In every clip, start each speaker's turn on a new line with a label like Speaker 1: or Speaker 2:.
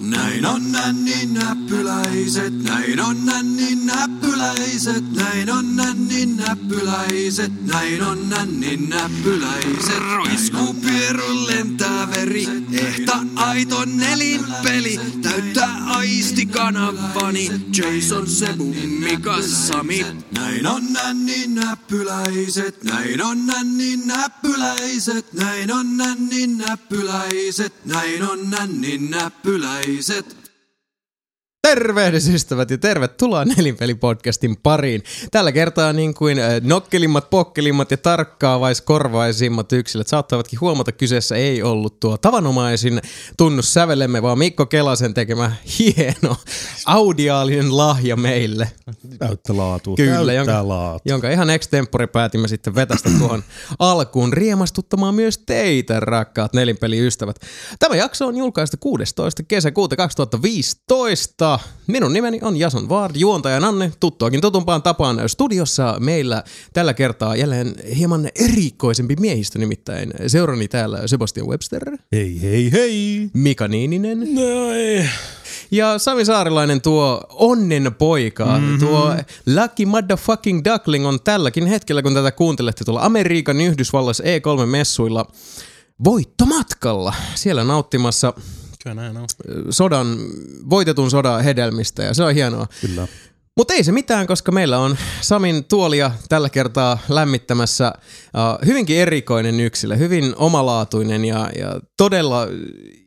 Speaker 1: Näin on nännin näppyläiset, näin on nännin näppyläiset, näin on nännin näppyläiset, näin on nännin näppyläiset. Roiskuu pierun lentää veri, ehta aito nelinpeli, täyttää aistikanavani, Jason Sebu, Mika Sami. Näin on nännin näppyläiset, näin on nännin näppyläiset, näin on nännin näppyläiset, näin on nännin näppyläiset. raise it.
Speaker 2: Tervehdys ystävät ja tervetuloa Nelinpeli-podcastin pariin. Tällä kertaa niin kuin äh, nokkelimmat, pokkelimmat ja tarkkaavaiskorvaisimmat yksilöt saattavatkin huomata, kyseessä ei ollut tuo tavanomaisin tunnussävelemme, vaan Mikko Kelasen tekemä hieno audiaalinen lahja meille.
Speaker 3: Täyttä laatua.
Speaker 2: Kyllä,
Speaker 3: Täyttä
Speaker 2: jonka,
Speaker 3: laatua.
Speaker 2: jonka ihan extempore päätimme sitten vetästä tuohon alkuun riemastuttamaan myös teitä, rakkaat nelinpeliystävät. Tämä jakso on julkaistu 16. kesäkuuta 2015. Minun nimeni on Jason Ward, juontaja Nanne, tuttuakin tutumpaan tapaan studiossa meillä tällä kertaa jälleen hieman erikoisempi miehistö, nimittäin seurani täällä Sebastian Webster,
Speaker 3: Hei, hei, hei.
Speaker 2: Mika Niininen,
Speaker 3: No ei.
Speaker 2: ja Sami Saarilainen tuo onnen poika, mm-hmm. tuo Lucky Motherfucking Duckling on tälläkin hetkellä, kun tätä kuuntelette tuolla Amerikan Yhdysvalloissa E3-messuilla voittomatkalla. Siellä nauttimassa
Speaker 3: Kyllä näin on.
Speaker 2: sodan, voitetun sodan hedelmistä ja se on hienoa.
Speaker 3: Kyllä.
Speaker 2: Mutta ei se mitään, koska meillä on Samin tuolia tällä kertaa lämmittämässä uh, hyvinkin erikoinen yksilö, hyvin omalaatuinen ja, ja todella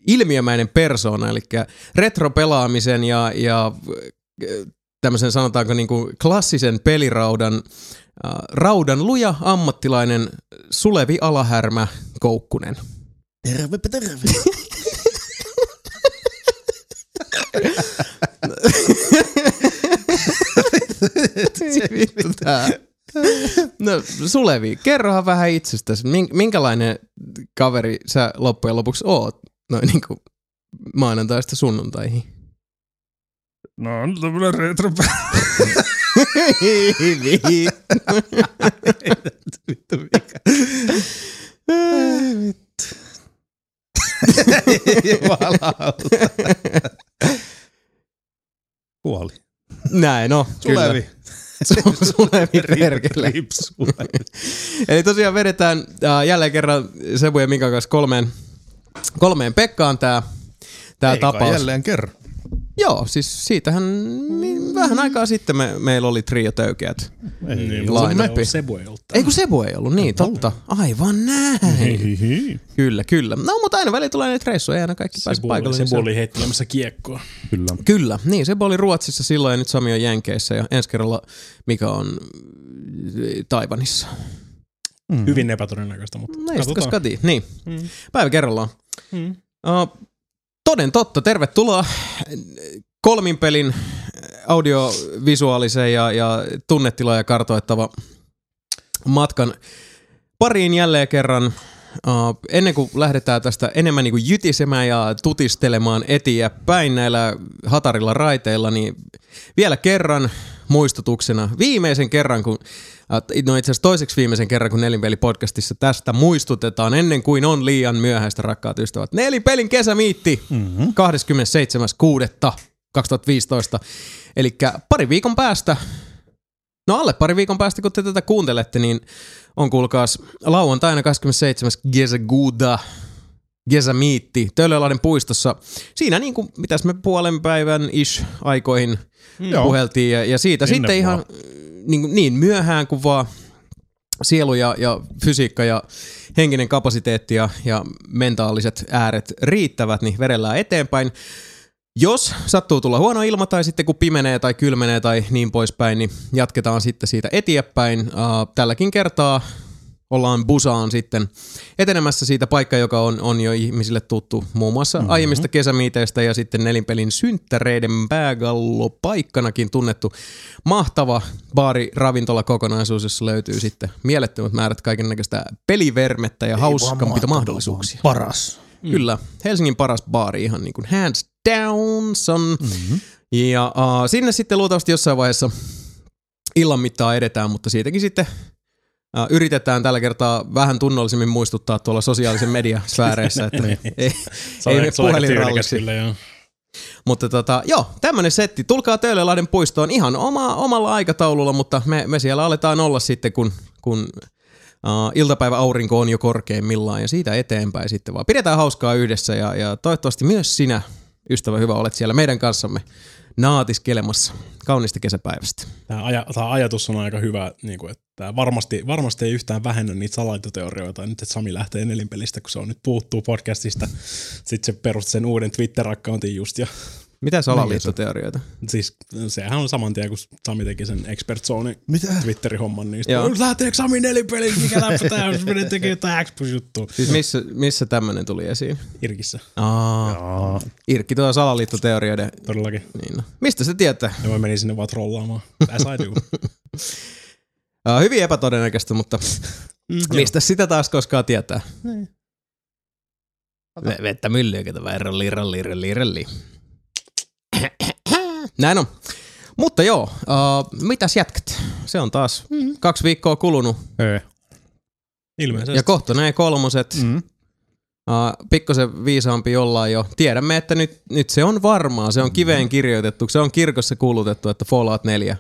Speaker 2: ilmiömäinen persoona, eli retropelaamisen ja, ja tämmöisen sanotaanko niin kuin klassisen peliraudan uh, raudan luja ammattilainen Sulevi Alahärmä Koukkunen.
Speaker 3: Tervepä terve.
Speaker 2: Vittu. No Sulevi, kerrohan vähän itsestäsi. Min- Minkälainen kaveri sä loppujen lopuksi oot noin niinku maanantaista sunnuntaihin?
Speaker 3: No on tämmönen retro.
Speaker 2: Vittu mikä.
Speaker 3: Kuoli.
Speaker 2: Näin, no.
Speaker 3: Sulevi.
Speaker 2: Sulevi perkele. Eli tosiaan vedetään äh, jälleen kerran Sebu ja Mikan kanssa kolmeen, kolmeen Pekkaan tää, tää
Speaker 3: kai
Speaker 2: tapaus.
Speaker 3: jälleen kerran.
Speaker 2: Joo, siis siitähän mi- vähän aikaa sitten me, meillä oli trio töykeät.
Speaker 3: Ei.
Speaker 4: Niin,
Speaker 2: Line-upi.
Speaker 4: Sebu ei ollut
Speaker 2: Ei kun Sebu ei ollut, niin totta. Aivan näin.
Speaker 3: Hei, hei.
Speaker 2: Kyllä, kyllä. No mutta aina välillä tulee näitä reissuja, ei aina kaikki pääse paikalle.
Speaker 4: oli,
Speaker 2: niin se
Speaker 4: Sebu
Speaker 2: on-
Speaker 4: oli heittelemässä kiekkoa.
Speaker 3: Kyllä.
Speaker 2: Kyllä, niin Sebu oli Ruotsissa silloin ja nyt Sami on Jenkeissä ja ensi kerralla mikä on Taivanissa.
Speaker 3: Mm.
Speaker 4: Hyvin epätodennäköistä, mutta
Speaker 2: Näistä
Speaker 4: katsotaan.
Speaker 2: Niin,
Speaker 4: Mm.
Speaker 2: päivä kerrallaan.
Speaker 4: Mm.
Speaker 2: Uh, toden totta, tervetuloa kolmin pelin audiovisuaalisen ja, ja tunnetiloja kartoittava matkan pariin jälleen kerran. Uh, ennen kuin lähdetään tästä enemmän niin kuin jytisemään ja tutistelemaan eteenpäin näillä hatarilla raiteilla, niin vielä kerran muistutuksena, viimeisen kerran, kun, no itse asiassa toiseksi viimeisen kerran, kun Nelinpeli-podcastissa tästä muistutetaan, ennen kuin on liian myöhäistä, rakkaat ystävät. Nelinpelin kesämiitti,
Speaker 3: Mm-hmm.
Speaker 2: 27.6.2015, eli pari viikon päästä, no alle pari viikon päästä, kun te tätä kuuntelette, niin on kuulkaas lauantaina 27. kesäkuuta kesämiitti Töölölahden puistossa. Siinä niin kuin, mitäs me puolen päivän ish aikoihin
Speaker 3: Joo.
Speaker 2: puheltiin ja, ja siitä
Speaker 3: Ennen
Speaker 2: sitten ihan niin, niin myöhään kuin vaan sielu ja, ja fysiikka ja henkinen kapasiteetti ja, ja mentaaliset ääret riittävät, niin vedellään eteenpäin. Jos sattuu tulla huono ilma tai sitten kun pimenee tai kylmenee tai niin poispäin, niin jatketaan sitten siitä eteenpäin. Tälläkin kertaa ollaan busaan sitten etenemässä siitä paikka, joka on, on jo ihmisille tuttu muun muassa mm-hmm. aiemmista kesämiiteistä ja sitten nelinpelin synttäreiden päägallo paikkanakin tunnettu mahtava baari ravintola kokonaisuus, jossa löytyy sitten mielettömät määrät kaiken näköistä pelivermettä ja hauskampita mahdollisuuksia.
Speaker 3: Paras.
Speaker 2: Mm. Kyllä, Helsingin paras baari ihan niin kuin hands down son. Mm-hmm. Ja uh, sinne sitten luultavasti jossain vaiheessa illan mittaan edetään, mutta siitäkin sitten yritetään tällä kertaa vähän tunnollisemmin muistuttaa tuolla sosiaalisen mediasfääreissä, että ei, ei, ei
Speaker 4: aika tyylikäs
Speaker 2: puhelinralliksi.
Speaker 4: kyllä, joo.
Speaker 2: Mutta tota, joo, tämmönen setti. Tulkaa Töölölahden puistoon ihan oma, omalla aikataululla, mutta me, me siellä aletaan olla sitten, kun, kun uh, iltapäivä aurinko on jo korkeimmillaan ja siitä eteenpäin sitten vaan. Pidetään hauskaa yhdessä ja, ja toivottavasti myös sinä, ystävä hyvä, olet siellä meidän kanssamme naatiskelemassa kaunista kesäpäivästä.
Speaker 4: Tämä, aja, tämä ajatus on aika hyvä, niin kuin, että varmasti, varmasti ei yhtään vähennä niitä salaliittoteorioita. Nyt, että Sami lähtee nelinpelistä, kun se on nyt puuttuu podcastista. Sitten se perusti sen uuden Twitter-accountin just ja
Speaker 2: Mitä salaliittoteorioita?
Speaker 4: Siis sehän on saman tien, kun Sami teki sen Expert Zone
Speaker 3: Mitä?
Speaker 4: Twitterin homman, niin
Speaker 2: Joo.
Speaker 4: sitten lähteekö Sami nelipeli, mikä läppä tää on, jos menee tekemään jotain Xbox-juttua.
Speaker 2: Siis missä, missä tämmönen tuli esiin?
Speaker 4: Irkissä,
Speaker 2: Aa, Irkki tuo salaliittoteorioiden.
Speaker 4: todellakin.
Speaker 2: Niin no. Mistä se tietää?
Speaker 4: Ja mä menin sinne vaan trollaamaan. As I do.
Speaker 2: Uh, hyvin epätodennäköistä, mutta
Speaker 4: Mm,
Speaker 2: mistä sitä taas koskaan tietää? V- vettä myllyä, kato vaan rolli, rolli, rolli, rolli. Näin on. Mutta joo, uh, mitäs jätkät? Se on taas kaksi viikkoa kulunut
Speaker 3: ei.
Speaker 4: Ilmeisesti.
Speaker 2: ja kohta ne kolmoset.
Speaker 3: Mm.
Speaker 2: Uh, pikkusen viisaampi ollaan jo. Tiedämme, että nyt, nyt se on varmaa, se on kiveen kirjoitettu, se on kirkossa kuulutettu, että Fallout 4,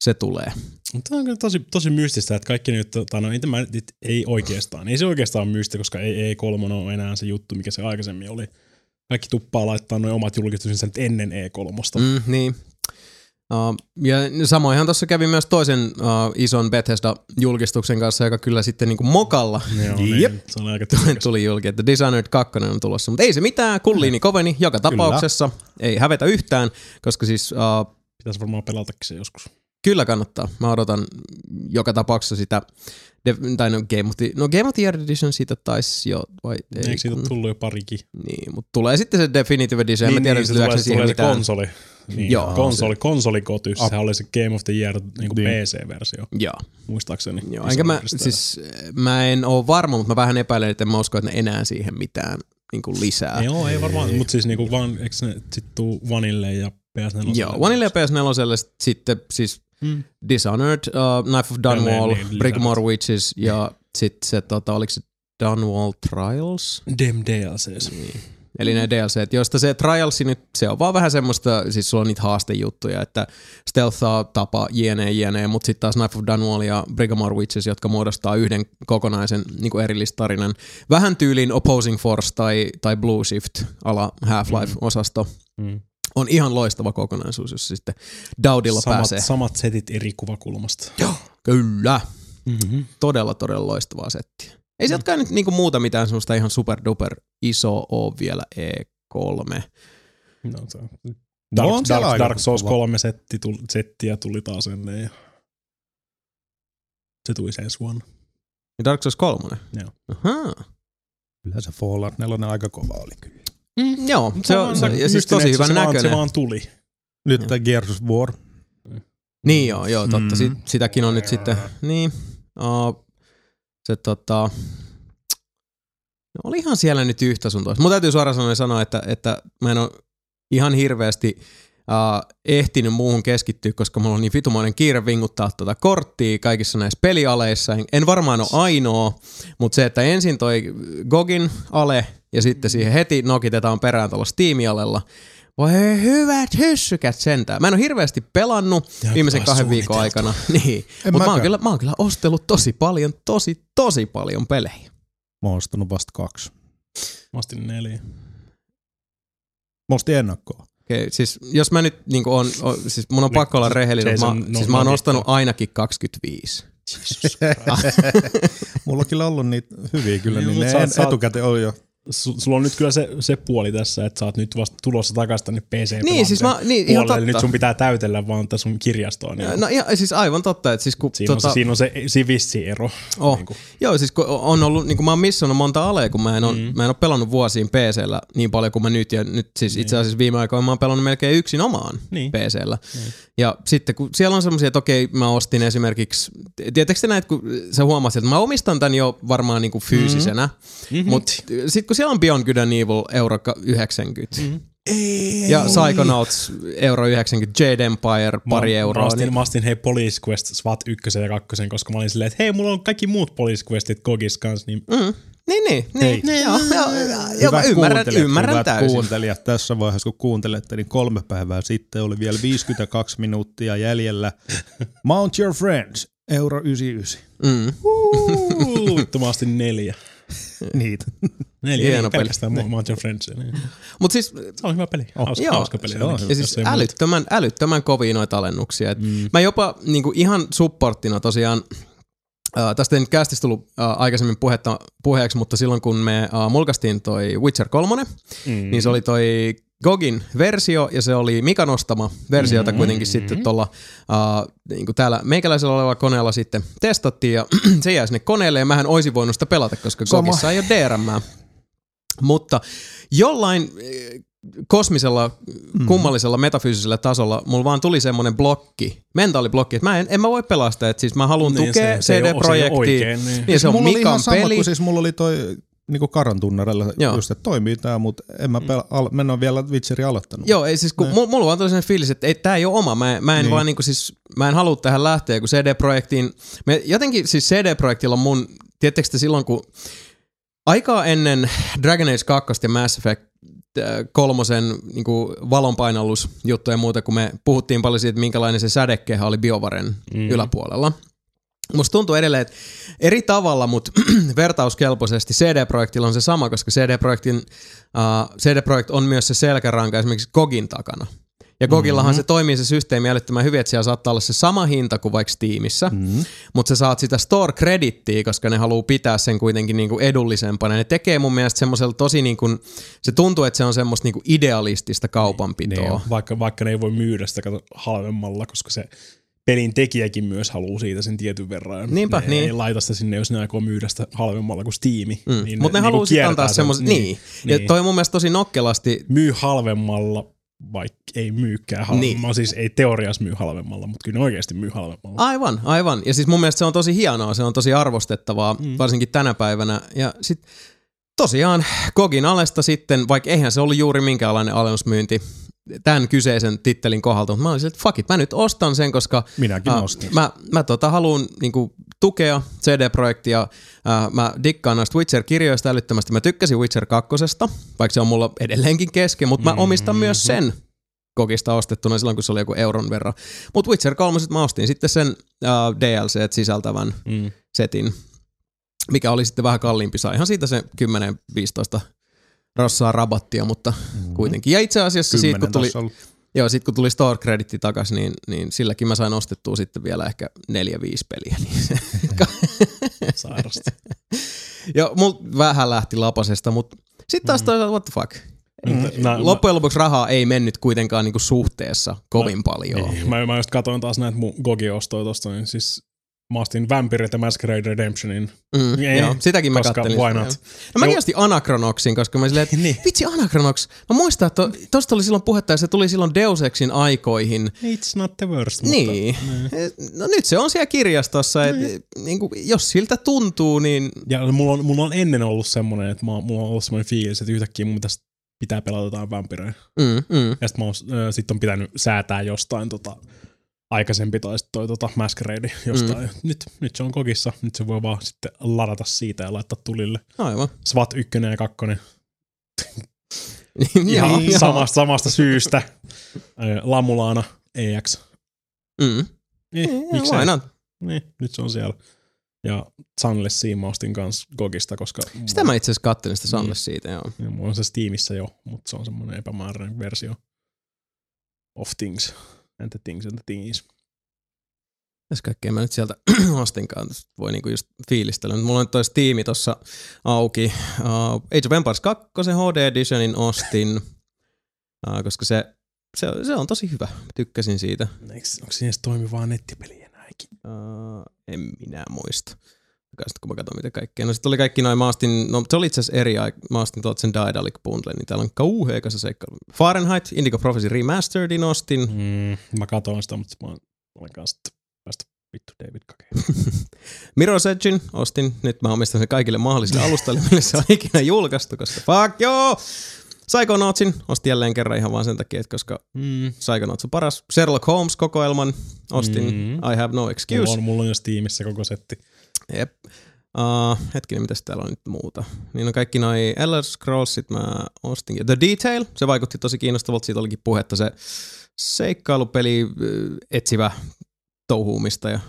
Speaker 2: se tulee.
Speaker 4: Mutta on kyllä tosi, tosi mystistä, että kaikki nyt, tota, no, tämä nyt ei oikeastaan, ei se oikeastaan ole mystistä, koska ei E3 ole enää se juttu, mikä se aikaisemmin oli. Kaikki tuppaa laittaa noin omat julkistuksensa nyt ennen E3. Mm.
Speaker 2: Niin. Uh, ja samoinhan tuossa kävi myös toisen uh, ison Bethesda-julkistuksen kanssa, joka kyllä sitten niinku mokalla
Speaker 4: Joo,
Speaker 3: Jep.
Speaker 4: niin, se oli aika
Speaker 2: tuli julki, että Dishonored 2 on tulossa. Mutta ei se mitään, kulliini koveni joka tapauksessa. Ei hävetä yhtään, koska siis uh,
Speaker 4: Pitäisi varmaan pelatakin se joskus.
Speaker 2: Kyllä kannattaa. Mä odotan joka tapauksessa sitä, tai no Game of the, no Game of the Year Edition siitä taisi jo, vai ei,
Speaker 4: Eikö siitä
Speaker 2: kun-
Speaker 4: ole tullut jo parikin?
Speaker 2: Niin, mutta tulee sitten se Definitive Edition, en mä tiedä,
Speaker 4: niin,
Speaker 2: niin,
Speaker 4: se tulee,
Speaker 2: se
Speaker 4: tulee se
Speaker 2: mitään.
Speaker 4: konsoli. Niin,
Speaker 2: Joo,
Speaker 4: konsoli, konsolikoty, sehän oli se Game of the Year niin kuin
Speaker 3: Niin.
Speaker 4: PC-versio,
Speaker 2: Joo.
Speaker 4: muistaakseni.
Speaker 2: Joo, enkä mä, siis mä en oo varma, mutta mä vähän epäilen, että en mä usko, että ne enää siihen mitään niin kuin lisää.
Speaker 4: Joo, ei varmaan, mutta siis niinku vaan, eikö ne sit tuu Vanille ja PS4?
Speaker 2: Joo, Vanille ja PS4 sitten siis
Speaker 4: Mm.
Speaker 2: Dishonored, uh, Knife of Dunwall,
Speaker 4: Jälleen niin,
Speaker 2: Brickmore
Speaker 4: lisät.
Speaker 2: Witches ja sitten se, tota, oliko se Dunwall Trials?
Speaker 4: Dem DLCs.
Speaker 2: Niin. Eli ne DLC, joista se Trials nyt, se on vaan vähän semmoista, siis sulla on niitä haastejuttuja, että stealthaa, tapa, jne, jne, mutta sitten taas Knife of Dunwall ja Brigamore Witches, jotka muodostaa yhden kokonaisen niin erillistarinan. Vähän tyyliin Opposing Force tai, tai Blue Shift ala Half-Life-osasto.
Speaker 4: Mm.
Speaker 2: On ihan loistava kokonaisuus, jos sitten Daudilla
Speaker 4: Samat,
Speaker 2: pääsee.
Speaker 4: samat setit eri kuvakulmasta.
Speaker 2: Joo. Kyllä.
Speaker 4: Mm-hmm.
Speaker 2: Todella, todella loistavaa settiä. Ei sieltäkään nyt niinku muuta mitään semmoista ihan super duper iso oo vielä E3.
Speaker 4: No, se on.
Speaker 3: No
Speaker 4: Dark,
Speaker 3: on siellä
Speaker 4: Dark, Dark Souls
Speaker 3: kova.
Speaker 4: 3 setti, tuli, settiä tuli taas ennen ja se tuli ensi vuonna.
Speaker 2: Ja Dark Souls 3.
Speaker 4: Joo.
Speaker 2: Ahaa.
Speaker 3: Kyllä se Fallout 4 aika kova oli kyllä.
Speaker 2: Mm, joo, se on, se, ja siis tosi hyvän
Speaker 4: se vaan,
Speaker 2: näköinen.
Speaker 4: se vaan tuli.
Speaker 3: Nyt tämä Gears War.
Speaker 2: Niin joo, joo, totta.
Speaker 3: Mm.
Speaker 2: Sit, sitäkin on nyt sitten, niin, uh, se tota, no olihan siellä nyt yhtä sun toista. Mun täytyy suoraan sanoen sanoa, että, että mä en ole ihan hirveästi uh, ehtinyt muuhun keskittyä, koska mulla on niin vitumainen kiire vinguttaa tuota korttia kaikissa näissä pelialeissa. En- En varmaan ole ainoa, mutta se, että ensin toi Gogin ale ja sitten siihen heti nokitetaan perään tuolla Steam-alella, voi hyvät hyssykät sentään. Mä en ole hirveästi pelannut
Speaker 4: Ja
Speaker 2: viimeisen kahden viikon aikana. Niin. Mutta mä, oon kyllä, mä oon kyllä ostellut tosi paljon, tosi, tosi paljon pelejä.
Speaker 3: Mä oon ostanut vasta kaksi.
Speaker 4: Mä ostin neljä.
Speaker 3: Mä ostin ennakkoa.
Speaker 2: Okei, siis jos mä nyt niin on, on, siis mun on
Speaker 4: Niin,
Speaker 2: pakko olla rehellinen, mä,
Speaker 4: no-
Speaker 2: siis mä oon
Speaker 4: no-
Speaker 2: ostanut ainakin 25.
Speaker 3: Mulla on kyllä ollut niitä hyviä kyllä,
Speaker 4: Niin,
Speaker 3: niin, ne
Speaker 4: oot-
Speaker 3: etukäteen on jo.
Speaker 4: Su- Sulla on nyt kyllä se, se puoli tässä, että sä oot nyt vasta tulossa takaisin tänne pc
Speaker 2: Niin, siis mä, niin, ihan
Speaker 4: puolelle. Nyt
Speaker 2: totta.
Speaker 4: sun pitää täytellä vaan tätä sun kirjastoa. Niin
Speaker 2: No ihan, siis aivan totta, että siis kun
Speaker 4: siinä,
Speaker 2: tota,
Speaker 4: on se, siinä on se sivissi ero.
Speaker 2: Oh.
Speaker 4: Niin kuin.
Speaker 2: Joo, siis kun on ollut, niin kuin mä oon missannut monta alea, kun mä en, on,
Speaker 4: Mm.
Speaker 2: mä en ole pelannut vuosiin PCllä niin paljon kuin mä nyt, ja nyt siis itse asiassa viime aikoina mä oon pelannut melkein yksin omaan
Speaker 4: Niin.
Speaker 2: PCllä.
Speaker 4: Niin.
Speaker 2: Ja sitten kun siellä on semmoisia, että okei, mä ostin esimerkiksi, tiedättekö te näitä, kun sä huomasit, että mä omistan tän jo varmaan niin kuin fyysisenä,
Speaker 4: Mm-hmm.
Speaker 2: mutta sitten kun siellä on Beyond Good and Evil euro 90,
Speaker 4: Mm.
Speaker 3: Ei.
Speaker 2: ja Psychonauts euro 90, Jade Empire pari
Speaker 4: mä,
Speaker 2: euroa,
Speaker 4: Mä ostin,
Speaker 2: niin
Speaker 4: mä ostin hei Police Quest SWAT 1 ja 2, koska mä olin silleen, että hei, mulla on kaikki muut Police Questit Gogis kanssa, niin
Speaker 2: mm, Niin, niin,
Speaker 3: Hei.
Speaker 2: niin. Joo, joo, joo, joo, mä
Speaker 3: Hyvät
Speaker 2: ymmärrän,
Speaker 3: kuuntelijat,
Speaker 2: ymmärrän
Speaker 3: hyvät
Speaker 2: täysin.
Speaker 3: kuuntelijat, tässä vaiheessa kun kuuntelette, niin kolme päivää sitten oli vielä 52 minuuttia jäljellä. Mount your friends, euro 99.
Speaker 2: Mm.
Speaker 4: Luultavasti neljä.
Speaker 3: Niitä.
Speaker 4: Neljä,
Speaker 2: Hieno
Speaker 4: Hieno
Speaker 2: peli.
Speaker 4: pelkästään. Mount Your Friends. Niin.
Speaker 2: Mutta siis
Speaker 4: Se on hyvä peli. Hauska,
Speaker 2: Joo,
Speaker 4: hauska peli.
Speaker 3: se on
Speaker 4: ainakin,
Speaker 2: Ja siis
Speaker 4: muuta.
Speaker 2: älyttömän, älyttömän kovia noita alennuksia. Et mm. Mä jopa niinku ihan supporttina tosiaan, äh, tästä ei nyt kästistä tullut äh, aikaisemmin puhetta, puheeksi, mutta silloin kun me äh, mulkaistiin toi Witcher 3, mm. niin se oli toi Gogin versio ja se oli Mika nostama versio, jota kuitenkin sitten tuolla äh, niin täällä meikäläisellä olevalla koneella sitten testattiin ja se jäi sinne koneelle ja mähän olisin voinut sitä pelata, koska
Speaker 3: Sama.
Speaker 2: Gogissa ei ole DRM. Mutta jollain kosmisella, kummallisella metafyysisellä tasolla mulla vaan tuli semmoinen blokki, mentaaliblokki, että mä en, en mä voi pelastaa, että siis mä haluan
Speaker 4: Niin,
Speaker 2: tukea CD-projektia.
Speaker 4: niin.
Speaker 2: Niin, se on
Speaker 3: mulla oli ihan
Speaker 2: Mikan
Speaker 3: sama,
Speaker 2: peli.
Speaker 3: kun siis mulla oli toi niinku karan tunnarella
Speaker 2: Joo.
Speaker 3: just, että toimii tää, mutta en mä, pel- al- mä en ole vielä Witcheria aloittanut.
Speaker 2: Joo, ei siis kun mulla, mulla tuli sellainen fiilis, että ei, tää ei ole oma. Mä, mä en
Speaker 3: Niin.
Speaker 2: vaan niinku siis, mä en halua tähän lähteä, kun CD-projektiin, me, jotenkin siis CD-projektilla on mun, tiedättekö te silloin kun aikaa ennen Dragon Age 2 ja Mass Effect äh, kolmosen niin valonpainallusjuttuja ja muuta, kun me puhuttiin paljon siitä, että minkälainen se sädekehä oli BioVaren mm. yläpuolella. Musta tuntuu edelleen, että eri tavalla, mutta vertauskelpoisesti CD-projektilla on se sama, koska CD-projektin, uh, CD-projekt on myös se selkäranka esimerkiksi Gogin takana. Ja Gogillahan mm-hmm. se toimii se systeemi älyttömän hyvin, että siellä saattaa olla se sama hinta kuin vaikka Steamissa, mm-hmm. mutta sä saat sitä store-kredittiä, koska ne haluaa pitää sen kuitenkin niinku edullisempana. Ne tekee mun mielestä semmoisella tosi, niinku, se tuntuu, että se on semmoista niinku idealistista kaupanpitoa.
Speaker 4: Niin, vaikka, vaikka ne ei voi myydä sitä kato, halvemmalla, koska se pelin tekijäkin myös haluaa siitä sen tietyn verran.
Speaker 2: Niinpä,
Speaker 4: ne
Speaker 2: niin.
Speaker 4: ei laita sitä sinne, jos ne aikoo myydä sitä halvemmalla kuin Steam.
Speaker 2: Mm.
Speaker 4: Niin
Speaker 2: Mutta ne, ne haluaa sitten antaa semmoista, niin. niin. Ja
Speaker 4: niin.
Speaker 2: toi on mun mielestä tosi nokkelasti
Speaker 4: Myy halvemmalla, vaikka ei myykään halvemmalla. Niin. Siis ei teoriassa myy halvemmalla, mutta kyllä ne oikeasti myy halvemmalla.
Speaker 2: Aivan, aivan. Ja siis mun mielestä se on tosi hienoa, se on tosi arvostettavaa, mm. varsinkin tänä päivänä. Ja sit tosiaan Kogin alesta sitten, vaikka eihän se ollut juuri minkäänlainen alennusmyynti tämän kyseisen tittelin kohdalta, mutta mä olin silleen, että fuck it, mä nyt ostan sen, koska
Speaker 3: Minäkin
Speaker 2: äh,
Speaker 3: ostin.
Speaker 2: mä, mä tota, haluan niinku, tukea CD-projektia. Äh, mä dikkaan noista Witcher-kirjoista älyttömästi. Mä tykkäsin Witcher 2, vaikka se on mulla edelleenkin kesken, mutta mä omistan myös sen kokista ostettuna silloin, kun se oli joku euron verran. Mutta Witcher 3 mä ostin sitten sen äh, DLC sisältävän
Speaker 4: Mm.
Speaker 2: setin, mikä oli sitten vähän kalliimpi. Saihan siitä se 10-15 rossaa rabattia, mutta mm-hmm. kuitenkin. Ja itse asiassa siitä, kun tuli,
Speaker 3: ollut.
Speaker 2: joo, sit kun tuli store creditti takas, niin, niin silläkin mä sain ostettua sitten vielä ehkä 4-5 peliä. Niin
Speaker 4: Sairasta.
Speaker 2: joo, mul vähän lähti lapasesta, mutta sitten taas toisaalta what the fuck.
Speaker 4: Mm. Nää-
Speaker 2: Loppujen lopuksi rahaa ei mennyt kuitenkaan niinku suhteessa kovin paljon.
Speaker 4: Niin. Mä, mä just katsoin taas näitä mun Gogi-ostoja tosta, niin siis mä ostin Vampire ja Masquerade Redemptionin.
Speaker 2: Mm,
Speaker 4: Ei,
Speaker 2: joo, sitäkin mä kattelin.
Speaker 4: why not?
Speaker 2: No mäkin ostin Anachronoxin, koska mä silleen, että
Speaker 4: Niin.
Speaker 2: vitsi Anachronox. Mä muistan, että to- tosta oli silloin puhetta ja se tuli silloin Deus Exin aikoihin.
Speaker 4: It's not the worst,
Speaker 2: Niin.
Speaker 4: mutta...
Speaker 2: Et, No nyt se on siellä kirjastossa, että niin kuin, jos siltä tuntuu, niin
Speaker 4: Ja mulla on, mulla on ennen ollut semmoinen, että mä, mulla on ollut semmoinen fiilis, että yhtäkkiä mun pitäisi pitää pelata jotain vampirejä.
Speaker 2: mm, mm.
Speaker 4: Ja sit, mä oon, äh, sit on pitänyt säätää jostain tota, aikaisempi tai sit toi tota Masquerade jostain. Mm. Nyt, nyt se on kokissa, nyt se voi vaan sitten ladata siitä ja laittaa tulille.
Speaker 2: aivan.
Speaker 4: SWAT 1 ja 2.
Speaker 2: Joo,
Speaker 4: Ihan
Speaker 2: joo.
Speaker 4: samasta, samasta syystä. Lamulaana EX.
Speaker 2: Mm.
Speaker 4: Niin,
Speaker 2: Why
Speaker 4: miksei? Niin, nyt se on siellä. Ja Sunlessia mä ostin kans Gogista, koska
Speaker 2: Sitä mä itse asiassa kattelin sitä Sanle
Speaker 4: Niin.
Speaker 2: siitä, joo.
Speaker 4: Ja mulla on se Steamissa jo, mutta se on semmoinen epämääräinen versio of things and the things and the things.
Speaker 2: Tässä kaikkea mä nyt sieltä ostinkaan, voi niinku just fiilistellä. Mulla on toi Steam tossa auki. Uh, Age of Empires 2 HD Editionin ostin, uh, koska se, se, se on tosi hyvä. Tykkäsin siitä.
Speaker 4: Eikö, onko siinä edes toimivaa nettipeliä enääkin?
Speaker 2: Uh, en minä muista. Sitten kun mä katson mitä kaikkea. No sitten oli kaikki noin, mä ostin, no se oli itse asiassa eri aika, mä ostin tuolta sen Daedalic Bundle, niin täällä on kauhea kanssa seikkailu. Fahrenheit, Indigo Prophecy Remasteredin ostin.
Speaker 4: Mm, mä katoin sitä, mutta mä olen kanssa päästä vittu David Kakeen.
Speaker 2: Mirror's Edgein ostin. Nyt mä omistan sen kaikille mahdollisille alustoille, mille se on ikinä julkaistu, koska fuck joo! Psychonautsin ostin jälleen kerran ihan vaan sen takia, että koska
Speaker 4: Mm.
Speaker 2: Psychonauts on paras. Sherlock Holmes-kokoelman ostin.
Speaker 4: Mm.
Speaker 2: I have no excuse.
Speaker 4: Mulla, on, mulla on jo Steamissa koko setti.
Speaker 2: Jep. Uh, hetkinen, mitäs täällä on nyt muuta? Niin on kaikki noi Elder Scrollsit mä ostin. The Detail, se vaikutti tosi kiinnostavalta, siitä olikin puhetta se seikkailupeli, äh, etsivä touhuumista ja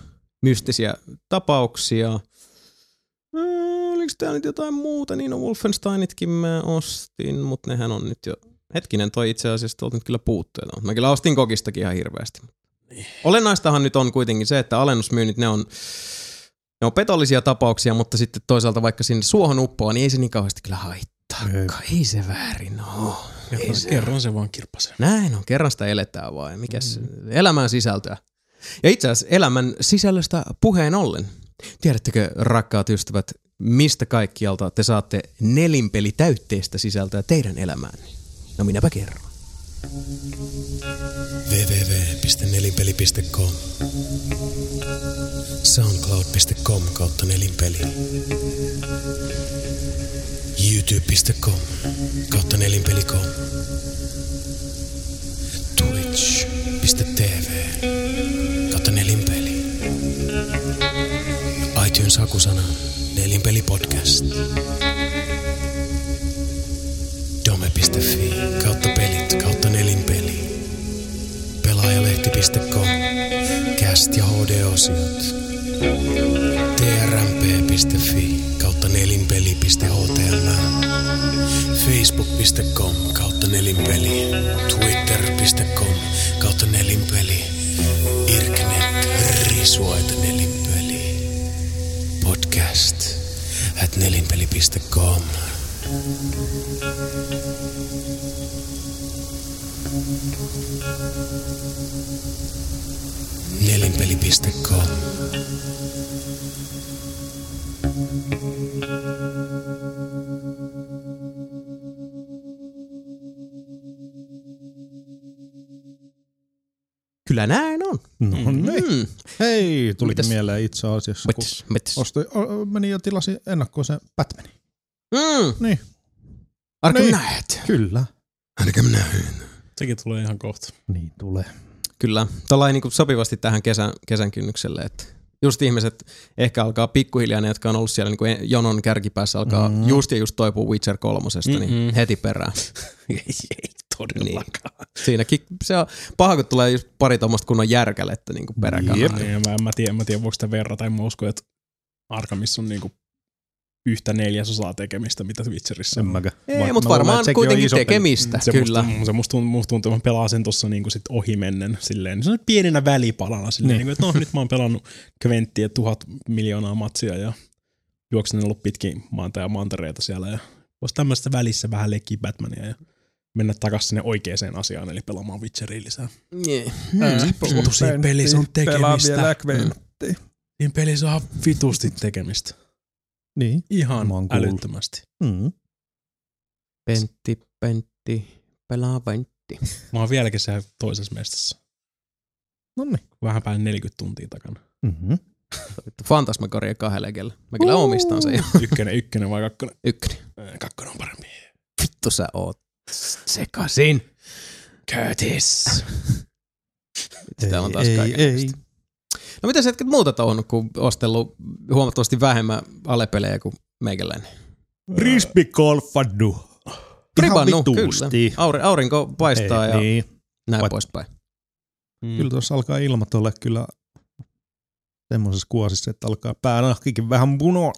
Speaker 2: mystisiä tapauksia. Äh, oliko täällä nyt jotain muuta? Niin no Wolfensteinitkin mä ostin, mutta nehän on nyt jo... Hetkinen, toi itse asiassa tuolta nyt kyllä puuttuu. Mä kyllä ostin kokistakin ihan hirveästi. Olennaistahan nyt on kuitenkin se, että alennusmyynnit, ne on, ne on petollisia tapauksia, mutta sitten toisaalta vaikka sinne suohon uppoaa, niin ei se niin kauheasti kyllä haittaa. Ei, ei se väärin ole.
Speaker 4: Kerran, kerran se vaan kirpasee.
Speaker 2: Näin on, kerran sitä eletään vaan. Mikäs mm. elämän sisältöä. Ja itse asiassa elämän sisällöstä puheen ollen. Tiedättekö, rakkaat ystävät, mistä kaikkialta te saatte nelinpeli täytteistä sisältöä teidän elämäänne? No minäpä kerron.
Speaker 5: www.nelinpeli.com soundcloud.com kautta nelinpeli. youtube.com kautta nelinpeli.com twitch.tv kautta nelinpeli. iTunes hakusana nelinpeli podcast. dome.fi kautta pelit kautta nelinpeli. pelaajalehti.com cast ja HD-osiot trmp.fi kautta nelinpeli.html facebook.com kautta nelinpeli twitter.com kautta nelinpeli irknet risuaita nelinpeli podcast at nelinpeli.com nelinpeli.com
Speaker 2: Kyllä näin on.
Speaker 3: No niin.
Speaker 2: Mm.
Speaker 3: Hei, tulikin
Speaker 2: Mitäs?
Speaker 3: mieleen itse asiassa, kun
Speaker 2: Mitäs, mitäs?
Speaker 3: ostoi, o- meni ja tilasi ennakkoon se Batmanin.
Speaker 2: Mm.
Speaker 3: Niin,
Speaker 2: Arkham
Speaker 3: Niin.
Speaker 2: Knight.
Speaker 3: kyllä.
Speaker 1: Ainakin näin.
Speaker 4: Sekin tulee ihan kohta.
Speaker 3: Niin tulee.
Speaker 2: Kyllä, tuollain niin sopivasti tähän kesän, kesän kynnykselle, että just ihmiset ehkä alkaa pikkuhiljaa, ne jotka on ollut siellä niin kuin jonon kärkipäässä, alkaa
Speaker 3: Mm.
Speaker 2: mm. just ja just toipua Witcher kolmosesta, mm-hmm. niin heti perään.
Speaker 4: ei, ei todellakaan.
Speaker 2: Siinäkin se on paha, kun tulee just pari tuommoista kunnon järkälettä niin kuin peräkanaa.
Speaker 3: Jep.
Speaker 4: Niin, mä, en mä tiedä, mä tiedä, voiko sitä verrata. En mä usko, että Arkhamissa on niinku yhtä neljäsosaa tekemistä, mitä Witcherissa
Speaker 3: En
Speaker 4: on.
Speaker 3: mäkään.
Speaker 2: Ei, mutta varmaan
Speaker 3: on
Speaker 2: kuitenkin tekemistä,
Speaker 4: Se
Speaker 2: kyllä.
Speaker 4: Musta, se musta musta tuntuu, että mä pelaa sen tuossa niinku sit ohimennen silleen. Se on pienenä välipalana silleen,
Speaker 3: Niin.
Speaker 4: niin. niinku, että no nyt mä oon pelannut Kventtiä tuhat miljoonaa matsia ja juoksenellut pitkin maanta ja mantereita siellä ja vois tämmöistä välissä vähän leikkiä Batmania ja mennä takaisin sinne oikeaan asiaan, eli pelaamaan Witcheria lisää.
Speaker 2: Yeah.
Speaker 4: Tosi pelissä on
Speaker 3: Pelaa
Speaker 4: tekemistä.
Speaker 3: vielä Quentti.
Speaker 4: Niin pelissä on vitusti tekemistä.
Speaker 3: Niin.
Speaker 4: Ihan älyttömästi.
Speaker 3: Mm.
Speaker 2: Pentti, Pentti, pelaa Pentti.
Speaker 4: Mä oon vieläkin siellä toisessa mestassa.
Speaker 3: No niin.
Speaker 4: Vähän päälle 40 tuntia takana.
Speaker 3: Mm-hmm.
Speaker 2: Fantasmagoria kahdella legellä. Mä kyllä omistan sen jo.
Speaker 4: Ykkönen, ykkönen vai kakkonen?
Speaker 2: Ykkönen.
Speaker 4: Kakkonen on parempi.
Speaker 2: Vittu sä oot sekasin.
Speaker 4: Curtis.
Speaker 2: Täällä on taas
Speaker 3: ei,
Speaker 2: kaiken
Speaker 3: ei.
Speaker 2: No mitä sä hetket muuta touhunut, kun ostellut huomattavasti vähemmän alepelejä kuin meikäläinen?
Speaker 3: Rispi golfaddu.
Speaker 2: Pribannu, kyllä. Auri, aurinko paistaa
Speaker 3: ei,
Speaker 2: ja
Speaker 3: Niin.
Speaker 2: näin
Speaker 3: Vai-
Speaker 2: poispäin.
Speaker 4: Mm.
Speaker 3: Kyllä tuossa alkaa ilmat olla kyllä semmoisessa kuosissa, että alkaa päänahkikin vähän punoa.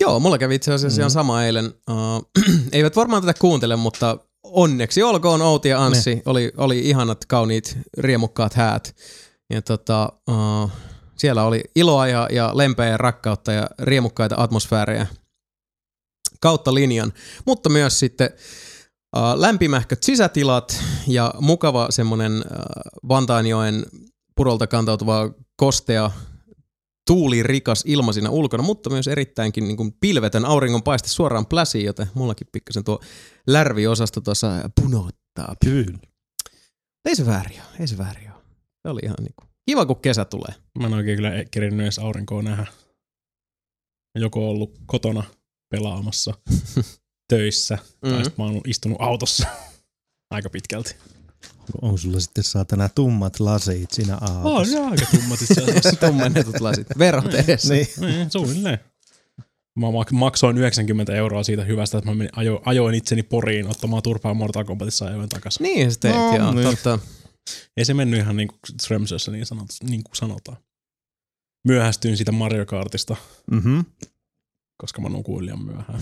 Speaker 2: Joo, mulla kävi itse asiassa
Speaker 3: Mm.
Speaker 2: ihan sama eilen. Uh, eivät varmaan tätä kuuntele, mutta onneksi olkoon Outi ja Anssi. Oli, oli ihanat, kauniit, riemukkaat häät. Ja tota, uh, siellä oli iloa ja, ja lempeä ja rakkautta ja riemukkaita atmosfäärejä kautta linjan. Mutta myös sitten uh, lämpimähköt sisätilat ja mukava semmoinen uh, Vantaanjoen purolta kantautuva kostea tuulirikas ilma siinä ulkona, mutta myös erittäinkin niin kuin pilvetön auringon paiste suoraan pläsiin, joten mullakin pikkasen tuo lärviosasto tuossa punottaa.
Speaker 3: Kyllä.
Speaker 2: Ei se väärin ole, ei se väärin ole. Se oli ihan niin kuin, kiva, kun kesä tulee.
Speaker 4: Mä en oikein kyllä kerinyt edes aurinkoa nähdä. Joko ollut kotona pelaamassa, töissä, mm-hmm. tai sit mä oon istunut autossa aika pitkälti.
Speaker 3: On sulla sitten saatana tummat lasit siinä autossa.
Speaker 4: On se aika tummat itse asiassa.
Speaker 2: Tummennetut lasit. Verot edessä.
Speaker 3: Niin.
Speaker 4: niin, suunnilleen. Mä mak- maksoin 90 euroa siitä hyvästä, että mä menin, ajoin itseni poriin ottamaan turpaa Mortal Kombatissa ajoin takaisin.
Speaker 2: Niin teit,
Speaker 3: No,
Speaker 2: joo,
Speaker 3: niin.
Speaker 2: totta.
Speaker 4: Ei se mennyt ihan niin kuin Strömsössä niin, sanot, niin kuin sanotaan. Myöhästyin siitä Mario Kartista,
Speaker 3: Mhm.
Speaker 4: koska mä nukuin liian myöhään.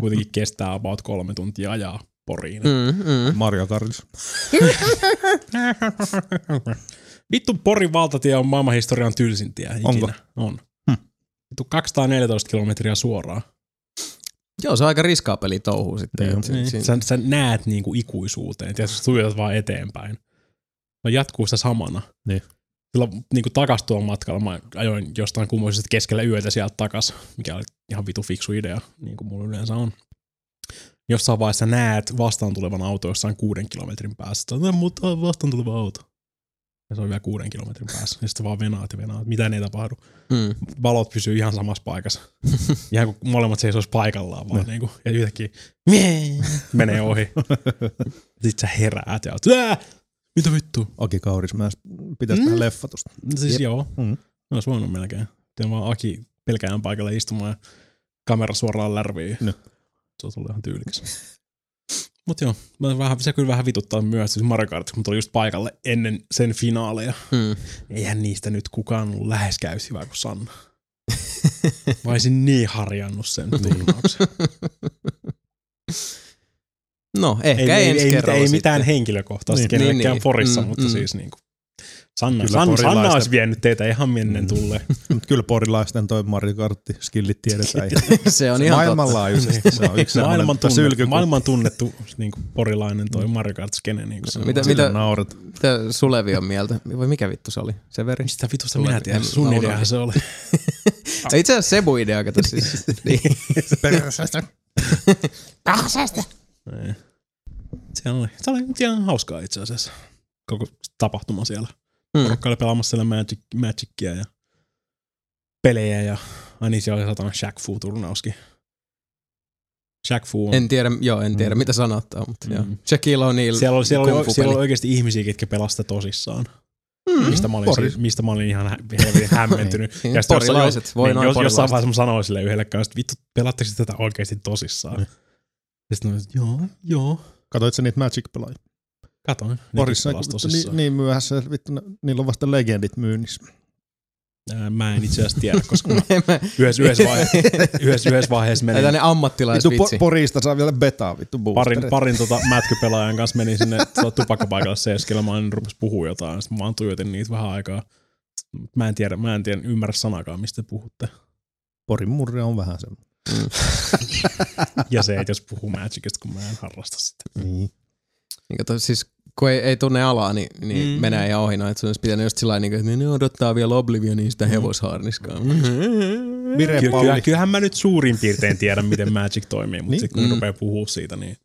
Speaker 4: Kuitenkin kestää about kolme tuntia ajaa poriin.
Speaker 2: Mm, mm.
Speaker 3: Mario Kartissa.
Speaker 4: Vittu Porin valtatie on maailmanhistorian tylsin tie ikinä.
Speaker 3: Onko?
Speaker 4: On.
Speaker 3: Hm.
Speaker 4: Vittu 214 kilometriä suoraan.
Speaker 2: Joo, se on aika riskaa peli touhuu sitten.
Speaker 3: Niin
Speaker 4: Niin. Sä, sä näet niinku ikuisuuteen, tiedätkö, sä tuijotat vaan eteenpäin. Mä jatkuu sitä samana.
Speaker 3: Niin.
Speaker 4: Silloin niinku takas tuolla matkalla mä ajoin jostain kummoisesta keskellä yötä sieltä takas, mikä oli ihan vitu fiksu idea, niin kuin mulla yleensä on. Jossain vaiheessa näet vastaan tulevan auto jossain kuuden kilometrin päässä. No, mutta on vastaan tuleva auto. Ja se on vielä kuuden kilometrin päässä. Ja sitten vaan venaat ja venaat. Mitään ei tapahdu.
Speaker 2: mm.
Speaker 4: Valot pysyy ihan samassa paikassa. ihan kuin molemmat seisois paikallaan vaan. Niin kuin, ja yhtäkkiä mie, menee ohi. Sitten sä heräät ja oot, "Ää! Mitä vittu?
Speaker 3: Aki Kaurismäes pitäisi
Speaker 4: Mm.
Speaker 3: tehdä leffa tosta.
Speaker 4: Siis
Speaker 3: Jep.
Speaker 4: joo,
Speaker 3: Mm.
Speaker 4: olisi voinut melkein. Tein vaan Aki pelkään paikalle istumaan ja kamera suoraan lärviin.
Speaker 3: No.
Speaker 4: Se on tullut ihan tyylikäs. Mut joo, mä vähän, se kyllä vähän vituttaa myös siis Mario Kart, kun tuli just paikalle ennen sen finaaleja.
Speaker 2: Mm.
Speaker 4: Eihän niistä nyt kukaan ollut läheskään yhtä hyvä kuin Sanna. Mä olisin niin harjannut sen turnauksen.
Speaker 2: No, ehkä
Speaker 4: ei,
Speaker 2: ensi
Speaker 4: ei,
Speaker 2: kerralla
Speaker 4: ei
Speaker 2: sitten.
Speaker 4: mitään henkilökohtaista
Speaker 3: Niin.
Speaker 4: kenellekään
Speaker 2: Niin, niin.
Speaker 4: Porissa,
Speaker 2: Mm,
Speaker 4: mutta
Speaker 2: mm.
Speaker 4: siis niinku, Sanna,
Speaker 3: Kyllä
Speaker 4: Sanna, Sanna
Speaker 3: porilaisten-
Speaker 4: olisi vienyt teitä ihan mennen tulle.
Speaker 3: Mut kyllä porilaisten toi Mario Kartti skillit tiedetään.
Speaker 2: Se on ihan.
Speaker 3: Maailmanlaajuisesti se on yksi
Speaker 4: maailman,
Speaker 3: semmoinen
Speaker 4: tunne,
Speaker 3: sylky.
Speaker 4: maailman tunnettu niin kuin porilainen toi Mario Kart skene. Niin kuin se
Speaker 2: Mitä- mitä-
Speaker 3: naurat.
Speaker 2: Mitä Sulevi on mieltä? Vai mikä vittu se oli? Severi?
Speaker 4: Mistä vitusta
Speaker 2: Sulle-
Speaker 4: minä tiedän? Sun ideahan se oli.
Speaker 2: Itse asiassa Sebu idea, kato siis. niin.
Speaker 4: Ei. Se oli, se oli ihan hauskaa itse asiassa. Koko tapahtuma siellä.
Speaker 2: Mm.
Speaker 4: Porukka oli pelaamassa siellä Magic, Magicia ja pelejä ja ai niin, siellä oli satana Shaq Fu-turnauskin. Shaq Fu on
Speaker 2: En tiedä, joo, en tiedä
Speaker 3: Mm.
Speaker 2: mitä sanottaa, mutta
Speaker 4: Mm.
Speaker 2: joo. Shaquille O'Neal
Speaker 4: Siellä oli, siellä, oli, siellä oli oikeasti ihmisiä, ketkä pelasivat tosissaan.
Speaker 2: Mm.
Speaker 4: Mistä mä olin, siis, mistä mä olin ihan hä- helvetin hämmentynyt.
Speaker 2: Niin,
Speaker 4: Ja
Speaker 2: porilaiset, voi
Speaker 4: niin,
Speaker 2: noin
Speaker 4: jos, jossain vaiheessa mä sanoin sille yhdelle kanssa, että vittu, pelaatteko te tätä oikeasti tosissaan?
Speaker 3: Niin.
Speaker 4: Ja sitten joo, joo.
Speaker 3: Katoit sä niitä Magic-pelaajia?
Speaker 4: Katoin.
Speaker 3: Porissa vittu,
Speaker 4: tosissaan.
Speaker 3: niin, niin myöhässä, vittu, ne- niillä on vasta legendit myynnissä.
Speaker 4: Mä en itse asiassa tiedä, koska mä yhdessä, yhdessä, vaiheessa, yhdessä, yhdessä vaiheessa
Speaker 2: Ei
Speaker 4: menin
Speaker 3: Vittu
Speaker 2: ammattilaisvitsi.
Speaker 3: po- Porista saa vielä betaa vittu boosteri.
Speaker 4: parin, parin tota mätkypelaajan kanssa menin sinne tupakkapaikalle seiskelemaan, niin rupes puhua jotain. Sitten mä vaan tuijotin niitä vähän aikaa. Mä en tiedä, mä en tiedä, ymmärrä sanakaan, mistä te puhutte.
Speaker 3: Porin murre on vähän semmoinen.
Speaker 4: Ja se, että jos puhuu Magicista, kun mä en harrasta sitä.
Speaker 3: Niin.
Speaker 2: Niin kato, siis kun ei, ei tunne alaa, niin, niin
Speaker 4: Mm.
Speaker 2: mm. menee ihan ohi. No, että sun olisi pitänyt just sillä niin, että ne odottaa vielä Oblivionin sitä hevosharniskaa. Mm.
Speaker 3: Vire
Speaker 4: Ky- kyllähän mä nyt suurin piirtein tiedän, miten Magic toimii, mutta
Speaker 3: Niin.
Speaker 4: sitten kun
Speaker 2: Mm.
Speaker 4: mm. rupeaa puhua siitä, niin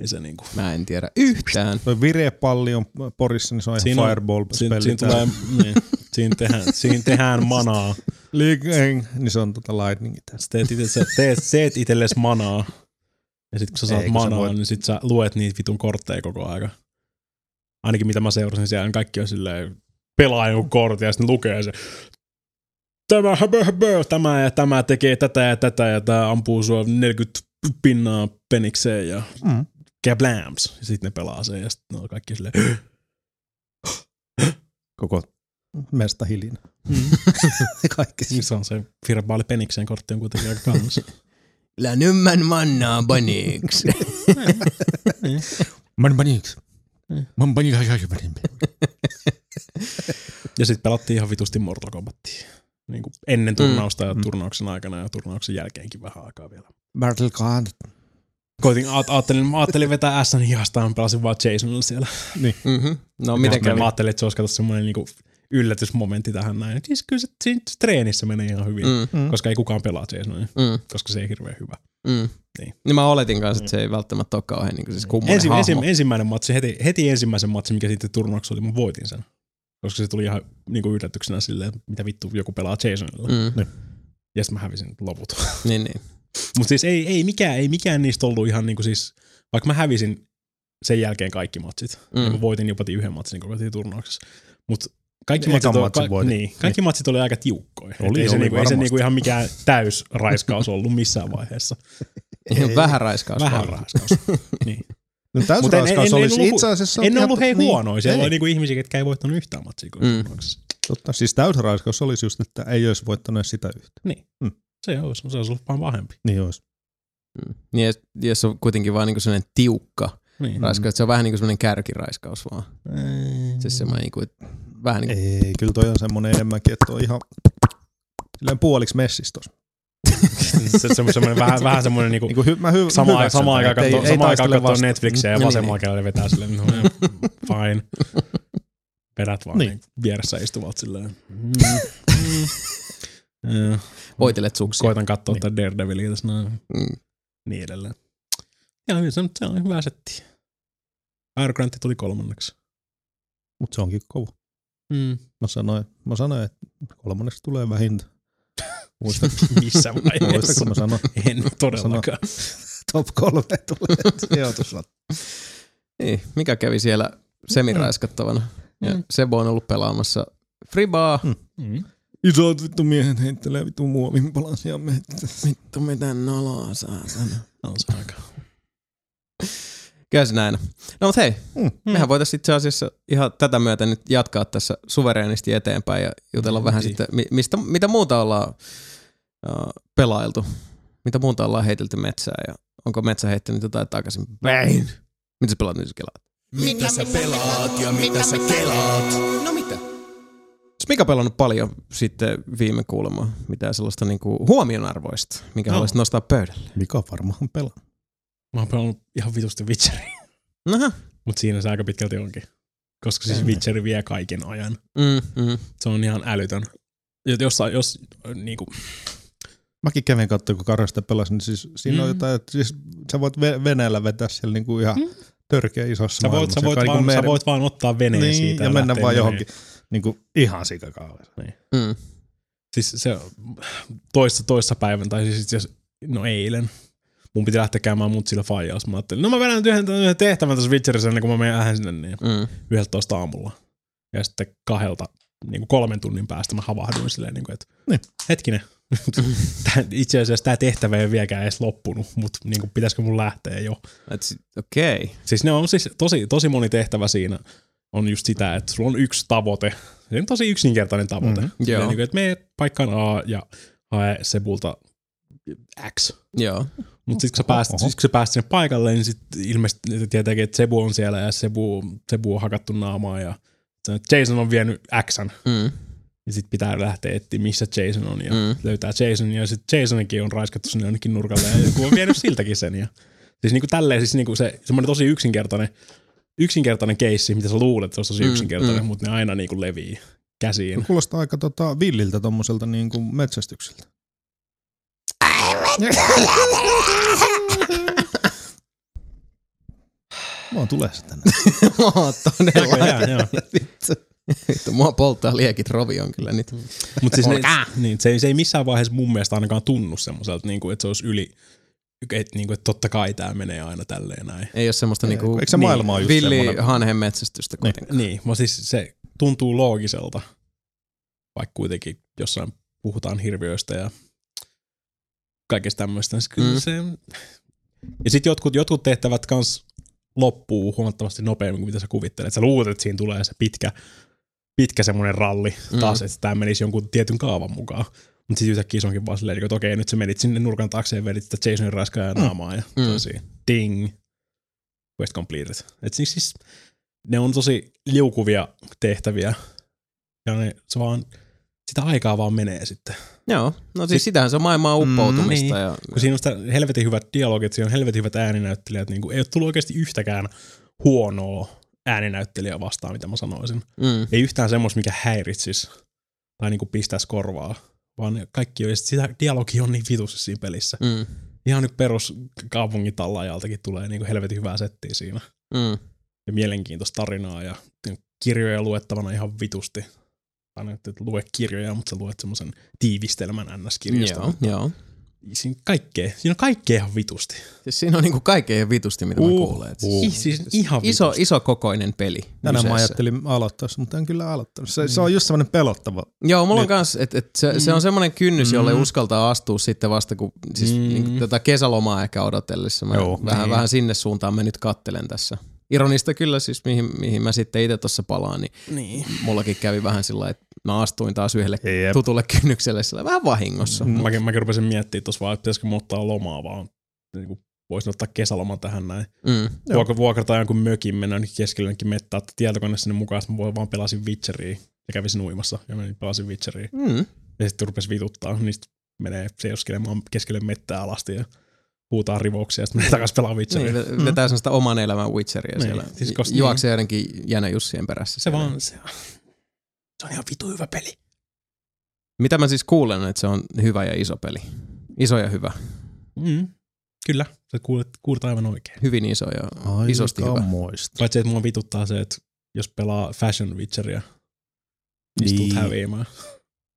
Speaker 4: ei se niinku...
Speaker 2: Mä en tiedä yhtään.
Speaker 3: Toi virepalli on Porissa, niin se on ihan
Speaker 4: Siinä
Speaker 3: fireball
Speaker 4: Siinä, siinä, tulee, niin, siinä, tehdään, siinä tehdään manaa.
Speaker 3: Lightning, niin se on tota lightning.
Speaker 4: Sä teet, ite, sä teet, teet itsellesi manaa. Ja sit kun sä saat
Speaker 3: Ei, kun sä
Speaker 4: manaa,
Speaker 3: voit-
Speaker 4: niin sit sä luet niitä vitun kortteja koko aika. Ainakin mitä mä seurasin siellä, niin kaikki on silleen, pelaa joku kortin ja sitten lukee se. Tämä, höbö, höbö, tämä ja tämä tekee tätä ja tätä ja tämä ampuu sua 40 pinnaa penikseen ja
Speaker 3: Mm.
Speaker 4: Kablams. Ja sitten ne pelaa sen ja sitten ne on kaikki silleen,
Speaker 3: Koko mesta hiljaa. Kaikki.
Speaker 4: niin se on se Firebaali penikseen kortti on kuitenkin aika kallis.
Speaker 2: Länymän mannaa baniksi.
Speaker 3: Man paniks.
Speaker 4: Mm.
Speaker 3: Man paniks.
Speaker 4: Ja sitten pelattiin ihan vitusti Mortal Kombatia. Niin kuin ennen turnausta ja
Speaker 3: Mm.
Speaker 4: turnauksen aikana ja turnauksen jälkeenkin vähän aikaa vielä.
Speaker 3: Battle Card.
Speaker 4: Koitin, ajattelin, ajattelin vetää Sn hihastaan, pelasin vaan Jasonilla siellä.
Speaker 2: mm-hmm. No miten
Speaker 4: Mä
Speaker 2: kävi?
Speaker 4: ajattelin, että se olisi kato semmoinen niinku yllätysmomentti tähän näin. Siis kyllä se siinä treenissä menee ihan hyvin, mm.
Speaker 2: Mm,
Speaker 4: koska ei kukaan pelaa Jasonia,
Speaker 2: mm,
Speaker 4: koska se ei hirveän hyvä.
Speaker 2: mm.
Speaker 4: Niin.
Speaker 2: Niin. niin mä oletin kanssa, että se ei välttämättä ole kauhean niin siis
Speaker 4: Ensi,
Speaker 2: hahmo.
Speaker 4: ensi, ensimmäinen matsi, heti, heti ensimmäisen matsin, mikä sitten turnauksessa oli, mä voitin sen. Koska se tuli ihan niinku yllätyksenä silleen, että mitä vittu joku pelaa Jasonilla. Mm.
Speaker 2: Mm.
Speaker 4: Ja sitten mä hävisin loput.
Speaker 2: Niin, niin.
Speaker 4: Mutta siis ei, ei, mikään, ei mikään niistä ollut ihan niinku siis, vaikka mä hävisin sen jälkeen kaikki matsit, mm. ja
Speaker 2: Mm.
Speaker 4: mä voitin jopa yhden matsin koko turnauksessa. Mutta kaikki matsit, oli,
Speaker 3: matsin
Speaker 4: ka, niin, kaikki matsit oli aika tiukkoja.
Speaker 3: Oli,
Speaker 4: ei, se
Speaker 3: oli
Speaker 4: niinku, ei se niinku ihan mikään täys raiskaus ollut missään vaiheessa.
Speaker 2: Ihan vähän raiskaus.
Speaker 4: Vähän raiskaus. niin.
Speaker 3: No
Speaker 4: Mut en- en-
Speaker 3: täysraiskaus
Speaker 4: en
Speaker 3: olisi
Speaker 4: ollut-
Speaker 3: itse asiassa...
Speaker 4: En ollut hei
Speaker 3: niin,
Speaker 4: huonoja. Siellä
Speaker 3: ei,
Speaker 4: oli niinku ihmisiä, ketkä ei voittanut yhtään matsia.
Speaker 2: Mm.
Speaker 4: Mm.
Speaker 3: Totta. Siis täysraiskaus olisi just, että ei olisi voittanut sitä yhtä.
Speaker 4: Se olisi, se olisi ollut vaan pahempi.
Speaker 3: Niin olisi.
Speaker 2: Mm. Niin, ja- ja se on kuitenkin vaan niinku sellainen tiukka
Speaker 4: Niin.
Speaker 2: raiskaus. että Se on vähän niin kuin sellainen kärkiraiskaus vaan. Siis semmoinen niinku, että vähän niin kuin,
Speaker 3: Ei, kyllä toi on semmoinen enemmänkin, että on ihan silleen puoliksi messissä tossa.
Speaker 4: se, se, semmoinen vähän, vähän semmoinen niinku,
Speaker 3: Niin kuin hy, mä hy,
Speaker 4: Sama,
Speaker 3: hyväksyn
Speaker 4: sama
Speaker 3: ei-
Speaker 4: katsoo,
Speaker 3: ei
Speaker 4: sama
Speaker 3: taistele
Speaker 4: katsoo. Netflixiä ja
Speaker 2: Niin,
Speaker 4: vasemmalla
Speaker 2: niin.
Speaker 4: kädellä vetää silleen, no, fine. Vedät vaan
Speaker 3: Niin.
Speaker 4: niin. vieressä istuvat silleen. Mm, mm.
Speaker 2: Voitelet suksia.
Speaker 4: Koitan katsoa tätä Daredevilia tässä noin.
Speaker 2: Mm.
Speaker 4: Niin edelleen. Ja hyvin, se on, se on hyvä setti. Air Grant tuli kolmanneksi.
Speaker 3: Mutta se onkin kova.
Speaker 4: Mm.
Speaker 3: Mä sanoin, mä sanoin että kolmanneksi tulee vähintään. Muistatko,
Speaker 4: Missä vaiheessa?
Speaker 3: mä sanoin,
Speaker 4: En todellakaan.
Speaker 3: top kolme tulee sijoitus.
Speaker 2: Niin, mikä kävi siellä semiraiskattavana? Ja
Speaker 4: Mm.
Speaker 2: Sebo on ollut pelaamassa Fribaa.
Speaker 3: Mm.
Speaker 4: Mm.
Speaker 3: Isot vittu miehet heittelee vittu muovin palasia metsissä.
Speaker 2: Vittu miten noloa saatana.
Speaker 4: On se aika.
Speaker 2: Kyllä se näin. No mut hei,
Speaker 3: Mm.
Speaker 2: mehän voitaisiin itse asiassa ihan tätä myötä nyt jatkaa tässä suvereenisti eteenpäin ja jutella
Speaker 4: Mm,
Speaker 2: vähän
Speaker 4: niin.
Speaker 2: sitten, mi- mistä, mitä muuta ollaan uh, pelailtu. Mitä muuta ollaan heitelty metsää ja onko metsä heittänyt jotain takaisin päin. Mitä sä pelaat nyt sä kelaat?
Speaker 5: Mitä sä pelaat ja mitä sä kelaat? No mitä?
Speaker 2: Mika pelannut paljon sitten viime kuulemma, mitä sellaista niinku huomionarvoista, mikä
Speaker 4: No.
Speaker 2: haluaisit nostaa pöydälle.
Speaker 3: Mikä varmaan pelaa.
Speaker 4: Mä oon pelannut ihan vitusti Witcheria.
Speaker 2: Aha.
Speaker 4: Mutta siinä se aika pitkälti onkin. Koska siis Witcher vie kaiken ajan.
Speaker 2: Mm, mm.
Speaker 4: Se on ihan älytön. Ja Jos, jos niinku,
Speaker 3: Mäkin kävin katsoa, kun Karasta pelasin, niin siis siinä mm. on jotain, että siis sä voit ve- veneellä vetää siellä niinku ihan mm. törkeä isossa
Speaker 4: sä, voit,
Speaker 3: maailmassa,
Speaker 4: sä, voit
Speaker 3: joka
Speaker 4: vaan,
Speaker 3: niinku
Speaker 4: sä voit vaan ottaa veneen
Speaker 3: niin,
Speaker 4: siitä
Speaker 3: ja mennä
Speaker 4: lähteä
Speaker 3: vaan
Speaker 4: menee.
Speaker 3: Johonkin niinku ihan sikakaaveen.
Speaker 2: Mm.
Speaker 4: Siis se toissa, toissa päivän, tai siis itse asiassa, no eilen, mun piti lähteä käymään mut sillä faijalla. Mä ajattelin, no mä vedän nyt yhden, yhden tehtävän tässä Witcherissä ennen kuin mä menen ähän sinne, niin
Speaker 2: Mm.
Speaker 4: 11 aamulla. Ja sitten kahdelta, niin kuin kolmen tunnin päästä mä havahduin silleen, niin kuin, että
Speaker 3: Niin.
Speaker 4: hetkinen, Tää, itse asiassa tämä tehtävä ei ole vieläkään edes loppunut, mutta niin kuin, pitäisikö mun lähteä jo.
Speaker 2: Okei. Okay.
Speaker 4: Siis ne on siis tosi, tosi moni tehtävä siinä on just sitä, että sulla on yksi tavoite. Se on tosi yksinkertainen tavoite.
Speaker 3: Mhm.
Speaker 4: Mm-hmm.
Speaker 2: Joo.
Speaker 4: Niin kuin, että mene paikkaan A ja hae Sebulta X.
Speaker 2: Joo.
Speaker 4: Mutta sitten kun sä pääst, sit, kun sä pääst sinne paikalle, niin sitten ilmeisesti tietenkin, että Sebu on siellä ja Sebu, Sebu on hakattu naamaa ja Jason on vienyt Xn.
Speaker 2: Mm.
Speaker 4: Ja sitten pitää lähteä etsiä, missä Jason on ja
Speaker 2: Mm.
Speaker 4: mm. löytää Jason ja sitten Jasonikin on raiskattu sinne jonnekin nurkalle ja joku on vienyt siltäkin sen. Ja, siis niinku tälleen siis niinku se semmoinen tosi yksinkertainen, yksinkertainen keissi, mitä sä luulet, että se olisi tosi
Speaker 2: Mm,
Speaker 4: yksinkertainen,
Speaker 2: mm.
Speaker 4: mutta ne aina niinku levii käsiin.
Speaker 3: Kuulostaa aika tota, villiltä tommoselta niin kuin metsästykseltä. Mua tulee se tänne.
Speaker 2: Mä oon todella.
Speaker 4: Näköjään, joo.
Speaker 2: Vittu. Vittu, mua polttaa liekit rovion kyllä nyt.
Speaker 4: Mutta siis ne, niin, se, ei, se ei missään vaiheessa mun mielestä ainakaan tunnu semmoiselta, niin kuin, että se olisi yli, että, niin kuin, että totta kai tämä menee aina tälleen näin.
Speaker 2: Ei ole semmoista niinku
Speaker 3: Eikö se maailma ole just
Speaker 2: villi
Speaker 3: semmoinen?
Speaker 2: hanhen metsästystä kuitenkaan.
Speaker 4: Niin, mutta siis se tuntuu loogiselta, vaikka kuitenkin jossain puhutaan hirviöistä ja kaikesta tämmöistä. Siis kyllä
Speaker 2: Mm.
Speaker 4: mm. se, ja sitten jotkut, jotkut tehtävät kans loppuu huomattavasti nopeammin kuin mitä sä kuvittelet. Sä luulet, että siinä tulee se pitkä, pitkä semmoinen ralli
Speaker 2: Mm.
Speaker 4: taas, että tämä menisi jonkun tietyn kaavan mukaan. Mutta sitten yhtäkkiä se onkin vaan silleen, että okei, nyt sä menit sinne nurkan taakse ja vedit sitä Jasonin raskaa ja naamaa ja
Speaker 2: Mm.
Speaker 4: mm. tosi ding, quest completed. Et siis, siis ne on tosi liukuvia tehtäviä ja ne, se vaan, sitä aikaa vaan menee sitten.
Speaker 2: Joo, no siis sitähän se on maailmaa uppoutumista.
Speaker 4: Mm,
Speaker 2: ja,
Speaker 4: Kun siinä on sitä helvetin hyvät dialogit, siinä on helvetin hyvät ääninäyttelijät, niin kuin, ei ole tullut oikeasti yhtäkään huonoa ääninäyttelijää vastaan, mitä mä sanoisin.
Speaker 2: mm,
Speaker 4: Ei yhtään semmoista, mikä häiritsisi tai niin kuin pistäisi korvaa, vaan kaikki on, ja sit sitä dialogi on niin vitussa siinä pelissä.
Speaker 2: mm,
Speaker 4: Ihan nyt perus kaupungin tallajaltakin tulee niin kuin helvetin hyvää settiä siinä.
Speaker 2: mm.
Speaker 4: Ja mielenkiintoista tarinaa ja kirjoja luettavana ihan vitusti. Tai nyt et lue kirjoja, mutta sä luet semmoisen tiivistelmän NS-kirjasta.
Speaker 2: Joo, joo.
Speaker 4: Siinä kaikkea, siinä on kaikkea ihan vitusti.
Speaker 2: Siis siinä on niinku kaikkea vitusti, mitä mä
Speaker 4: Uh,
Speaker 2: kuulen. Et
Speaker 4: uh.
Speaker 2: Siis
Speaker 4: Siis ihan
Speaker 2: iso,
Speaker 4: vitusti.
Speaker 2: iso kokoinen peli.
Speaker 3: Tänään mä
Speaker 2: kyseessä.
Speaker 3: ajattelin aloittaa se, mutta en kyllä aloittanut. Se, se on just semmoinen pelottava.
Speaker 2: Joo, mulla on
Speaker 3: Nyt-
Speaker 2: kans, että et se, se on semmoinen kynnys, jolle uskaltaa astua sitten vasta, kun siis
Speaker 4: Mm.
Speaker 2: niin tätä kesälomaa ehkä odotellessa. Mä
Speaker 3: Joo,
Speaker 2: vähän,
Speaker 4: niin.
Speaker 2: vähän sinne suuntaan mä nyt kattelen tässä. Ironista kyllä siis, mihin, mihin mä sitten itse tuossa palaan, niin,
Speaker 4: Niin.
Speaker 2: mullakin kävi vähän sillä että mä astuin taas yhdelle
Speaker 3: Jep.
Speaker 2: tutulle kynnykselle sillä vähän vahingossa.
Speaker 4: Mm. Mäkin, mäkin rupesin miettimään tuossa vaan, että pitäisikö mun ottaa lomaa vaan. Niin kuin voisin ottaa kesäloman tähän näin.
Speaker 2: Mm.
Speaker 3: Joo.
Speaker 4: Vuokra, vuokrataan jonkun mökin, mennä jonnekin keskelle jonnekin mettää, ottaa tietokone sinne mukaan, sitten mä voin vaan pelasin Witcheria ja kävisin uimassa ja menin pelasin Witcheria.
Speaker 2: Mm.
Speaker 4: Ja sitten rupesi vituttaa, niin sit menee seisoskelemaan keskelle mettää alasti ja huutaa rivouksia ja sitten menee takaisin pelaamaan Witcheria.
Speaker 2: Niin, ve- vetää sellaista oman elämän Witcheria
Speaker 4: Niin,
Speaker 2: siellä.
Speaker 4: siis koska-
Speaker 2: juoksee joidenkin Jänä Jussien perässä.
Speaker 4: Se
Speaker 2: siellä.
Speaker 4: vaan, se, se on ihan vitu hyvä peli.
Speaker 2: Mitä mä siis kuulen, että se on hyvä ja iso peli. Iso ja hyvä.
Speaker 4: Mm. Kyllä, sä kuulet, kuulet aivan oikein.
Speaker 2: Hyvin iso ja isosti hyvä.
Speaker 3: muista.
Speaker 4: Paitsi, että mua vituttaa se, että jos pelaa Fashion Witcheria, niin, niin. tulet häviämään.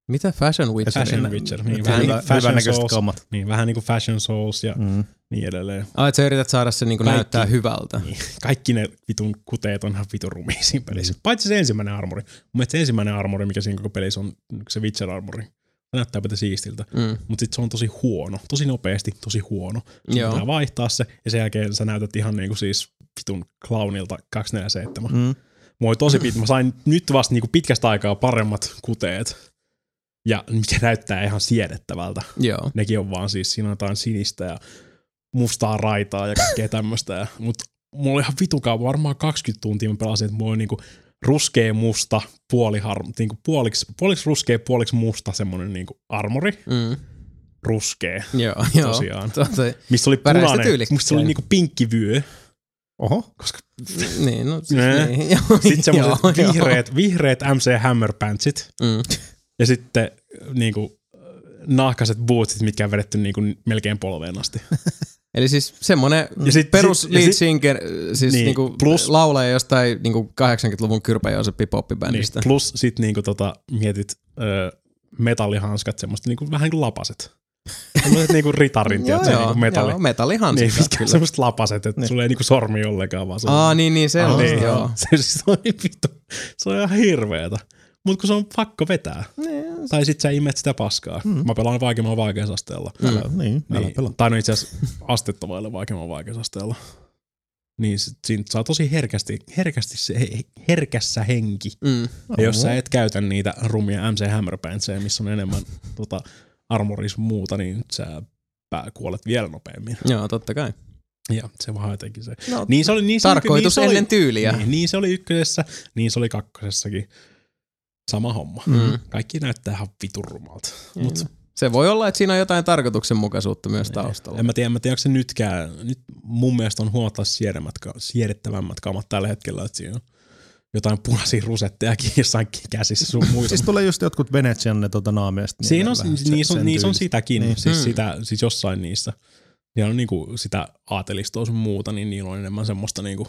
Speaker 2: Mitä Fashion Witcher?
Speaker 4: Fashion Witcher, niin vähän niin kuin Fashion Souls.
Speaker 3: kammat.
Speaker 4: Niin, vähän niin kuin Fashion Souls ja
Speaker 3: Mm.
Speaker 4: niin edelleen.
Speaker 2: Ah, että sä yrität saada se niinku
Speaker 4: Kaikki.
Speaker 2: näyttää hyvältä.
Speaker 4: Niin. Kaikki ne vitun kuteet on ihan vitun rumia siinä pelissä. Paitsi se ensimmäinen armori. Mun mielestä se ensimmäinen armori, mikä siinä koko pelissä on, se Witcher armori. Se näyttää päätä siistiltä.
Speaker 2: Mm.
Speaker 4: Mutta sitten se on tosi huono. Tosi nopeasti, tosi huono. Sun
Speaker 2: Joo.
Speaker 4: pitää vaihtaa se, ja sen jälkeen sä näytät ihan niinku siis vitun clownilta 247.
Speaker 3: Mm.
Speaker 4: Oli tosi pit, mä sain nyt vasta niinku pitkästä aikaa paremmat kuteet. Ja mikä näyttää ihan siedettävältä.
Speaker 2: Joo.
Speaker 4: Nekin on vaan siis, siinä on jotain sinistä ja mustaa raitaa ja kaikkea tämmöistä. Mutta mulla oli ihan vitukaan, varmaan 20 tuntia mä pelasin, että mulla oli niinku ruskea musta, puoli har, niinku puoliksi, puoliksi ruskea, puoliksi musta semmonen niinku armori.
Speaker 2: Mm.
Speaker 4: Ruskea,
Speaker 2: Joo, joo.
Speaker 4: Tosiaan.
Speaker 2: Totta,
Speaker 4: missä oli punainen, se oli niinku pinkki vyö,
Speaker 3: Oho.
Speaker 4: koska
Speaker 2: niin, no siis niin.
Speaker 4: Sitten semmoiset vihreät, vihreät MC Hammer pantsit
Speaker 2: Mm.
Speaker 4: Ja sitten niinku nahkaset bootsit, mitkä on vedetty niinku melkein polveen asti.
Speaker 2: Eli siis semmonen
Speaker 4: Ja sit-
Speaker 2: perus
Speaker 4: sit-
Speaker 2: lead
Speaker 4: sit-
Speaker 2: singer, siis
Speaker 4: Niin,
Speaker 2: niin, niinku
Speaker 4: plus-
Speaker 2: laulaja jostain niinku 80-luvun Kyrpä Jooseppi
Speaker 4: Niin,
Speaker 2: poppibändistä.
Speaker 4: plus sit niinku tota, mietit ö, metallihanskat, semmoista niinku, vähän niinku lapaset. Semmoiset niinku ritarin, tiedätkö,
Speaker 2: joo,
Speaker 4: niinku metalli.
Speaker 2: joo, metallihansikka,
Speaker 4: niin, mitkä on
Speaker 2: kyllä.
Speaker 4: semmoiset lapaset, että
Speaker 3: Niin.
Speaker 4: sulla ei niinku sormi ollenkaan vaan.
Speaker 2: Aa, niin, niin, se on,
Speaker 3: niin.
Speaker 2: joo.
Speaker 4: Se, siis on niin vittu, se on ihan hirveetä. Mutta kun se on pakko vetää.
Speaker 2: Niin,
Speaker 4: Tai sit sä imet sitä paskaa. Mm. Mä pelaan vaikeamman vaikeusasteella.
Speaker 3: Älä, niin, älä
Speaker 4: Niin,
Speaker 3: pelaa.
Speaker 4: tai no itse asiassa astetta vaille vaikeamman vaikeusasteella. Niin sit, siinä saa tosi herkästi, herkästi se, he- herkässä henki.
Speaker 2: Mm.
Speaker 4: Ja jos sä et käytä niitä rumia MC Hammer Pantseja, missä on enemmän tota, armoris muuta, niin sä pää kuolet vielä nopeammin.
Speaker 2: Joo, totta kai.
Speaker 4: Ja se vaan jotenkin se.
Speaker 2: No,
Speaker 4: Niin se oli, niin se oli-
Speaker 2: tarkoitus
Speaker 4: niin se
Speaker 2: ennen
Speaker 4: oli,
Speaker 2: tyyliä.
Speaker 4: Niin, niin se oli ykkösessä, niin se oli kakkosessakin. Sama homma.
Speaker 2: Mm.
Speaker 4: Kaikki näyttää ihan vitun rumalta. Mut
Speaker 2: Se voi olla, että siinä on jotain tarkoituksenmukaisuutta myös taustalla.
Speaker 4: en mä tiedä, en mä tiedä, onko se nytkään. Nyt mun mielestä on huomattavasti siedettävämmät, ka- siedettävämmät kamat tällä hetkellä, että siinä on jotain punaisia rusettejakin jossain käsissä sun muissa.
Speaker 3: Siis tulee just jotkut Venetsian ne tota naamiasta.
Speaker 4: Siinä on,
Speaker 3: vähän,
Speaker 4: niissä on, niissä on sitäkin,
Speaker 3: Niin.
Speaker 4: niin. siis,
Speaker 2: Mm.
Speaker 4: sitä, siis jossain niissä. Siellä on niinku sitä aatelistoa sun muuta, niin niillä on enemmän semmoista niinku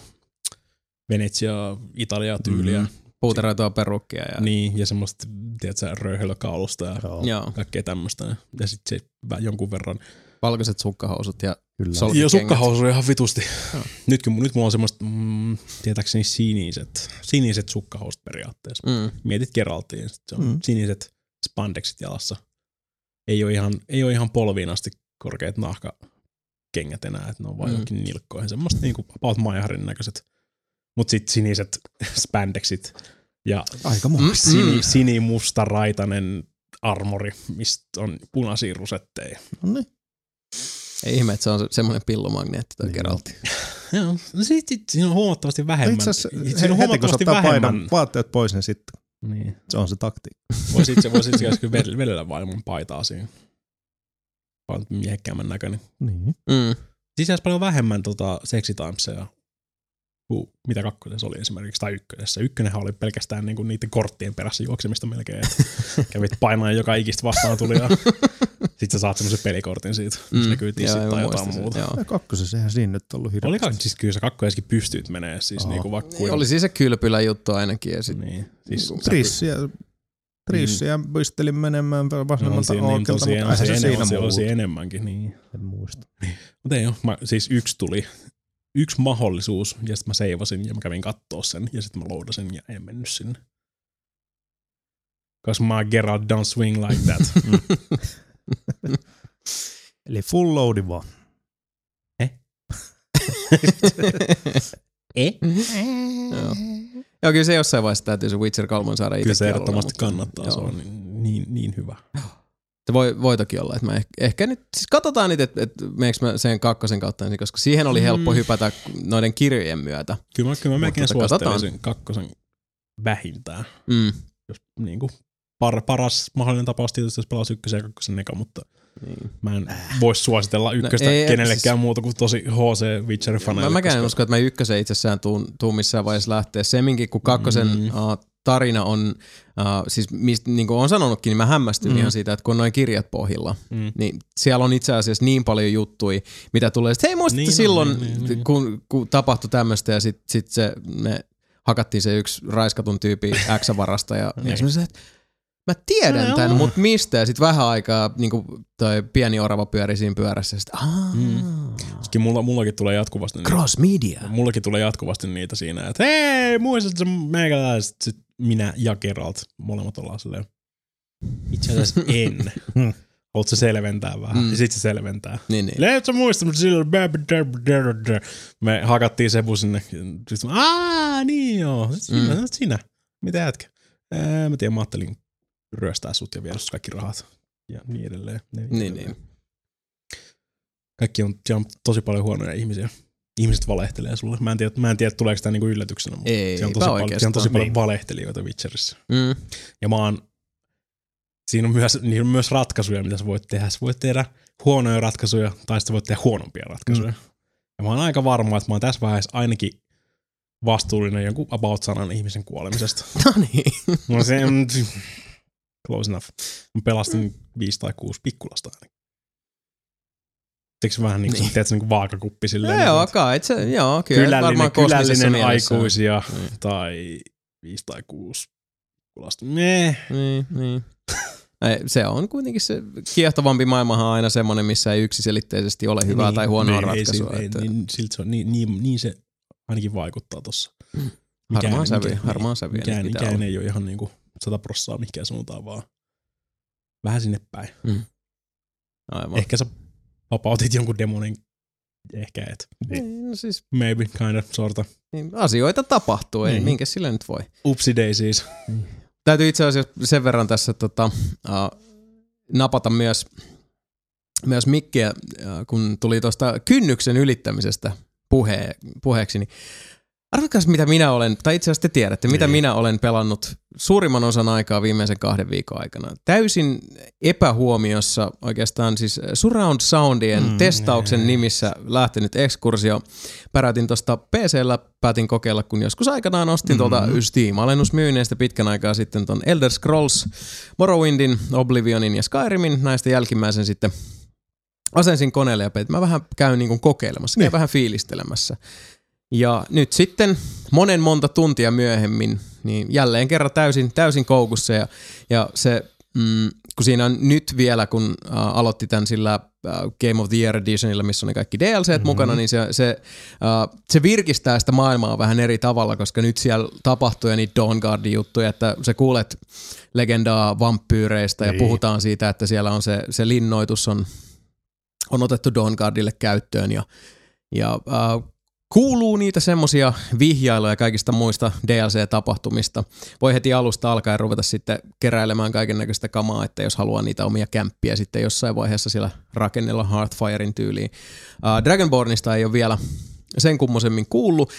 Speaker 4: Venetsia, Italia tyyliä.
Speaker 3: Mm.
Speaker 2: Puuteroitua perukkia. Ja...
Speaker 4: Niin, ja semmoista, tiedätkö, röyhelökaulusta ja
Speaker 3: Joo,
Speaker 4: kaikkea tämmöistä. Ja sitten se jonkun verran.
Speaker 2: valkoiset sukkahousut ja
Speaker 3: kyllä.
Speaker 4: Joo, sukkahousu on ihan vitusti.
Speaker 2: Joo.
Speaker 4: Nyt, kun, nyt mulla on semmoista, mm, tietääkseni siniset, siniset sukkahousut periaatteessa.
Speaker 2: Mm.
Speaker 4: Mietit Geraltiin, sit se on
Speaker 2: Mm.
Speaker 4: siniset spandexit jalassa. Ei ole ihan, ei ole ihan polviin asti korkeat nahkakengät enää, että ne on vaan
Speaker 2: Mm.
Speaker 4: johonkin nilkkoihin. Semmoista niinku about maiharin näköiset. Mut sit siniset spandexit ja
Speaker 3: Aika
Speaker 2: Mm.
Speaker 3: mm.
Speaker 4: sini, sinimusta raitainen armori, mistä on punaisia rusetteja.
Speaker 3: No niin.
Speaker 2: Ei ihme, että se on se- semmoinen pillumagneetti toi
Speaker 3: Niin.
Speaker 2: Geraltti.
Speaker 4: Joo, no sit, sit, siinä on huomattavasti
Speaker 3: No
Speaker 4: vähemmän.
Speaker 3: Itse asiassa
Speaker 4: siinä on
Speaker 3: heti kun
Speaker 4: huomattavasti vähemmän.
Speaker 3: painon vaatteet pois, niin sitten
Speaker 4: Niin.
Speaker 3: se on se taktiikka.
Speaker 4: Voisi itse, voisi itse asiassa kyllä vedellä- vaan mun paitaa siinä. Vaan miehekkäämmän näköinen.
Speaker 3: Niin.
Speaker 2: Mm.
Speaker 4: Sisässä paljon vähemmän tota seksitimesia kuin mitä kakkosessa oli esimerkiksi, tai ykkösessä. Ykkönenhän oli pelkästään niinku niiden korttien perässä juoksemista melkein. että Kävit painaa joka ikistä vastaan tuli ja sit sä saat semmoisen pelikortin siitä, mm. se näkyy tissit tai jotain
Speaker 2: sen,
Speaker 4: muuta.
Speaker 2: Joo.
Speaker 3: Ja kakkosessa eihän siinä nyt ollut hirveästi.
Speaker 4: Oli kaksi, siis kyllä se kakkosessakin pystyt menee, siis
Speaker 3: Aha.
Speaker 4: niinku vaikka
Speaker 2: Niin,
Speaker 4: kuinka.
Speaker 2: Oli siis se kylpylä juttu ainakin. Ja sit,
Speaker 4: Niin, siis
Speaker 2: Niinku
Speaker 4: sä-
Speaker 3: Trissi ja Trissiä pistelin menemään
Speaker 4: No, on
Speaker 3: vasemmalta
Speaker 4: siinä, niin tosiaan,
Speaker 3: mutta eihän
Speaker 4: se
Speaker 3: siinä
Speaker 4: on se enemmänkin. Niin.
Speaker 3: En muista.
Speaker 4: Mutta ei ole. Mä, siis yksi tuli, yksi mahdollisuus, ja sitten mä seivasin, ja mä kävin kattoo sen, ja sitten mä loudasin, ja en mennyt sinne. Cause my Geralt don't swing like that.
Speaker 3: Eli full loadi vaan.
Speaker 4: Eh?
Speaker 2: Joo. Joo, kyllä se jossain vaiheessa täytyy se Witcher 3 saada
Speaker 4: Kyllä
Speaker 2: itsekin
Speaker 4: se ehdottomasti kannattaa, se on niin, niin, niin hyvä.
Speaker 2: Se voi, voi toki olla, että mä ehkä, ehkä nyt, siis katsotaan nyt, että, että meneekö mä sen kakkosen kautta ensin, koska siihen oli helppo
Speaker 4: Mm.
Speaker 2: hypätä noiden kirjojen myötä.
Speaker 4: Kyllä mä, kyllä mä melkein
Speaker 2: tota,
Speaker 4: suosittelisin kakkosen vähintään.
Speaker 2: Mm.
Speaker 4: Jos niin kuin, par, paras mahdollinen tapaus tietysti, jos pelaa ykkösen ja kakkosen eka, mutta
Speaker 2: Niin.
Speaker 4: mä en voisi suositella ykköstä
Speaker 2: No ei,
Speaker 4: kenellekään
Speaker 2: siis-
Speaker 4: muuta kuin tosi HC Witcher-faneille.
Speaker 2: Mä, mäkään en
Speaker 4: koska-
Speaker 2: usko, että mä ykkösen itsessään tuun, tuun missään vaiheessa lähteä. Semminkin, kun kakkosen
Speaker 4: Mm.
Speaker 2: uh, tarina on, uh, siis mistä, niin kuin on sanonutkin, niin mä hämmästyn
Speaker 4: Mm.
Speaker 2: ihan siitä, että kun on noin kirjat pohjilla,
Speaker 4: Mm.
Speaker 2: niin siellä on itse asiassa niin paljon juttuja, mitä tulee. Sitten, hei muistatte
Speaker 4: Niin
Speaker 2: niin silloin,
Speaker 4: niin, niin, niin.
Speaker 2: Kun, kun tapahtui tämmöistä ja sitten sit se, me hakattiin se yksi raiskatun tyypi X-varasta ja,
Speaker 4: Niin.
Speaker 2: ja semmoisen, että mä tiedän
Speaker 4: No
Speaker 2: tämän,
Speaker 4: joo.
Speaker 2: mutta mistä? Ja sitten vähän aikaa niin kuin toi pieni orava pyöri siinä pyörässä sitten,
Speaker 4: Mm. Sitten mulla, mullakin tulee jatkuvasti niitä,
Speaker 2: cross media.
Speaker 4: mullakin tulee jatkuvasti niitä siinä, että hei, muistatko meikäläiset? Sitten minä ja Geralt, molemmat ollaan silleen, itse asiassa en. Haluatko sä selventää vähän?
Speaker 2: Mm.
Speaker 4: Mm. Ja sit se selventää.
Speaker 2: Niin, niin.
Speaker 4: Leet sä muista, mutta silloin me hakattiin Sebu sinne. Aah, niin joo. Sitten
Speaker 2: Mm.
Speaker 4: sinä, sinä. Mitä jätkä? Ää, mä tiedän, mä ajattelin ryöstää sut ja viedä sut kaikki rahat. Ja niin edelleen. Ja
Speaker 2: Niin,
Speaker 4: edelleen.
Speaker 2: niin.
Speaker 4: Kaikki on, on tosi paljon huonoja ihmisiä. Ihmiset valehtelee sulle. Mä en tiedä, mä en tiedä tuleeko tämä niinku yllätyksenä, mutta
Speaker 2: Ei,
Speaker 4: siellä on tosi, paljon, siellä on tosi paljon
Speaker 3: Niin.
Speaker 4: valehtelijoita Witcherissä.
Speaker 2: Mm.
Speaker 4: Ja mä oon, siinä on myös, niillä on myös ratkaisuja, mitä sä voit tehdä. Sä voit tehdä huonoja ratkaisuja, tai sitten voit tehdä huonompia ratkaisuja. Mm. Ja mä oon aika varma, että mä oon tässä vaiheessa ainakin vastuullinen jonkun about sanan ihmisen kuolemisesta.
Speaker 2: No niin.
Speaker 4: No se close enough. Mä pelastin viisi tai kuusi pikkulasta ainakin. Teekö vähän niin kuin,
Speaker 2: Niin.
Speaker 4: niin. teet niin kuin vaakakuppi silleen?
Speaker 2: Joo,
Speaker 4: niin kuin,
Speaker 2: kai, se, joo, kyllä.
Speaker 4: kylällinen, kylällinen aikuisia
Speaker 2: Niin.
Speaker 4: tai viisi tai kuusi pikkulasta. Meh.
Speaker 2: Niin, niin. Ei, se on kuitenkin se kiehtovampi maailmahan aina semmoinen, missä ei yksiselitteisesti ole hyvää tai huonoa
Speaker 4: Niin, ei,
Speaker 2: ratkaisua.
Speaker 4: Ei,
Speaker 2: että
Speaker 4: ei, niin, siltä se on, niin, niin, niin, se ainakin vaikuttaa tossa.
Speaker 2: harmaa sävy, harmaa sävy.
Speaker 4: Mikään,
Speaker 2: nyt pitää
Speaker 4: mikään
Speaker 2: olla.
Speaker 4: ei ole ihan niinku sata prossaa mihinkään suuntaan, vaan vähän sinne päin.
Speaker 2: Aivan.
Speaker 4: Ehkä sä vapautit jonkun demonin, ehkä et.
Speaker 2: Niin, no siis,
Speaker 4: Maybe, kind of, sorta.
Speaker 2: niin, asioita tapahtuu, ei,
Speaker 4: Niin.
Speaker 2: minkä sille nyt voi.
Speaker 4: Upsi daisies.
Speaker 2: Täytyy itse asiassa sen verran tässä tota, uh, napata myös, myös mikkiä, uh, kun tuli tuosta kynnyksen ylittämisestä puhe, puheeksi, niin arvatkaas mitä minä olen, tai itse asiassa te tiedätte, mitä
Speaker 4: Niin.
Speaker 2: minä olen pelannut suurimman osan aikaa viimeisen kahden viikon aikana. Täysin epähuomiossa oikeastaan siis surround soundien
Speaker 4: Mm,
Speaker 2: mm, testauksen
Speaker 4: nee.
Speaker 2: nimissä lähtenyt ekskursio. Pärätin tuosta PCllä, päätin kokeilla, kun joskus aikanaan ostin tuolta
Speaker 4: Mhm.
Speaker 2: Steam-alennusmyynneistä pitkän aikaa sitten ton Elder Scrolls, Morrowindin, Oblivionin ja Skyrimin, näistä jälkimmäisen sitten asensin koneelle ja peit. Mä vähän käyn niin kokeilemassa, käyn
Speaker 4: Niin.
Speaker 2: vähän fiilistelemässä. Ja nyt sitten monen monta tuntia myöhemmin, niin jälleen kerran täysin, täysin koukussa ja, ja se, mm, kun siinä on nyt vielä, kun äh, aloitti tämän sillä äh, Game of the Year Editionilla, missä on ne kaikki DLCt mm-hmm. mukana, niin se, se, äh, se virkistää sitä maailmaa vähän eri tavalla, koska nyt siellä tapahtuu ja niitä Dawnguardin juttuja, että sä kuulet legendaa vampyyreistä ja
Speaker 3: Niin.
Speaker 2: puhutaan siitä, että siellä on se, se linnoitus on, on otettu Dawnguardille käyttöön ja, ja äh, kuuluu niitä semmosia vihjailuja kaikista muista DLC-tapahtumista. Voi heti alusta alkaen ruveta sitten keräilemään kaiken näköistä kamaa, että jos haluaa niitä omia kämppiä sitten jossain vaiheessa siellä rakennella Hearthfirein tyyliin. Uh, Dragonbornista ei ole vielä sen kummosemmin kuullut,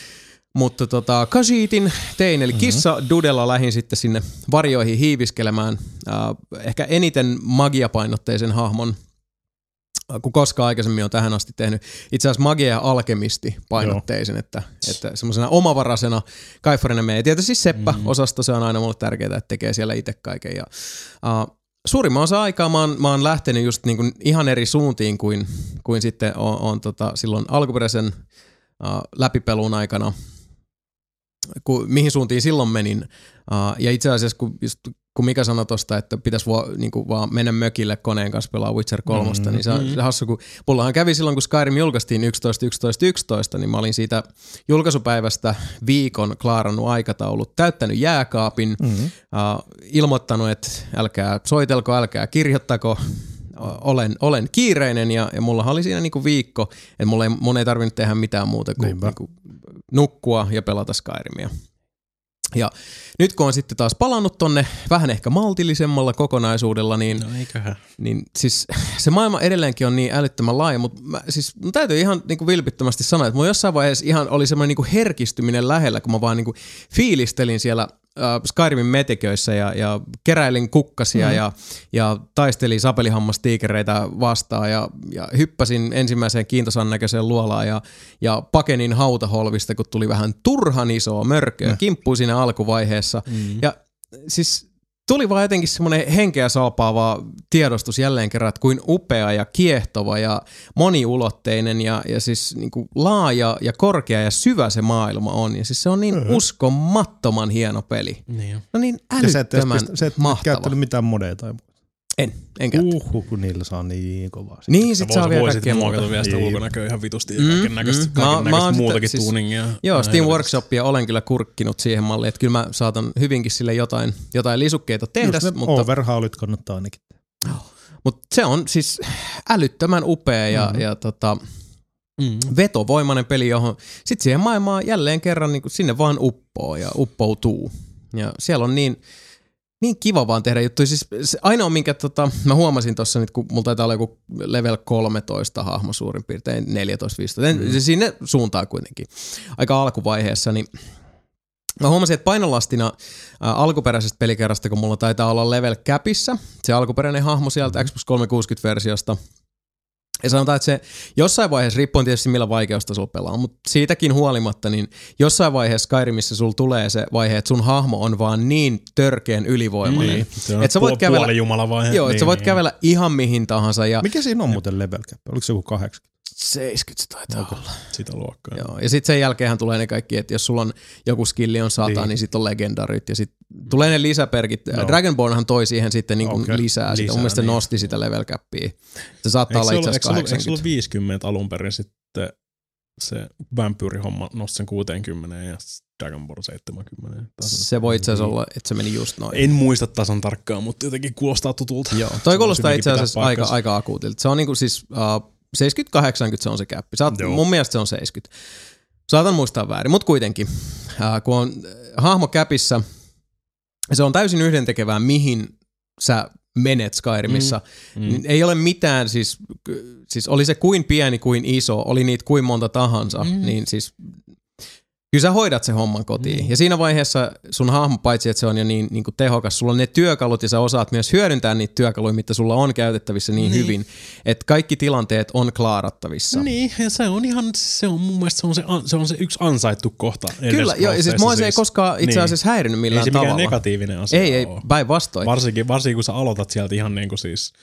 Speaker 2: mutta tota, Kashitin tein, eli kissa Dudella lähin sitten sinne varjoihin hiiviskelemään. Uh, ehkä eniten magiapainotteisen hahmon kun koskaan aikaisemmin on tähän asti tehnyt. Itse asiassa magia ja alkemisti painotteisen, että, että semmoisena omavaraisena kaifarina menee. Tietysti Seppä mm. osasto, se on aina mulle tärkeää, että tekee siellä itse kaiken. Ja, uh, suurimman osa aikaa mä oon, mä oon lähtenyt just niin kuin ihan eri suuntiin kuin, kuin sitten on, on tota, silloin alkuperäisen uh, läpipelun aikana, kun, mihin suuntiin silloin menin. Uh, ja itse asiassa kun just kun Mika sanoi tosta, että pitäisi vo, niin kuin vaan mennä mökille koneen kanssa pelaa Witcher 3, mm, niin se on mm. hassu, kun mullahan kävi silloin, kun Skyrim julkaistiin 11, 11, 11, niin mä olin siitä julkaisupäivästä viikon klaarannut aikataulut, täyttänyt jääkaapin, mm. uh, ilmoittanut, että älkää soitelko, älkää kirjoittako, olen, olen kiireinen ja, ja mulla oli siinä niinku viikko, että mulla ei, mun ei tarvinnut tehdä mitään muuta kuin niinku nukkua ja pelata Skyrimia. Ja nyt kun on sitten taas palannut tonne vähän ehkä maltillisemmalla kokonaisuudella, niin,
Speaker 4: No eiköhän.
Speaker 2: niin siis se maailma edelleenkin on niin älyttömän laaja, mutta mä, siis mun täytyy ihan niin kuin vilpittömästi sanoa, että mulla jossain vaiheessa ihan oli semmoinen niin kuin herkistyminen lähellä, kun mä vaan niin kuin fiilistelin siellä äh, Skyrimin metiköissä ja, ja keräilin kukkasia mm. ja, ja taistelin sapelihammastiikereitä vastaan ja, ja hyppäsin ensimmäiseen kiintosan näköiseen luolaan ja, ja pakenin hautaholvista, kun tuli vähän turhan isoa mörköä, mm. kimppui siinä alkuvaiheessa. Mm. Ja siis tuli vaan jotenkin semmoinen henkeä salpaava tiedostus jälleen kerran, että kuin upea ja kiehtova ja moniulotteinen ja, ja siis niin kuin laaja ja korkea ja syvä se maailma on. Ja siis se on niin uh-huh. uskomattoman hieno peli.
Speaker 4: Niin jo.
Speaker 2: No niin
Speaker 3: Ja sä et,
Speaker 2: älyttömän
Speaker 3: pistä- sä et
Speaker 2: mahtava.
Speaker 3: käyttänyt mitään modeja tai muuta.
Speaker 2: En, en käyttänyt.
Speaker 3: Uhuh, kun niillä saa niin kovaa. sitä.
Speaker 2: Niin,
Speaker 4: Sä
Speaker 2: sit saa vielä kaikkea muuta.
Speaker 4: muokata vielä sitä
Speaker 3: Niin.
Speaker 4: ulkonäköä ihan vitusti ja
Speaker 2: Mm,
Speaker 4: kaiken näköistä,
Speaker 2: mm. Mä- mä oon
Speaker 4: muutakin
Speaker 2: siis-
Speaker 4: tuuningia.
Speaker 2: Joo, Steam. Workshopia olen kyllä kurkkinut siihen malliin, että kyllä mä saatan hyvinkin sille jotain, jotain lisukkeita tehdä,
Speaker 3: Just ne
Speaker 2: mutta,
Speaker 3: overhaulit kannattaa ainakin.
Speaker 2: mutta se on siis älyttömän upea ja, mm-hmm. ja tota,
Speaker 4: Mm.
Speaker 2: vetovoimainen peli, johon sitten siihen maailmaan jälleen kerran niin sinne vaan uppoo ja uppoutuu. Ja siellä on niin, niin kiva vaan tehdä juttuja. Siis se ainoa, minkä tota, mä huomasin tuossa nyt, kun mulla taitaa olla joku level 13 hahmo suurin piirtein, 14-15, mm. se sinne suuntaan kuitenkin aika alkuvaiheessa, niin Mä huomasin, että painolastina ä, alkuperäisestä pelikerrasta, kun mulla taitaa olla level capissa, se alkuperäinen hahmo sieltä Xbox 360-versiosta, ja sanotaan, että se jossain vaiheessa, riippuen tietysti millä vaikeustasolla pelaa, mutta siitäkin huolimatta, niin jossain vaiheessa Skyrimissa sulla tulee se vaihe, että sun hahmo on vaan niin törkeän ylivoimainen.
Speaker 4: Niin. Se on
Speaker 2: Et sä voit kävellä-. Joo, että
Speaker 4: niin,
Speaker 2: sä voit
Speaker 4: niin.
Speaker 2: kävellä ihan mihin tahansa ja
Speaker 3: Mikä siinä on muuten level cap? Oliko se joku 80?
Speaker 2: 70 se taitaa olla.
Speaker 4: Sitä luokkaa.
Speaker 2: Joo, ja sitten sen jälkeen tulee ne kaikki, että jos sulla on joku skilli on sata, niin,
Speaker 3: Niin.
Speaker 2: niin sitten on legendarit ja sitten tulee ne lisäperkit. No. Dragonbornhan toi siihen sitten niin kuin
Speaker 3: Okei.
Speaker 2: lisää, sitä.
Speaker 4: Lisää,
Speaker 2: Mun mielestä
Speaker 4: niin.
Speaker 2: nosti sitä level capia. Se saattaa
Speaker 4: Eikö
Speaker 2: olla
Speaker 4: se,
Speaker 2: itse asiassa
Speaker 4: se ollut, eikö se ollut
Speaker 2: 80.
Speaker 4: 50 alun perin sitten se vampyyrihomma nosti sen 60 ja Dragon Ball 70? Tasan.
Speaker 2: Se voi itse asiassa olla, että se meni just noin.
Speaker 4: En muista tasan tarkkaan, mutta jotenkin kuulostaa tutulta.
Speaker 2: Joo, toi kuulostaa itse asiassa aika, aika akuutilta. Se on niinku siis uh, 70-80 se on se käppi. Saat,
Speaker 4: Joo.
Speaker 2: mun mielestä se on 70. Saatan muistaa väärin, mutta kuitenkin. Uh, kun on äh, hahmo käpissä, se on täysin yhdentekevää, mihin sä menet Skyrimissa. Mm. Niin ei ole mitään, siis, siis oli se kuin pieni kuin iso, oli niitä kuin monta tahansa, mm. niin siis kyllä sä hoidat se homman kotiin. Mm. Ja siinä vaiheessa sun hahmo, paitsi että se on jo niin, niin kuin tehokas, sulla on ne työkalut ja sä osaat myös hyödyntää niitä työkaluja, mitä sulla on käytettävissä niin,
Speaker 4: Niin.
Speaker 2: niin. hyvin, että kaikki tilanteet on klaarattavissa.
Speaker 4: Niin, ja se on ihan, se on mun mielestä se on se, se, on se yksi ansaittu kohta.
Speaker 2: Kyllä, joo, ja siis mua se ei koskaan itse asiassa häirinyt
Speaker 4: Ei
Speaker 2: millään
Speaker 4: se mikään
Speaker 2: tavalla.
Speaker 4: negatiivinen asia
Speaker 2: Ei, ei, päinvastoin.
Speaker 4: Varsinkin, varsinkin kun sä aloitat sieltä ihan niin kuin siis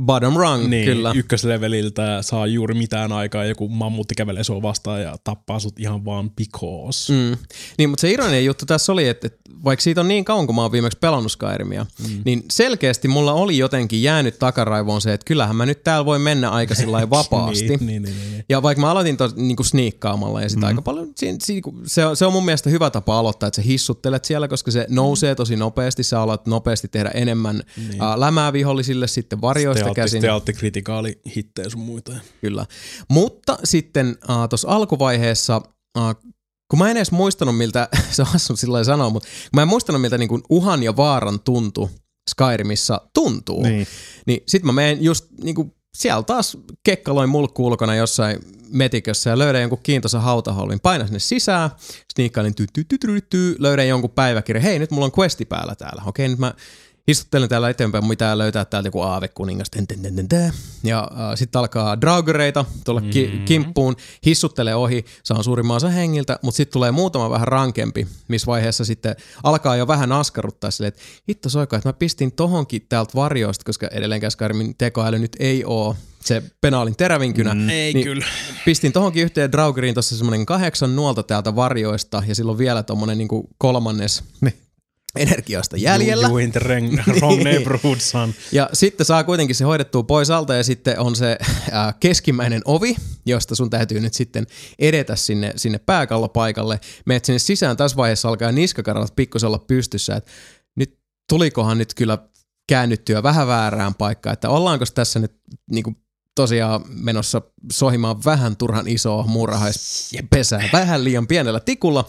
Speaker 2: Bottom rung,
Speaker 4: niin,
Speaker 2: kyllä.
Speaker 4: ykkösleveliltä, saa juuri mitään aikaa, joku mammutti kävelee sua vastaan ja tappaa sut ihan vaan because.
Speaker 2: Mm. Niin, mutta se ironinen juttu tässä oli, että, että vaikka siitä on niin kauan, kun mä oon viimeksi pelannut Skyrimia, mm. niin selkeästi mulla oli jotenkin jäänyt takaraivoon se, että kyllähän mä nyt täällä voi mennä aika sillä lailla vapaasti.
Speaker 4: niin, niin, niin, niin.
Speaker 2: Ja vaikka mä aloitin tos, niinku sniikkaamalla ja sitä mm. aika paljon, siinä, siinä, se, on, se on mun mielestä hyvä tapa aloittaa, että sä hissuttelet siellä, koska se nousee tosi nopeasti, sä alat nopeasti tehdä enemmän niin. uh, lämää vihollisille sitten varjoista
Speaker 4: Stealtti,
Speaker 2: käsin.
Speaker 4: stealtti, kritikaali, hittejä sun muita.
Speaker 2: Kyllä. Mutta sitten uh, tuossa alkuvaiheessa, uh, kun mä en edes muistanut miltä, se on hassu sillä sanoa, mutta kun mä en muistanut miltä niin kuin uhan ja vaaran tuntu Skyrimissa tuntuu,
Speaker 3: Niin.
Speaker 2: niin sit mä menen just niinku siellä taas kekkaloin mulkku ulkona jossain metikössä ja löydän jonkun kiintoisen hautaholvin. Painan sinne sisään, sniikkailin ty, ty, ty, ty, ty, löydän jonkun päiväkirjan. Hei, nyt mulla on questi päällä täällä. Okei, nyt mä istuttelen täällä eteenpäin, mun pitää löytää täältä joku aavekuningas. Ja äh, sitten alkaa draugereita tuolla ki-
Speaker 4: Mm-hmm.
Speaker 2: kimppuun, hissuttelee ohi, saan suurimman osan hengiltä, mutta sitten tulee muutama vähän rankempi, missä vaiheessa sitten alkaa jo vähän askarruttaa silleen, että hitto soika, että mä pistin tohonkin täältä varjoista, koska edelleenkään Skyrimin tekoäly nyt ei oo se penaalin terävinkynä.
Speaker 4: Mm, ei
Speaker 2: niin
Speaker 4: kyllä.
Speaker 2: Pistin tohonkin yhteen Draugeriin tuossa semmoinen kahdeksan nuolta täältä varjoista ja silloin vielä tommonen niinku kolmannes
Speaker 3: Niin.
Speaker 2: Energiasta jäljellä.
Speaker 4: You, you in the wrong, wrong neighborhood, son.
Speaker 2: Ja sitten saa kuitenkin se hoidettua pois alta ja sitten on se äh, keskimmäinen ovi, josta sun täytyy nyt sitten edetä sinne, sinne pääkallopaikalle. Meet sinne sisään, tässä vaiheessa alkaa niskakarat pikkusen olla pystyssä, että nyt tulikohan nyt kyllä käännyttyä vähän väärään paikkaan, että ollaanko tässä nyt niin kuin, tosiaan menossa sohimaan vähän turhan isoa muurahaispesää, vähän liian pienellä tikulla.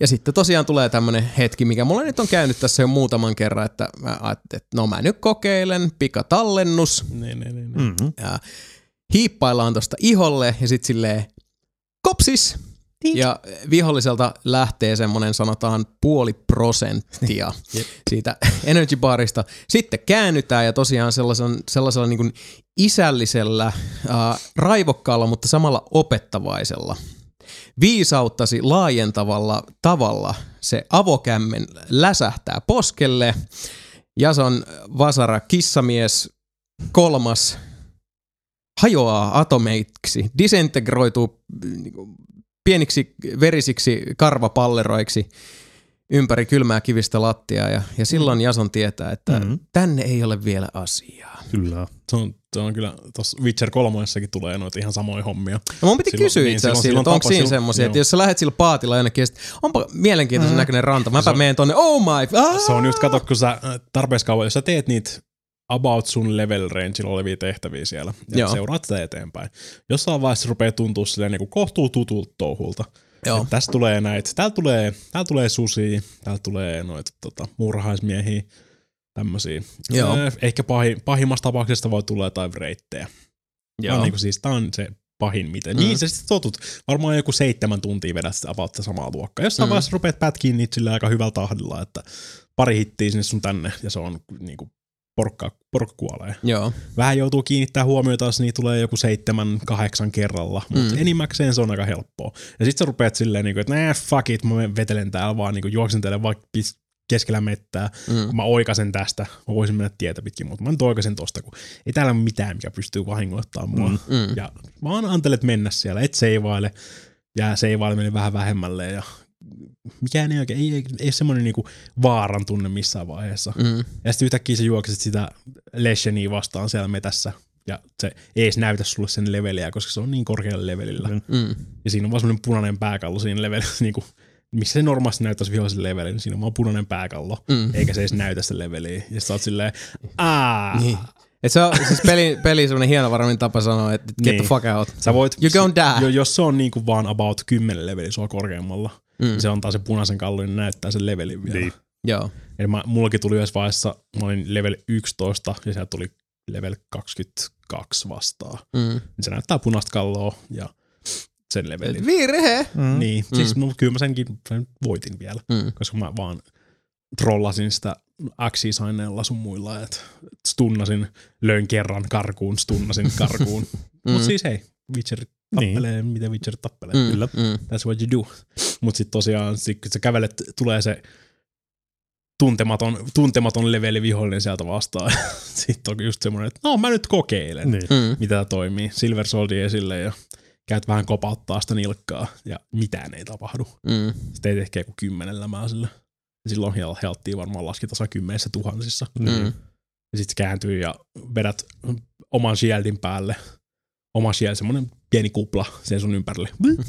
Speaker 2: Ja sitten tosiaan tulee tämmöinen hetki, mikä mulla nyt on käynyt tässä jo muutaman kerran, että mä ajattelin, että no mä nyt kokeilen, pikatallennus,
Speaker 4: Niin, niin, niin.
Speaker 3: Mm.
Speaker 4: Mm.
Speaker 2: ja hiippaillaan tosta iholle ja sitten silleen kopsis. Ja viholliselta lähtee semmoinen sanotaan puoli prosenttia siitä energy barista. Sitten käännytään ja tosiaan sellaisella, sellaisella niin kuin isällisellä, äh, raivokkaalla, mutta samalla opettavaisella, viisauttasi laajentavalla tavalla se avokämmen läsähtää poskelle. Jason Vasara, kissamies, kolmas, hajoaa atomeiksi, disintegroituu niin pieniksi verisiksi karvapalleroiksi ympäri kylmää kivistä lattiaa ja, ja silloin Jason tietää, että
Speaker 3: Mhm.
Speaker 2: mm. tänne ei ole vielä asiaa.
Speaker 3: Kyllä.
Speaker 4: Se on, se on kyllä, tuossa Witcher 3 tuli noita ihan samoja hommia.
Speaker 2: No mun piti
Speaker 4: Silloin-
Speaker 2: kysyä
Speaker 4: niin,
Speaker 2: itse asiassa,
Speaker 4: silloin-
Speaker 2: silloin, että onko siinä semmoisia, että jos sä lähdet sillä paatilla jonnekin, sit, onpa mielenkiintoisen näköinen ranta, mäpä menen tonne, oh my, ah!
Speaker 4: Se on just, kato, kun sä äh, tarpeeksi kauan, jos sä teet niitä about sun level rangeilla olevia tehtäviä siellä ja
Speaker 2: Joo.
Speaker 4: seuraat sitä eteenpäin. Jossain vaiheessa se rupeaa tuntua silleen niin kohtuu tutulta touhulta.
Speaker 2: Joo.
Speaker 4: Tästä tulee näitä, täällä tulee, täällä tulee susia, täällä tulee noita tota, murhaismiehiä, tämmöisiä.
Speaker 2: Joo.
Speaker 4: Ehkä pahin, pahimmassa tapauksessa voi tulla jotain reittejä.
Speaker 2: Joo.
Speaker 4: niin kuin, siis, tää on se pahin miten.
Speaker 2: Mm.
Speaker 4: Niin sä sitten totut. Varmaan joku seitsemän tuntia vedät sitä sitä samaa luokkaa. Jossain
Speaker 2: Mm.
Speaker 4: vaiheessa rupeat pätkiin niitä sillä aika hyvällä tahdilla, että pari hittiä sinne sun tänne ja se on niin kuin porkka, porkka kuolee.
Speaker 2: Joo.
Speaker 4: Vähän joutuu kiinnittää huomiota, jos niitä tulee joku seitsemän, kahdeksan kerralla, mutta
Speaker 2: Mm.
Speaker 4: mm. enimmäkseen se on aika helppoa. Ja sit sä rupeat silleen, niin kuin, että nää, fuck it, mä vetelen täällä vaan, niin juoksentelen vaikka pis- keskellä mettää,
Speaker 2: Mm.
Speaker 4: kun mä oikasen tästä, mä voisin mennä tietä pitkin, mutta mä nyt oikasen tosta, kun ei täällä ole mitään, mikä pystyy vahingoittamaan mua.
Speaker 3: Mm.
Speaker 4: Mm. Ja vaan antelet mennä siellä, et seivaile, jää seivaileminen vähän vähemmälle ja mikään ei oikein, ei, ei, ei ole semmoinen niinku vaaran tunne missään vaiheessa.
Speaker 2: Mm.
Speaker 4: Ja sitten yhtäkkiä sä juokset sitä Lesheniä vastaan siellä metässä ja se ei edes näytä sulle sen leveliä, koska se on niin korkealla levelillä.
Speaker 3: Mm.
Speaker 4: Ja siinä on vaan semmoinen punainen pääkallo siinä levelissä, niinku, missä se normaalisti näyttäisi vihollisen levelin, niin siinä on vaan punainen pääkallo,
Speaker 2: Mm.
Speaker 4: eikä se edes näytä sitä leveliä. Ja sä oot silleen, aa,
Speaker 2: Niin. Et se on siis peli, peli semmoinen hienovarainen tapa sanoa, että get
Speaker 4: Niin.
Speaker 2: the fuck out.
Speaker 4: Sä voit,
Speaker 2: You gon' die.
Speaker 4: Jo, jos se on niinku vaan about 10 leveli sua korkeammalla,
Speaker 2: Mm.
Speaker 4: se antaa se punaisen kallon niin näyttää sen levelin vielä.
Speaker 3: Niin.
Speaker 2: Joo.
Speaker 4: Eli mä, mullakin tuli yhdessä vaiheessa, mä olin level 11 ja sieltä tuli level 22 vastaan.
Speaker 2: Mm.
Speaker 4: Niin se näyttää punaista kalloa ja sen levelin.
Speaker 2: Virhe!
Speaker 3: Mm.
Speaker 4: Niin,
Speaker 2: Mm.
Speaker 4: siis no, kyllä mä senkin sen voitin vielä,
Speaker 2: Mm.
Speaker 4: koska mä vaan trollasin sitä Axis-aineella sun muilla, että stunnasin, löin kerran karkuun, stunnasin karkuun.
Speaker 2: Mm.
Speaker 4: Mutta siis hei, Witcher tappelee, niin. miten Witcher tappelee.
Speaker 2: Mm.
Speaker 3: Kyllä.
Speaker 2: Mm.
Speaker 4: That's what you do. Mutta sitten tosiaan, sit, kun sä kävelet, tulee se tuntematon, tuntematon leveli vihollinen sieltä vastaan. sitten on just semmoinen, että no mä nyt kokeilen, niin.
Speaker 3: Niin.
Speaker 2: Mm.
Speaker 4: mitä tää toimii. Silver Sword esille ja käyt vähän kopauttaa sitä nilkkaa ja mitään ei tapahdu.
Speaker 2: Mm.
Speaker 4: Sitten ei ehkä joku kymmenen lämää sille. Ja silloin hel- helttiin varmaan laskitasa kymmenissä tuhansissa.
Speaker 2: Mm.
Speaker 4: Ja sitten kääntyy ja vedät oman shieldin päälle. Oma shield, semmonen pieni kupla sen sun ympärille.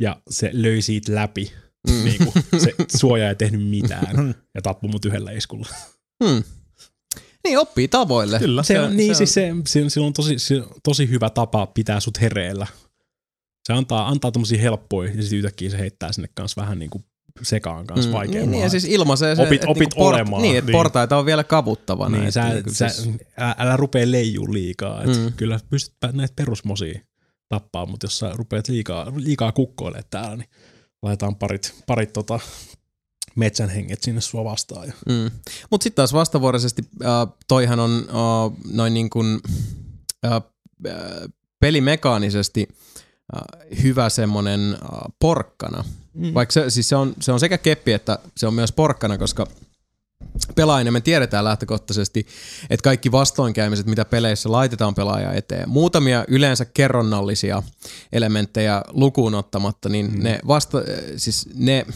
Speaker 4: Ja se löi siitä läpi.
Speaker 2: Mm.
Speaker 4: Niin kuin, se suoja ei tehnyt mitään. Ja tappoi mut yhdellä iskulla.
Speaker 2: Mm. Niin oppii tavoille.
Speaker 3: Kyllä.
Speaker 4: Se on, niin, siis se, se, sillä on tosi, se, on tosi hyvä tapa pitää sut hereillä. Se antaa, antaa tommosia helppoja ja sitten yhtäkkiä se heittää sinne kanssa vähän niinku sekaan kanssa
Speaker 2: Mm,
Speaker 4: vaikeampaa.
Speaker 2: Niin, ja siis ilmaisee se,
Speaker 4: Opit-
Speaker 2: että
Speaker 4: opit
Speaker 2: niinku port,
Speaker 4: olemaan.
Speaker 2: Niin, että
Speaker 3: Niin.
Speaker 2: portaita on vielä kavuttavana.
Speaker 4: niin,
Speaker 2: että
Speaker 4: sä,
Speaker 2: niinku
Speaker 4: sä,
Speaker 2: siis-
Speaker 4: älä, älä rupee leijuu liikaa. Et
Speaker 2: Mm.
Speaker 4: Kyllä pystyt näitä perusmosia tappaa, mutta jos sä rupeat liikaa, liikaa kukkoilemaan täällä, niin laitetaan parit, parit tota, metsän henget sinne sua vastaan. Ja,
Speaker 2: Mm. Mutta sitten taas vastavuoroisesti äh, toihan on äh, noin niin kuin äh, äh, pelimekaanisesti äh, hyvä semmonen äh, porkkana. Mm. Vaikka se, siis se, on, se on sekä keppi että se on myös porkkana, koska pelaajina me tiedetään lähtökohtaisesti, että kaikki vastoinkäymiset, mitä peleissä laitetaan pelaaja eteen, muutamia yleensä kerronnallisia elementtejä lukuun ottamatta, niin mm. ne, vasta, siis ne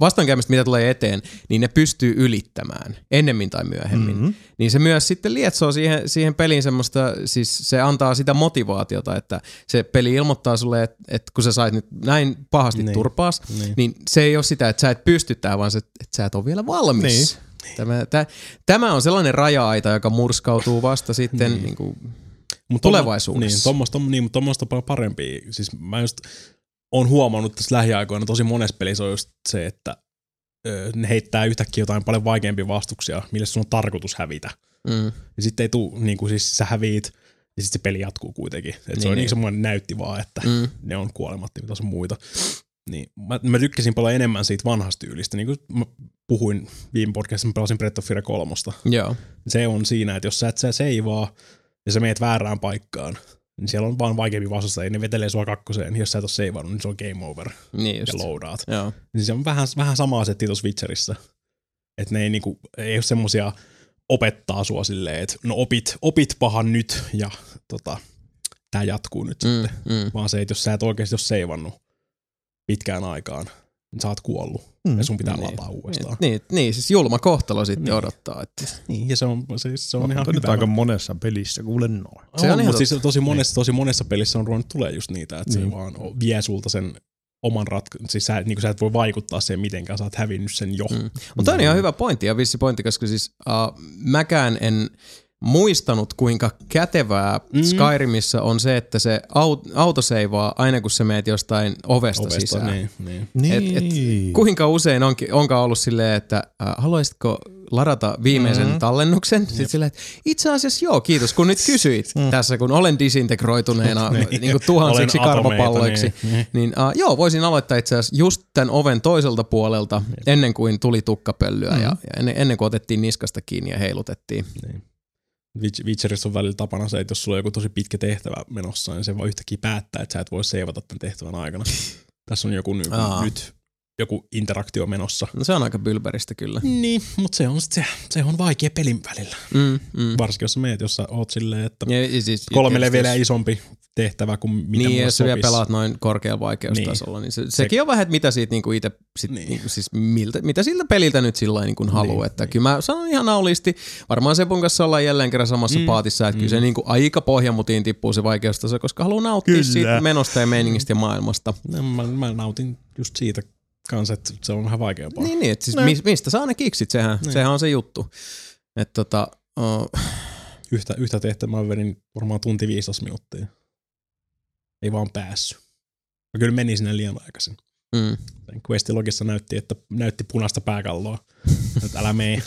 Speaker 2: vastoinkäymistä, mitä tulee eteen, niin ne pystyy ylittämään ennemmin tai myöhemmin. Mm-hmm. Niin se myös sitten lietsoo siihen, siihen peliin semmoista, siis se antaa sitä motivaatiota, että se peli ilmoittaa sulle, että, että kun sä sait nyt näin pahasti niin. turpaas, niin. niin se ei ole sitä, että sä et pysty tähän, vaan se, että sä et ole vielä valmis. Niin. Tämä, tämä, tämä on sellainen raja-aita, joka murskautuu vasta sitten niin. Niin kuin
Speaker 4: Mut
Speaker 2: tulevaisuudessa.
Speaker 4: Niin, tuommoista niin, paljon parempia. Siis mä just on huomannut tässä lähiaikoina tosi monessa pelissä on just se, että ö, ne heittää yhtäkkiä jotain paljon vaikeampia vastuksia, mille sun on tarkoitus hävitä. Mm. Ja sitten ei tule, niin kuin siis sä häviit, ja sitten se peli jatkuu kuitenkin. Et niin, se on niin, niin semmoinen näytti vaan, että mm. ne on kuolemattomia taas muita. Niin, mä, mä, tykkäsin paljon enemmän siitä vanhasta tyylistä. Niin kuin mä puhuin viime podcastissa, mä pelasin Breath of Fire 3.
Speaker 2: Joo.
Speaker 4: Se on siinä, että jos sä et sä seivaa, ja sä meet väärään paikkaan, niin siellä on vaan vaikeampi vastustajia, ne vetelee sua kakkoseen, jos sä et ole seivannut, niin se on game over
Speaker 2: niin just.
Speaker 4: ja loadaat.
Speaker 2: Joo.
Speaker 4: Niin se on vähän, vähän sama asetti tuossa Witcherissa. Että ne ei, niinku, ei ole semmosia opettaa sua silleen, että no opit, opit pahan nyt ja tota, tää jatkuu nyt mm, sitten. Mm. Vaan se, että jos sä et oikeasti ole seivannut pitkään aikaan, niin sä oot kuollut mm. ja sun pitää niin. lataa uudestaan.
Speaker 2: Niin, niin, siis julma kohtalo sitten niin. odottaa. Että...
Speaker 4: Niin, ja se on, siis se on
Speaker 3: no,
Speaker 4: ihan
Speaker 3: nyt aika monessa pelissä kuule noin.
Speaker 2: Se on,
Speaker 4: on mutta siis tosi monessa, tosi monessa pelissä on ruvennut tulee just niitä, että niin. se vaan vie sulta sen oman ratkaisun. Siis sä, niin sä et voi vaikuttaa siihen mitenkään, sä oot hävinnyt sen jo. Mm.
Speaker 2: Mutta on ihan hyvä pointti ja vissi pointti, koska siis uh, mäkään en muistanut, kuinka kätevää mm. Skyrimissä on se, että se aut- autoseivaa aina kun sä meet jostain ovesta, ovesta sisään.
Speaker 4: Niin, niin.
Speaker 2: Et, et, kuinka usein onkin, onkaan ollut silleen, että äh, haluaisitko ladata viimeisen mm-hmm. tallennuksen? Sitten silleen, että itse asiassa joo, kiitos kun nyt kysyit mm. tässä, kun olen disintegroituneena niin. niin kuin tuhansiksi karvapalloiksi. Niin, niin. niin uh, joo, voisin aloittaa itse asiassa just tämän oven toiselta puolelta niin. ennen kuin tuli tukkapölyä mm. ja, ja ennen, ennen kuin otettiin niskasta kiinni ja heilutettiin.
Speaker 4: Niin. Witcherissa on välillä tapana se, että jos sulla on joku tosi pitkä tehtävä menossa, niin se voi yhtäkkiä päättää, että sä et voi seivata tämän tehtävän aikana. Tässä on joku nyt, nyt joku interaktio menossa.
Speaker 2: No se on aika bylberistä kyllä.
Speaker 4: Niin, mutta se on, se, se on vaikea pelin välillä.
Speaker 2: Mm, mm.
Speaker 4: Varsinkin jos sä meet, jos sä oot silleen, että ja, siis, kolme leveliä isompi tehtävä kuin mitä
Speaker 2: Niin, jos sä
Speaker 4: vielä
Speaker 2: pelaat noin korkealla vaikeustasolla, niin, niin se, sekin se, on vähän, että mitä siitä niinku itse, sit, niin. niinku, siis miltä, mitä siltä peliltä nyt sillä niinku haluaa. Niin, että niin. kyllä mä sanon ihan naulisti, varmaan Sepun kanssa ollaan jälleen kerran samassa mm, paatissa, että mm. kyllä se niinku aika pohjamutiin tippuu se vaikeustaso, koska haluaa nauttia kyllä. siitä menosta ja meiningistä ja maailmasta.
Speaker 4: No, mä, mä nautin just siitä kanssa, että se on vähän vaikeampaa.
Speaker 2: Niin, niin että siis no. mistä saa ne kiksit, sehän, niin. sehän on se juttu. Että tota, oh.
Speaker 4: yhtä, yhtä tehtävää vedin varmaan tunti 15 minuuttia. Ei vaan päässyt. Mä kyllä menin sinne liian aikaisin.
Speaker 2: Mm.
Speaker 4: Questilogissa näytti, että näytti punaista pääkalloa. että älä mee.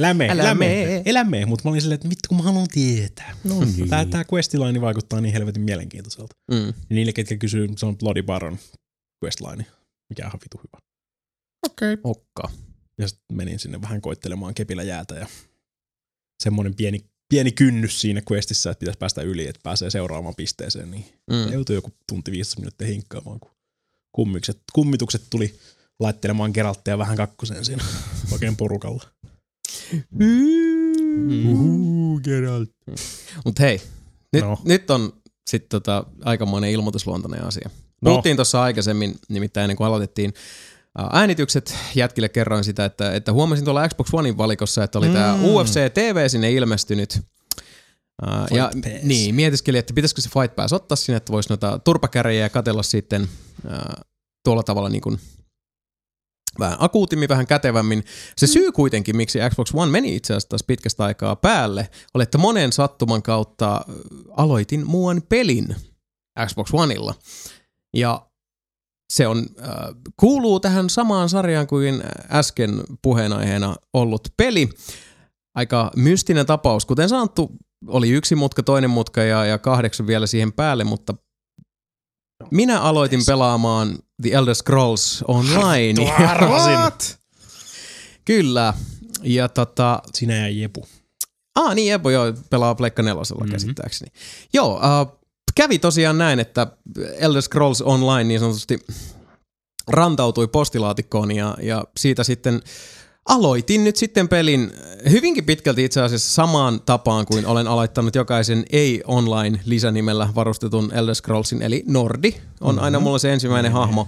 Speaker 4: Älä mee,
Speaker 2: älä, älä mee.
Speaker 4: Älä mee, mutta mä olin silleen, että vittu kun mä haluan tietää. No niin. Tää, tää questline vaikuttaa niin helvetin mielenkiintoiselta.
Speaker 2: Mm.
Speaker 4: niille, ketkä kysyy, se on Bloody Baron questline mikä on vitu hyvä.
Speaker 2: Okei. Okay.
Speaker 4: Okka. Ja sitten menin sinne vähän koittelemaan kepillä jäätä ja semmoinen pieni, pieni kynnys siinä questissä, että pitäisi päästä yli, että pääsee seuraavaan pisteeseen, niin mm. joutui joku tunti 15 minuuttia hinkkaamaan, kun kummikset, kummitukset tuli laittelemaan Geraltteja vähän kakkoseen siinä oikein porukalla.
Speaker 3: Mm. Geralt.
Speaker 2: Mut hei, nyt, no. nyt on sitten tota aikamoinen ilmoitusluontoinen asia. No. Puhuttiin tuossa aikaisemmin, nimittäin ennen kuin aloitettiin äänitykset. Jätkille kerroin sitä, että, että huomasin tuolla Xbox Onein valikossa, että oli mm. tämä UFC TV sinne ilmestynyt. Uh, ja pass. niin, mietiskelin, että pitäisikö se Fight Pass ottaa sinne, että voisi noita turpakärjejä katella sitten uh, tuolla tavalla niin kuin vähän akuutimmin, vähän kätevämmin. Se mm. syy kuitenkin, miksi Xbox One meni itse asiassa pitkästä aikaa päälle, oli, että monen sattuman kautta aloitin muun pelin Xbox Oneilla. Ja se on, äh, kuuluu tähän samaan sarjaan kuin äsken puheenaiheena ollut peli. Aika mystinen tapaus. Kuten sanottu, oli yksi mutka, toinen mutka ja, ja kahdeksan vielä siihen päälle, mutta minä aloitin pelaamaan The Elder Scrolls Online.
Speaker 4: What?
Speaker 2: Kyllä. Ja tota...
Speaker 4: Sinä ja Jepu.
Speaker 2: Ah, niin Jepu joo, pelaa Pleikka nelosella mm-hmm. käsittääkseni. Joo, uh, kävi tosiaan näin, että Elder Scrolls Online niin sanotusti rantautui postilaatikkoon ja, ja siitä sitten aloitin nyt sitten pelin hyvinkin pitkälti itse asiassa samaan tapaan kuin olen aloittanut jokaisen ei-online lisänimellä varustetun Elder Scrollsin, eli Nordi on mm-hmm. aina mulla se ensimmäinen mm-hmm. hahmo.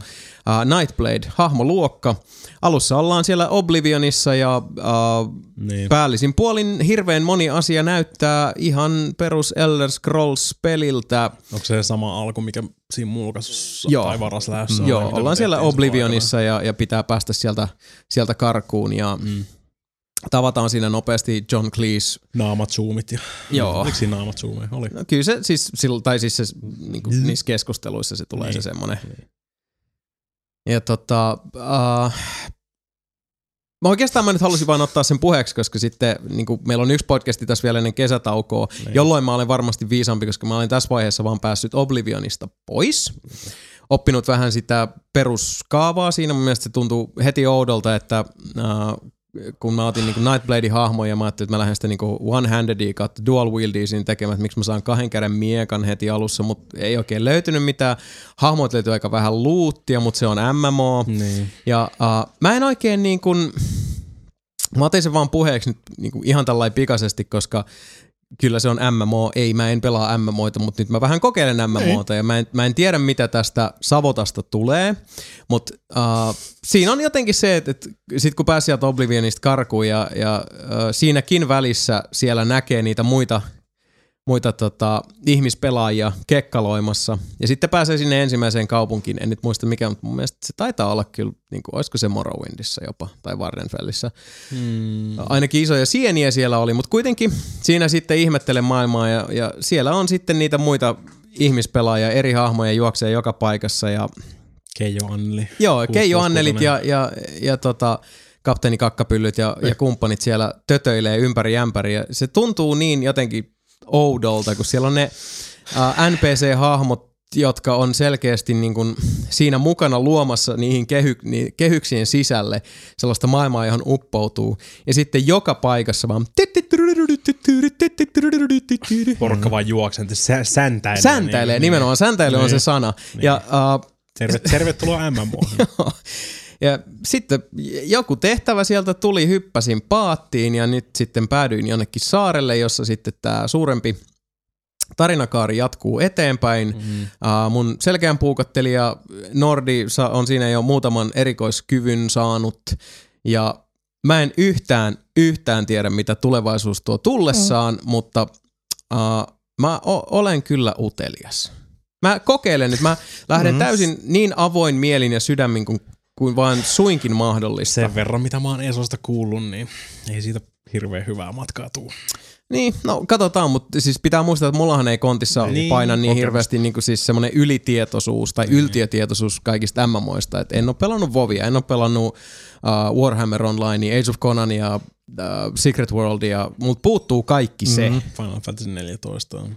Speaker 2: Uh, Nightblade, hahmoluokka. Alussa ollaan siellä Oblivionissa ja uh,
Speaker 4: Niin.
Speaker 2: päällisin puolin hirveän moni asia näyttää ihan perus Elder Scrolls-peliltä.
Speaker 4: Onko se sama alku, mikä siinä mulkaisussa
Speaker 2: Joo.
Speaker 4: tai varaslähdössä
Speaker 2: Joo,
Speaker 4: oli, mitä
Speaker 2: ollaan siellä Oblivionissa ja, ja pitää päästä sieltä, sieltä karkuun ja
Speaker 4: Mm.
Speaker 2: tavataan siinä nopeasti John Cleese.
Speaker 4: Naamat zoomit ja...
Speaker 2: Joo.
Speaker 4: Siinä naamat zoomeja? Oli.
Speaker 2: No, kyllä se siis, tai siis se, niin kuin, niissä keskusteluissa se tulee
Speaker 4: Niin.
Speaker 2: se semmoinen. Ja tota, uh, Mä oikeastaan mä nyt halusin vaan ottaa sen puheeksi, koska sitten niin kuin meillä on yksi podcasti tässä vielä ennen kesätaukoa,
Speaker 4: Niin.
Speaker 2: jolloin mä olen varmasti viisampi, koska mä olen tässä vaiheessa vaan päässyt Oblivionista pois. Oppinut vähän sitä peruskaavaa siinä. Mun mielestä se tuntuu heti oudolta, että äh, kun mä otin niin Nightbladein hahmoja ja mä ajattelin, että mä lähden sitä niin one-handedia kautta dual wieldia siinä tekemään, että miksi mä saan kahden käden miekan heti alussa, mutta ei oikein löytynyt mitään. Hahmoit löytyy aika vähän luuttia, mutta se on MMO.
Speaker 4: Niin.
Speaker 2: Ja uh, mä en oikein niin kuin, mä otin sen vaan puheeksi nyt niin kuin ihan tällainen pikaisesti, koska kyllä se on MMO, ei mä en pelaa MMOita, mutta nyt mä vähän kokeilen MMOita ja mä en, mä en tiedä mitä tästä Savotasta tulee, mutta uh, siinä on jotenkin se, että, että sit kun pääsi sieltä Oblivionista karkuun ja, ja uh, siinäkin välissä siellä näkee niitä muita muita tota, ihmispelaajia kekkaloimassa. Ja sitten pääsee sinne ensimmäiseen kaupunkiin, en nyt muista mikä, mutta mun mielestä se taitaa olla kyllä, niin kuin, olisiko se Morrowindissa jopa, tai Vardenfellissä.
Speaker 4: Mm.
Speaker 2: Ainakin isoja sieniä siellä oli, mutta kuitenkin siinä sitten ihmettelen maailmaa ja, ja siellä on sitten niitä muita ihmispelaajia, eri hahmoja juoksee joka paikassa ja
Speaker 4: Keijo Anneli.
Speaker 2: Joo, Keijo Annelit ja, ja, ja tota, kapteeni Kakkapyllyt ja, ja kumppanit siellä tötöilee ympäri ämpäri. Ja se tuntuu niin jotenkin oudolta, kun siellä on ne uh, NPC-hahmot, jotka on selkeästi niin kuin siinä mukana luomassa niihin kehy, niin kehyksien sisälle sellaista maailmaa, johon uppoutuu. Ja sitten joka paikassa vaan
Speaker 4: Porukka vaan sä, säntäilee.
Speaker 2: säntäilee,
Speaker 4: niin,
Speaker 2: nimenomaan säntäilee on se
Speaker 4: Niin.
Speaker 2: sana. Ja uh,
Speaker 4: Terve, tervetuloa MMO.
Speaker 2: Ja sitten joku tehtävä sieltä tuli, hyppäsin paattiin ja nyt sitten päädyin jonnekin saarelle, jossa sitten tämä suurempi tarinakaari jatkuu eteenpäin. Mm. Uh, mun selkeän puukottelija Nordi on siinä jo muutaman erikoiskyvyn saanut ja mä en yhtään, yhtään tiedä, mitä tulevaisuus tuo tullessaan, mm. mutta uh, mä o- olen kyllä utelias. Mä kokeilen nyt, mä lähden mm. täysin niin avoin mielin ja sydämin kuin, kuin vaan suinkin mahdollista.
Speaker 4: Sen verran, mitä mä oon Esosta kuullut, niin ei siitä hirveän hyvää matkaa tuu.
Speaker 2: Niin, no katsotaan, mutta siis pitää muistaa, että mullahan ei kontissa niin, paina niin
Speaker 4: kokemusta.
Speaker 2: hirveästi niin kuin siis semmoinen ylitietoisuus tai niin. yltiötietoisuus kaikista MMOista. Et en ole pelannut Vovia, en ole pelannut uh, Warhammer Online, Age of Conania, uh, Secret Worldia, mutta puuttuu kaikki se. Mm.
Speaker 4: Final Fantasy 14 on.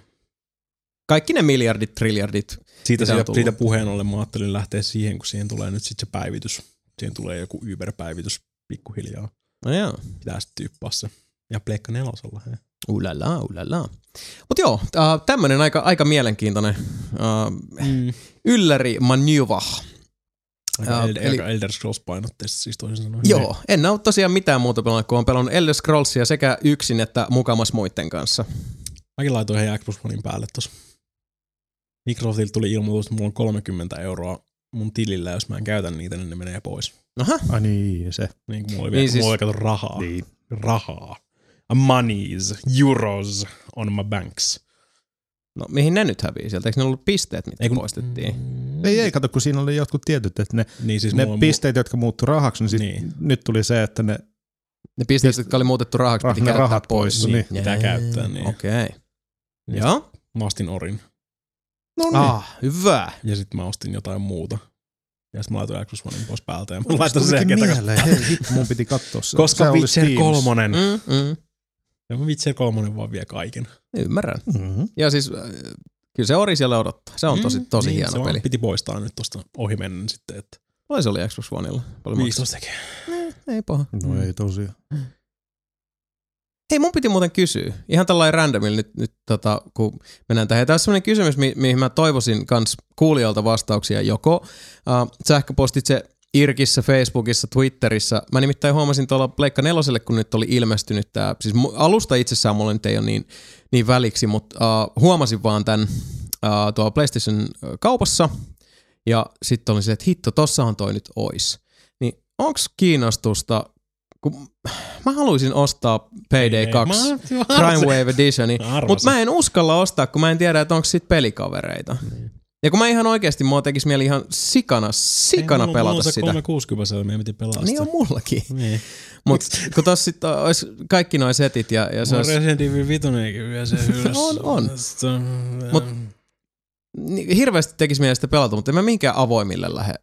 Speaker 2: Kaikki ne miljardit, triljardit.
Speaker 4: Siitä,
Speaker 2: on
Speaker 4: siitä, siitä puheen ollen mä ajattelin lähteä siihen, kun siihen tulee nyt sitten se päivitys. Siihen tulee joku Uber-päivitys pikkuhiljaa.
Speaker 2: No joo.
Speaker 4: Pitää sitten tyyppaa se. Ja Pleikka nelosella. He.
Speaker 2: Ulala, ulala. Mutta joo, uh, tämmönen aika, aika mielenkiintoinen uh,
Speaker 4: Mm.
Speaker 2: ylläri maneuver.
Speaker 4: Aika,
Speaker 2: Joo,
Speaker 4: el-
Speaker 2: eli-
Speaker 4: aika Elder Scrolls painotteista siis toisin sanoen.
Speaker 2: Joo, en ole tosiaan mitään muuta pelannut, kun olen pelannut Elder Scrollsia sekä yksin että mukamas muiden kanssa.
Speaker 4: Mäkin laitoin heidän Xbox Onein päälle tossa. Microsoftilta tuli ilmoitus, että mulla on 30 euroa mun tilillä, jos mä en käytä niitä, niin ne menee pois.
Speaker 2: Aha,
Speaker 3: Ai niin, se.
Speaker 4: Niin kuin mulla oli,
Speaker 2: Niin
Speaker 4: niin
Speaker 2: siis-
Speaker 4: mulla oli rahaa.
Speaker 3: Niin.
Speaker 4: Rahaa. Monies, euros on my banks.
Speaker 2: no mihin ne nyt hävii sieltä? Eikö ne ollut pisteet, mitkä
Speaker 4: Ei kun-
Speaker 2: poistettiin?
Speaker 3: Ei, ei, kato, kun siinä oli jotkut tietyt, että ne,
Speaker 4: Niin siis
Speaker 3: ne
Speaker 4: mulla,
Speaker 3: pisteet, jotka muuttu rahaksi, niin, sit
Speaker 4: Niin.
Speaker 3: nyt tuli se, että ne
Speaker 2: Ne pisteet, jotka oli muutettu rahaksi,
Speaker 3: Rah-
Speaker 2: piti
Speaker 3: ne
Speaker 2: käyttää
Speaker 3: rahat
Speaker 2: pois.
Speaker 3: pois, niin.
Speaker 4: Pitää käyttää, niin.
Speaker 2: Okei. Okay.
Speaker 4: Niin.
Speaker 2: Joo.
Speaker 4: mä ostin Orin.
Speaker 3: No niin.
Speaker 2: Ah, hyvä.
Speaker 4: Ja sitten mä ostin jotain muuta. Ja sitten mä laitoin Xbox Onein pois päältä ja mä laitoin sen jälkeen takaisin.
Speaker 3: Hei, mun piti katsoa se.
Speaker 4: Koska
Speaker 3: oli
Speaker 4: Witcher
Speaker 3: Steamissa.
Speaker 4: 3. Mm.
Speaker 2: Mm, mm.
Speaker 4: Ja Witcher 3 vaan vie kaiken.
Speaker 2: Ymmärrän.
Speaker 3: Mm-hmm.
Speaker 2: Ja siis äh, kyllä se Ori siellä odottaa. Se on tosi, tosi
Speaker 4: niin,
Speaker 2: hieno
Speaker 4: se
Speaker 2: peli.
Speaker 4: Piti poistaa nyt tosta ohi mennä sitten, että
Speaker 2: Vai se oli Xbox Oneilla? Paljon maksaa?
Speaker 4: 15 tekee.
Speaker 2: Ei paha.
Speaker 3: No ei tosiaan.
Speaker 2: Hei, mun piti muuten kysyä, ihan tällainen randomilla nyt, nyt tota, kun mennään tähän. Tässä on sellainen kysymys, mi- mihin mä toivoisin kans kuulijoilta vastauksia joko uh, sähköpostitse Irkissä, Facebookissa, Twitterissä. Mä nimittäin huomasin tuolla Pleikka neloselle, kun nyt oli ilmestynyt tämä, siis alusta itsessään mulle nyt ei ole niin, niin väliksi, mutta uh, huomasin vaan tämän uh, tuolla PlayStation kaupassa Ja sitten oli se, että hitto, tossahan toi nyt ois. Niin onks kiinnostusta, kun mä haluaisin ostaa Payday 2 Crime Wave Editioni,
Speaker 4: Arvasin.
Speaker 2: mutta mä en uskalla ostaa, kun mä en tiedä, että onko sit pelikavereita. Ja kun mä ihan oikeasti, mua tekisi mieli ihan sikana, sikana
Speaker 4: mulla,
Speaker 2: pelata
Speaker 4: mulla on se
Speaker 2: sitä.
Speaker 4: 360 se, meidän piti pelaa
Speaker 2: Niin on mullakin.
Speaker 4: Niin.
Speaker 2: Mutta kun tossa sit olisi kaikki noin setit ja, ja se
Speaker 4: on
Speaker 2: olisi
Speaker 4: Resident Evil 5 vielä se ylös.
Speaker 2: On, on.
Speaker 4: Sitten,
Speaker 2: Mut- niin, hirveästi tekisi mielestä sitä pelata, mutta en mä minkään avoimille lähde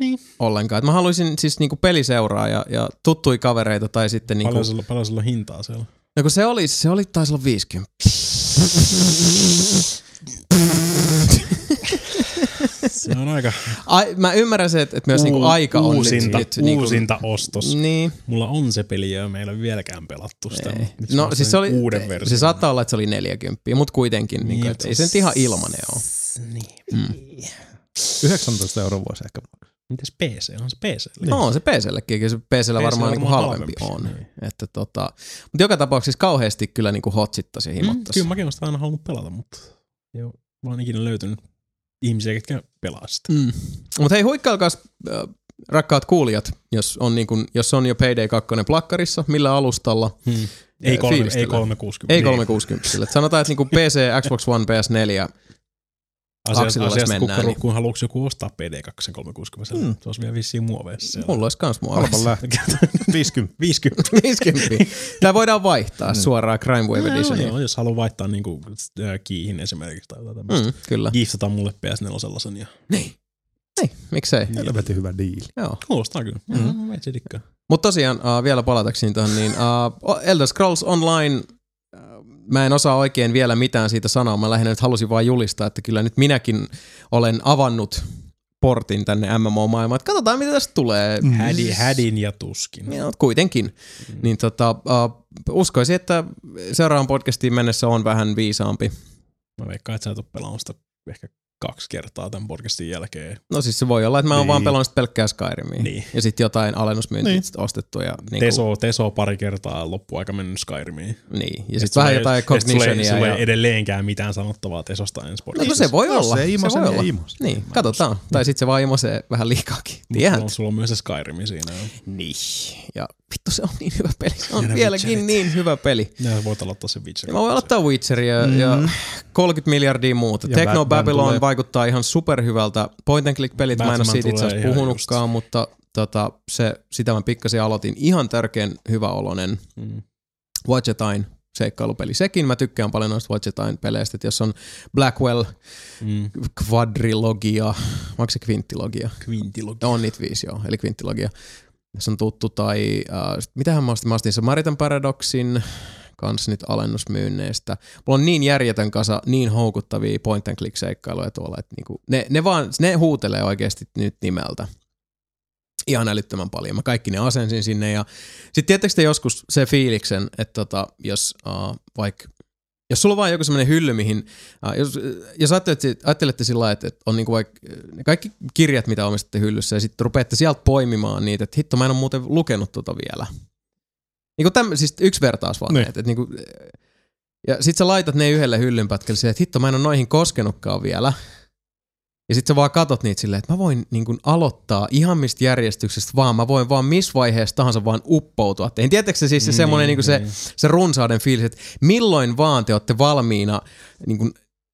Speaker 4: Niin.
Speaker 2: ollenkaan. Et mä haluaisin siis niinku peliseuraa ja, ja tuttui kavereita tai sitten niinku,
Speaker 4: Paljon sulla, paljon sulla hintaa siellä?
Speaker 2: no kun se oli, se oli taisi olla 50.
Speaker 4: Se on aika
Speaker 2: Ai, mä ymmärrän se, että, että myös niinku aika on
Speaker 4: uusinta,
Speaker 2: nyt, nyt niinku,
Speaker 4: uusinta ostos.
Speaker 2: Niin.
Speaker 4: Mulla on se peli ja meillä ei ole vieläkään pelattu sitä.
Speaker 2: Ei. No siis se oli,
Speaker 4: uuden version.
Speaker 2: se saattaa olla, että se oli 40, mutta kuitenkin, niin,
Speaker 4: Niin,
Speaker 2: niin että ei se nyt ihan ilmanen ole.
Speaker 4: Niin.
Speaker 3: 19 euroa vuosi ehkä.
Speaker 4: Mites PC? On se PC?
Speaker 2: No on se PCllekin, kyllä se PCllä
Speaker 4: PC
Speaker 2: varmaan niinku halvempi
Speaker 4: halvempi,
Speaker 2: on.
Speaker 4: niin.
Speaker 2: Että tota, mutta joka tapauksessa kauheasti kyllä niinku hotsittaisi ja
Speaker 4: Mm,
Speaker 2: himottaisi.
Speaker 4: kyllä mäkin olen sitä aina halunnut pelata, mutta ei ole vaan ikinä löytynyt ihmisiä, ketkä pelaa sitä.
Speaker 2: Mm. Mutta hei, huikkailkaas äh, rakkaat kuulijat, jos on, niin kun, jos on jo Payday 2 plakkarissa, millä alustalla,
Speaker 4: Hmm. Ei, kolme, ei
Speaker 2: fiilistellä.
Speaker 4: 360.
Speaker 2: ei 360. Et sanotaan, että niin PC, Xbox One, PS4,
Speaker 4: Asiasta,
Speaker 2: Akselilla
Speaker 4: asiasta kun,
Speaker 2: mennään,
Speaker 4: niin.
Speaker 2: niin-
Speaker 4: kun haluaisi joku ostaa PD2 360,
Speaker 3: Hmm.
Speaker 4: se olisi vielä vissiin muoveissa siellä.
Speaker 2: mulla olisi kans
Speaker 3: lähtö. 50.
Speaker 4: 50.
Speaker 2: 50. Tämä voidaan vaihtaa suoraan Crime Wave
Speaker 4: Joo,
Speaker 2: Editioniin.
Speaker 4: joo, jos haluaa vaihtaa niinku, äh, kiihin esimerkiksi tai jotain tämmöistä.
Speaker 2: Mm, kyllä.
Speaker 4: Giftata mulle PS4 sellaisen ja
Speaker 2: Niin. Ei, miksei.
Speaker 3: Helvetin hyvä diili.
Speaker 2: Joo.
Speaker 4: kuulostaa kyllä.
Speaker 2: Mm.
Speaker 4: Mm. Mä itse dikkaan.
Speaker 2: Mutta tosiaan uh, vielä palatakseni tuohon, niin uh, Elder Scrolls Online, mä en osaa oikein vielä mitään siitä sanoa. Mä lähinnä nyt halusin vain julistaa, että kyllä nyt minäkin olen avannut portin tänne MMO-maailmaan. Että katsotaan, mitä tästä tulee.
Speaker 3: Mm.
Speaker 4: Hädi, hädin ja tuskin.
Speaker 2: Ja, kuitenkin. Mm. Niin tota, uh, uskoisin, että seuraavan podcastiin mennessä on vähän viisaampi.
Speaker 4: Mä veikkaan, että sä et ole pelannut sitä ehkä kaksi kertaa tämän podcastin jälkeen.
Speaker 2: No siis se voi olla, että mä oon
Speaker 3: Niin.
Speaker 2: vaan pelannut pelkkää Skyrimia.
Speaker 4: Niin.
Speaker 2: Ja sitten jotain alennusmyyntiä
Speaker 3: Niin.
Speaker 2: ostettu. Ja, niin
Speaker 4: Teso, Teso pari kertaa loppuaika mennyt Skyrimiin.
Speaker 2: Niin. Ja sitten vähän jotain
Speaker 4: et sulla ei-
Speaker 2: Cognitionia. Ja...
Speaker 4: ei edelleenkään mitään sanottavaa Tesosta ensi
Speaker 2: No kun
Speaker 4: podcastissa.
Speaker 2: se voi olla.
Speaker 3: se ei imose,
Speaker 2: voi olla.
Speaker 3: ei imose.
Speaker 2: Niin, katsotaan. Tai sitten se vaan imosee vähän liikaakin. Tiedät.
Speaker 4: Sulla on, sulla on myös se Skyrimi siinä.
Speaker 2: Niin. Ja vittu se on niin hyvä peli. Se on vieläkin
Speaker 4: Witcherit.
Speaker 2: niin hyvä peli.
Speaker 4: Ja voit aloittaa sen Witcher.
Speaker 2: Ja mä voin aloittaa Witcheria mm. ja 30 miljardia muuta.
Speaker 3: Ja
Speaker 2: Techno
Speaker 3: Batman
Speaker 2: Babylon
Speaker 3: tulee.
Speaker 2: vaikuttaa ihan superhyvältä. Point and click pelit, mä en ole
Speaker 4: Batman
Speaker 2: siitä itse asiassa puhunutkaan, mutta tota, se, sitä mä pikkasen aloitin. Ihan tärkeän hyvä olonen
Speaker 4: Mm.
Speaker 2: Watchetain seikkailupeli. Sekin mä tykkään paljon noista Watchetain peleistä, että jos on Blackwell
Speaker 4: Mm.
Speaker 2: Quadrilogia, onko se Quintilogia?
Speaker 4: Quintilogia.
Speaker 2: On niitä viisi, joo, eli Quintilogia. Se on tuttu, tai äh, mitähän mä ostin? Mä ostin Samaritan Paradoxin kans nyt alennusmyynneistä. Mulla on niin järjetön kasa, niin houkuttavia point and click seikkailuja tuolla, että niinku, ne, ne, vaan, ne huutelee oikeasti nyt nimeltä. Ihan älyttömän paljon. Mä kaikki ne asensin sinne ja sitten tietysti joskus se fiiliksen, että tota, jos uh, vaikka jos sulla on vaan joku semmoinen hylly, mihin, jos, jos ajattelette, ajattelette sillä lailla, että on niinku vaikka ne kaikki kirjat, mitä omistatte hyllyssä, ja sitten rupeatte sieltä poimimaan niitä, että hitto, mä en ole muuten lukenut tota vielä. Niinku täm, siis yksi vertaus vaan,
Speaker 3: Niin.
Speaker 2: että, että niinku, ja sit sä laitat ne yhdelle hyllynpätkälle silleen, että hitto, mä en ole noihin koskenutkaan vielä. Ja sit sä vaan katot niitä silleen, että mä voin niin kun aloittaa ihan mistä järjestyksestä vaan, mä voin vaan missä vaiheessa tahansa vaan uppoutua. En tiedätkö se siis se semmoinen niin, se, se runsauden fiilis, että milloin vaan te olette valmiina niin kun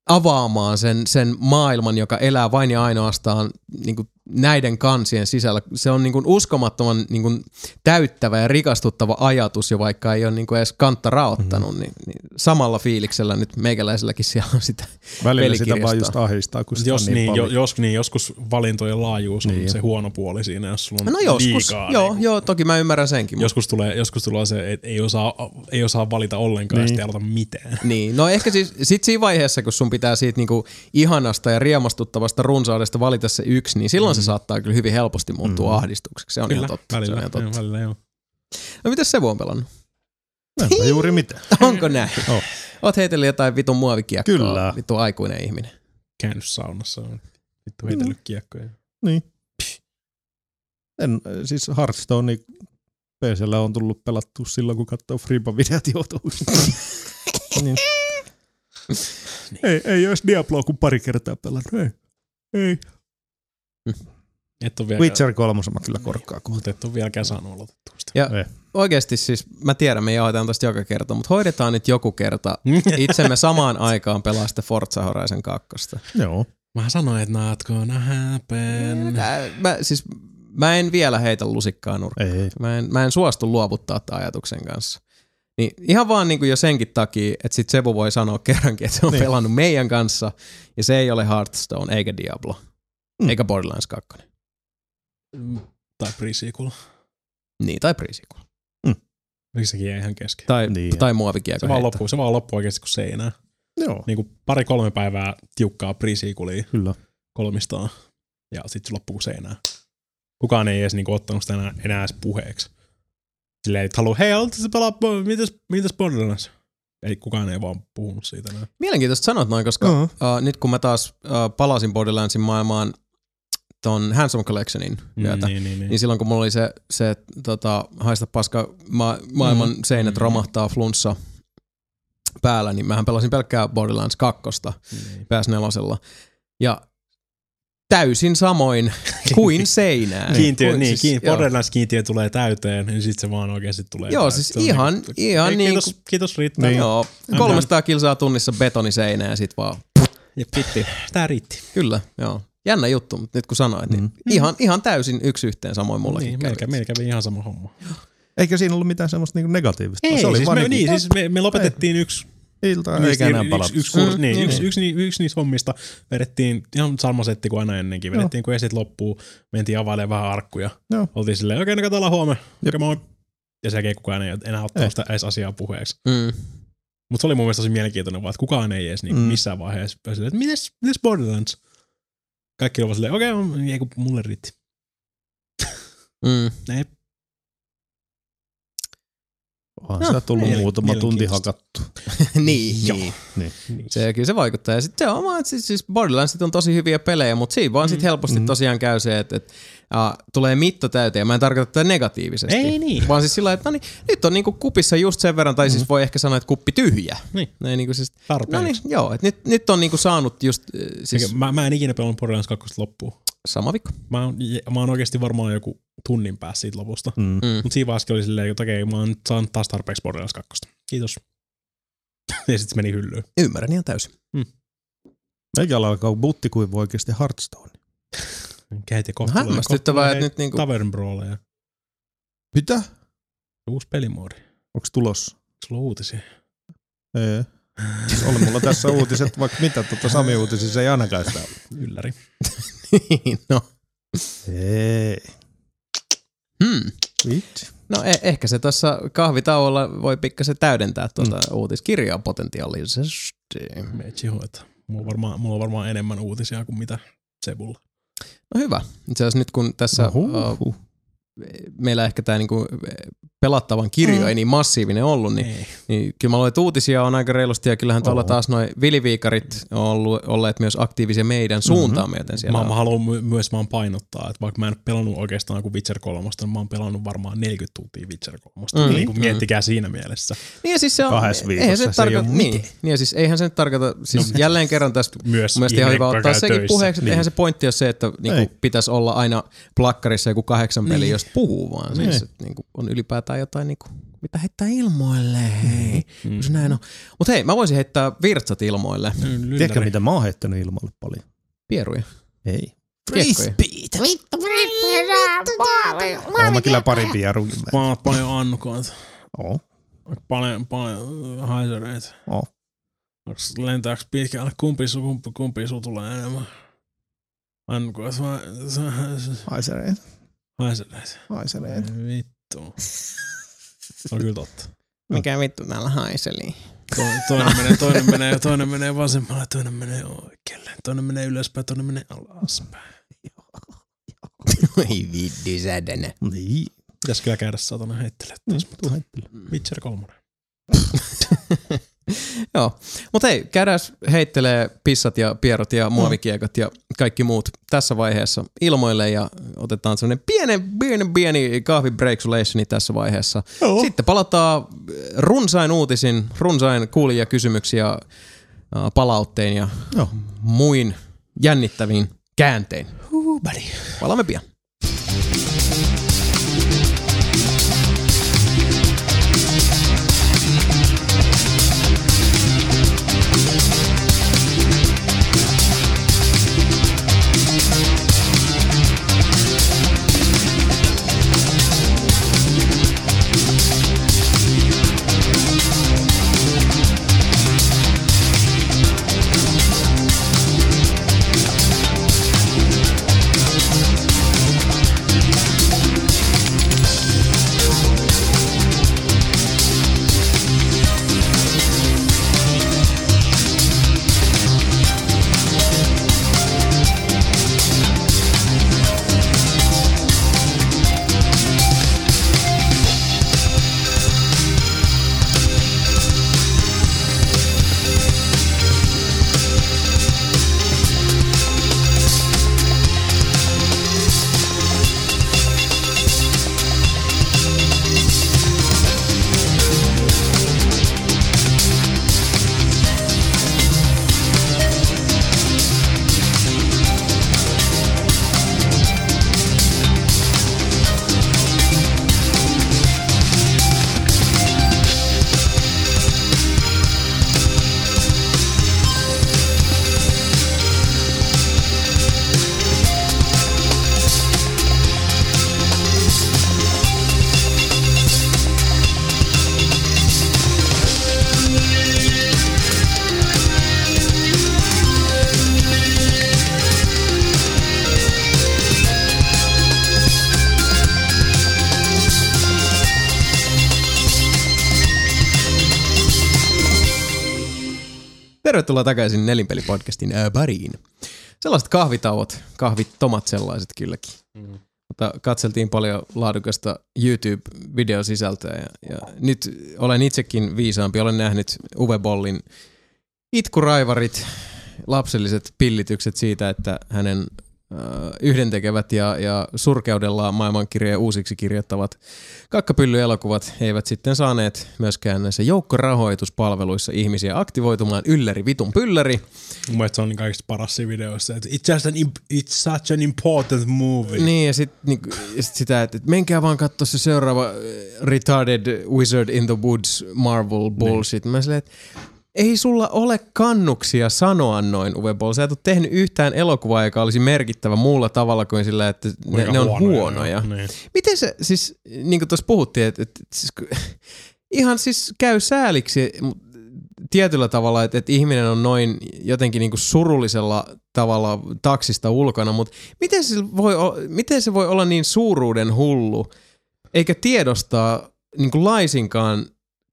Speaker 2: avaamaan sen, sen maailman, joka elää vain ja ainoastaan niin kuin näiden kansien sisällä. Se on niin kuin uskomattoman niin kuin täyttävä ja rikastuttava ajatus, jo vaikka ei ole niin kuin edes kantta raottanut, mm. niin, niin samalla fiiliksellä nyt meikäläiselläkin siellä on sitä
Speaker 3: Välillä sitä vaan just ahistaa, kun sitä
Speaker 4: Jos,
Speaker 3: on niin,
Speaker 4: niin, jo, jos, niin, joskus valintojen laajuus on
Speaker 3: Niin.
Speaker 4: se huono puoli siinä, jos sulla on
Speaker 2: No joskus,
Speaker 4: liikaa.
Speaker 2: joo,
Speaker 4: niin,
Speaker 2: joo, toki mä ymmärrän senkin. Mutta,
Speaker 4: Joskus tulee, joskus tulee se, että ei osaa, ei osaa valita ollenkaan niin. ja
Speaker 3: Niin.
Speaker 4: sitten ei mitään.
Speaker 2: niin, no ehkä siis sit siinä vaiheessa, kun sun pitää siitä niinku ihanasta ja riemastuttavasta runsaudesta valita se yksi, niin silloin. Se saattaa kyllä hyvin helposti muuttua mm. ahdistukseksi. Se on
Speaker 4: Kyllä,
Speaker 2: ihan totta. Se on
Speaker 4: välillä,
Speaker 2: ihan totta.
Speaker 4: joo, välillä joo.
Speaker 2: No mitäs se on pelannut?
Speaker 3: Enpä juuri mitään.
Speaker 2: Onko näin?
Speaker 3: Oh.
Speaker 2: Oot heitellyt jotain vitun muovikiekkoa.
Speaker 3: Kyllä.
Speaker 2: Vittu aikuinen ihminen.
Speaker 4: Käynyt saunassa on vittu heitellyt kiekkoja.
Speaker 3: Niin. En, siis Hearthstone PCllä on tullut pelattu silloin, kun katsoo Freepa-videot joutuisi. niin. Ei, ei olisi Diabloa kuin pari kertaa pelannut. Ei. Ei.
Speaker 4: Et ole vielä,
Speaker 3: Witcher 3 mä kyllä korkkaa kohta.
Speaker 4: mutta et ole vieläkään saanut aloitettua sitä.
Speaker 2: Ja oikeasti siis, mä tiedän, me jaetaan tästä joka kerta, mutta hoidetaan nyt joku kerta itsemme samaan aikaan pelaa sitä Forza Horizon 2.
Speaker 3: Joo.
Speaker 4: Mä sanoin, että not gonna happen.
Speaker 2: Mä, mä, siis, mä en vielä heitä lusikkaa nurkkaan.
Speaker 3: Ei.
Speaker 2: Mä en, mä en suostu luovuttaa tämän ajatuksen kanssa. Niin ihan vaan niin kuin jo senkin takia, että sit Sebu voi sanoa kerrankin, että se on niin.
Speaker 3: Niin.
Speaker 2: pelannut meidän kanssa, ja se ei ole Hearthstone eikä Diablo, mm.
Speaker 3: Mm.
Speaker 2: eikä Borderlands 2.
Speaker 4: Tai pre-sequel.
Speaker 2: Niin, tai Pre-sequel.
Speaker 4: Miksi sekin jäi ihan kesken?
Speaker 2: Tai, niin. Tai muovikiekko
Speaker 4: Se vaan, loppuu, se vaan loppuu oikeasti kuin seinään.
Speaker 3: Joo.
Speaker 4: Niin kuin pari-kolme päivää tiukkaa pre-sequelia
Speaker 3: Kyllä.
Speaker 4: kolmistaan. Ja sitten se loppuu kuin seinään. Kukaan ei edes niinku ottanut sitä enää, enää edes puheeksi. Silleen, että haluaa, hei, aloita se pelaa, mitäs, mitäs Borderlands? Ei, kukaan ei vaan puhunut siitä enää.
Speaker 2: Mielenkiintoista sanot noin, koska
Speaker 3: Joo.
Speaker 2: uh, nyt kun mä taas uh, palasin Borderlandsin maailmaan ton Handsome Collectionin myötä,
Speaker 4: niin, niin, niin.
Speaker 2: niin silloin kun mulla oli se, se tota, haista paska ma- maailman mm. seinät
Speaker 4: Mm.
Speaker 2: romahtaa flunssa päällä, niin mähän pelasin pelkkää Borderlands 2
Speaker 4: niin.
Speaker 2: PS4. Ja täysin samoin kuin seinään.
Speaker 4: Kiintiö,
Speaker 2: Kuin
Speaker 4: niin,
Speaker 2: siis-
Speaker 4: kiin,
Speaker 2: joo.
Speaker 4: Borderlands kiintiö tulee täyteen, niin sitten se vaan oikeasti tulee
Speaker 2: Joo,
Speaker 4: täyteen.
Speaker 2: siis ihan-
Speaker 4: niinku-
Speaker 2: ihan
Speaker 4: Hei,
Speaker 2: niinku-
Speaker 4: kiitos, kiitos riittää.
Speaker 3: Niin.
Speaker 2: Joo, 300 kilsaa tunnissa betoniseinää ja sit vaan
Speaker 4: Ja pitti. Tää riitti.
Speaker 2: Kyllä, joo. Jännä juttu, mutta nyt kun sanoit, niin
Speaker 3: Mm.
Speaker 2: ihan, ihan täysin yksi yhteen samoin mullakin
Speaker 4: Niin,
Speaker 2: kävi.
Speaker 4: meillä, kävi ihan sama homma.
Speaker 3: Eikä siinä ollut mitään semmoista niinku negatiivista.
Speaker 4: Ei,
Speaker 3: se oli
Speaker 4: siis
Speaker 3: vaan
Speaker 4: me,
Speaker 3: niinku,
Speaker 4: niin, siis me, me lopetettiin yksi,
Speaker 3: ilta
Speaker 4: niistä-
Speaker 3: eikä enää
Speaker 4: yksi,
Speaker 3: palata.
Speaker 4: yksi,
Speaker 2: Mm,
Speaker 4: niin,
Speaker 2: niin,
Speaker 4: yksi,
Speaker 2: niin.
Speaker 4: yksi, yksi, yksi niistä hommista vedettiin ihan sama setti kuin aina ennenkin. Vedettiin kun esit loppuu, mentiin availemaan vähän arkkuja.
Speaker 3: Joo.
Speaker 4: Oltiin silleen, okei, no katsotaan huomenna.
Speaker 3: Jep.
Speaker 4: Moi. Ja sen jälkeen kukaan ei enää ottanut
Speaker 3: Ei.
Speaker 4: sitä edes asiaa puheeksi.
Speaker 2: Mm.
Speaker 4: Mutta se oli mun mielestä tosi mielenkiintoinen vaan, että kukaan ei edes niinku
Speaker 3: Mm.
Speaker 4: missään vaiheessa silleen, että mites, mites Borderlands? Kaikki ovat silleen, okei, okay, mulle riitti.
Speaker 2: Mm.
Speaker 3: Onhan
Speaker 2: No,
Speaker 3: sitä tullut
Speaker 4: mielen-
Speaker 3: muutama tunti hakattu.
Speaker 2: niin,
Speaker 4: Joo.
Speaker 2: niin.
Speaker 3: Niin.
Speaker 4: niin.
Speaker 2: Se, kyllä se vaikuttaa. Ja sitten se on vaan, että siis, siis Borderlandsit on tosi hyviä pelejä, mutta siinä vaan sit helposti
Speaker 3: Mm.
Speaker 2: tosiaan käy se, että, että uh, tulee mitto täyteen. Mä en tarkoita tätä negatiivisesti.
Speaker 4: Ei niin.
Speaker 2: Vaan siis sillä että no niin, nyt on niinku kupissa just sen verran, tai siis voi ehkä sanoa, että kuppi tyhjä.
Speaker 4: Niin.
Speaker 2: Näin niinku siis, no
Speaker 4: Tarpeeksi.
Speaker 2: niin, joo, että nyt, nyt on niinku saanut just Siis...
Speaker 4: Mä, mä en ikinä pelannut Borderlands 2 loppuun.
Speaker 2: Sama vikko.
Speaker 4: Mä oon, mä oon oikeasti varmaan joku tunnin päässä siitä lopusta.
Speaker 3: Mm.
Speaker 2: Mm.
Speaker 4: Mutta siinä vaiheessa oli silleen, että okei, mä oon saanut taas tarpeeksi Borderlands 2. Kiitos. ja sitten se meni hyllyyn.
Speaker 2: Ymmärrän ihan täysin.
Speaker 3: Meikällä alkaa butti kuin oikeasti Hearthstone.
Speaker 4: Käit ja kohta
Speaker 2: No hämmästyttävää, että nyt niinku-
Speaker 4: Tavern Brawleja.
Speaker 3: Mitä?
Speaker 4: Uusi pelimoodi.
Speaker 3: Onko tulossa?
Speaker 4: Sulla on uutisia.
Speaker 3: Ei. Oli mulla tässä uutiset, vaikka mitä tuota Sami uutisissa ei ainakaan sitä ole.
Speaker 4: Ylläri.
Speaker 2: Niin, no.
Speaker 3: Ei.
Speaker 2: Hmm. No eh- ehkä se tuossa kahvitauolla voi pikkasen täydentää tuota mm. uutiskirjaa potentiaalisesti.
Speaker 4: Meitsi hoitaa. Mulla on, varmaan, mulla on varmaan enemmän uutisia kuin mitä Sebulla.
Speaker 2: No hyvä. Itse asiassa nyt kun tässä
Speaker 3: Oho.
Speaker 2: uh, meillä ehkä tämä niinku pelattavan kirjo
Speaker 3: Mm.
Speaker 2: ei niin massiivinen ollut, niin,
Speaker 4: Ei.
Speaker 2: niin kyllä mä luulen, että uutisia on aika reilusti ja kyllähän tuolla
Speaker 3: Oho.
Speaker 2: taas noin viliviikarit on ollut, olleet myös aktiivisia meidän suuntaan
Speaker 3: Mhm.
Speaker 2: myöten siellä.
Speaker 4: Mä,
Speaker 2: on.
Speaker 4: mä haluan my- myös vaan painottaa, että vaikka mä en ole pelannut oikeastaan kuin Witcher 3, niin mä oon pelannut varmaan 40 tuntia Witcher 3.
Speaker 2: Mm.
Speaker 4: Mm. Niin kuin
Speaker 2: Mm.
Speaker 4: miettikää siinä mielessä.
Speaker 2: Niin ja siis se on,
Speaker 3: Kahdessa
Speaker 2: eihän
Speaker 3: viikossa
Speaker 2: se,
Speaker 3: se ei
Speaker 2: tarkoita,
Speaker 3: ole
Speaker 2: niin,
Speaker 3: mitään.
Speaker 2: niin ja siis eihän se nyt tarkoita, siis no, jälleen kerran tästä
Speaker 4: Myös
Speaker 2: Mun mielestä ihan hyvä ottaa sekin
Speaker 4: töissä.
Speaker 2: puheeksi, että
Speaker 3: Niin.
Speaker 2: eihän se pointti ole se, että niinku pitäisi olla aina plakkarissa joku kahdeksan peliä,
Speaker 4: Niin.
Speaker 2: josta puhuu, vaan
Speaker 3: Niin.
Speaker 2: siis, että niinku on ylipäätään jotain, niinku, mitä heittää ilmoille, hei.
Speaker 4: Mm.
Speaker 2: Mm. Näin on. Mutta hei, mä voisin heittää virtsat ilmoille,
Speaker 4: Ylläri.
Speaker 3: Tiedätkö mitä mä oon heittänyt ilmalle paljon?
Speaker 2: pieruja,
Speaker 3: Ei.
Speaker 2: kiekkoja.
Speaker 3: Oon mä kyllä pari pierukin.
Speaker 4: Mä oon paljon annukoita.
Speaker 3: Oo.
Speaker 4: Paljon, paljon haisereita.
Speaker 3: Oo.
Speaker 4: Lentääks pitkälle? Kumpi, su, kumpi, kumpi su tulee enemmän? Annukoita vai
Speaker 3: Haisereet.
Speaker 4: haisereita?
Speaker 3: Haisereet.
Speaker 4: Vittu. Se on kyllä totta.
Speaker 2: Mikä vittu täällä haiseli?
Speaker 4: To, toinen, menee, toinen, menee, toinen menee vasemmalle, toinen menee oikealle. Toinen menee ylöspäin, toinen menee alaspäin.
Speaker 2: Ei vittu sädänä.
Speaker 3: Niin.
Speaker 4: Pitäis kyllä käydä satana heittelemään taas, mutta
Speaker 3: Tuu heittele.
Speaker 4: Witcher 3.
Speaker 2: Joo, mutta hei, käydään heittelee pissat ja pierot ja muovikiekot ja kaikki muut tässä vaiheessa ilmoille ja otetaan semmoinen pienen, pienen, pieni kahvibreaksulationi tässä vaiheessa.
Speaker 3: Joo.
Speaker 2: Sitten palataan runsain uutisin, runsain kuulija kysymyksiä, äh, palauttein ja
Speaker 3: Joo.
Speaker 2: muin jännittäviin kääntein.
Speaker 4: Uh, buddy.
Speaker 2: Palaamme pian. Tervetuloa takaisin Nelinpeli-podcastin ää, pariin. Sellaiset kahvitauot, kahvitomat sellaiset kylläkin. Mm. Mutta katseltiin paljon laadukasta YouTube-videosisältöä ja, ja nyt olen itsekin viisaampi. Olen nähnyt Uwe Bollin itkuraivarit, lapselliset pillitykset siitä, että hänen äh, yhdentekevät ja, ja surkeudellaan maailmankirjoja uusiksi kirjoittavat kakkapyllyelokuvat eivät sitten saaneet myöskään näissä joukkorahoituspalveluissa ihmisiä aktivoitumaan ylläri vitun pylläri.
Speaker 4: Mun mielestä se on niin kaikista paras siinä videossa, että it's, just an, it's such an important movie.
Speaker 2: Niin ja sitten ja sit sitä, että et menkää vaan katsoa se seuraava äh, Retarded Wizard in the Woods Marvel bullshit. Mä silleen, että ei sulla ole kannuksia sanoa noin, Uwe Boll. Sä et ole tehnyt yhtään elokuvaa, joka olisi merkittävä muulla tavalla kuin sillä, että ne,
Speaker 4: Kuinka
Speaker 2: ne on huonoja.
Speaker 4: Niin.
Speaker 2: Miten se, siis niin kuin tuossa puhuttiin, että, että siis, ihan siis käy sääliksi tietyllä tavalla, että, että ihminen on noin jotenkin niin kuin surullisella tavalla taksista ulkona, mutta miten se, voi, miten se voi olla niin suuruuden hullu, eikä tiedostaa niin kuin laisinkaan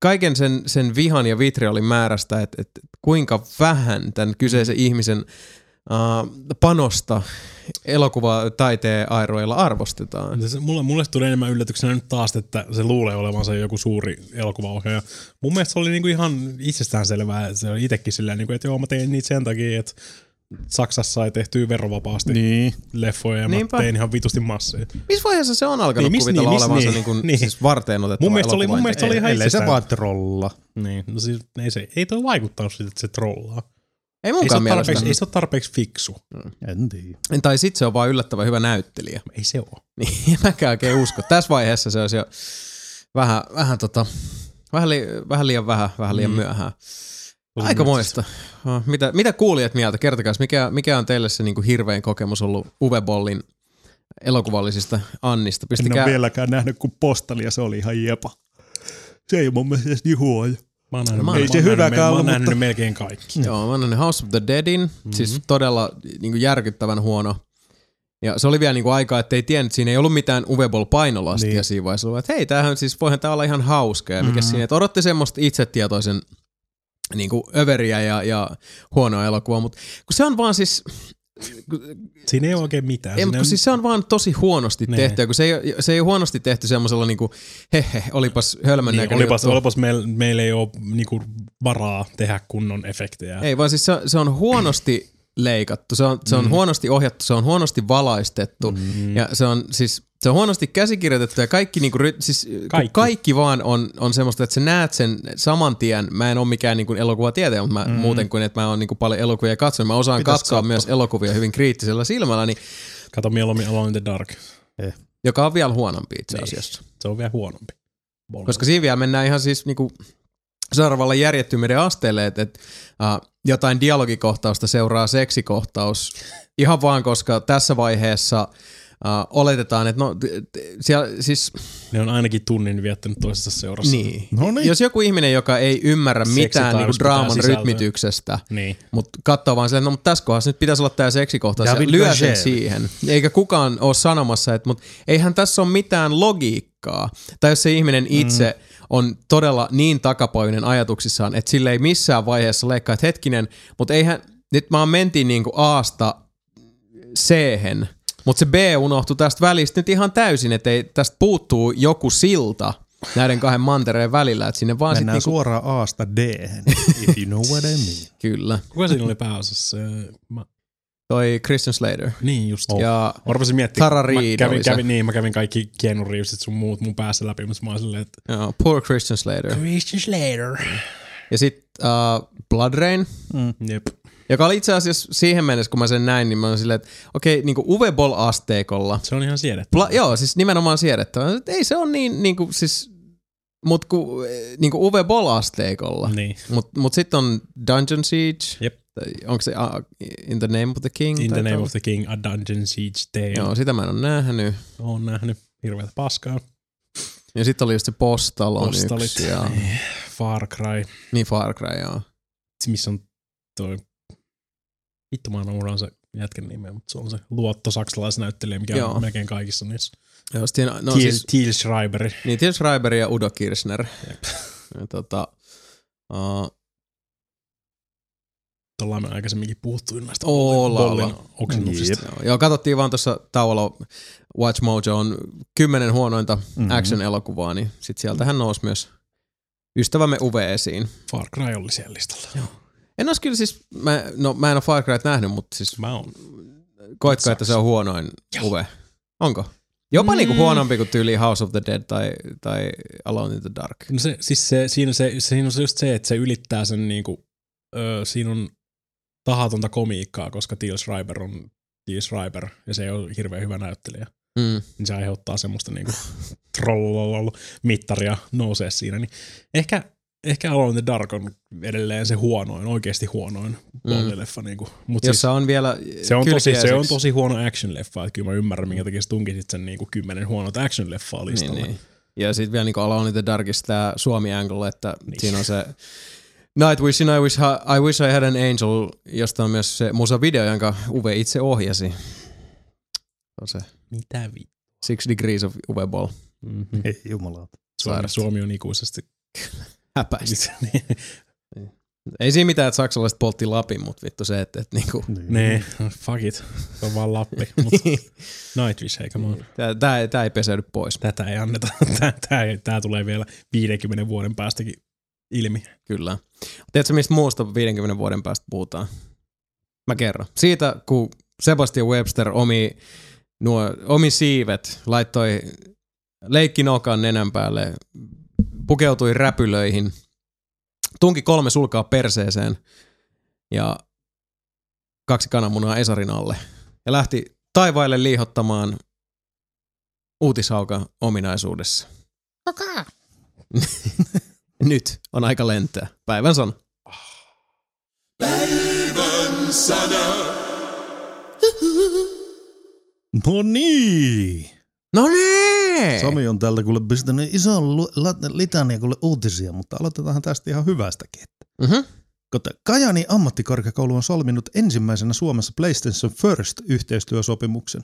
Speaker 2: kaiken sen, sen vihan ja vitriolin määrästä, että, että kuinka vähän tämän kyseisen ihmisen uh, panosta elokuvataiteen airoilla arvostetaan.
Speaker 4: Se- Mulle, mulle tuli enemmän yllätyksenä nyt taas, että se luulee olevansa joku suuri elokuvaohjaaja. Mun mielestä se oli niinku ihan itsestäänselvää, se oli itsekin sillä niinku, että joo mä tein niitä sen takia, että Saksassa sai tehtyä verovapaasti niin. Leffoja ja mä
Speaker 2: Niinpä.
Speaker 4: tein ihan vitusti masseja.
Speaker 2: Missä vaiheessa se on alkanut
Speaker 4: Niin,
Speaker 2: niin, kuvitella
Speaker 4: niin,
Speaker 2: olevansa
Speaker 4: niin,
Speaker 2: niin, kuin,
Speaker 4: niin.
Speaker 2: siis varteen otettava
Speaker 4: Mun mielestä se oli- mun mielestä se oli ihan
Speaker 3: Ellei se vaan trolla.
Speaker 4: Niin, no siis ei, se, ei toi vaikuttanut siltä, että se trollaa.
Speaker 2: Ei
Speaker 4: Ei se,
Speaker 2: munkaan mielestä.
Speaker 4: tarpeeksi, ei se ole tarpeeksi fiksu.
Speaker 3: En tiedä.
Speaker 2: Tai sit se on vaan yllättävän hyvä näyttelijä.
Speaker 4: Ei se ole.
Speaker 2: Niin, mäkään oikein usko. Tässä vaiheessa se olisi jo vähän, vähän, tota, vähän, li, vähän liian vähän, vähän liian
Speaker 4: Mm.
Speaker 2: myöhään. Aika moista. Oh, Mitä, mitä kuulijat mieltä? Kertokaa, mikä, mikä on teille se niinku hirvein kokemus ollut Uwe Bollin elokuvallisista Annista?
Speaker 3: En
Speaker 2: Pistäkää,
Speaker 3: ole vieläkään nähnyt kuin postali ja se oli ihan jepa. Se ei mun mielestä edes niin huono.
Speaker 4: Mä oon nähnyt,
Speaker 2: Ei
Speaker 4: mä
Speaker 2: se
Speaker 3: hyväkään
Speaker 4: mä oon
Speaker 3: ollut, mutta-
Speaker 4: melkein kaikki.
Speaker 2: Joo, mä oon nähnyt House of the Deadin, mm-hmm. siis todella niin kuin järkyttävän huono. Ja se oli vielä niin kuin aikaa, että ei tiennyt, että siinä ei ollut mitään Uwe Boll painolastia niin.
Speaker 3: Niin.
Speaker 2: siinä vaiheessa. Että hei, tämähän siis, voihan tämä olla ihan hauska. Ja mikä mm-hmm. siinä, että odotti semmoista itsetietoisen niin kuin överiä ja, ja huonoa elokuvaa, mutta kun se on vaan siis,
Speaker 4: Siinä ei ole oikein mitään.
Speaker 2: ei, mutta
Speaker 4: on-
Speaker 2: siis se on vaan tosi huonosti
Speaker 4: Nee.
Speaker 2: tehty, ja kun se ei, se ei ole huonosti tehty semmoisella niin kuin, he he, olipas hölmön
Speaker 4: niin, olipas,
Speaker 2: juttu.
Speaker 4: olipas meillä meil ei ole niinku varaa tehdä kunnon efektejä.
Speaker 2: Ei, vaan siis se, se on huonosti leikattu, se on, se on mm. huonosti ohjattu, se on huonosti valaistettu mm. ja se on siis se on huonosti käsikirjoitettu ja kaikki, niinku, siis, kaikki.
Speaker 4: Kaikki.
Speaker 2: vaan on, on semmoista, että sä näet sen saman tien. Mä en ole mikään niinku, elokuvatietäjä, mutta mä, mm. muuten kuin, että mä oon niinku, paljon elokuvia katsonut. Mä osaan
Speaker 4: Pitäis
Speaker 2: katsoa
Speaker 4: katsoa.
Speaker 2: myös elokuvia hyvin kriittisellä silmällä, niin
Speaker 4: Kato mieluummin Alone in the Dark.
Speaker 2: joka on vielä huonompi itse
Speaker 4: Niin.
Speaker 2: asiassa.
Speaker 4: Se on vielä huonompi. Ball.
Speaker 2: Koska siinä vielä mennään ihan siis niinku seuraavalle järjettömyyden asteelle, että et, uh, jotain dialogikohtausta seuraa seksikohtaus ihan vaan, koska tässä vaiheessa uh, oletetaan, että no, t- t- siellä, siis
Speaker 4: Ne on ainakin tunnin viettänyt toisessa seurassa.
Speaker 2: niin.
Speaker 3: No niin.
Speaker 2: Jos joku ihminen, joka ei ymmärrä
Speaker 4: Seksi
Speaker 2: mitään niinku
Speaker 4: tarvitsisi
Speaker 2: draaman
Speaker 4: sisältöä.
Speaker 2: rytmityksestä,
Speaker 4: Niin.
Speaker 2: mutta katsoo vaan silleen, että no mutta tässä kohdassa nyt pitäisi olla tämä seksikohtaus ja lyö sen siihen. Eikä kukaan ole sanomassa, että mutta eihän tässä ole mitään logiikkaa. Tai jos se ihminen itse mm. On todella niin takapoinen ajatuksissaan, että sille ei missään vaiheessa leikkaa, että hetkinen, mutta eihän, nyt mä mentiin niinku Aasta c mutta se B unohtui tästä välistä nyt ihan täysin, että ei, tästä puuttuu joku silta näiden kahden mantereen välillä, että sinne vaan sitten
Speaker 3: Mennään
Speaker 2: niinku,
Speaker 3: suoraan Aasta d if you know what I mean.
Speaker 2: kyllä,
Speaker 4: Kuka siinä oli pääosassa? Mä,
Speaker 2: toi Christian Slater.
Speaker 4: niin just.
Speaker 2: Oh. Ja
Speaker 4: Mä rupesin miettimään.
Speaker 2: Tara
Speaker 4: mä
Speaker 2: Reid oli
Speaker 4: kävin, kävin, niin, mä kävin kaikki Keanu Reevesit sun muut mun päässä läpi, mutta mä oon silleen, että
Speaker 2: Joo, poor Christian Slater.
Speaker 4: Christian Slater.
Speaker 2: Ja sitten uh, Blood Rain,
Speaker 4: Jep.
Speaker 2: joka oli itse asiassa siihen mennessä, kun mä sen näin, niin mä olin silleen, että okei, okay, niinku Uwe Boll-asteikolla.
Speaker 4: Se on ihan siedetty.
Speaker 2: Pla- joo, siis nimenomaan siedettävä. Et Ei se on niin, niinku, siis, mut ku, eh, niinku Uwe Boll-asteikolla.
Speaker 4: Niin.
Speaker 2: Mut, mut sitten on Dungeon Siege.
Speaker 4: Jep.
Speaker 2: Onko se uh, In the Name of the King?
Speaker 4: In the Name
Speaker 2: olla?
Speaker 4: of the King, A Dungeon Siege Tale.
Speaker 2: Joo, sitä mä en ole nähnyt.
Speaker 4: Oon nähnyt hirveätä paskaa.
Speaker 2: Ja sitten oli just se Postal on
Speaker 4: Postalit.
Speaker 2: yksi. Ja,
Speaker 4: Niin. Far Cry.
Speaker 2: niin Far Cry, joo.
Speaker 4: Missä on toi... Vittu mä unohdan se jätkän nimeä, mutta se on se luotto saksalaisnäyttelijä, mikä
Speaker 2: Joo.
Speaker 4: on melkein kaikissa niissä.
Speaker 2: Joo, sit siinä, no,
Speaker 4: Thiel,
Speaker 2: siis,
Speaker 4: Thiel Schreiber.
Speaker 2: Niin, Til Schreiber ja Udo Kirchner. Ja, tota, uh,
Speaker 4: Ollaan me aikaisemminkin puhuttu näistä Bollin oksennuksista.
Speaker 2: joo, joo, katsottiin vaan tuossa tauolla Watch Mojo on kymmenen huonointa
Speaker 3: Mhm.
Speaker 2: mm-hmm. action-elokuvaa, niin sit sieltähän nousi myös ystävämme Uwe esiin.
Speaker 4: Far Cry oli siellä listalla. Joo.
Speaker 2: En olisi kyllä siis, mä, no mä en ole Far Cryt nähnyt, mutta siis
Speaker 4: Mä oon.
Speaker 2: koitko, että se on huonoin Uwe? Onko? Jopa mm. niinku huonompi kuin tyyli House of the Dead tai, tai Alone in the Dark.
Speaker 4: No se, siis se, siinä, se, siinä on se just se, että se ylittää sen niinku, ö, siinä on tahatonta komiikkaa, koska Thiel Schreiber on Thiel Schreiber ja se ei ole hirveän hyvä näyttelijä.
Speaker 2: Mm.
Speaker 4: Niin se aiheuttaa semmoista niinku mittaria nousee siinä. Niin ehkä, ehkä Alone the Dark on edelleen se huonoin, oikeasti huonoin bollileffa. Niinku. Mut siis,
Speaker 2: Jossa on vielä
Speaker 4: se on, tosi, se on tosi huono action-leffa, että kyllä mä ymmärrän, minkä takia sä tunkisit sen niinku kymmenen huonot action-leffaa listalle.
Speaker 2: Niin, niin. Ja sitten vielä niinku Alone the Darkissa tämä Suomi angle, että niin. siinä on se Night Vision, I wish, I wish I had an angel, josta on myös se musa-video, jonka Uwe itse ohjasi. On se
Speaker 4: Mitä vi...
Speaker 2: Six Degrees of Uwe Ball.
Speaker 4: Mm-hmm.
Speaker 3: Ei jumalauta.
Speaker 4: Suomi. Suomi on ikuisesti.
Speaker 2: Häpäistä.
Speaker 4: niin.
Speaker 2: Ei siinä mitään, että saksalaiset poltti Lapin, mutta vittu se, että, että niinku,
Speaker 4: Nee, fuck it. Se on vaan Lappi. Mut Nightwish, hei come on.
Speaker 2: tää, tää, ei- tää ei peseydy pois.
Speaker 4: Tätä ei anneta. Tää, tää, tää tulee vielä 50 vuoden päästäkin ilmi.
Speaker 2: Kyllä. Tiedätkö, mistä muusta 50 vuoden päästä puhutaan? Mä kerron. Siitä, kun Sebastian Webster omi, nuo, omi siivet laittoi leikkinokan nenän päälle, pukeutui räpylöihin, tunki kolme sulkaa perseeseen ja kaksi kananmunaa Esarin alle ja lähti taivaille liihottamaan uutishauka ominaisuudessa. Nyt on aika lentää. Päivän sana.
Speaker 3: No niin.
Speaker 2: No niin!
Speaker 3: Sami on täältä kuule pistänyt ison lu- litania kuule uutisia, mutta aloitetaan tästä ihan hyvästäkin.
Speaker 2: Mm-hmm.
Speaker 3: Kota Kajani ammattikorkeakoulu on solminut ensimmäisenä Suomessa PlayStation First yhteistyösopimuksen.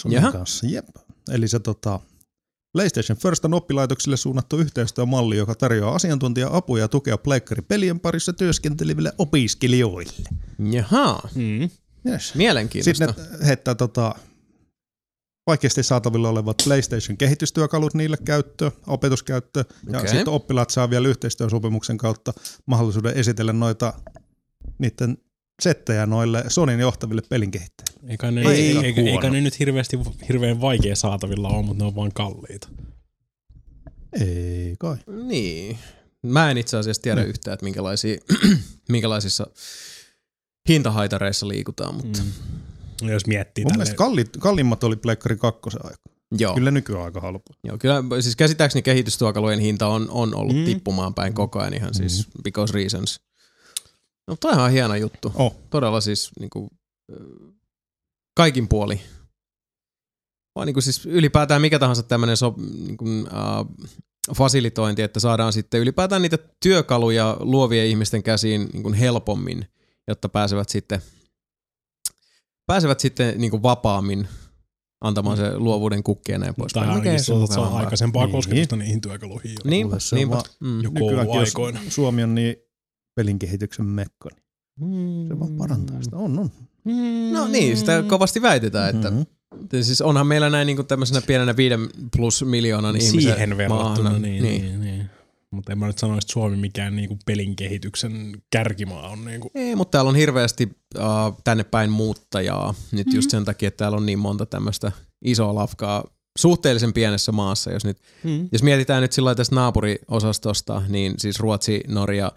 Speaker 3: Sonin
Speaker 2: Jaha.
Speaker 3: kanssa, jep. Eli se tota, PlayStation First on oppilaitoksille suunnattu yhteistyömalli, joka tarjoaa asiantuntija-apuja ja tukea pleikkaripelien parissa työskenteleville opiskelijoille.
Speaker 2: Jaha,
Speaker 4: Mm.
Speaker 3: Yes.
Speaker 2: mielenkiintoista.
Speaker 3: Sitten ne heittää tota, vaikeasti saatavilla olevat PlayStation-kehitystyökalut niille käyttöön, opetuskäyttöön. Ja sitten oppilaat saa vielä yhteistyösopimuksen kautta mahdollisuuden esitellä noita niiden settejä noille Sonin johtaville pelinkehittäjille.
Speaker 4: Eikä ne, ei, eikä,
Speaker 3: huono.
Speaker 4: eikä ne nyt hirveästi, hirveän vaikea saatavilla ole, mutta ne on vaan kalliita.
Speaker 3: Ei kai.
Speaker 2: Niin. Mä en itse asiassa tiedä
Speaker 3: Mm.
Speaker 2: yhtään, että minkälaisia, minkälaisissa hintahaitareissa liikutaan, mutta
Speaker 4: Mm. Jos miettii
Speaker 3: Mun
Speaker 4: tälleen.
Speaker 3: mielestä kallit, kalliimmat oli Pleikkari 2 aika.
Speaker 2: Joo.
Speaker 3: Kyllä nykyään aika halpa.
Speaker 2: Joo, kyllä siis käsittääkseni kehitystuokalojen hinta on, on ollut
Speaker 4: Mm.
Speaker 2: mm. tippumaan päin koko ajan ihan siis because reasons. No toihan on hieno juttu.
Speaker 3: Oh.
Speaker 2: Todella siis niinku, ö, kaikin puoli. Vaan niinku siis ylipäätään mikä tahansa tämmöinen so, niinku, uh, fasilitointi, että saadaan sitten ylipäätään niitä työkaluja luovien ihmisten käsiin niinku helpommin, jotta pääsevät sitten, pääsevät sitten niinku vapaammin antamaan se luovuuden kukki ja näin pois.
Speaker 4: Tai ainakin se on, se on aikaisempaa kosketusta niihin työkaluihin. jo.
Speaker 2: Niinpä,
Speaker 3: Kuule, se on
Speaker 2: niinpä.
Speaker 3: vaan-
Speaker 2: Mm.
Speaker 4: Joku
Speaker 3: Nykyäänkin, jos
Speaker 4: aikoina.
Speaker 3: Suomi on niin pelin kehityksen mekka, niin se vaan parantaa sitä. On, on.
Speaker 2: No niin, sitä kovasti väitetään, että
Speaker 3: Mhm.
Speaker 2: mm-hmm. siis onhan meillä näin niin tämmöisenä pienenä viiden plus miljoonan ihmisen
Speaker 4: Siihen verrattuna, niin, niin. niin, niin. Mutta en mä nyt sanoisi, että Suomi mikään niinku pelin kehityksen kärkimaa on. Niinku.
Speaker 2: Ei, mutta täällä on hirveästi uh, tänne päin muuttajaa nyt mm-hmm. just sen takia, että täällä on niin monta tämmöistä isoa lafkaa suhteellisen pienessä maassa. Jos, nyt,
Speaker 4: Mm.
Speaker 2: jos mietitään nyt sillä tästä naapuriosastosta, niin siis Ruotsi, Norja,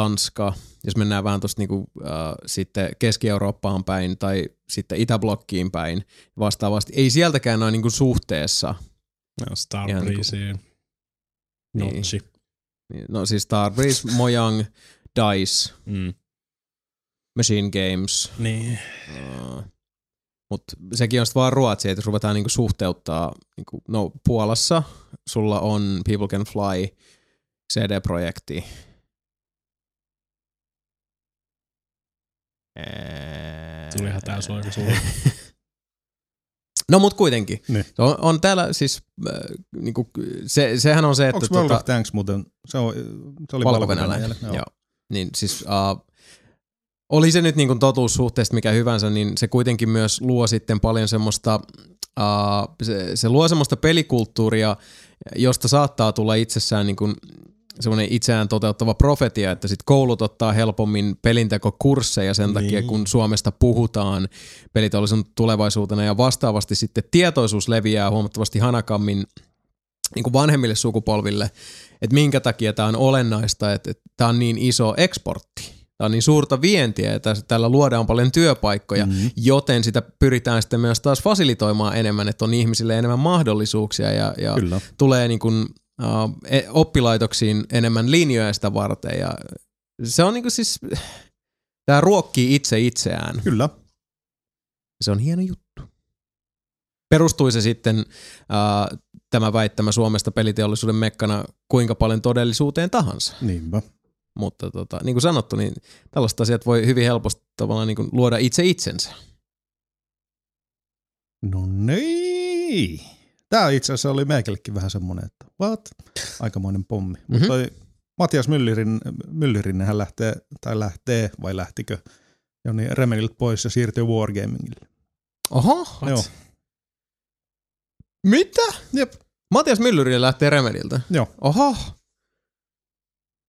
Speaker 2: Tanska, jos mennään vähän tuosta niinku, uh, sitten Keski-Eurooppaan päin tai sitten Itäblokkiin päin vastaavasti, ei sieltäkään noin niinku suhteessa
Speaker 4: No, Star
Speaker 2: Ihan niinku-
Speaker 4: Breeze,
Speaker 2: Niin.
Speaker 4: Notchi.
Speaker 2: Niin, No siis Starbreeze, Mojang, DICE,
Speaker 4: Mm.
Speaker 2: Machine Games.
Speaker 4: Niin.
Speaker 2: Uh, Mutta sekin on sitten vaan Ruotsi, että jos ruvetaan niinku suhteuttaa, niinku, no Puolassa sulla on People Can Fly CD-projekti.
Speaker 4: Tuli ihan tää suora sulla.
Speaker 2: No mut kuitenkin.
Speaker 3: Niin.
Speaker 2: Se On, on täällä siis, äh, niinku, se, sehän on se, että
Speaker 3: Onko World of Tanks muuten? Se, on, se oli
Speaker 2: Valko-Venäjällä.
Speaker 3: Valko-Venäjällä.
Speaker 2: Joo. Niin siis uh, oli se nyt niin kuin totuussuhteesta mikä hyvänsä, niin se kuitenkin myös luo sitten paljon semmoista, uh, se, se luo semmoista pelikulttuuria, josta saattaa tulla itsessään niin kuin semmoinen itseään toteuttava profetia, että sit koulut ottaa helpommin pelintekokursseja sen takia,
Speaker 4: Niin.
Speaker 2: kun Suomesta puhutaan peliteollisuuden tulevaisuutena ja vastaavasti sitten tietoisuus leviää huomattavasti hanakammin niin kuin vanhemmille sukupolville, että minkä takia tämä on olennaista, että, että tämä on niin iso eksportti. Tämä on niin suurta vientiä ja tässä- tällä luodaan paljon työpaikkoja, mm-hmm. joten sitä pyritään sitten myös taas fasilitoimaan enemmän, että on ihmisille enemmän mahdollisuuksia ja, ja
Speaker 3: Kyllä.
Speaker 2: tulee niin kuin, oppilaitoksiin enemmän linjoja sitä varten. Ja se on niin kuin siis, tämä ruokkii itse itseään.
Speaker 3: Kyllä.
Speaker 2: Se on hieno juttu. Perustui se sitten uh, tämä väittämä Suomesta peliteollisuuden mekkana kuinka paljon todellisuuteen tahansa.
Speaker 3: Niinpä.
Speaker 2: Mutta tota, niin kuin sanottu, niin tällaiset asiat voi hyvin helposti tavallaan niin kuin luoda itse itsensä.
Speaker 3: No niin. Tämä itse asiassa oli meikellekin vähän semmoinen, että what? Aikamoinen pommi. Mm-hmm. Mutta toi Matias Myllyrin, Myllyrinen hän lähtee, tai lähtee, vai lähtikö, Joni Remediltä pois ja siirtyy Wargamingille.
Speaker 2: Oho,
Speaker 3: Joo,
Speaker 2: mitä?
Speaker 3: Jep.
Speaker 2: Matias Myllyrinen lähtee Remediltä.
Speaker 3: joo.
Speaker 2: Oho.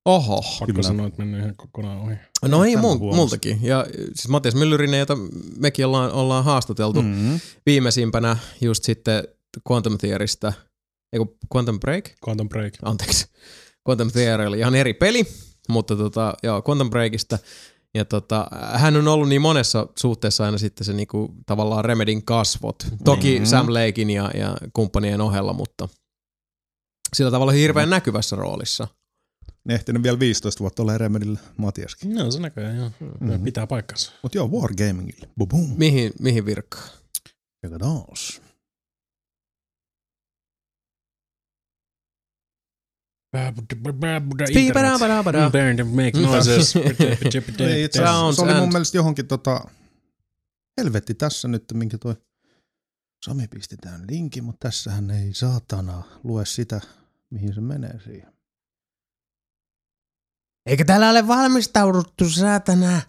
Speaker 2: Oho.
Speaker 4: Pakko sanoa, että mennyt ihan kokonaan ohi.
Speaker 2: No ei mul,
Speaker 3: huomasin.
Speaker 2: multakin. Ja siis Matias Myllyrinen, jota mekin ollaan, ollaan haastateltu mm.
Speaker 3: Mm-hmm.
Speaker 2: viimeisimpänä just sitten Quantum Theorista. Eiku Quantum Break?
Speaker 4: Quantum Break.
Speaker 2: Anteeksi. Quantum Theory oli ihan eri peli, mutta tota, joo, Quantum Breakista. Ja tota, hän on ollut niin monessa suhteessa aina sitten se niinku, tavallaan Remedin kasvot. Toki
Speaker 3: Mhm.
Speaker 2: mm-hmm. Sam Lakein ja, ja kumppanien ohella, mutta sillä tavalla hirveän näkyvässä roolissa.
Speaker 3: Ne ehtinyt vielä 15 vuotta olla Remedillä Matiaskin.
Speaker 4: No se näköjään, joo. Mm-hmm. Pitää paikkansa.
Speaker 3: Mutta joo, Wargamingille.
Speaker 2: Mihin, mihin virkkaan?
Speaker 3: Ja taas. Se oli mun mielestä johonkin tota... Helvetti tässä nyt, minkä toi... Sami pisti tämän linkin, mutta tässähän ei saatana lue sitä, mihin se menee siihen.
Speaker 2: Eikö täällä ole valmistauduttu, saatana?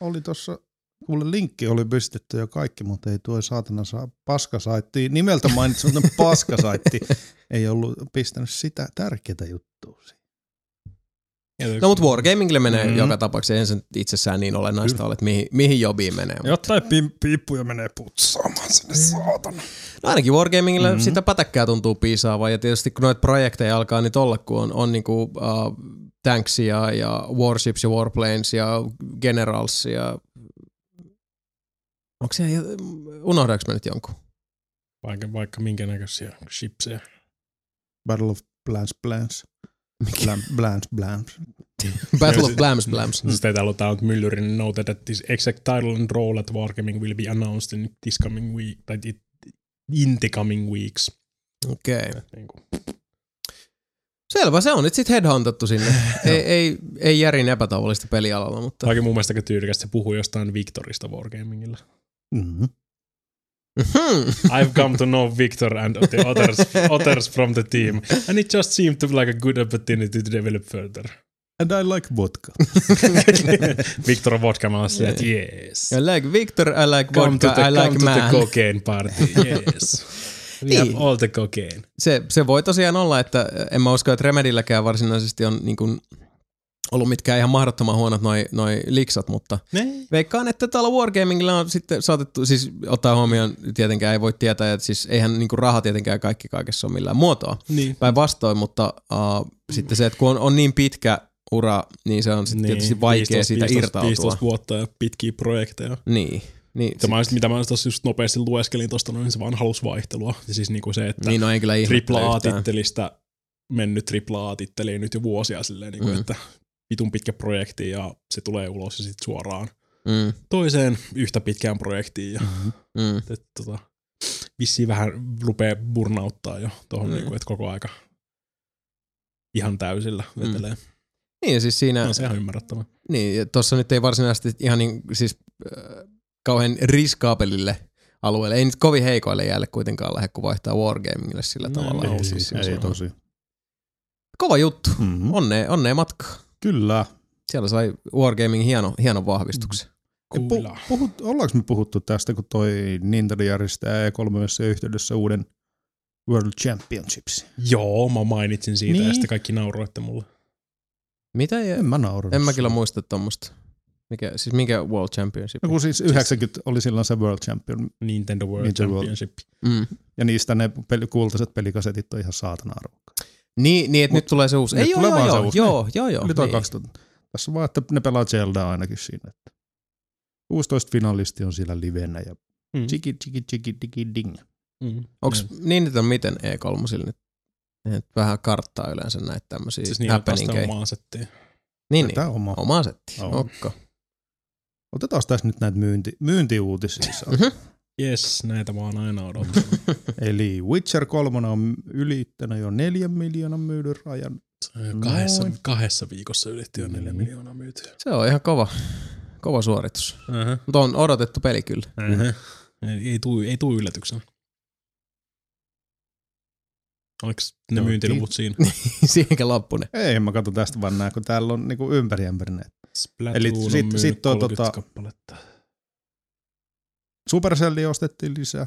Speaker 3: Oli tossa, kuule linkki oli pistetty jo kaikki, mutta ei tuo saatana saa paskasaitti. Nimeltä mainitsin, mutta paskasaitti ei ollut pistänyt sitä tärkeää juttua siihen.
Speaker 2: No mutta Wargamingille menee
Speaker 3: Mm.
Speaker 2: mm. joka tapauksessa, se itsessään niin olennaista ole, että mihin, mihin jobiin menee.
Speaker 3: Jotain pi- piippuja menee putsaamaan sinne saatana.
Speaker 2: No ainakin Wargamingille
Speaker 3: Mhm.
Speaker 2: mm-hmm. sitä pätäkkää tuntuu piisaavan ja tietysti kun noita projekteja alkaa nyt olla, kun on, on niinku, uh, tanksia ja warships ja warplanes ja generals ja Onko se, unohdaanko mä nyt jonkun?
Speaker 4: Vaikka, vaikka minkä näköisiä chipsejä.
Speaker 3: Battle of Blans Blans. Blam, blans Blans.
Speaker 2: Battle of Blams Blams.
Speaker 4: Sitten täällä on on Myllyrin note that this exact title and role at Wargaming will be announced in this coming week, tai it, in the coming weeks.
Speaker 2: Okei. Okay.
Speaker 4: Niin kuin.
Speaker 2: Selvä, se on nyt sitten headhuntattu sinne. ei, ei, ei järin epätavallista pelialalla, mutta...
Speaker 4: Vaikka mun mielestä aika tyylikästä se puhuu jostain Victorista Wargamingilla.
Speaker 3: Mm-hmm.
Speaker 2: Mhm.
Speaker 4: I've come to know Victor and the others, others from the team, and it just seemed to be like a good opportunity to develop further.
Speaker 3: And I like vodka.
Speaker 4: Victor on vodka, mä oon silleen, että yes.
Speaker 2: I like Victor, I like
Speaker 4: Come to
Speaker 2: vodka,
Speaker 4: the,
Speaker 2: I
Speaker 4: come
Speaker 2: like
Speaker 4: to the
Speaker 2: man.
Speaker 4: cocaine party, yes. We have
Speaker 2: Niin.
Speaker 4: all the cocaine.
Speaker 2: Se, se voi tosiaan olla, että en mä usko, että Remedilläkään varsinaisesti on niin kuin ollut mitkään ihan mahdottoman huonot noi, noi liksat, mutta
Speaker 4: Ne?
Speaker 2: veikkaan, että tuolla Wargamingilla on sitten saatettu, siis ottaa huomioon, tietenkään ei voi tietää, että siis eihän niin kuin raha tietenkään kaikki kaikessa ole millään muotoa.
Speaker 4: Niin.
Speaker 2: Päinvastoin, mutta uh, sitten se, että kun on, on niin pitkä ura, niin se on sitten niin, tietysti vaikea
Speaker 4: 15,
Speaker 2: siitä
Speaker 4: 15,
Speaker 2: irtautua.
Speaker 4: 15 vuotta ja pitkiä projekteja.
Speaker 2: Niin. Niin,
Speaker 4: Se, mä, just- mitä mä tuossa just nopeasti lueskelin tuosta, niin se vaan halus vaihtelua. Ja siis niinku se, että
Speaker 2: niin no ei kyllä ihmettele
Speaker 4: tripla
Speaker 2: yhtään.
Speaker 4: A-tittelistä mennyt tripla A-titteliin nyt jo vuosia silleen, niinku,
Speaker 2: Mm.
Speaker 4: mm. että vitun pitkä projekti ja se tulee ulos ja sitten suoraan
Speaker 2: Mm,
Speaker 4: toiseen yhtä pitkään projektiin ja
Speaker 2: mm.
Speaker 4: et, tota, vissiin vähän rupeaa burnauttaa jo tuohon,
Speaker 2: Mm.
Speaker 4: mm. niinku, että koko aika ihan täysillä vetelee. Mm.
Speaker 2: Niin ja siis siinä,
Speaker 4: No, se on ihan ymmärrettävä.
Speaker 2: niin tuossa nyt ei varsinaisesti ihan niin, siis äh, kauhean riskaapelille alueelle, ei nyt kovin heikoille jäälle kuitenkaan lähde, kun vaihtaa Wargamingille sillä
Speaker 4: No,
Speaker 2: tavalla.
Speaker 4: ei,
Speaker 3: Ei,
Speaker 2: siis,
Speaker 3: ei,
Speaker 2: se
Speaker 3: ei tosi.
Speaker 2: Kova juttu.
Speaker 3: Mm-hmm.
Speaker 2: Onnea, onnea matkaa.
Speaker 3: Kyllä.
Speaker 2: Siellä sai Wargaming hieno, hienon vahvistuksen.
Speaker 3: Pu-
Speaker 4: Kyllä.
Speaker 3: puhut, ollaanko me puhuttu tästä, kun toi Nintendo järjestää E3 yhteydessä uuden World Championships?
Speaker 4: Joo, mä mainitsin siitä niin. Ja sitten kaikki nauroitte mulle.
Speaker 2: Mitä? En,
Speaker 3: En mä nauranut.
Speaker 2: en mä kyllä muista tuommoista. Mikä, siis minkä World Championship?
Speaker 3: No kun siis 90 oli silloin se World Champion,
Speaker 4: Nintendo World
Speaker 3: Nintendo World.
Speaker 4: Championship.
Speaker 2: Mm.
Speaker 3: ja niistä ne peli, kultaiset pelikasetit on ihan saatana arvokkaita.
Speaker 2: Niin, niin että
Speaker 3: Mut
Speaker 2: nyt tulee se uusi.
Speaker 3: nyt
Speaker 2: Ei, joo,
Speaker 3: tulee
Speaker 2: joo,
Speaker 3: vaan se
Speaker 2: joo,
Speaker 3: uusi,
Speaker 2: joo, joo, joo.
Speaker 3: Eli toi
Speaker 2: niin.
Speaker 3: 2000. Tässä vaan, että ne pelaa Zeldaa ainakin siinä. Että 16 finalisti on siellä livenä ja
Speaker 4: Mm.
Speaker 3: chiki chiki chiki digi ding.
Speaker 4: Mm.
Speaker 2: Onks
Speaker 4: Mm.
Speaker 2: niin nyt on miten E3 nyt? Et vähän karttaa yleensä näitä tämmöisiä
Speaker 4: Siis niillä on
Speaker 2: happeningkeja.
Speaker 4: omaa settiä.
Speaker 2: Niin, niin.
Speaker 3: Oma.
Speaker 2: Oma setti.
Speaker 3: On.
Speaker 2: Okka.
Speaker 3: Otetaan tässä nyt näitä myynti, myyntiuutisia.
Speaker 4: Yes, näitä mä oon aina odottanut.
Speaker 3: Eli Witcher 3 on ylittänyt jo neljän miljoonan myydyn rajan.
Speaker 4: kahdessa,
Speaker 3: Noin.
Speaker 4: kahdessa viikossa ylitti jo neljä
Speaker 3: Niin.
Speaker 4: miljoonaa myytyä.
Speaker 2: Se on ihan kova, kova suoritus.
Speaker 4: Uh-huh.
Speaker 2: Mutta on odotettu peli kyllä.
Speaker 4: Uh-huh. Ei, ei, tuu, ei tuu yllätyksenä. Oliko ne
Speaker 3: Joo,
Speaker 4: myyntiluvut siinä?
Speaker 2: Siihenkä loppunen.
Speaker 3: Ei, mä katson tästä vaan nää, kun täällä on niinku ympäri.
Speaker 4: Splatoon
Speaker 3: Eli
Speaker 4: on
Speaker 3: sit-
Speaker 4: myynyt
Speaker 3: sit toi
Speaker 4: 30
Speaker 3: tota-
Speaker 4: kappaletta.
Speaker 3: Supercelli ostettiin lisää.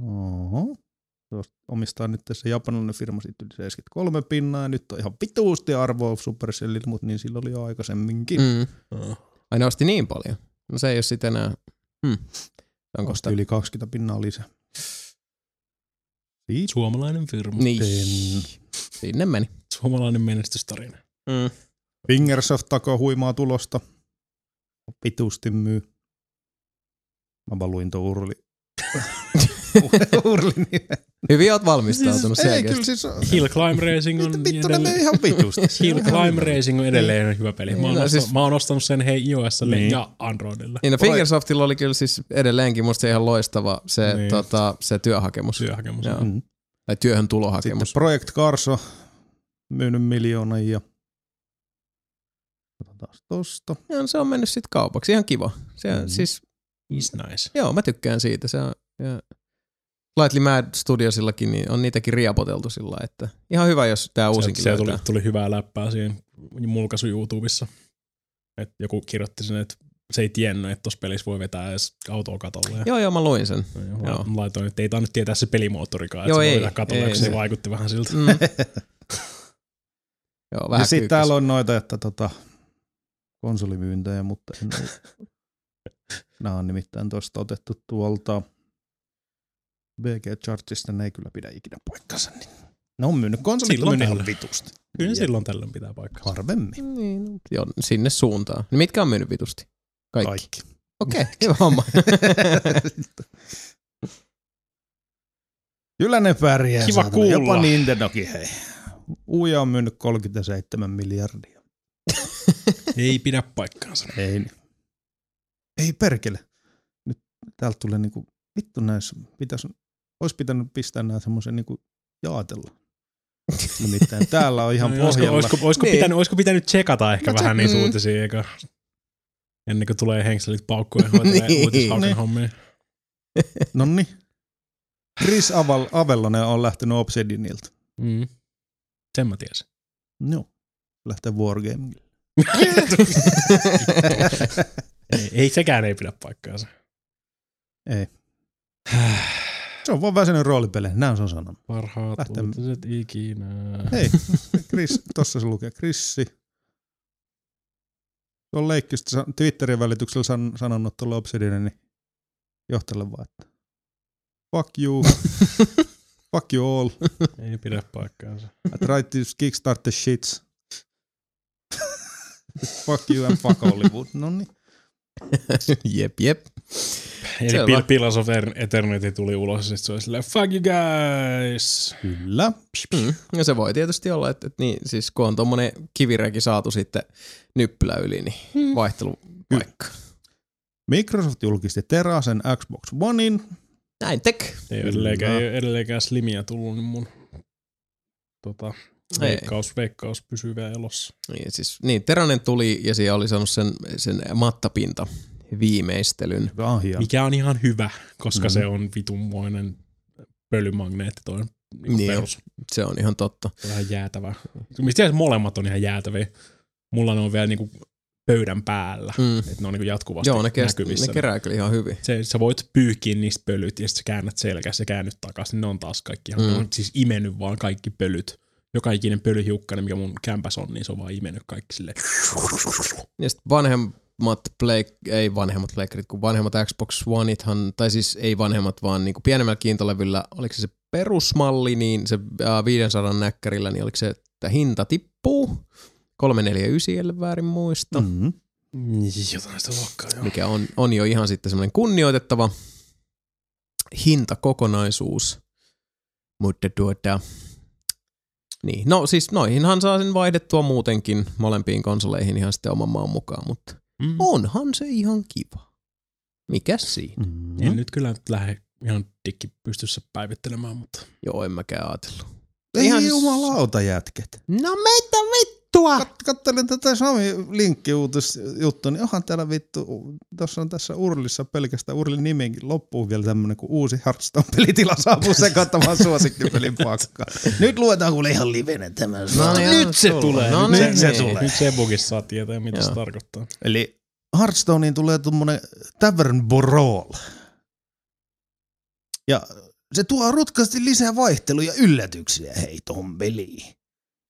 Speaker 3: Oho. Omistaa nyt tässä japanilainen firma sitten yli 73 pinnaa ja nyt on ihan vituusti arvoa Supercellilla, mutta niin sillä oli jo aikaisemminkin. Mm.
Speaker 4: Oh.
Speaker 2: Ai ne osti niin paljon. No se ei ole sitten enää. Hmm. Onko
Speaker 3: Osti
Speaker 2: sitä?
Speaker 3: yli 20 pinnaa lisää. Siitä
Speaker 4: Suomalainen firma.
Speaker 2: Niin. Sinne meni.
Speaker 4: Suomalainen menestystarina.
Speaker 2: Mm.
Speaker 3: Fingersoft takoo huimaa tulosta. Vituusti myy. Mä vaan luin tuon Urli. Urli nimen.
Speaker 2: Hyvin oot valmistautunut
Speaker 3: Siis, ei
Speaker 2: selkeästi.
Speaker 3: kyllä siis.
Speaker 4: Hill Climb Racing on
Speaker 3: Vittu,
Speaker 4: edelleen-
Speaker 3: ihan vitusti.
Speaker 4: Hill Climb Racing on edelleen hyvä peli. Mä oon,
Speaker 2: No siis-
Speaker 4: mä oon ostanut sen hei iOSlle
Speaker 3: Niin.
Speaker 4: ja Androidille.
Speaker 2: Niin no Fingersoftilla oli kyllä siis edelleenkin musta se ihan loistava se,
Speaker 4: Niin.
Speaker 2: tota, se työhakemus.
Speaker 4: Työhakemus.
Speaker 2: Joo.
Speaker 3: Mm.
Speaker 2: Tai työhön
Speaker 3: Sitten
Speaker 2: tulohakemus.
Speaker 3: Project Carso myynyt miljoonan ja Katsotaan tosta.
Speaker 2: Ja se on mennyt sitten kaupaksi. Ihan kiva. Se,
Speaker 3: Mm.
Speaker 2: mm. siis,
Speaker 4: Is nice.
Speaker 2: joo, mä tykkään siitä. Se on, ja Slightly Mad Studiosillakin niin on niitäkin riapoteltu sillä että ihan hyvä, jos tämä uusinkin
Speaker 4: Sieltä
Speaker 2: löytää.
Speaker 4: tuli, tuli hyvää läppää siihen mulkaisu YouTubessa. Et joku kirjoitti sen, että se ei tiennyt, että tuossa pelissä voi vetää edes autoa katolle. Ja
Speaker 2: Joo, joo, mä luin sen.
Speaker 4: ja
Speaker 2: joo.
Speaker 4: la- laitoin, että ei tainnut tietää se pelimoottorikaan,
Speaker 2: Joo,
Speaker 4: että se
Speaker 2: ei,
Speaker 4: voi vetää katolle,
Speaker 2: ei,
Speaker 4: se
Speaker 2: se-
Speaker 4: vaikutti vähän siltä.
Speaker 2: Mm. joo,
Speaker 3: Ja
Speaker 2: vähän
Speaker 3: sitten
Speaker 2: kyykkäs.
Speaker 3: täällä on noita, että tota, konsolimyyntejä, mutta en Nämä on nimittäin tuosta otettu tuolta BG Chartsista, ne ei kyllä pidä ikinä paikkansa. Niin. Ne on myynyt konsolit on
Speaker 4: Silloin
Speaker 3: myynyt ihan
Speaker 4: tällöin.
Speaker 3: vitusti.
Speaker 4: Kyllä
Speaker 3: Ja
Speaker 4: silloin tällöin pitää paikkaa.
Speaker 3: Harvemmin.
Speaker 2: Niin, no, joo, sinne suuntaan. Niin mitkä on mennyt vitusti? Kaikki.
Speaker 3: Kaikki.
Speaker 2: Okei, okay, hyvä homma.
Speaker 3: Kyllä ne pärjää.
Speaker 4: Kiva
Speaker 3: saatana.
Speaker 4: kuulla.
Speaker 3: Jopa Nintendokin, hei. Uja on myynyt 37 miljardia.
Speaker 4: Ei pidä paikkaansa.
Speaker 3: Ei. niin. Ei perkele. Nyt täältä tulee niinku, vittu näissä, pitäis, olisi pitänyt pistää nämä semmoisen niinku jaatella. Nimittäin täällä on ihan
Speaker 4: No, olisiko,
Speaker 3: pohjalla.
Speaker 4: olisiko, olisiko,
Speaker 2: Niin.
Speaker 4: pitänyt, olisiko pitänyt tsekata ehkä
Speaker 2: No,
Speaker 4: vähän niitä
Speaker 2: mm.
Speaker 4: uutisia, eikä ennen kuin tulee henkselit paukkuun ja hoitelee
Speaker 2: Niin.
Speaker 4: uutishaukan
Speaker 3: Niin.
Speaker 4: hommia.
Speaker 3: Nonni. Chris Aval, Avellonen on lähtenyt Obsidianilta.
Speaker 4: Mm. Sen mä tiesin.
Speaker 3: Joo. Lähtee Wargamingille.
Speaker 4: Ei, ei, sekään ei pidä paikkaansa.
Speaker 3: Ei. Se on vaan väsynyt roolipeleihin. Näin se on sanonut.
Speaker 4: Parhaat
Speaker 3: Lähtee-
Speaker 4: uutiset ikinä.
Speaker 3: Hei, Chris, tossa se lukee. Krissi. Se on leikkistä Twitterin välityksellä san, sanonut tuolla Obsidianin johtajalle vaan, että fuck you, fuck you all,
Speaker 4: Ei pidä paikkaansa.
Speaker 3: I tried to kickstart the shits. Fuck you and fuck Hollywood. No niin.
Speaker 2: jep, jep.
Speaker 4: Eli. Pil- Pillars of Eternity tuli ulos ja sitten se oli silleen, fuck you guys.
Speaker 3: Kyllä.
Speaker 2: Mm. Ja se voi tietysti olla, että, että niin, siis kun on tuommoinen kivireki saatu sitten nyppylä yli, niin
Speaker 3: Hmm.
Speaker 2: vaihtelupaikka.
Speaker 3: Microsoft julkisti Terasen Xbox Onein.
Speaker 2: Näin tek.
Speaker 4: Ei ole edelleenkään, ei ole edelleenkään slimiä tullut, niin mun tota. Veikkaus, veikkaus pysyy vielä elossa.
Speaker 2: Niin, siis, niin, Teranen tuli ja siellä oli saanut sen, sen mattapinta viimeistelyn.
Speaker 3: Ah, ja.
Speaker 4: Mikä on ihan hyvä, koska
Speaker 3: Mhm.
Speaker 4: se on vitunmoinen pölymagneetti toi niin
Speaker 2: Niin
Speaker 4: perus.
Speaker 2: Se on ihan totta.
Speaker 4: Se on ihan jäätävä. Mistä tiedät, molemmat on ihan jäätäviä. Mulla ne on vielä niinku pöydän päällä.
Speaker 2: Mm.
Speaker 4: Että ne on niinku jatkuvasti
Speaker 2: Joo, ne, kest,
Speaker 4: näkyvissä.
Speaker 2: ne kerää kyllä ihan hyvin.
Speaker 4: se, sä voit pyyhkiä niistä pölyt ja sitten sä käännät selkässä ja käännyt takaisin. Ne on taas kaikki. Mm.
Speaker 2: Mm.
Speaker 4: Ne on siis imennyt vaan kaikki pölyt. Joka ikinen pölyhiukkainen, mikä mun kämpäs on, niin se on vaan imennyt kaikki silleen.
Speaker 2: Ja sitten vanhemmat Play, ei vanhemmat Playkerit, kun vanhemmat Xbox Oneithan, tai siis ei vanhemmat, vaan niinku pienemmällä kiintolevyllä, oliko se se perusmalli, niin se äh, 500 näkkärillä, niin oliko se, että hinta tippuu 349, ellei väärin muista, mm.
Speaker 3: Mm-hmm.
Speaker 4: Niin, Jotain sitä luokkaa, joo.
Speaker 2: mikä on, on jo ihan sitten semmoinen kunnioitettava hintakokonaisuus. Mutta tuota, niin. No siis noihinhan saa sen vaihdettua muutenkin molempiin konsoleihin ihan sitten oman maan mukaan, mutta
Speaker 4: Mm.
Speaker 2: onhan se ihan kiva. Mikäs siinä?
Speaker 3: Mm-hmm.
Speaker 4: En nyt kyllä lähde ihan pystyssä päivittelemään, mutta
Speaker 2: Joo, en mäkään ajatellut.
Speaker 3: Ei
Speaker 2: Ihan siis-
Speaker 3: jumalauta jätket.
Speaker 2: No meitä vittua!
Speaker 3: Kat- kattelin tätä Sami linkkiuutisjuttua, niin onhan täällä vittu, tuossa on tässä Urlissa pelkästään Urlin nimenkin loppuu vielä tämmönen, kun uusi Hearthstone-pelitila saapuu sekoittamaan suosikkipelin pakkaan. Nyt luetaan kuule ihan livenä tämä.
Speaker 2: No niin,
Speaker 4: nyt se tulee.
Speaker 2: No
Speaker 4: nyt,
Speaker 2: niin.
Speaker 4: se,
Speaker 3: niin.
Speaker 4: tulee. Nyt se bugissa saa tietää, mitä se
Speaker 2: Joo.
Speaker 4: tarkoittaa.
Speaker 3: Eli Hearthstoneen tulee tuommoinen Tavern Brawl. Ja se tuo rutkasti lisää vaihteluja ja yllätyksiä, hei tohon peliin.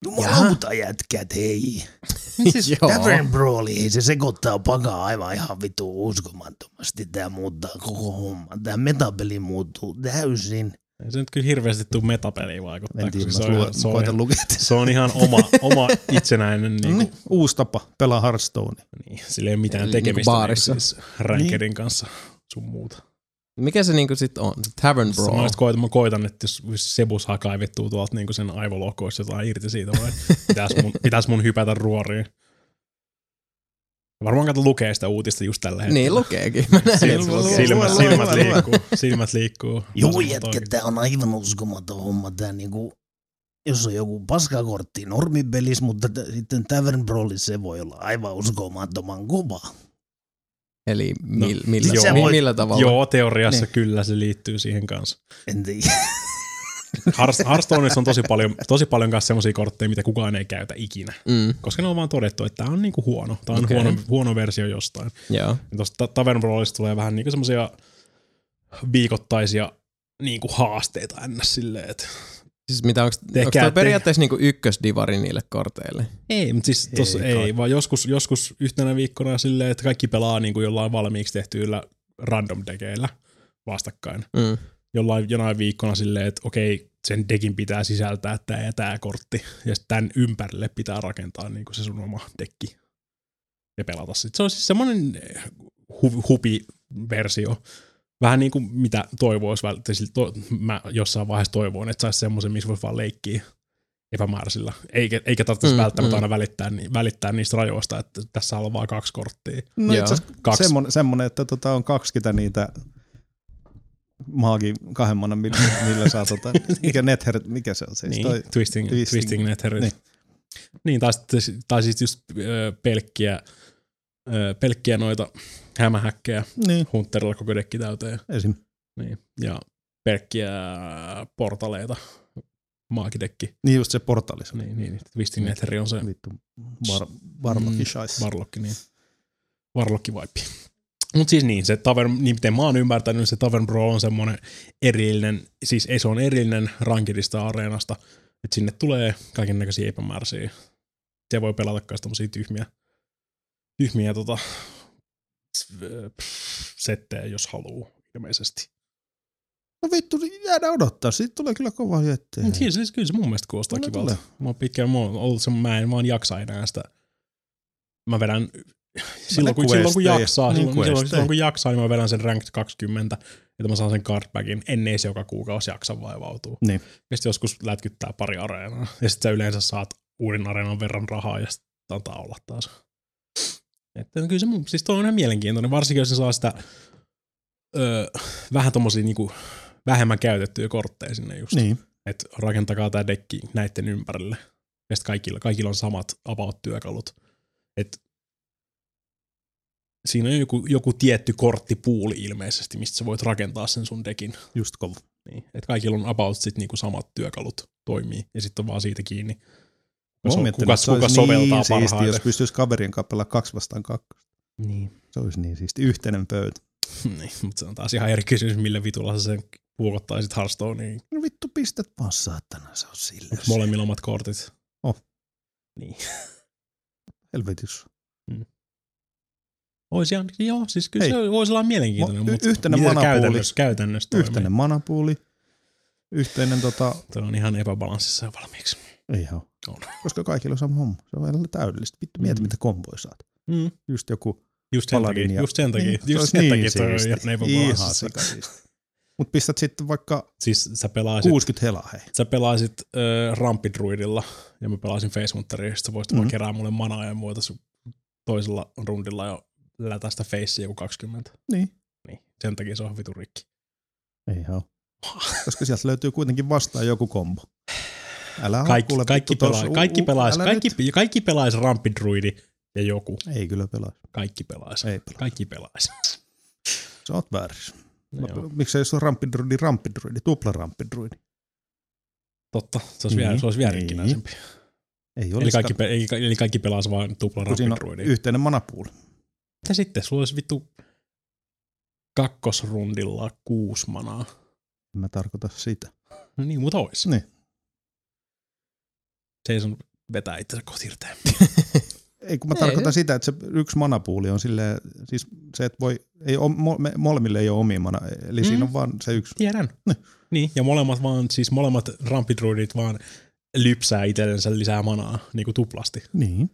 Speaker 3: Jumalauta jätkät, hei.
Speaker 2: Siis,
Speaker 3: Tavern Brawl, ei se sekoittaa pakaa aivan ihan vittu uskomattomasti. Tää muuttaa koko homman. Tää metapeli muuttuu täysin.
Speaker 4: Ei se nyt kyllä hirveästi tuu metapeliin vaikuttaa,
Speaker 3: En tiedä,
Speaker 4: koska se on, se, on
Speaker 3: lukea.
Speaker 4: se on ihan oma, oma itsenäinen, niin,
Speaker 3: Niin,
Speaker 4: kuin,
Speaker 3: uusi tapa pelaa Hearthstonea.
Speaker 4: niin sillä ei ole mitään
Speaker 2: Eli
Speaker 4: tekemistä
Speaker 2: niinku baarissa.
Speaker 4: niin, siis rankerin kanssa sun muuta.
Speaker 2: Mikä se niinku sit on? Tavern
Speaker 4: Mä,
Speaker 2: Brawl.
Speaker 4: just koitan, mä koitan, että jos Sebus hakaa vittuu tuolta niinku sen aivolokoista jotain irti siitä, vai pitäis mun, pitäis mun hypätä ruoriin. Varmaan kato lukee sitä uutista just tällä hetkellä.
Speaker 2: Niin lukeekin. Mä
Speaker 3: Lue,
Speaker 2: lukee.
Speaker 4: silmät, silmät liikkuu. Silmät liikkuu.
Speaker 3: Joo,
Speaker 4: Vasemmalla
Speaker 3: jätkä, tää on aivan uskomaton homma. Tää niinku, jos on joku paskakortti normipelis, mutta t- sitten Tavern Brawlissa se voi olla aivan uskomattoman kova.
Speaker 2: Eli mil,
Speaker 4: No,
Speaker 2: millä,
Speaker 3: joo.
Speaker 2: mi- millä tavalla?
Speaker 4: Joo, teoriassa
Speaker 3: Niin.
Speaker 4: kyllä se liittyy siihen kanssa.
Speaker 3: En tiedä.
Speaker 4: Hearthstoneissa on tosi paljon, tosi paljon kanssa semmoisia kortteja, mitä kukaan ei käytä ikinä.
Speaker 2: Mm,
Speaker 4: Koska ne on vaan todettu, että tämä on niinku huono. Tämä on
Speaker 2: Okei.
Speaker 4: huono, huono versio jostain.
Speaker 2: joo.
Speaker 4: Ja Tuosta Ta- Tavern Brawlista tulee vähän niinku semmoisia viikoittaisia niinku haasteita ns. silleen, että
Speaker 2: Siis mitä, onko, toi periaatteessa niinku ykkösdivari niille korteille?
Speaker 4: Ei, mutta siis tossa
Speaker 3: Ei
Speaker 4: ei,
Speaker 3: kai.
Speaker 4: vaan joskus, joskus yhtenä viikkona silleen, että kaikki pelaa niin kuin jollain valmiiksi tehtyillä random dekeillä vastakkain.
Speaker 2: Mm.
Speaker 4: Jollain, jonain viikkona silleen, että okei, sen dekin pitää sisältää tämä ja tämä kortti, ja sitten tämän ympärille pitää rakentaa niin kuin se sun oma dekki ja pelata sitten. Se on siis semmoinen hu- hupi-versio. Vähän niin kuin mitä toivoisi, vält- siis to, mä jossain vaiheessa toivoin, että saisi semmoisen, missä voisi vaan leikkiä epämääräisillä. Eikä, eikä tarvitsisi
Speaker 2: Mm,
Speaker 4: välttämättä
Speaker 2: mm.
Speaker 4: aina välittää, ni- välittää niistä rajoista, että tässä on vaan kaksi korttia.
Speaker 3: No itse
Speaker 4: Kaksi.
Speaker 3: semmonen, semmonen, että tota on 20 niitä maagi kahden millä, millä saa tota, mikä nether, mikä se on siis
Speaker 4: Niin,
Speaker 3: toi,
Speaker 4: twisting,
Speaker 3: twisting-
Speaker 4: twisting, Netherit.
Speaker 3: niin.
Speaker 4: Niin. niin tai, tai siis just pelkkiä, ö, pelkkiä noita hämähäkkejä
Speaker 3: niin,
Speaker 4: Hunterilla koko dekki täyteen.
Speaker 3: esim.
Speaker 4: Niin. Ja pelkkiä portaleita maakidekki.
Speaker 3: Niin just se portaali.
Speaker 4: Niin, niin. Twisting Netheri on se
Speaker 3: Vittu, var, varlokki
Speaker 4: Mm,
Speaker 3: shais.
Speaker 4: Varlokki, niin. Varlokki vibe. Mutta siis niin, se Tavern, niin miten mä oon ymmärtänyt, niin se Tavern Pro on semmoinen erillinen, siis ei se on erillinen rankidista areenasta, että sinne tulee kaiken näköisiä epämääräisiä. Se voi pelata myös tommosia tyhmiä, tyhmiä tota, settejä, jos haluu ilmeisesti.
Speaker 3: No vittu, niin jäädään odottaa. Siitä tulee kyllä kova jättiä.
Speaker 4: Mut Siis, siis kyllä se mun mielestä kuulostaa kivalta. Mä oon pitkään, mä oon ollut se, mä en vaan jaksa enää sitä. Mä vedän silloin kun, silloin kun jaksaa,
Speaker 3: Niin,
Speaker 4: silloin, silloin, silloin, kun jaksaa, niin mä vedän sen ranked 20, että mä saan sen cardbackin, ennen se joka kuukausi jaksa vaivautuu.
Speaker 3: Niin.
Speaker 4: Ja sitten joskus lätkyttää pari areenaa. Ja sitten sä yleensä saat uuden areenan verran rahaa ja sitten antaa olla taas. Että kyllä se mun, siis toi on ihan mielenkiintoinen, varsinkin jos se saa sitä öö, vähän tommosia niinku vähemmän käytettyjä kortteja sinne just
Speaker 3: Niin.
Speaker 4: että rakentakaa tämä dekki näiden ympärille. Ja kaikilla, kaikilla on samat about-työkalut. Et siinä on joku, joku tietty korttipuuli ilmeisesti, mistä sä voit rakentaa sen sun dekin.
Speaker 3: Just kova.
Speaker 4: Niin. Et kaikilla on about sit niinku samat työkalut toimii, ja sitten on vaan siitä kiinni.
Speaker 3: Mä oon miettinyt,
Speaker 4: kuka,
Speaker 3: se
Speaker 4: kuka
Speaker 3: olisi
Speaker 4: soveltaa
Speaker 3: niin siisti,
Speaker 4: parhaiten.
Speaker 3: jos pystyisi kaverin kanssa pelaamaan kaksi vastaan kaksi.
Speaker 4: Niin.
Speaker 3: Se olisi niin siisti. Yhteinen pöytä.
Speaker 4: niin. Mutta se on taas ihan eri kysymys, millä vitulla sä sen puukottaisit Hearthstoneen.
Speaker 3: No vittu, pistät vaan saatana, se on sillä.
Speaker 4: Onko molemmilla omat kortit?
Speaker 3: Oh.
Speaker 4: Niin.
Speaker 3: Helvetis.
Speaker 4: Voisi ihan, joo, siis kyllä
Speaker 3: Hei.
Speaker 4: se voisi olla mielenkiintoinen,
Speaker 3: Mo- y-
Speaker 4: mutta se
Speaker 3: manapuuli.
Speaker 4: käytännössä, käytännössä toimii?
Speaker 3: Yhteinen manapuuli. Yhteinen tota,
Speaker 4: Tuo on ihan epäbalanssissa jo valmiiksi.
Speaker 3: ei ihan.
Speaker 4: On.
Speaker 3: Koska kaikilla on sama homma. Se on täydellistä. Vittu, mieti
Speaker 4: Mm.
Speaker 3: mitä komboja saat.
Speaker 4: Mm.
Speaker 3: Just joku
Speaker 4: Just sen takia,
Speaker 3: ja-
Speaker 4: just sen takia,
Speaker 3: Niin, se
Speaker 4: just
Speaker 3: olisi
Speaker 4: sen
Speaker 3: niin
Speaker 4: takia toi on
Speaker 3: siisti.
Speaker 4: ihan.
Speaker 3: Mut pistät sitten vaikka
Speaker 4: Siis sä pelaisit,
Speaker 3: 60 helaa, hei.
Speaker 4: sä pelaisit äh, Rampidruidilla ja mä pelasin Face Hunteria, ja sit sä voisit mm. Vaan kerää mulle manaa ja voitais toisella rundilla jo lätästä Facea joku 20.
Speaker 3: Niin.
Speaker 4: Niin, sen takia se on vitu rikki.
Speaker 3: Ei ihan. Koska sieltä löytyy kuitenkin vastaan joku kombo. Älä
Speaker 4: Kaikki,
Speaker 3: kuule,
Speaker 4: kaikki, pelaa,
Speaker 3: tossa.
Speaker 4: kaikki,
Speaker 3: U- u-
Speaker 4: pelais,
Speaker 3: älä
Speaker 4: kaikki,
Speaker 3: nyt.
Speaker 4: kaikki pelais Rampidruidi ja joku.
Speaker 3: Ei kyllä pelaa.
Speaker 4: Kaikki pelais.
Speaker 3: Ei pelaa.
Speaker 4: Kaikki pelais.
Speaker 3: Sä oot väärässä.
Speaker 4: Joo.
Speaker 3: Miksei se ole rampidruidi, rampidruidi, tupla rampidruidi?
Speaker 4: Totta, se olisi,
Speaker 3: Niin,
Speaker 4: vielä, se olisi vielä rikkinäisempi.
Speaker 3: Ei
Speaker 4: Eli kaikki, pe- eli, eli kaikki pelaa vain tupla
Speaker 3: on
Speaker 4: rapidruidia.
Speaker 3: yhteinen manapuuli.
Speaker 4: Mitä sitten? Sulla olisi vittu kakkosrundilla kuusi manaa.
Speaker 3: En mä tarkoita sitä.
Speaker 4: No niin, mutta ois.
Speaker 3: Niin.
Speaker 4: Jason vetää itsensä kohti irteen.
Speaker 3: Ei, kun mä
Speaker 2: Ei.
Speaker 3: tarkoitan sitä, että se yksi manapuuli on silleen, siis se, että voi, ei, ole- mo, me, molemmille ei ole omia mana, eli mm. Siinä on vaan se yksi.
Speaker 4: Tiedän.
Speaker 3: Niin.
Speaker 4: Niin, ja molemmat vaan, siis molemmat rampidruidit vaan lypsää itsellensä lisää manaa, niin kuin tuplasti.
Speaker 3: Niin.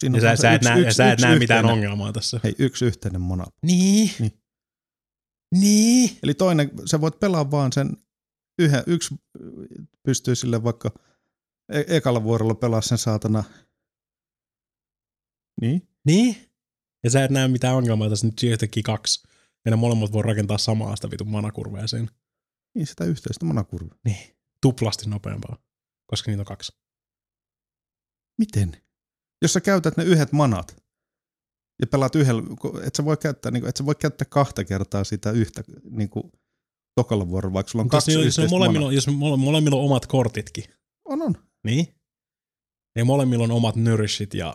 Speaker 3: Siinä
Speaker 4: Ja sä, sä, et
Speaker 3: yksi-
Speaker 4: näe,
Speaker 3: yksi-
Speaker 4: sä et
Speaker 3: yksi
Speaker 4: näe mitään
Speaker 3: yhteinen-
Speaker 4: ongelmaa tässä.
Speaker 3: Hei, yksi yhteinen mana.
Speaker 4: Niin.
Speaker 3: Niin.
Speaker 4: Niin.
Speaker 3: Eli toinen, sä voit pelaa vaan sen yhden, yksi pystyy sille vaikka e- ekalla vuorolla pelaa sen saatana. Niin?
Speaker 4: Niin. Ja sä et näe mitään ongelmaa tässä nyt yhtäkkiä kaksi. Ja ne molemmat voi rakentaa samaa sitä vitun manakurvea siinä.
Speaker 3: Niin sitä yhteistä manakurvaa.
Speaker 4: Niin. Tuplasti nopeampaa. Koska niitä on kaksi.
Speaker 3: Miten? Jos sä käytät ne yhdet manat ja pelaat yhdellä, et sä voi käyttää, niin et sä voi käyttää kahta kertaa sitä yhtä niin kuin tokalla vuorolla, vaikka sulla on
Speaker 4: Mutta jos,
Speaker 3: kaksi
Speaker 4: jos, on molemmilla, jos mole- molemmilla on omat kortitkin.
Speaker 3: On, on.
Speaker 4: Niin. Ja molemmilla on omat nourishit ja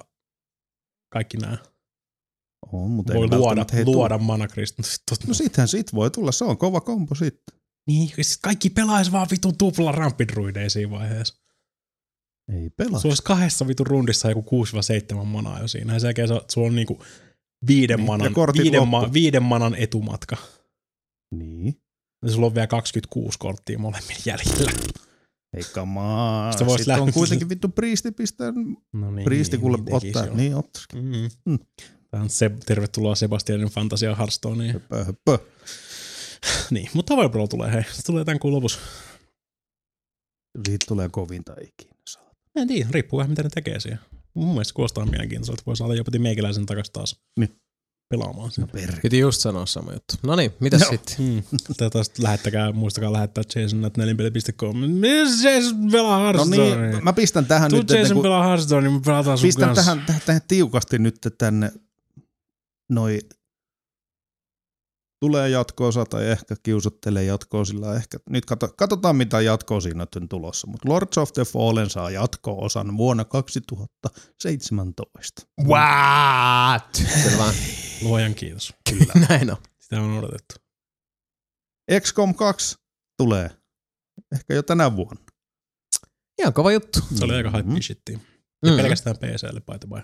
Speaker 4: kaikki nämä.
Speaker 3: On, mutta
Speaker 4: Voi
Speaker 3: ei
Speaker 4: luoda, luoda
Speaker 3: tuu.
Speaker 4: manakrist.
Speaker 3: No sittenhän sit voi tulla, se on kova kombo sitten.
Speaker 4: Niin, sit kaikki pelaisi vaan vitun tupla rampidruideja siinä vaiheessa.
Speaker 3: Ei pelaa.
Speaker 4: Sulla olisi kahdessa vitun rundissa joku 6-7 manaa jo siinä. Ja sen jälkeen sulla on niinku viiden,
Speaker 3: Niin,
Speaker 4: manan, viiden, ma, viiden manan etumatka.
Speaker 3: Niin.
Speaker 4: Ja sulla on vielä 26 korttia molemmilla jäljellä.
Speaker 3: Ei kamaa.
Speaker 4: Sitten voisi
Speaker 3: Sitten on kuitenkin vittu priisti pistää,
Speaker 4: No niin,
Speaker 3: priisti kuule
Speaker 4: niin tekisi
Speaker 3: ottaa.
Speaker 4: joo.
Speaker 3: Niin ottaisikin.
Speaker 4: Mm.
Speaker 3: Mm.
Speaker 4: Tämä on se, tervetuloa Sebastianin Fantasia Hearthstoneen.
Speaker 3: Höpö, höpö.
Speaker 4: Niin, mutta Tower Pro tulee, hei. Se tulee tämän kuun lopussa.
Speaker 3: Siitä tulee kovinta ikinä.
Speaker 4: En tiedä, riippuu vähän mitä ne tekee siellä. Mun mielestä kuulostaa mielenkiintoiselta, että voi saada jopa meikäläisen takaisin taas
Speaker 3: Niin.
Speaker 4: Pelaamaan sen.
Speaker 3: Perkele.
Speaker 2: Piti just sanoa sama juttu. No niin, mitäs
Speaker 3: Joo.
Speaker 2: sitten?
Speaker 4: Mm. Tätä sitten lähettäkää, muistakaa lähettää jason.nelinpeli.com. Missä Jason pelaa
Speaker 3: No
Speaker 4: Hearthstonea?
Speaker 3: niin, mä pistän tähän
Speaker 4: Tuu
Speaker 3: nyt,
Speaker 4: Jason
Speaker 3: kun,
Speaker 4: pelaa Hearthstonea, niin me pelataan sun
Speaker 3: pistän
Speaker 4: kanssa.
Speaker 3: tähän, tähän, tähän tiukasti nyt tänne noi tulee jatko-osa tai ehkä kiusottelee jatkoa sillä ehkä. Nyt kato, katsotaan mitä jatkoa siinä on tulossa, mutta Lords of the Fallen saa jatko-osan vuonna 2017.
Speaker 2: What? Selvä.
Speaker 4: Luojan kiitos.
Speaker 2: Näin on.
Speaker 4: Sitä on odotettu.
Speaker 3: XCOM 2 tulee ehkä jo tänä vuonna.
Speaker 2: Ihan kova juttu.
Speaker 4: Se oli aika
Speaker 3: Mhm.
Speaker 4: hype shittiä. Ja
Speaker 2: Mm.
Speaker 4: pelkästään PClle, by the way.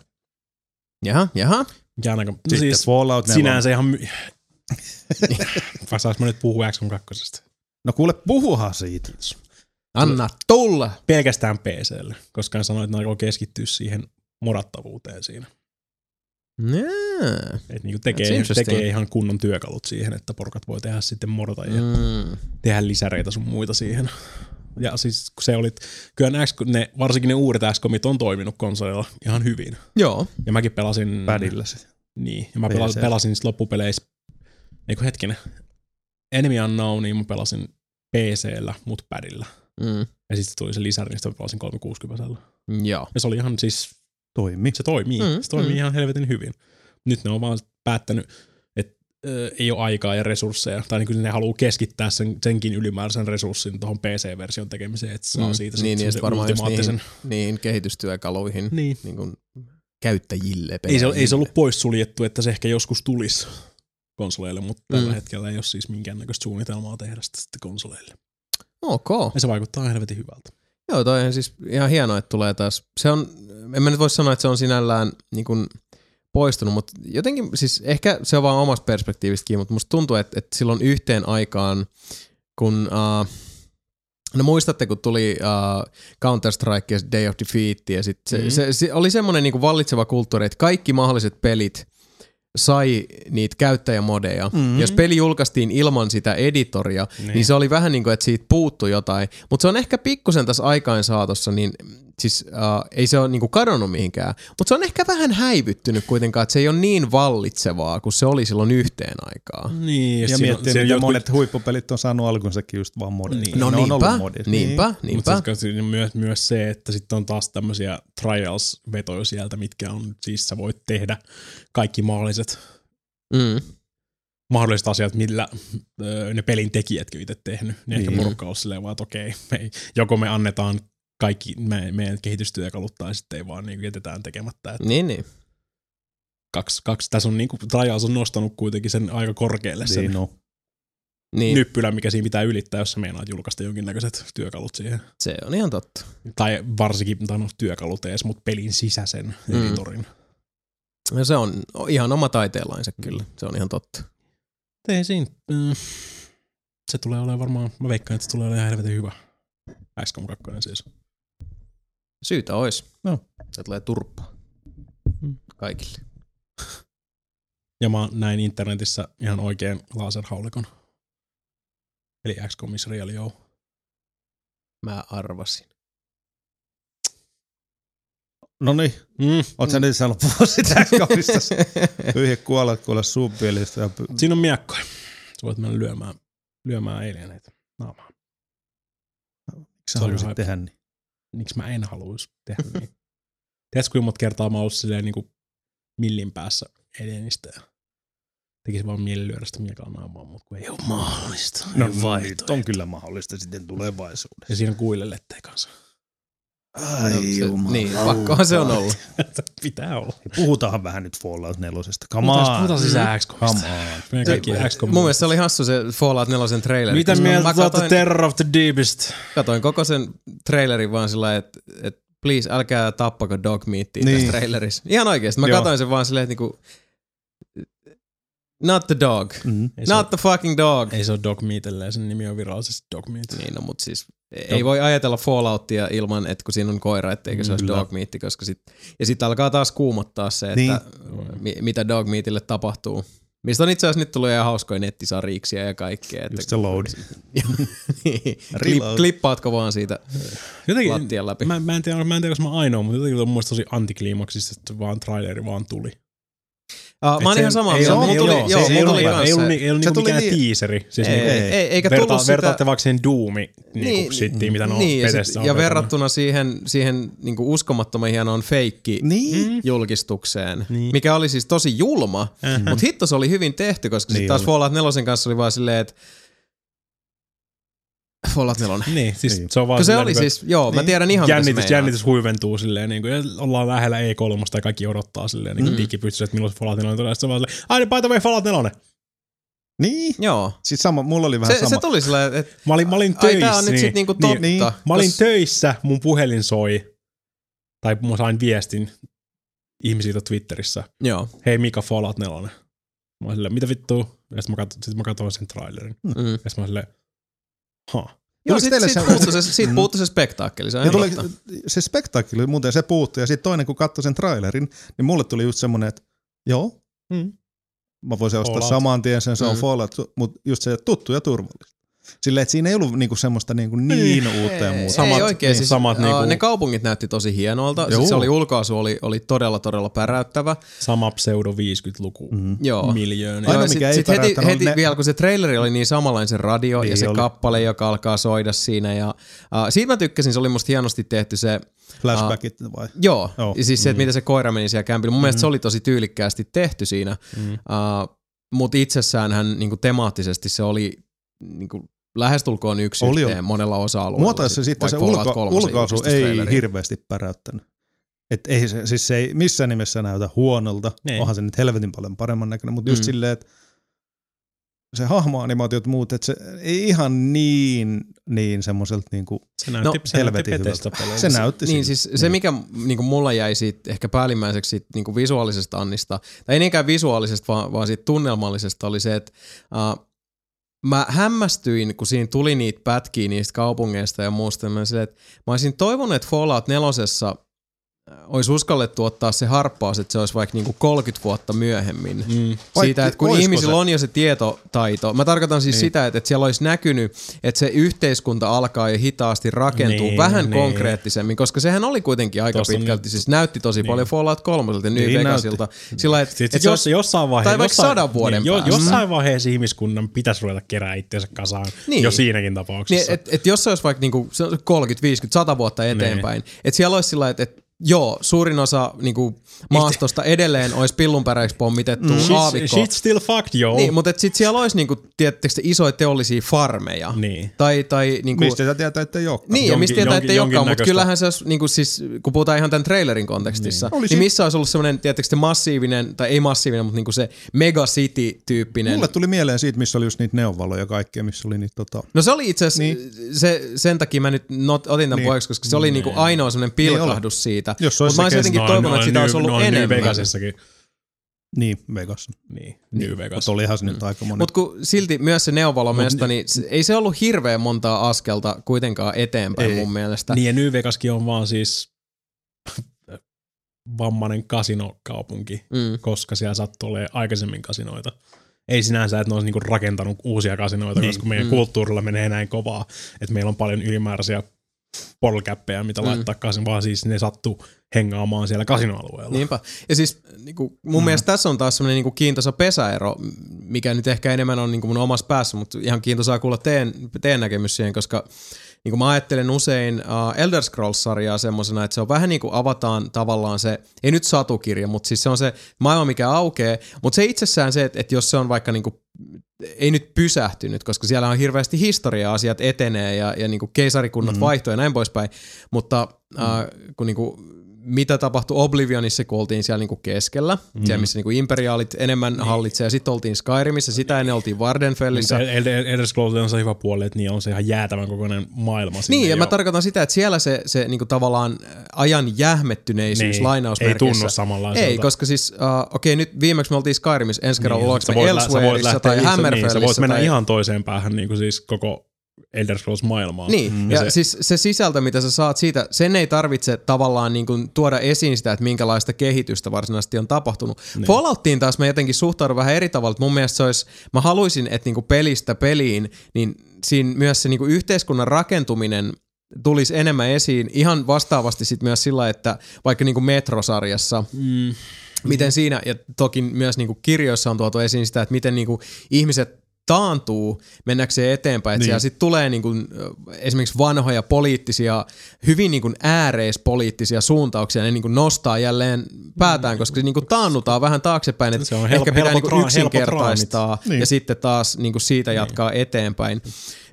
Speaker 2: Jaha, jaha.
Speaker 4: Ja aika, no
Speaker 3: Sitten
Speaker 4: siis
Speaker 3: Fallout 4.
Speaker 4: sinänsä ihan... My... Vai saas mä nyt puhua XCOM 2?
Speaker 3: No kuule, puhuhan siitä.
Speaker 2: Anna tulla.
Speaker 4: Pelkästään PClle, koska hän sanoi, että ne aikoo keskittyä siihen morattavuuteen siinä.
Speaker 2: Yeah.
Speaker 4: Et niinku tekee, tekee ihan kunnon työkalut siihen, että porukat voi tehdä sitten morata ja
Speaker 2: Mm.
Speaker 4: tehdä lisäreitä sun muita siihen. Ja siis kun se oli, kyllä ne, ne, varsinkin ne uudet XCOMit on toiminut konsolilla ihan hyvin.
Speaker 2: Joo.
Speaker 4: Ja mäkin pelasin...
Speaker 3: Pädillä se.
Speaker 4: Niin, ja mä pelasin,
Speaker 3: PC.
Speaker 4: pelasin sit loppupeleissä, eikö hetkinen, Enemy Unknownia mä pelasin PCllä, mut padilla.
Speaker 2: Mm.
Speaker 4: Ja sitten tuli se lisäri, niin sitä mä pelasin 360
Speaker 2: Joo.
Speaker 4: Ja se oli ihan siis,
Speaker 3: Toimi.
Speaker 4: se toimii,
Speaker 2: Mm,
Speaker 4: se toimii
Speaker 2: mm.
Speaker 4: ihan helvetin hyvin. Nyt ne on vaan päättänyt, että ö, ei ole aikaa ja resursseja, tai niin kuin ne haluaa keskittää sen, senkin ylimääräisen resurssin tuohon PC-version tekemiseen, että saa
Speaker 2: Mm,
Speaker 4: siitä
Speaker 2: niin,
Speaker 4: sit
Speaker 2: niin, varmaan
Speaker 4: ultimaattisen.
Speaker 2: Niin, kehitystyökaluihin
Speaker 4: Niin.
Speaker 2: niin kuin käyttäjille.
Speaker 4: Ei se, ei se ollut poissuljettu, että se ehkä joskus tulisi konsoleille, mutta tällä
Speaker 2: Mm.
Speaker 4: hetkellä ei ole siis minkäännäköistä suunnitelmaa tehdä sitä sitten konsoleille.
Speaker 2: Ok.
Speaker 4: Ja se vaikuttaa helvetin hyvältä.
Speaker 2: Joo, toi on siis ihan hienoa, että tulee taas. Se on, en mä nyt voi sanoa, että se on sinällään niin kuin poistunut, mutta jotenkin, siis ehkä se on vaan omasta perspektiivistä kiinni, mutta musta tuntuu, että, että silloin yhteen aikaan, kun, uh, no muistatte, kun tuli uh, Counter-Strike ja Day of Defeat, ja sit se,
Speaker 4: Mhm.
Speaker 2: mm. se, se, oli semmoinen niin kuin vallitseva kulttuuri, että kaikki mahdolliset pelit sai niitä käyttäjämodeja.
Speaker 3: Mhm.
Speaker 2: Mm. Jos peli julkaistiin ilman sitä editoria, niin,
Speaker 4: Niin.
Speaker 2: se oli vähän niin kuin, että siitä puuttui jotain. Mutta se on ehkä pikkusen tässä aikain saatossa, niin siis uh, ei se ole niin kuin kadonnut mihinkään. Mutta se on ehkä vähän häivyttynyt kuitenkaan, että se ei ole niin vallitsevaa kuin se oli silloin yhteen aikaa.
Speaker 4: Niin,
Speaker 3: Ja
Speaker 4: siinä-
Speaker 3: miettii, mitä
Speaker 4: jotkut-
Speaker 3: monet huippupelit on saanut alkunsakin just vaan modit.
Speaker 4: Niin.
Speaker 2: No
Speaker 3: Ne on
Speaker 2: niinpä,
Speaker 3: ollut modit.
Speaker 2: niinpä,
Speaker 4: Mutta
Speaker 2: niinpä.
Speaker 4: siis siinä on myös, myös se, että sitten on taas tämmöisiä trials-vetoja sieltä, mitkä on, siis sä voit tehdä kaikki mahdolliset,
Speaker 2: Mm.
Speaker 4: mahdolliset asiat, millä öö, ne pelin tekijätkin itse tehnyt. Niin, niin. ehkä
Speaker 3: Niin.
Speaker 4: on silleen vaan, että okei, me ei, joko me annetaan kaikki me, meidän kehitystyökalut tai sitten ei vaan niin jätetään tekemättä. Et
Speaker 2: Niin, niin.
Speaker 4: kaksi, kaksi, tässä on niin kuin, Trials on nostanut kuitenkin sen aika korkealle sen
Speaker 3: Niin, no.
Speaker 2: niin
Speaker 4: nyppylän, mikä siinä pitää ylittää, jos sä meinaat julkaista jonkinnäköiset työkalut siihen.
Speaker 2: se on ihan totta.
Speaker 4: Tai varsinkin, tai no työkalut edes, mutta pelin sisäisen
Speaker 2: Mm.
Speaker 4: editorin.
Speaker 2: Ja se on ihan oma taiteenlainsa kyllä, se on ihan totta.
Speaker 4: Ei siinä. Mm. Se tulee olemaan varmaan, mä veikkaan, että se tulee olemaan ihan helvetin hyvä. XCOM 2 siis.
Speaker 2: Syytä ois.
Speaker 3: No.
Speaker 2: Se tulee turpaa.
Speaker 4: Mm.
Speaker 2: Kaikille.
Speaker 4: Ja mä näin internetissä ihan oikein laserhaulikon. Eli XCOM is real, joo.
Speaker 2: Mä arvasin.
Speaker 3: No niin,
Speaker 4: Mm.
Speaker 3: oot sä nyt saanut puhua sitä kaupista? Pyhi kuolet kuule suupielistä. Ja py-
Speaker 4: Siinä on miakkoja. Sä voit mennä lyömään, lyömään alieneitä naamaan.
Speaker 3: Miksi sä haluaisit tehdä niin?
Speaker 4: Miksi mä en haluaisi tehdä niin? Tiedätkö, kuinka monta kertaa mä oon ollut silleen niin kuin millin päässä alienista ja tekisi vaan mieli lyödä sitä miekalla naamaan, mutta kun ei ole mahdollista.
Speaker 3: No
Speaker 4: vaihtoehto.
Speaker 3: on kyllä mahdollista sitten tulevaisuudessa.
Speaker 4: Ja siinä lettejä kanssa.
Speaker 3: Ai
Speaker 2: No, se- Niin, pakkohan se on ollut.
Speaker 4: Pitää olla.
Speaker 3: Puhutaanhan vähän nyt Fallout 4. Come
Speaker 4: Puhutaan,
Speaker 3: on.
Speaker 4: puhutaan siis XCOMista.
Speaker 3: Come on.
Speaker 4: Meidän kaikki XCOM.
Speaker 2: Mun mielestä se oli hassu se Fallout 4 traileri.
Speaker 4: Mitä mieltä
Speaker 2: katoin,
Speaker 4: Terror of the Deepest?
Speaker 2: katoin koko sen trailerin vaan sillä että et, please älkää tappako dog meatia
Speaker 3: Niin.
Speaker 2: tässä trailerissa. Ihan oikeesti. Mä
Speaker 3: Joo.
Speaker 2: katoin sen vaan silleen, että niinku, Not the dog.
Speaker 3: Mm.
Speaker 4: Ei
Speaker 2: Not the fucking dog.
Speaker 4: ei se ole Dog Meat, ellei sen nimi on virallisesti Dog Meat.
Speaker 2: Niin, no mut siis ei voi ajatella Falloutia ilman, että kun siinä on koira, etteikö se olisi
Speaker 3: Kyllä.
Speaker 2: dog meat, koska sit, ja sitten alkaa taas kuumottaa se, että
Speaker 3: Niin.
Speaker 2: mi, mitä dog meatille tapahtuu. Mistä on itse asiassa nyt tullut ihan hauskoja nettisariiksia ja kaikkea. Että
Speaker 3: Just se load.
Speaker 2: niin. Klip,
Speaker 3: Reload.
Speaker 2: klippaatko vaan siitä
Speaker 4: Jotenkin,
Speaker 2: lattian läpi?
Speaker 4: mä, mä, en tiedä, mä en tiedä, onko mä ainoa, mutta jotenkin mun mielestä tosi antikliimaksista, että vaan traileri vaan tuli.
Speaker 2: Uh, mä oon ihan samaa
Speaker 4: ei
Speaker 2: mieltä. Mulla
Speaker 4: ei
Speaker 2: tuli, joo,
Speaker 4: se ei
Speaker 2: tuli
Speaker 4: Ei
Speaker 2: kans
Speaker 4: ollut, ei ollut niinku mikään
Speaker 3: niin-
Speaker 4: teaseri. Siis
Speaker 2: Ei,
Speaker 4: niinku,
Speaker 2: ei, ei, eikä
Speaker 4: verta,
Speaker 2: tullut sitä...
Speaker 4: Vertaatte vaikka siihen Doomi niinku
Speaker 2: Niin,
Speaker 4: mitä ne on
Speaker 2: niin, ja, sit,
Speaker 4: on
Speaker 2: ja verrattuna siihen, siihen niin uskomattoman hienoon feikki
Speaker 3: Niin.
Speaker 2: julkistukseen,
Speaker 4: Niin.
Speaker 2: mikä oli siis tosi julma,
Speaker 4: Ähä.
Speaker 2: mutta hitto se oli hyvin tehty, koska sitten
Speaker 3: Niin
Speaker 2: taas
Speaker 3: oli.
Speaker 2: Fallout 4 kanssa oli vaan silleen, että Fallout 4.
Speaker 4: Niin, siis
Speaker 3: Niin.
Speaker 4: se on vaan
Speaker 2: se oli
Speaker 4: niinku,
Speaker 2: siis, joo, mä
Speaker 3: Niin.
Speaker 2: tiedän ihan mitä
Speaker 4: jännitys,
Speaker 2: se meinaa.
Speaker 4: jännitys huiventuu silleen, niin kuin, ja ollaan lähellä E3 ja kaikki odottaa silleen, niin kuin mm. digipystyssä, että milloin se Fallout 4 tulee. Sitten se vaan silleen, ai by the way, Fallout 4.
Speaker 3: Niin.
Speaker 2: Joo.
Speaker 3: Siis sama, mulla oli vähän
Speaker 2: Se,
Speaker 3: sama.
Speaker 2: se tuli silleen, että
Speaker 4: Mä olin, mä olin
Speaker 2: ai
Speaker 4: töissä.
Speaker 2: tää on nyt
Speaker 4: niin,
Speaker 2: sit niinku totta.
Speaker 3: niin.
Speaker 4: Mä olin
Speaker 2: Tos-
Speaker 4: töissä, mun puhelin soi, tai mä sain viestin ihmisiltä Twitterissä,
Speaker 2: Joo.
Speaker 4: hei Mika Fallout 4. Mä olin silleen, mitä vittua? Ja sitten mä, katsoin, sit mä katsoin sen trailerin.
Speaker 2: Mm.
Speaker 4: Ja sitten mä olin silleen, ha.
Speaker 2: Joo,
Speaker 3: Tuliko
Speaker 2: sit,
Speaker 3: teille
Speaker 2: sit
Speaker 3: se-
Speaker 2: puuttu se, siitä
Speaker 3: Mm.
Speaker 2: puuttu se spektaakkeli, se
Speaker 3: Ja tuli, se spektaakkeli muuten se puuttui ja sitten toinen kun katsoi sen trailerin, niin mulle tuli just semmonen, että joo,
Speaker 4: Mm.
Speaker 3: mä voisin ostaa
Speaker 4: Fallout.
Speaker 3: saman tien sen, se on
Speaker 2: Mm.
Speaker 3: Fallout, mutta just se tuttu ja turvallista. Silleen, että siinä ei ollut niinku semmoista niinku niin uutta ja muuta.
Speaker 4: Samat-
Speaker 2: ei oikein,
Speaker 4: niin,
Speaker 2: siis,
Speaker 4: samat
Speaker 2: uh,
Speaker 4: niinku-
Speaker 2: ne kaupungit näytti tosi hienolta.
Speaker 3: Joo.
Speaker 2: Siis se oli ulkoasu oli, oli todella todella päräyttävä.
Speaker 4: Sama pseudo 50-luku.
Speaker 3: Mm.
Speaker 2: Joo.
Speaker 4: Miljoonia.
Speaker 3: Ainoa,
Speaker 2: Joo,
Speaker 3: mikä
Speaker 2: sit,
Speaker 3: ei
Speaker 2: sit heti, heti
Speaker 3: ne-
Speaker 2: vielä kun se traileri oli niin samanlainen se radio
Speaker 3: Niin
Speaker 2: ja se
Speaker 3: oli.
Speaker 2: kappale, joka alkaa soida siinä. Ja, uh, siitä mä tykkäsin, se oli musta hienosti tehty se,
Speaker 3: Flashbackit vai?
Speaker 2: joo, ja siis se, että miten se koira meni siellä kämpillä. Mun mielestä se oli tosi tyylikkäästi tehty siinä,
Speaker 4: Mm.
Speaker 2: uh, mutta itsessään hän niinku temaattisesti se oli niinku, lähestulkoon yksi
Speaker 3: Oli
Speaker 2: yhteen
Speaker 3: jo.
Speaker 2: monella osa-alueella.
Speaker 3: Muotoissa sitten se
Speaker 2: vaikka Fallout
Speaker 3: ulko,
Speaker 2: 3
Speaker 3: ulkoasu ei hirveästi päräyttänyt. Et ei se, siis se ei missään nimessä näytä huonolta.
Speaker 4: Ei.
Speaker 3: Onhan se nyt helvetin paljon paremman näköinen, mutta just
Speaker 2: Mm.
Speaker 3: silleen, että se hahmoanimaatiot muut, että se ei ihan niin, niin semmoiselta niinku,
Speaker 4: Se näytti,
Speaker 2: No,
Speaker 4: se näytti
Speaker 3: helvetin
Speaker 4: Bethesda
Speaker 3: hyvältä.
Speaker 4: peleiltä.
Speaker 3: Se näytti
Speaker 2: Niin siis se, mikä niinku mulla jäi siitä ehkä päällimmäiseksi siitä, niinku visuaalisesta Annista, tai ei niinkään visuaalisesta, vaan, vaan siitä tunnelmallisesta oli se, että uh, mä hämmästyin, kun siinä tuli niitä pätkiä niistä kaupungeista ja muusta, mä, silleen, että mä olisin toivonut, että Fallout 4 olisi uskallettu ottaa se harppaus, että se olisi vaikka niinku 30 vuotta myöhemmin.
Speaker 4: Mm.
Speaker 2: Siitä,
Speaker 3: Vai-
Speaker 2: että kun ihmisillä
Speaker 3: se?
Speaker 2: on jo se tietotaito. Mä tarkoitan siis
Speaker 3: Niin.
Speaker 2: sitä, että, että siellä olisi näkynyt, että se yhteiskunta alkaa jo hitaasti rakentua
Speaker 4: Niin,
Speaker 2: vähän
Speaker 4: niin.
Speaker 2: konkreettisemmin, koska sehän oli kuitenkin aika
Speaker 4: Tossa on
Speaker 2: pitkälti,
Speaker 4: nyt-
Speaker 2: siis näytti tosi
Speaker 4: niin.
Speaker 2: paljon Fallout 3 ja New
Speaker 3: Niin
Speaker 2: Vegasilta. Sillä että,
Speaker 4: Sitten
Speaker 2: että
Speaker 4: jos, jossain vaiheessa,
Speaker 2: tai vaikka
Speaker 4: jossain,
Speaker 2: sadan vuoden
Speaker 4: niin, jo, jossain vaiheessa ihmiskunnan pitäisi ruveta kerää itseensä kasaan.
Speaker 2: Niin.
Speaker 4: Jo siinäkin
Speaker 2: Niin,
Speaker 4: tapauksessa.
Speaker 2: et, et jos se olisi vaikka niinku se on 30, 50, 100 vuotta eteenpäin, että siellä olisi sillä että et, joo, suurin osa niinku, maastosta edelleen olisi pillunpäräiksi pommitettu mm. Aavikko.
Speaker 4: shit's still fucked, yo.
Speaker 2: Niin, mutta sitten siellä olisi niinku, tiettekö, te, isoja teollisia farmeja.
Speaker 4: Niin.
Speaker 2: Tai, tai niinku,
Speaker 3: Mistä sä tietää, että ei olekaan?
Speaker 2: Niin, ja
Speaker 4: Jonkin-
Speaker 2: mistä tietää, että ei olekaan, mutta kyllähän se olisi, niin kuin siis, kun puhutaan ihan tämän trailerin kontekstissa, niin,
Speaker 3: Olisi-
Speaker 2: niin missä olisi ollut semmoinen, tietysti massiivinen, tai ei massiivinen, mutta niin kuin se megacity-tyyppinen.
Speaker 3: Mulle tuli mieleen siitä, missä oli just niitä neonvaloja ja kaikkea, missä oli niitä tota...
Speaker 2: No se oli itse asiassa, niin. se, sen takia mä nyt not, otin tämän
Speaker 3: Niin.
Speaker 2: niin. pois, koska se oli niin kuin ainoa semmoinen pilkahdus siitä.
Speaker 3: Jos se
Speaker 2: Mutta
Speaker 3: olisi
Speaker 2: mä olisin jotenkin toivonut, että sitä olisi ollut
Speaker 4: noin New
Speaker 2: enemmän.
Speaker 4: Vegasissakin.
Speaker 3: Niin, Vegas.
Speaker 4: Niin, New Vegas.
Speaker 3: Mutta olihan se nyt aika monen.
Speaker 2: Mutta kun silti myös se neovalomesta, niin se, ei se ollut hirveän montaa askelta kuitenkaan eteenpäin
Speaker 3: Ei.
Speaker 2: mun mielestä.
Speaker 4: Niin ja New Vegaskin on vaan siis vammainen kasinokaupunki,
Speaker 2: Mm.
Speaker 4: koska siellä sattuu olemaan aikaisemmin kasinoita. Ei sinänsä, että ne olisi niinku rakentanut uusia kasinoita,
Speaker 3: Niin.
Speaker 4: koska meidän
Speaker 2: Mm.
Speaker 4: kulttuurilla menee näin kovaa, että meillä on paljon ylimääräisiä porlkäppejä, mitä
Speaker 2: Mm.
Speaker 4: laittaa kasin, vaan siis ne sattuu hengaamaan siellä kasinoalueella.
Speaker 2: Niinpä. Ja siis niin kuin, mun mm. mielestä tässä on taas semmoinen niin kiintoisa pesäero, mikä nyt ehkä enemmän on niin kuin mun omassa päässä, mutta ihan kiintoisaa kuulla teidän, teidän näkemys siihen, koska niin kuin mä ajattelen usein uh, Elder Scrolls-sarjaa semmoisena, että se on vähän niin kuin avataan tavallaan se, ei nyt satukirja, mutta siis se on se maailma, mikä aukeaa, mutta se itsessään se, että, että jos se on vaikka niin kuin ei nyt pysähtynyt, koska siellä on hirveästi historiaa, asiat etenee ja, ja niin kuin keisarikunnat mm. vaihtuu ja näin poispäin, mutta mm. äh, kun niin kuin mitä tapahtui Oblivionissa, kun oltiin siellä niinku keskellä, mm. siellä missä niinku imperiaalit enemmän niin. hallitsee, ja sitten oltiin Skyrimissa, sitä ennen oltiin Vardenfellissä.
Speaker 4: Elder, Elder Scrolls on se hyvä puoli, että niin on se ihan jäätävän kokoinen maailma. sinne
Speaker 2: Niin, ja
Speaker 4: jo.
Speaker 2: mä tarkoitan sitä, että siellä se, se niinku tavallaan ajan jähmettyneisyys
Speaker 4: Niin,
Speaker 2: lainausmerkeissä.
Speaker 4: ei tunnu samanlaiselta.
Speaker 2: Ei, koska siis, uh, okei nyt viimeksi me oltiin Skyrimissa, ensi kerralla
Speaker 4: Niin,
Speaker 2: ollaanko me Elsewhereissa tai Hammerfellissä.
Speaker 4: Niin, sä voit mennä
Speaker 2: tai...
Speaker 4: ihan toiseen päähän niin kuin siis koko Elder Scrolls maailmaan.
Speaker 2: Niin, mm. ja
Speaker 4: se-
Speaker 2: se, siis se sisältö, mitä sä saat siitä, sen ei tarvitse tavallaan niin kuin tuoda esiin sitä, että minkälaista kehitystä varsinaisesti on tapahtunut. Niin. Fallouttiin taas mä jotenkin suhtaudun vähän eri tavalla, että mun mielestä se olisi, mä haluaisin, että niin kuin pelistä peliin, niin siinä myös se niin kuin yhteiskunnan rakentuminen tulisi enemmän esiin ihan vastaavasti sit myös sillä, että vaikka niin kuin Metrosarjassa,
Speaker 4: Mm.
Speaker 2: miten siinä, ja toki myös niin kuin kirjoissa on tuotu esiin sitä, että miten niin kuin ihmiset taantuu mennäkseen eteenpäin. Että
Speaker 3: Niin.
Speaker 2: siellä sitten tulee niin kuin, esimerkiksi vanhoja poliittisia, hyvin niin kuin ääreispoliittisia suuntauksia, ne niin kuin nostaa jälleen päätään, koska se niin kuin taannutaan vähän taaksepäin, että
Speaker 4: Se on
Speaker 2: ehkä pitää niin kuin yksinkertaistaa
Speaker 3: raamit.
Speaker 2: ja
Speaker 3: Niin.
Speaker 2: sitten taas niin kuin siitä jatkaa eteenpäin.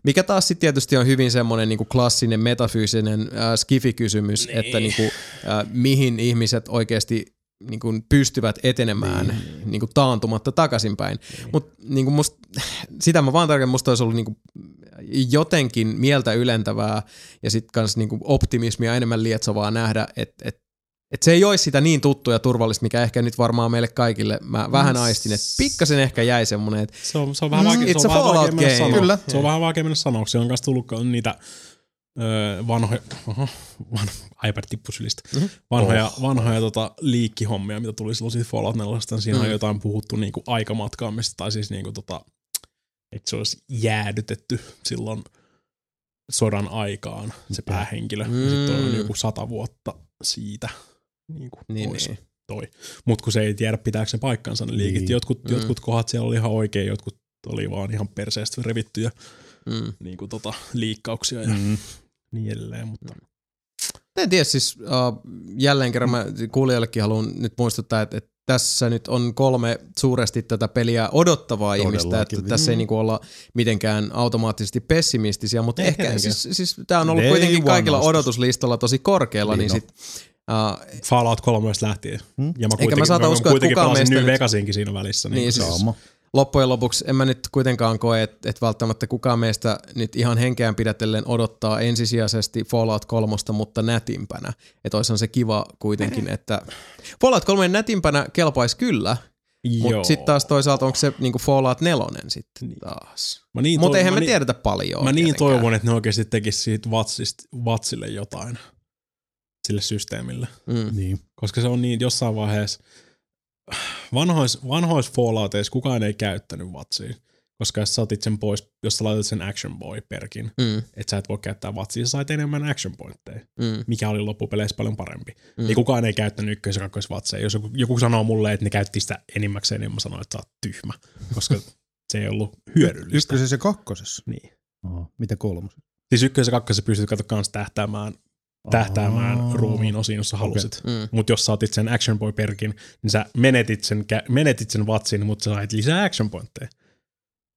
Speaker 2: Mikä taas sitten tietysti on hyvin semmoinen niin kuin klassinen metafyysinen äh, skifi-kysymys, niin. että niin kuin, äh, mihin ihmiset oikeasti niin kuin pystyvät etenemään niin. Niin kuin taantumatta takaisinpäin. Niin. Mutta niin must, sitä mä vaan tarkoitan, musta olisi ollut niin kuin jotenkin mieltä ylentävää ja sitten kans niin kuin optimismia enemmän lietsovaa nähdä, että et, et se ei olisi sitä niin tuttua ja turvallista, mikä ehkä nyt varmaan meille kaikille, mä vähän aistin, että pikkasen ehkä jäi semmoinen, että
Speaker 4: Se on, se on vähän vaikea,
Speaker 2: it's
Speaker 4: se on
Speaker 2: a
Speaker 4: vähän
Speaker 2: Fallout
Speaker 4: vaikea mennä
Speaker 2: game.
Speaker 4: sanoa.
Speaker 3: Kyllä.
Speaker 4: Se on vähän vaikea mennä sanoa, se on kanssa tullut niitä öö, vanhoja, oho, van, iPad tippu sylistä,
Speaker 2: Mhm.
Speaker 4: vanhoja, vanhoja tota, liikkihommia, mitä tuli silloin siitä Fallout 4. Siinä
Speaker 2: Mm.
Speaker 4: on jotain puhuttu niinku aikamatkaamista, tai siis niinku tota, että se olisi jäädytetty silloin sodan aikaan se päähenkilö. Mm. Ja sitten on joku sata vuotta siitä. Niin, kuin
Speaker 2: niin,
Speaker 4: olisi
Speaker 2: niin.
Speaker 4: toi. Mutta kun se ei tiedä, pitääkö se paikkansa ne liikit.
Speaker 3: Niin.
Speaker 4: Jotkut,
Speaker 2: Mm.
Speaker 4: jotkut kohdat siellä oli ihan oikein, jotkut oli vaan ihan perseestä revittyjä
Speaker 2: Mm.
Speaker 4: niin kuin tota, liikkauksia ja
Speaker 3: Mm.
Speaker 4: Niin edelleen. Mutta
Speaker 2: En tiedä, siis uh, jälleen kerran mä kuulijoillekin haluan nyt muistuttaa, että, että tässä nyt on kolme suuresti tätä peliä odottavaa ihmistä,
Speaker 3: Todellakin.
Speaker 2: että tässä ei
Speaker 3: Mm.
Speaker 2: niinku olla mitenkään automaattisesti pessimistisiä, mutta
Speaker 4: Ei
Speaker 2: ehkä siis, siis tämä on ollut
Speaker 3: Day
Speaker 2: kuitenkin kaikilla
Speaker 3: ostos.
Speaker 2: odotuslistalla tosi korkealla, niin,
Speaker 3: Niin
Speaker 2: niin sit uh,
Speaker 4: Fallout 3 lähtien.
Speaker 3: Hmm?
Speaker 4: Ja mä
Speaker 2: mä
Speaker 4: kuitenkin,
Speaker 2: saata
Speaker 4: mä
Speaker 2: uskoa, että
Speaker 4: kuitenkin
Speaker 2: kukaan
Speaker 4: pelasin
Speaker 2: meistä nyt-
Speaker 4: Vegasinkin siinä välissä.
Speaker 2: Niin,
Speaker 4: Niin,
Speaker 2: siis-. Loppujen lopuksi en mä nyt kuitenkaan koe, että, että välttämättä kukaan meistä nyt ihan henkeään pidätellen odottaa ensisijaisesti Fallout 3, mutta nätimpänä. Että olisihan se kiva kuitenkin, että Fallout 3 nätimpänä kelpaisi kyllä,
Speaker 4: Joo.
Speaker 2: mutta sitten taas toisaalta onko se niinku Fallout 4 sitten
Speaker 4: Niin.
Speaker 2: taas.
Speaker 4: Mä niin
Speaker 2: Mutta eihän
Speaker 4: mä
Speaker 2: me
Speaker 4: niin-
Speaker 2: tiedetä paljon.
Speaker 4: Mä niin
Speaker 2: tietenkään.
Speaker 4: toivon, että ne oikeasti tekis siitä vatsista, vatsille jotain sille systeemille.
Speaker 2: Mm.
Speaker 3: Niin.
Speaker 4: Koska se on niin jossain vaiheessa, vanhois, vanhois Fallouteissa kukaan ei käyttänyt vatsia. Koska jos sä otit sen pois, jos sä laitat sen Action Boy-perkin,
Speaker 2: Mm.
Speaker 4: että sä et voi käyttää vatsia, sä sait enemmän action pointteja,
Speaker 2: Mm.
Speaker 4: mikä oli loppupeleissä paljon parempi.
Speaker 2: Mm.
Speaker 4: Niin kukaan ei käyttänyt ykkös- ja kakkosvatseja. Jos joku, joku sanoo mulle, että ne käytti sitä enimmäkseen, niin mä sanoin, että sä oot tyhmä, koska se ei ollut hyödyllistä.
Speaker 3: Ykkösessä ja kakkosessa.
Speaker 4: Niin.
Speaker 3: Oho. Mitä kolmosessa?
Speaker 4: Siis ykkös- ja kakkosessa pystyt katsomaan tähtäämään, tähtäämään
Speaker 3: Aa.
Speaker 4: ruumiin osiin, jos sä halusit.
Speaker 2: Mm.
Speaker 4: Mutta jos sä otit sen Action Boy-perkin, niin sä menetit sen, kä- menetit sen vatsin, mutta sä sait lisää action pointteja.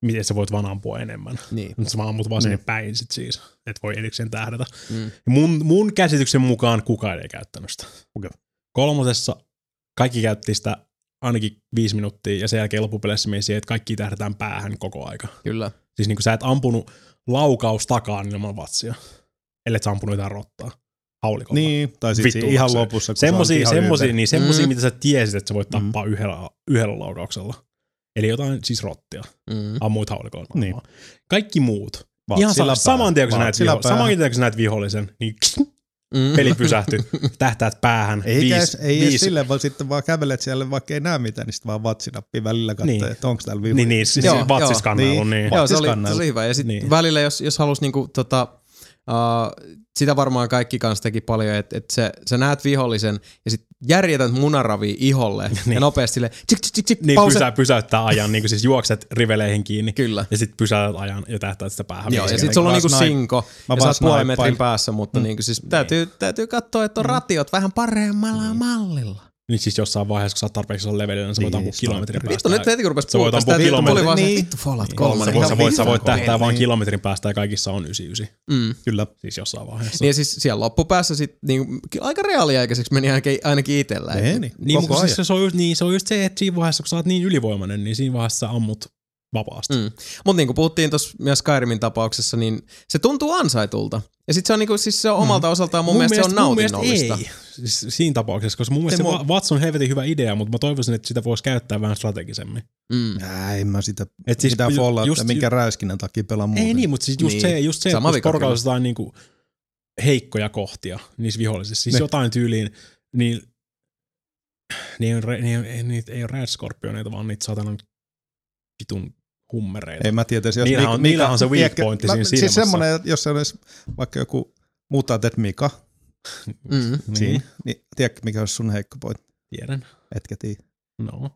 Speaker 4: Miten sä voit vaan ampua enemmän.
Speaker 2: Niin.
Speaker 4: Mutta sä vaan ammut vaan
Speaker 3: Niin.
Speaker 4: sinne päin sit siis. Et voi erikseen tähdätä.
Speaker 2: Mm.
Speaker 4: Ja mun, mun käsityksen mukaan kukaan ei käyttänyt sitä.
Speaker 3: Okei.
Speaker 4: Kolmosessa kaikki käytti sitä ainakin viisi minuuttia ja sen jälkeen loppupeleissä meni siihen, että kaikki tähdätään päähän koko aika.
Speaker 2: Kyllä.
Speaker 4: Siis niin kuin sä et ampunut laukaus takaan ilman vatsia, ellei sä ampunut jotain rottaa haulikolla.
Speaker 3: Niin, tai sitten
Speaker 4: Vittu,
Speaker 3: ihan
Speaker 4: se-
Speaker 3: lopussa. kun se
Speaker 4: Semmosia, niin semmosia
Speaker 2: Mm.
Speaker 4: mitä sä tiesit, että sä voit
Speaker 3: Mm.
Speaker 4: tappaa yhdellä, yhdellä laukauksella. Eli jotain siis rottia.
Speaker 2: Mm.
Speaker 4: Ammuit haulikolla.
Speaker 3: Niin.
Speaker 4: Kaikki muut.
Speaker 3: Vatsilla
Speaker 4: Ihan
Speaker 3: päähän.
Speaker 4: saman tien, kun sä näet, viho- saman tien, kun sä näet vihollisen, niin
Speaker 2: Mm.
Speaker 4: peli pysähtyi, tähtäät päähän.
Speaker 3: Eikä
Speaker 4: viisi,
Speaker 3: edes, ei edes
Speaker 4: viisi,
Speaker 3: silleen, vaan sitten vaan kävelet siellä, vaikka ei näe mitään, niin sitten vaan vatsinappi välillä katsoo,
Speaker 4: Niin.
Speaker 3: niin. että onko täällä vihollinen.
Speaker 4: Niin, niin, siis
Speaker 2: Joo,
Speaker 4: vatsiskannailu.
Speaker 3: joo.
Speaker 4: Niin.
Speaker 2: Joo, se oli tosi hyvä. Ja sitten
Speaker 4: Niin.
Speaker 2: niin. välillä, jos, jos halus niinku, tota, uh, sitä varmaan kaikki kanssa teki paljon, että et se, sä näet vihollisen ja sitten järjetät munaravia iholle niin.
Speaker 4: Niin.
Speaker 2: ja nopeasti sille, tsik, tsik, tsik, tsik,
Speaker 4: Niin
Speaker 2: pause.
Speaker 4: pysä, pysäyttää ajan, niin kuin siis juokset riveleihin kiinni.
Speaker 2: Kyllä.
Speaker 4: Ja sitten pysäytät ajan ja tähtäät sitä päähän.
Speaker 2: Joo, ja
Speaker 4: Viisi
Speaker 2: sitten sulla on niinku sinko
Speaker 3: mä
Speaker 2: ja sä oot puolen metrin päässä, mutta mm. niinku siis täytyy, täytyy katsoa, että on ratiot vähän paremmalla mallilla.
Speaker 4: Niin siis jossain vaiheessa, kun sä oot tarpeeksi on levelillä, niin sä voit
Speaker 3: Niin,
Speaker 4: ampua kilometrin
Speaker 3: sniper.
Speaker 4: päästä.
Speaker 2: Vittu, nyt heti kun rupesi
Speaker 4: Sä voit
Speaker 2: puhua tästä, niin tuli
Speaker 4: kilometrin.
Speaker 2: vaan se,
Speaker 3: Niin.
Speaker 2: vittu Fallout
Speaker 3: Niin.
Speaker 2: 3.
Speaker 4: Sä
Speaker 2: ihan
Speaker 4: voit, sä voit, sä voit tähtää vaan kilometrin päästä ja kaikissa on 99.
Speaker 2: Mm.
Speaker 3: Kyllä.
Speaker 4: Siis jossain vaiheessa.
Speaker 2: Niin ja siis siellä loppupäässä sit, niin, aika reaaliaikaiseksi meni ainakin, ainakin itsellä.
Speaker 3: Meni.
Speaker 4: Niin,
Speaker 3: Koko
Speaker 4: mutta siis se, on just, niin, se on just se, että siinä vaiheessa, kun sä oot niin ylivoimainen, niin siinä vaiheessa sä ammut vapaasti. Mm.
Speaker 2: Mutta niin kuin puhuttiin tuossa myös Skyrimin tapauksessa, niin se tuntuu ansaitulta. Ja sitten se on, niinku, siis se on omalta osaltaan mun, mielestä, se on
Speaker 4: mun mielestä
Speaker 2: nautinnollista.
Speaker 4: ei. Siis siinä tapauksessa, koska mun mielestä
Speaker 3: Ei
Speaker 4: se
Speaker 3: mua-
Speaker 4: Watson on helvetin hyvä idea, mutta mä toivoisin, että sitä voisi käyttää vähän strategisemmin.
Speaker 2: Mm.
Speaker 3: Ää, en mä sitä,
Speaker 4: Et siis
Speaker 3: mitään
Speaker 4: ju- just-
Speaker 3: just, minkä räiskinnän takia pelaa muuten.
Speaker 4: Ei niin, mutta siis just
Speaker 2: Niin.
Speaker 4: se, just se
Speaker 2: Sama
Speaker 4: että jos porukalla jotain niinku heikkoja kohtia niissä vihollisissa. Siis
Speaker 3: Ne.
Speaker 4: jotain tyyliin, niin ne ei, ole, ne ei, niitä ei ole Red Scorpioneita, vaan niitä saatana vitun hummereita.
Speaker 3: Ei mä tietäisi, jos
Speaker 4: Niillähän on-
Speaker 3: Mika-
Speaker 4: on se weak pointti
Speaker 3: mä-
Speaker 4: siinä
Speaker 3: Siis semmoinen, että jos se olisi vaikka joku Mutanted Mika
Speaker 2: Mm.
Speaker 4: niin,
Speaker 3: siinä, niin tiedätkö mikä olisi sun heikko pointti?
Speaker 4: tiedän.
Speaker 3: Etkä tiedä.
Speaker 4: No.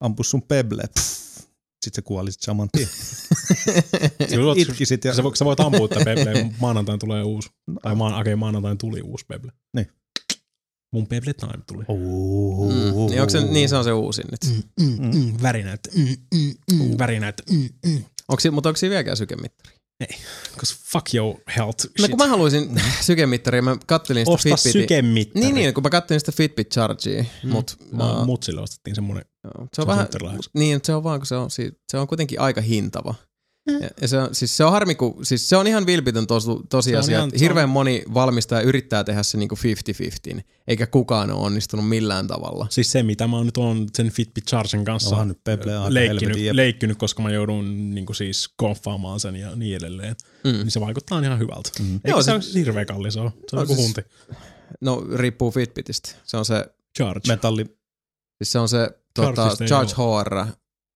Speaker 3: Ampu sun peble. Sitten se kuolisit saman tien.
Speaker 4: Sä
Speaker 3: Itkisit ja...
Speaker 4: sä, voit, sä voit ampua tätä Pebleä, maanantain tulee uusi. Tai maan, okay, maanantain tuli uusi Peble.
Speaker 3: Niin.
Speaker 4: Mun Peble Time tuli.
Speaker 2: Mm. Niin, onko se, niin se on se uusin nyt.
Speaker 4: Mm, mm, mm, värinäyttö. Mm, mm, mm, värinäyttö. Mm, mm.
Speaker 2: Onko, mutta onko siinä vieläkään sykemittari?
Speaker 4: Cause fuck your health
Speaker 2: No
Speaker 4: shit.
Speaker 2: kun mä haluaisin sykemittaria, mä kattelin sitä
Speaker 4: Osta
Speaker 2: Fitbitin.
Speaker 4: sykemittari.
Speaker 2: Niin, niin, kun mä kattelin sitä Fitbit Chargea,
Speaker 4: Mm.
Speaker 2: mut
Speaker 4: Mä,
Speaker 2: uh,
Speaker 4: mutsille ostettiin semmonen.
Speaker 2: Joo, se on
Speaker 4: Se on
Speaker 2: vähän, niin, se on vaan, kun se on, se on kuitenkin aika hintava. Ja, ja se, on, siis se on harmi, kun, siis se on ihan vilpitön tos, tosiasia,
Speaker 4: ihan-
Speaker 2: että
Speaker 4: se on-
Speaker 2: hirveän moni valmistaja yrittää tehdä se niinku 50-50, eikä kukaan ole onnistunut millään tavalla.
Speaker 4: Siis se, mitä mä nyt on sen Fitbit Chargen kanssa
Speaker 3: Onhan nyt Peble
Speaker 4: leikkinyt, leikkinyt, koska mä joudun niin siis konfaamaan sen ja niin edelleen.
Speaker 2: Mm.
Speaker 4: Niin se vaikuttaa ihan hyvältä. Mm. Eikä
Speaker 2: Joo,
Speaker 4: se
Speaker 2: siis-
Speaker 4: hirveän kallis ole. Se on
Speaker 2: No
Speaker 4: joku
Speaker 2: siis-
Speaker 4: hunti.
Speaker 2: No riippuu Fitbitistä. Se on se,
Speaker 4: Charge.
Speaker 3: Metalli.
Speaker 2: siis se on se tota,
Speaker 4: ei
Speaker 2: Charge. HR.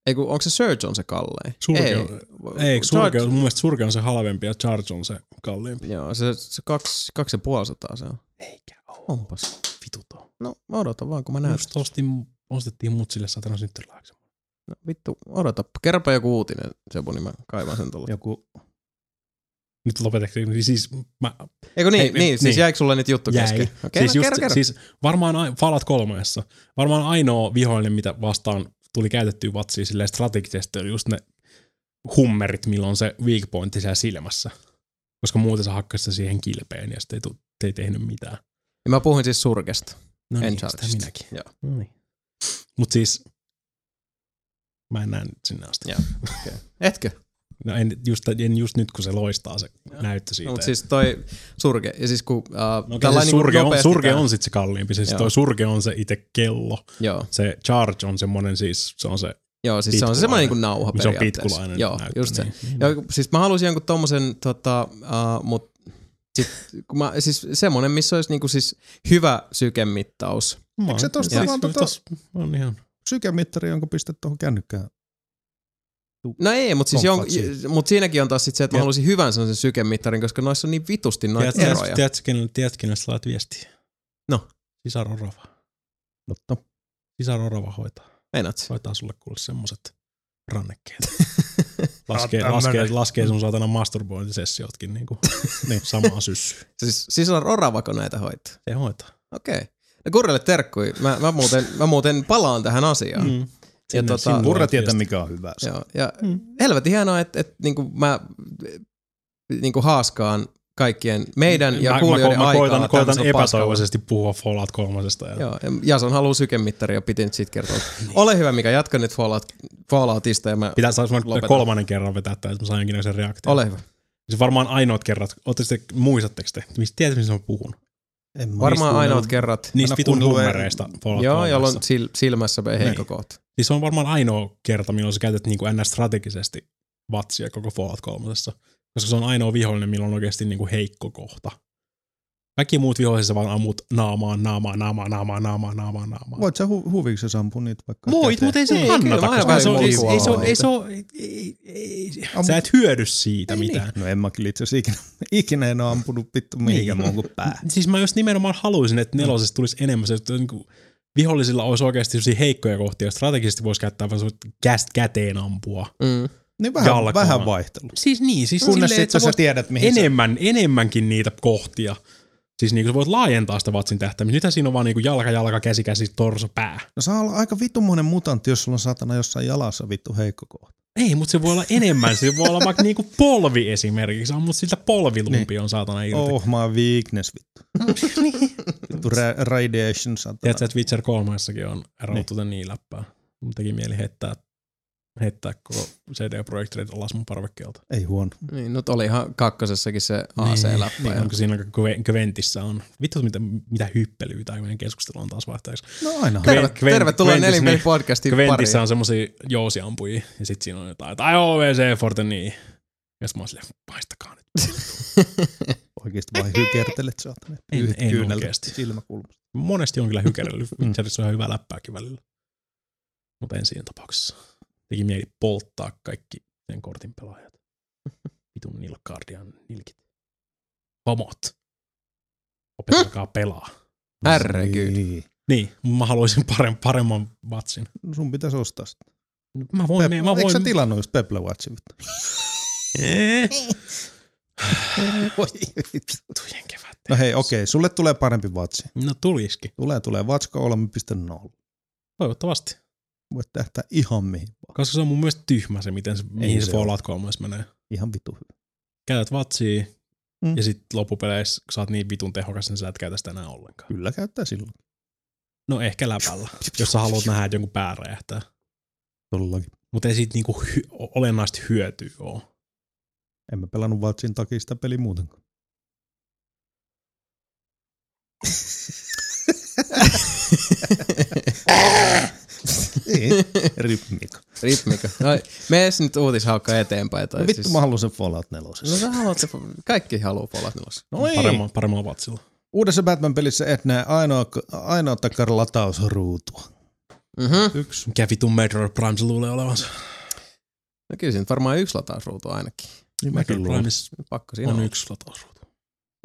Speaker 2: Ei kun, onko se Surge on se kallein?
Speaker 4: Surge
Speaker 2: ei.
Speaker 4: on- Ei, surge, on- mun mielestä Surge on se halvempi ja Charge on se kalliimpi.
Speaker 2: Joo, se, se kaksi, kaksi ja puoli sataa se on.
Speaker 4: Eikä oo.
Speaker 2: Onpas.
Speaker 4: Vituto.
Speaker 2: No, mä odotan vaan, kun mä näen.
Speaker 4: Just ostin, ostettiin mutsille satana synttärilahjaksi.
Speaker 2: No, vittu, odota. Kerropa joku uutinen, Sebu, niin mä kaivan sen tuolla.
Speaker 3: Joku
Speaker 4: Nyt lopetettiin. Siis mä
Speaker 2: Eikö niin,
Speaker 4: Ei,
Speaker 2: niin, niin, siis
Speaker 4: niin.
Speaker 2: jäikö sulle nyt juttu
Speaker 4: jäi.
Speaker 2: kesken? Okei,
Speaker 4: siis,
Speaker 2: no,
Speaker 4: just,
Speaker 2: kerro, kerro.
Speaker 4: siis varmaan Fallout 3. Varmaan ainoa vihollinen, mitä vastaan tuli käytettyä vatsia silleen strategisesti, oli just ne hummerit, milloin se weak pointti siellä silmässä. Koska muuten sä hakkasit siihen kilpeen ja sitten ei, tu- ei tehnyt mitään.
Speaker 2: Ja mä puhuin siis surkesta.
Speaker 4: No
Speaker 2: En
Speaker 4: niin, sitä minäkin.
Speaker 2: Joo.
Speaker 4: No niin. Mut siis mä en näe sinne asti.
Speaker 2: Joo. Etkö?
Speaker 4: No en just, en just nyt, kun se loistaa se näyttö siitä.
Speaker 2: No, mutta siis toi surke, ja siis kun uh,
Speaker 4: no, okay, se surge, on, surge on sitten se kalliimpi. Siis
Speaker 2: Joo.
Speaker 4: toi surge on se itse kello.
Speaker 2: Joo,
Speaker 4: Se charge on semmonen siis, se on se
Speaker 2: joo siis se on semmoinen niinku nauha
Speaker 4: Se on pitkulainen
Speaker 2: Joo,
Speaker 4: näyttö,
Speaker 2: just se.
Speaker 4: niin. Niin.
Speaker 2: Joo, siis mä halusin jonkun tommosen, tota, uh, mut sit, kun mä, siis semmonen, missä olisi niinku siis hyvä sykemittaus.
Speaker 4: Mä
Speaker 3: Eikö se tosta
Speaker 4: ja
Speaker 3: vaan
Speaker 4: siis
Speaker 3: tota-
Speaker 4: on ihan...
Speaker 3: sykemittari, jonka pistet tuohon kännykkään.
Speaker 2: No ei, mutta siis jon, mut siinäkin on taas sit se, että mä halusin hyvän sellaisen sykemittarin, koska noissa on niin vitusti noita
Speaker 4: Tiedätkö,
Speaker 2: eroja.
Speaker 4: tiedätkö, kenelle, tiedätkö, kenelle sä laat viestiä?
Speaker 2: No.
Speaker 4: Sisar Orava.
Speaker 3: Totta.
Speaker 4: Sisar Orava hoitaa.
Speaker 2: Meinaat?
Speaker 4: Hoitaa sulle kuule semmoset rannekkeet. Laskee, laskee, laskee sun saatana masturbointisessiotkin niinku niin. samaa syssyä.
Speaker 2: Siis, on oravako näitä hoitaa?
Speaker 4: Se hoitaa.
Speaker 2: Okei. No Kurrelle terkkui. Mä, mä, muuten, mä muuten palaan tähän asiaan. Mm. Ja tota-
Speaker 4: laat
Speaker 3: tietää, mikä on hyvä.
Speaker 2: Joo, ja mm. helvetin hienoa, että, että niinku mä niinku haaskaan kaikkien meidän ja
Speaker 4: mä,
Speaker 2: kuulijoiden
Speaker 4: mä, mä
Speaker 2: aikaa
Speaker 4: koitan, koitan
Speaker 2: tämmöisellä paskalla.
Speaker 4: epätoivoisesti puhua Fallout 3. Ja
Speaker 2: Joo, ja Jason haluaa sykemittaria ja piti nyt siitä kertoa. Ole hyvä, mikä jatka nyt Fallout, Falloutista ja mä...
Speaker 4: Pitää saada
Speaker 2: Lopetan.
Speaker 4: kolmannen kerran vetää tämä, että mä saan jonkinlaisen reaktion.
Speaker 2: Ole hyvä.
Speaker 4: Se varmaan ainoat kerrat. Ootte te, muistatteko te? Mistä tiedät, mistä mä puhun?
Speaker 3: En
Speaker 2: Varmaan
Speaker 3: niistä
Speaker 2: ainoat kerrat.
Speaker 4: Niistä vitun Fallout
Speaker 2: Joo,
Speaker 4: 3.
Speaker 2: jolla on sil, silmässä heikko
Speaker 4: Niin.
Speaker 2: kohta.
Speaker 4: Siis se on varmaan ainoa kerta, milloin sä käytät niin kuin NS-strategisesti vatsia koko Fallout 3. Koska se on ainoa vihollinen, milloin on oikeasti niin kuin heikko kohta. Kaikki muut viholliset sä vaan ammut naamaan, naamaan, naamaan, naamaan, naamaan, naamaan, naamaan.
Speaker 3: Voit sä hu- huviksesi ampua niitä vaikka
Speaker 4: Voit, mutta ei se
Speaker 2: Niin,
Speaker 4: kannata,
Speaker 2: kyllä
Speaker 4: koska se on, ei, ei, se on, ei, se on, ei, ei, ei,
Speaker 3: Ammut-
Speaker 4: sä et hyödy siitä
Speaker 3: Ei
Speaker 4: mitään.
Speaker 3: Niin. No en mä kyllä itse asiassa ikinä, ikinä en ole ampunut vittu mihinkään
Speaker 4: Niin.
Speaker 3: muun kuin pää.
Speaker 4: Siis mä just nimenomaan haluaisin, että nelosesta tulisi enemmän se, että niin kuin vihollisilla olisi oikeasti heikkoja kohtia, strategisesti voisi käyttää vaan semmoista käst käteen ampua.
Speaker 2: Mm.
Speaker 3: Niin vähän,
Speaker 4: Jalkaan.
Speaker 3: vähän vaihtelua.
Speaker 4: Siis niin, siis
Speaker 3: Kunnes
Speaker 4: silleen, että
Speaker 3: sitten sä
Speaker 4: voit
Speaker 3: tiedät, mihin sä...
Speaker 4: enemmän, enemmänkin niitä kohtia. Siis niinku sä voit laajentaa sitä vatsin tähtäimistä. Nythän siinä on vaan niinku jalka, jalka, käsi, käsi, torso, pää.
Speaker 3: No saa olla aika vittumoinen mutantti, jos sulla on satana jossain jalassa vittu heikko kohta.
Speaker 4: Ei, mutta se voi olla enemmän. Se voi olla vaikka niinku polvi esimerkiksi. Ammut siltä polvilumpi
Speaker 3: Niin.
Speaker 4: on saatana irti.
Speaker 3: Oh, mä oon weakness vittu. vittu ra- radiation satana.
Speaker 4: Tiedätkö, että Witcher 3 on rauttu niin. niin läppää. Mun teki mieli heittää, heittää koko CD Projekt Red alas mun parvekkeelta.
Speaker 3: Ei huono.
Speaker 2: Niin, nyt olihan kakkosessakin se AC-läppä.
Speaker 4: Niin,
Speaker 2: ja-
Speaker 4: onko siinä Kve- Kventissä on. Vittu, mitä, mitä hyppelyä tai meidän keskustelu on taas vaihteeksi.
Speaker 3: No aina.
Speaker 2: Terve,
Speaker 4: Kven-
Speaker 2: tervetuloa Nelinpeli
Speaker 4: niin.
Speaker 2: podcastin
Speaker 4: Kventissä
Speaker 2: pariin.
Speaker 4: on semmosia jousiampujia ja sit siinä on jotain, tai OVC Forte niin. Ja mä oon silleen, paistakaa nyt.
Speaker 3: Oikeesti vaan hykertelet.
Speaker 4: En-
Speaker 3: Yhdet
Speaker 4: en
Speaker 3: kyyneltä
Speaker 4: oikeesti.
Speaker 3: Silmäkulmasta.
Speaker 4: Monesti on kyllä hykerellyt.
Speaker 3: Mm.
Speaker 4: Witcherissa on ihan hyvä läppääkin välillä. Mutta en siinä tapauksessa. Teki mieli polttaa kaikki sen kortin pelaajat. Vitun Nilfgaardian nilkit. Pomot. Opetelkaa pelaa.
Speaker 2: Herregud.
Speaker 3: Niin.
Speaker 4: Niin, mä haluaisin parem, paremman vatsin.
Speaker 3: No sun pitäisi ostaa sitä.
Speaker 4: Mä voin,
Speaker 3: Pep-
Speaker 4: mä
Speaker 3: Eikö
Speaker 4: voin.
Speaker 3: sä tilannut just Pebble Watchin vittu?
Speaker 4: Eh,
Speaker 3: Voi
Speaker 4: Tujen kevät.
Speaker 3: No hei, okei, okay. sulle tulee parempi vatsi.
Speaker 4: No tuliski.
Speaker 3: Tulee, tulee Vatsko 3.0.
Speaker 4: Toivottavasti.
Speaker 3: Voit tähtää ihan mihin vaan.
Speaker 4: Koska se on mun mielestä tyhmä se, miten se, mihin se
Speaker 3: se
Speaker 4: Fallout 3 menee.
Speaker 3: Ihan vitu hyvä.
Speaker 4: Käytät vatsia
Speaker 3: Mm.
Speaker 4: ja sitten loppupeleissä, kun sä oot niin vitun tehokas, niin sä et käytä sitä enää ollenkaan.
Speaker 3: Kyllä käyttää silloin.
Speaker 4: No ehkä läpällä, jos sä haluat nähdä, että jonkun pää räjähtää.
Speaker 3: Todellakin.
Speaker 4: Mutta ei siitä niinku hy- olennaista hyötyä oo.
Speaker 3: En mä pelannut Vatsin takia sitä peliä muutenkaan. Rytmiikka.
Speaker 2: Ritmikö. No, mene nyt uutishaukka eteenpäin. Tai
Speaker 3: No vittu
Speaker 2: siis...
Speaker 3: mä haluan sen Fallout 4.
Speaker 2: No sä haluat se, kaikki haluaa Fallout 4.
Speaker 3: No ei.
Speaker 4: Paremman, paremmalla vatsilla.
Speaker 3: Uudessa Batman-pelissä et näe ainoa, ainoatakaan latausruutua.
Speaker 2: Mm-hmm.
Speaker 3: Yksi.
Speaker 4: Mikä vitun Metroid Prime se luulee olevansa?
Speaker 2: No kyllä siinä varmaan yksi latausruutu ainakin.
Speaker 3: Niin luulen.
Speaker 4: Primeissa
Speaker 2: Pakko siinä
Speaker 4: on
Speaker 2: on
Speaker 4: yksi latausruutu.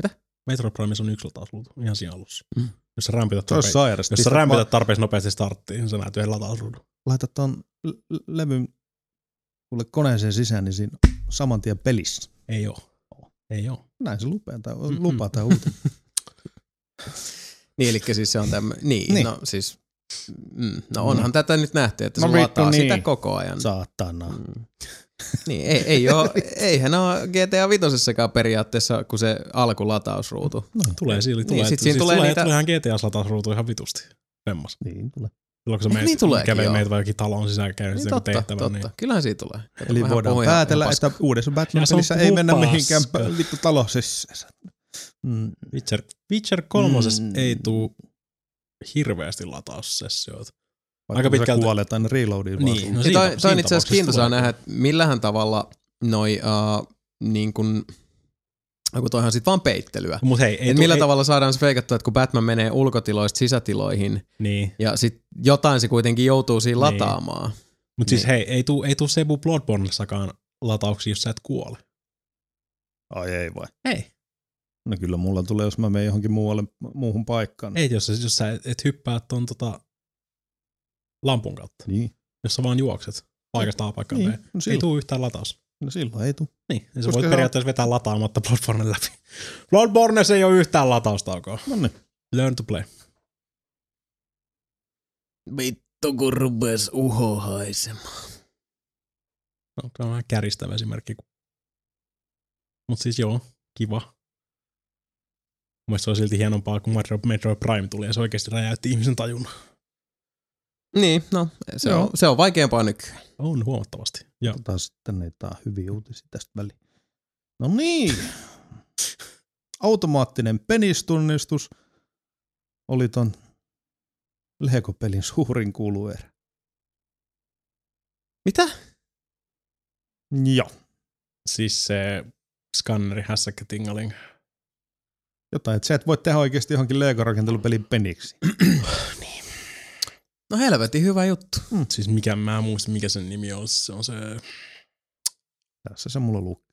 Speaker 2: Mitä?
Speaker 4: Metroid Primeissa on yksi latausruutu, ihan siinä alussa.
Speaker 2: Mm.
Speaker 4: Jos sä rämpität,
Speaker 3: Se on
Speaker 4: tarpe-
Speaker 3: sairas.
Speaker 4: jos sä tarpeeksi nopeasti starttiin, niin sä näet yhden latausruudun.
Speaker 3: Laitat ton levyn kuule koneeseen sisään, niin siinä saman tien pelissä.
Speaker 4: Ei oo. Ei oo.
Speaker 3: Näin se lupaa tai, lupaa tai uutinen.
Speaker 2: Niin, eli siis se on tämmöinen. Niin,
Speaker 3: Niin.
Speaker 2: niin, no siis, mm, no onhan mm. tätä nyt nähty, että
Speaker 3: No
Speaker 2: se
Speaker 3: vittu,
Speaker 2: lataa
Speaker 3: niin.
Speaker 2: sitä koko ajan.
Speaker 3: Saatana.
Speaker 2: Mm. Niin, ei, ei oo, eihän ole GTA Vitosessakaan periaatteessa, kun se alkulatausruutu.
Speaker 3: No,
Speaker 4: Tulee
Speaker 2: Niin,
Speaker 4: tulee,
Speaker 2: sit
Speaker 4: sit
Speaker 2: siinä
Speaker 4: siis
Speaker 2: tulee
Speaker 4: tulee,
Speaker 2: niitä-
Speaker 4: tulee ihan GTA latausruutu ihan vitusti. Femmas.
Speaker 3: niin tulee.
Speaker 4: Silloin kun sä meet,
Speaker 2: niin tuleekin,
Speaker 4: kävelet
Speaker 2: joo.
Speaker 4: meitä vaikka talon sisään käy
Speaker 2: Niin
Speaker 4: niin
Speaker 2: totta,
Speaker 4: tehtävän,
Speaker 2: totta.
Speaker 4: niin
Speaker 2: Kyllähän siitä tulee. Kato,
Speaker 3: Eli voidaan
Speaker 2: ihan-
Speaker 3: päätellä, että uudessa Batman-pelissä ei mennä mihinkään vittu talo sisään. Mm.
Speaker 4: Witcher, Witcher 3
Speaker 3: Mm.
Speaker 4: mm. ei tuu hirveästi lataussessioita.
Speaker 3: Vaikka
Speaker 4: Aika pitkälti-
Speaker 3: kuolet aina reloadiin vaan
Speaker 4: Niin,
Speaker 3: sun-
Speaker 4: no
Speaker 2: Ja
Speaker 4: siinä
Speaker 2: toi, toi on itse asiassa kiintoisaa nähdä, että millähän tavalla noi, uh, niin kun, kun toihan sit vaan peittelyä.
Speaker 4: Mut hei, ei
Speaker 2: Et
Speaker 4: tuu-
Speaker 2: millä
Speaker 4: ei,
Speaker 2: tavalla saadaan se feikattua, että kun Batman menee ulkotiloista sisätiloihin
Speaker 4: Niin,
Speaker 2: ja sit jotain se kuitenkin joutuu siinä
Speaker 4: Niin.
Speaker 2: lataamaan.
Speaker 4: mut siis
Speaker 2: Niin.
Speaker 4: hei, ei tuu, ei tuu Sebu Bloodborneissakaan latauksia, jos sä et kuole.
Speaker 3: Ai ei vai.
Speaker 4: Ei.
Speaker 3: No kyllä mulla tulee, jos mä menen johonkin muualle, muuhun paikkaan.
Speaker 4: Ei, jos, sä- jos sä et, et hyppää ton tota lampun kautta.
Speaker 3: Niin.
Speaker 4: Jos sä vaan juokset paikasta A paikkaan
Speaker 3: niin.
Speaker 4: B.
Speaker 3: No
Speaker 4: Ei tuu yhtään lataus.
Speaker 3: no silloin ei tuu.
Speaker 4: Niin, ja sä
Speaker 3: Koska
Speaker 4: voit
Speaker 3: se on-
Speaker 4: periaatteessa vetää lataamatta Bloodborne läpi. Bloodborneissa ei ole yhtään lataustaukoa.
Speaker 3: No niin.
Speaker 4: Learn to play.
Speaker 2: Vittu kun rupes uho haisemaan.
Speaker 4: No, se on vähän käristävä esimerkki. Mutta siis joo, kiva. Mielestäni se on silti hienompaa, kun Metroid Prime tuli ja se oikeasti räjäytti ihmisen tajunnan.
Speaker 2: Niin, no se,
Speaker 3: Joo.
Speaker 2: on, se on vaikeampaa nykyään.
Speaker 4: On huomattavasti. Ja
Speaker 3: Otetaan sitten näitä hyviä uutisia tästä väliin. No niin. Automaattinen penistunnistus oli ton Lego-pelin suurin kuluerä.
Speaker 2: Mitä?
Speaker 3: Joo.
Speaker 4: siis se skanneri hässäkkä tingaling.
Speaker 3: Jotain, että sä et voi tehdä oikeasti johonkin Lego-rakentelupelin peniksi.
Speaker 2: No helvetin hyvä juttu.
Speaker 4: Siis mikä, mä en muista mikä sen nimi on. Se on se,
Speaker 3: Tässä se mulla lukee.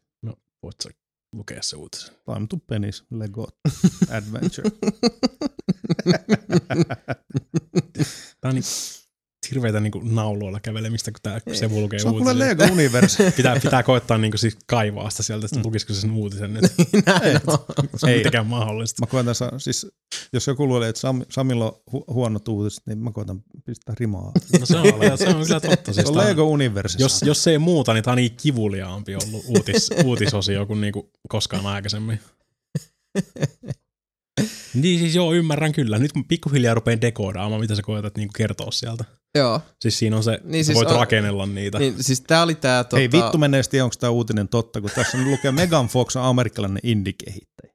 Speaker 4: voit sä lukea se uutisen.
Speaker 3: Time to penis, Lego Adventure.
Speaker 4: Tää on niin, hirveitä niinku nauloilla kävelemistä, kun tää Sebu lukee
Speaker 3: Se on kuule. Lego Universe.
Speaker 4: Pitää, pitää koettaa niinku siis kaivaa sitä sieltä, että lukisiko se sen uutisen nyt.
Speaker 2: Näin on.
Speaker 4: Se on mitenkään mahdollista.
Speaker 3: Mä koetan, sa- siis, jos joku luulee, että Sam, Samilla on hu- huonot uutiset, niin mä koetan pistää rimaa.
Speaker 4: No se on, se on kyllä totta.
Speaker 3: Se
Speaker 4: Siis
Speaker 3: on
Speaker 4: tää-
Speaker 3: Lego Universe.
Speaker 4: jos, jos ei muuta, niin tää on niin kivuliaampi ollut uutis, uutisosio kuin niinku koskaan aikaisemmin. Niin siis joo, ymmärrän kyllä. Nyt kun pikkuhiljaa rupean dekoodaamaan, mitä sä koetat niinku kertoa sieltä.
Speaker 2: Joo.
Speaker 4: Siis siinä on se,
Speaker 2: Niin
Speaker 4: niin
Speaker 2: siis
Speaker 4: voit
Speaker 2: on-
Speaker 4: rakennella niitä.
Speaker 2: Niin, siis tää oli tää... Tota...
Speaker 3: Hei vittu menee tiedä, onko tämä uutinen totta, kun tässä on lukee Megan Fox on amerikkalainen indie-kehittäjä.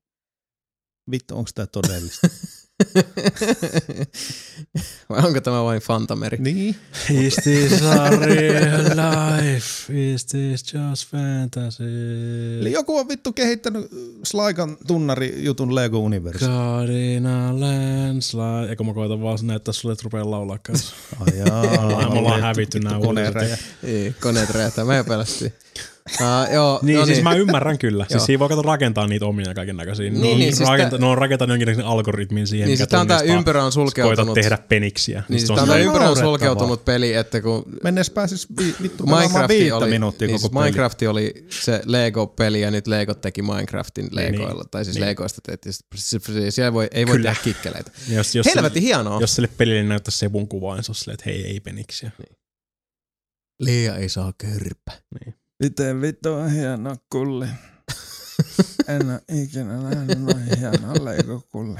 Speaker 3: Vittu, onko tämä todellista?
Speaker 2: Vai onko tämä vain Fantameri?
Speaker 3: niin.
Speaker 4: Is this a real life? Is this just fantasy?
Speaker 3: Eli joku on vittu kehittänyt Slaikan tunnari jutun Lego Universe.
Speaker 4: Cardinal landslide. Eikö mä koitan vaan näyttää sulle, että rupeaa laulaa kanssa.
Speaker 3: Ai jaa,
Speaker 4: Me ollaan hävitty nää
Speaker 3: koneräjä.
Speaker 2: Ei, koneet räjähtää. Me pelästyi. Uh, joo,
Speaker 4: Niin,
Speaker 2: no
Speaker 4: siis mä ymmärrän kyllä. Siis siinä voi kato rakentaa niitä omia kaiken näköisiä.
Speaker 2: Niin,
Speaker 4: ne, on
Speaker 2: niin, siis
Speaker 4: rakenta, ne on rakentanut jonkinlaisen algoritmin siihen,
Speaker 2: Niin,
Speaker 4: mikä
Speaker 2: siis
Speaker 4: tunnistaa,
Speaker 2: ympyrä on
Speaker 4: Koitat
Speaker 2: sulkeutunut.
Speaker 4: tehdä peniksiä.
Speaker 2: Niin, siis tää on tää
Speaker 4: silleen-
Speaker 2: ympyrä on sulkeutunut peli, että kun
Speaker 3: Mennessä pääsis vi, vittu pelaamaan
Speaker 2: Minecraft
Speaker 3: viittä
Speaker 2: oli,
Speaker 3: minuuttia
Speaker 2: niin
Speaker 3: koko
Speaker 2: siis
Speaker 3: peli.
Speaker 2: Minecraft oli se Lego-peli ja nyt Lego teki Minecraftin Legoilla.
Speaker 4: niin,
Speaker 2: tai siis
Speaker 4: niin.
Speaker 2: Legoista tehtiin. Siellä voi, ei voi
Speaker 4: Kyllä.
Speaker 2: tehdä kikkeleitä.
Speaker 4: Jos, jos,
Speaker 2: Helvetin hienoa.
Speaker 4: Jos sille pelille näyttäisi Sebun kuvaa, niin se on silleen, että hei, ei peniksiä.
Speaker 2: Liia ei saa körpä.
Speaker 3: Miten vittu on hieno kulli. En ole ikinä nähnyt noin hienoa Lego-kulli.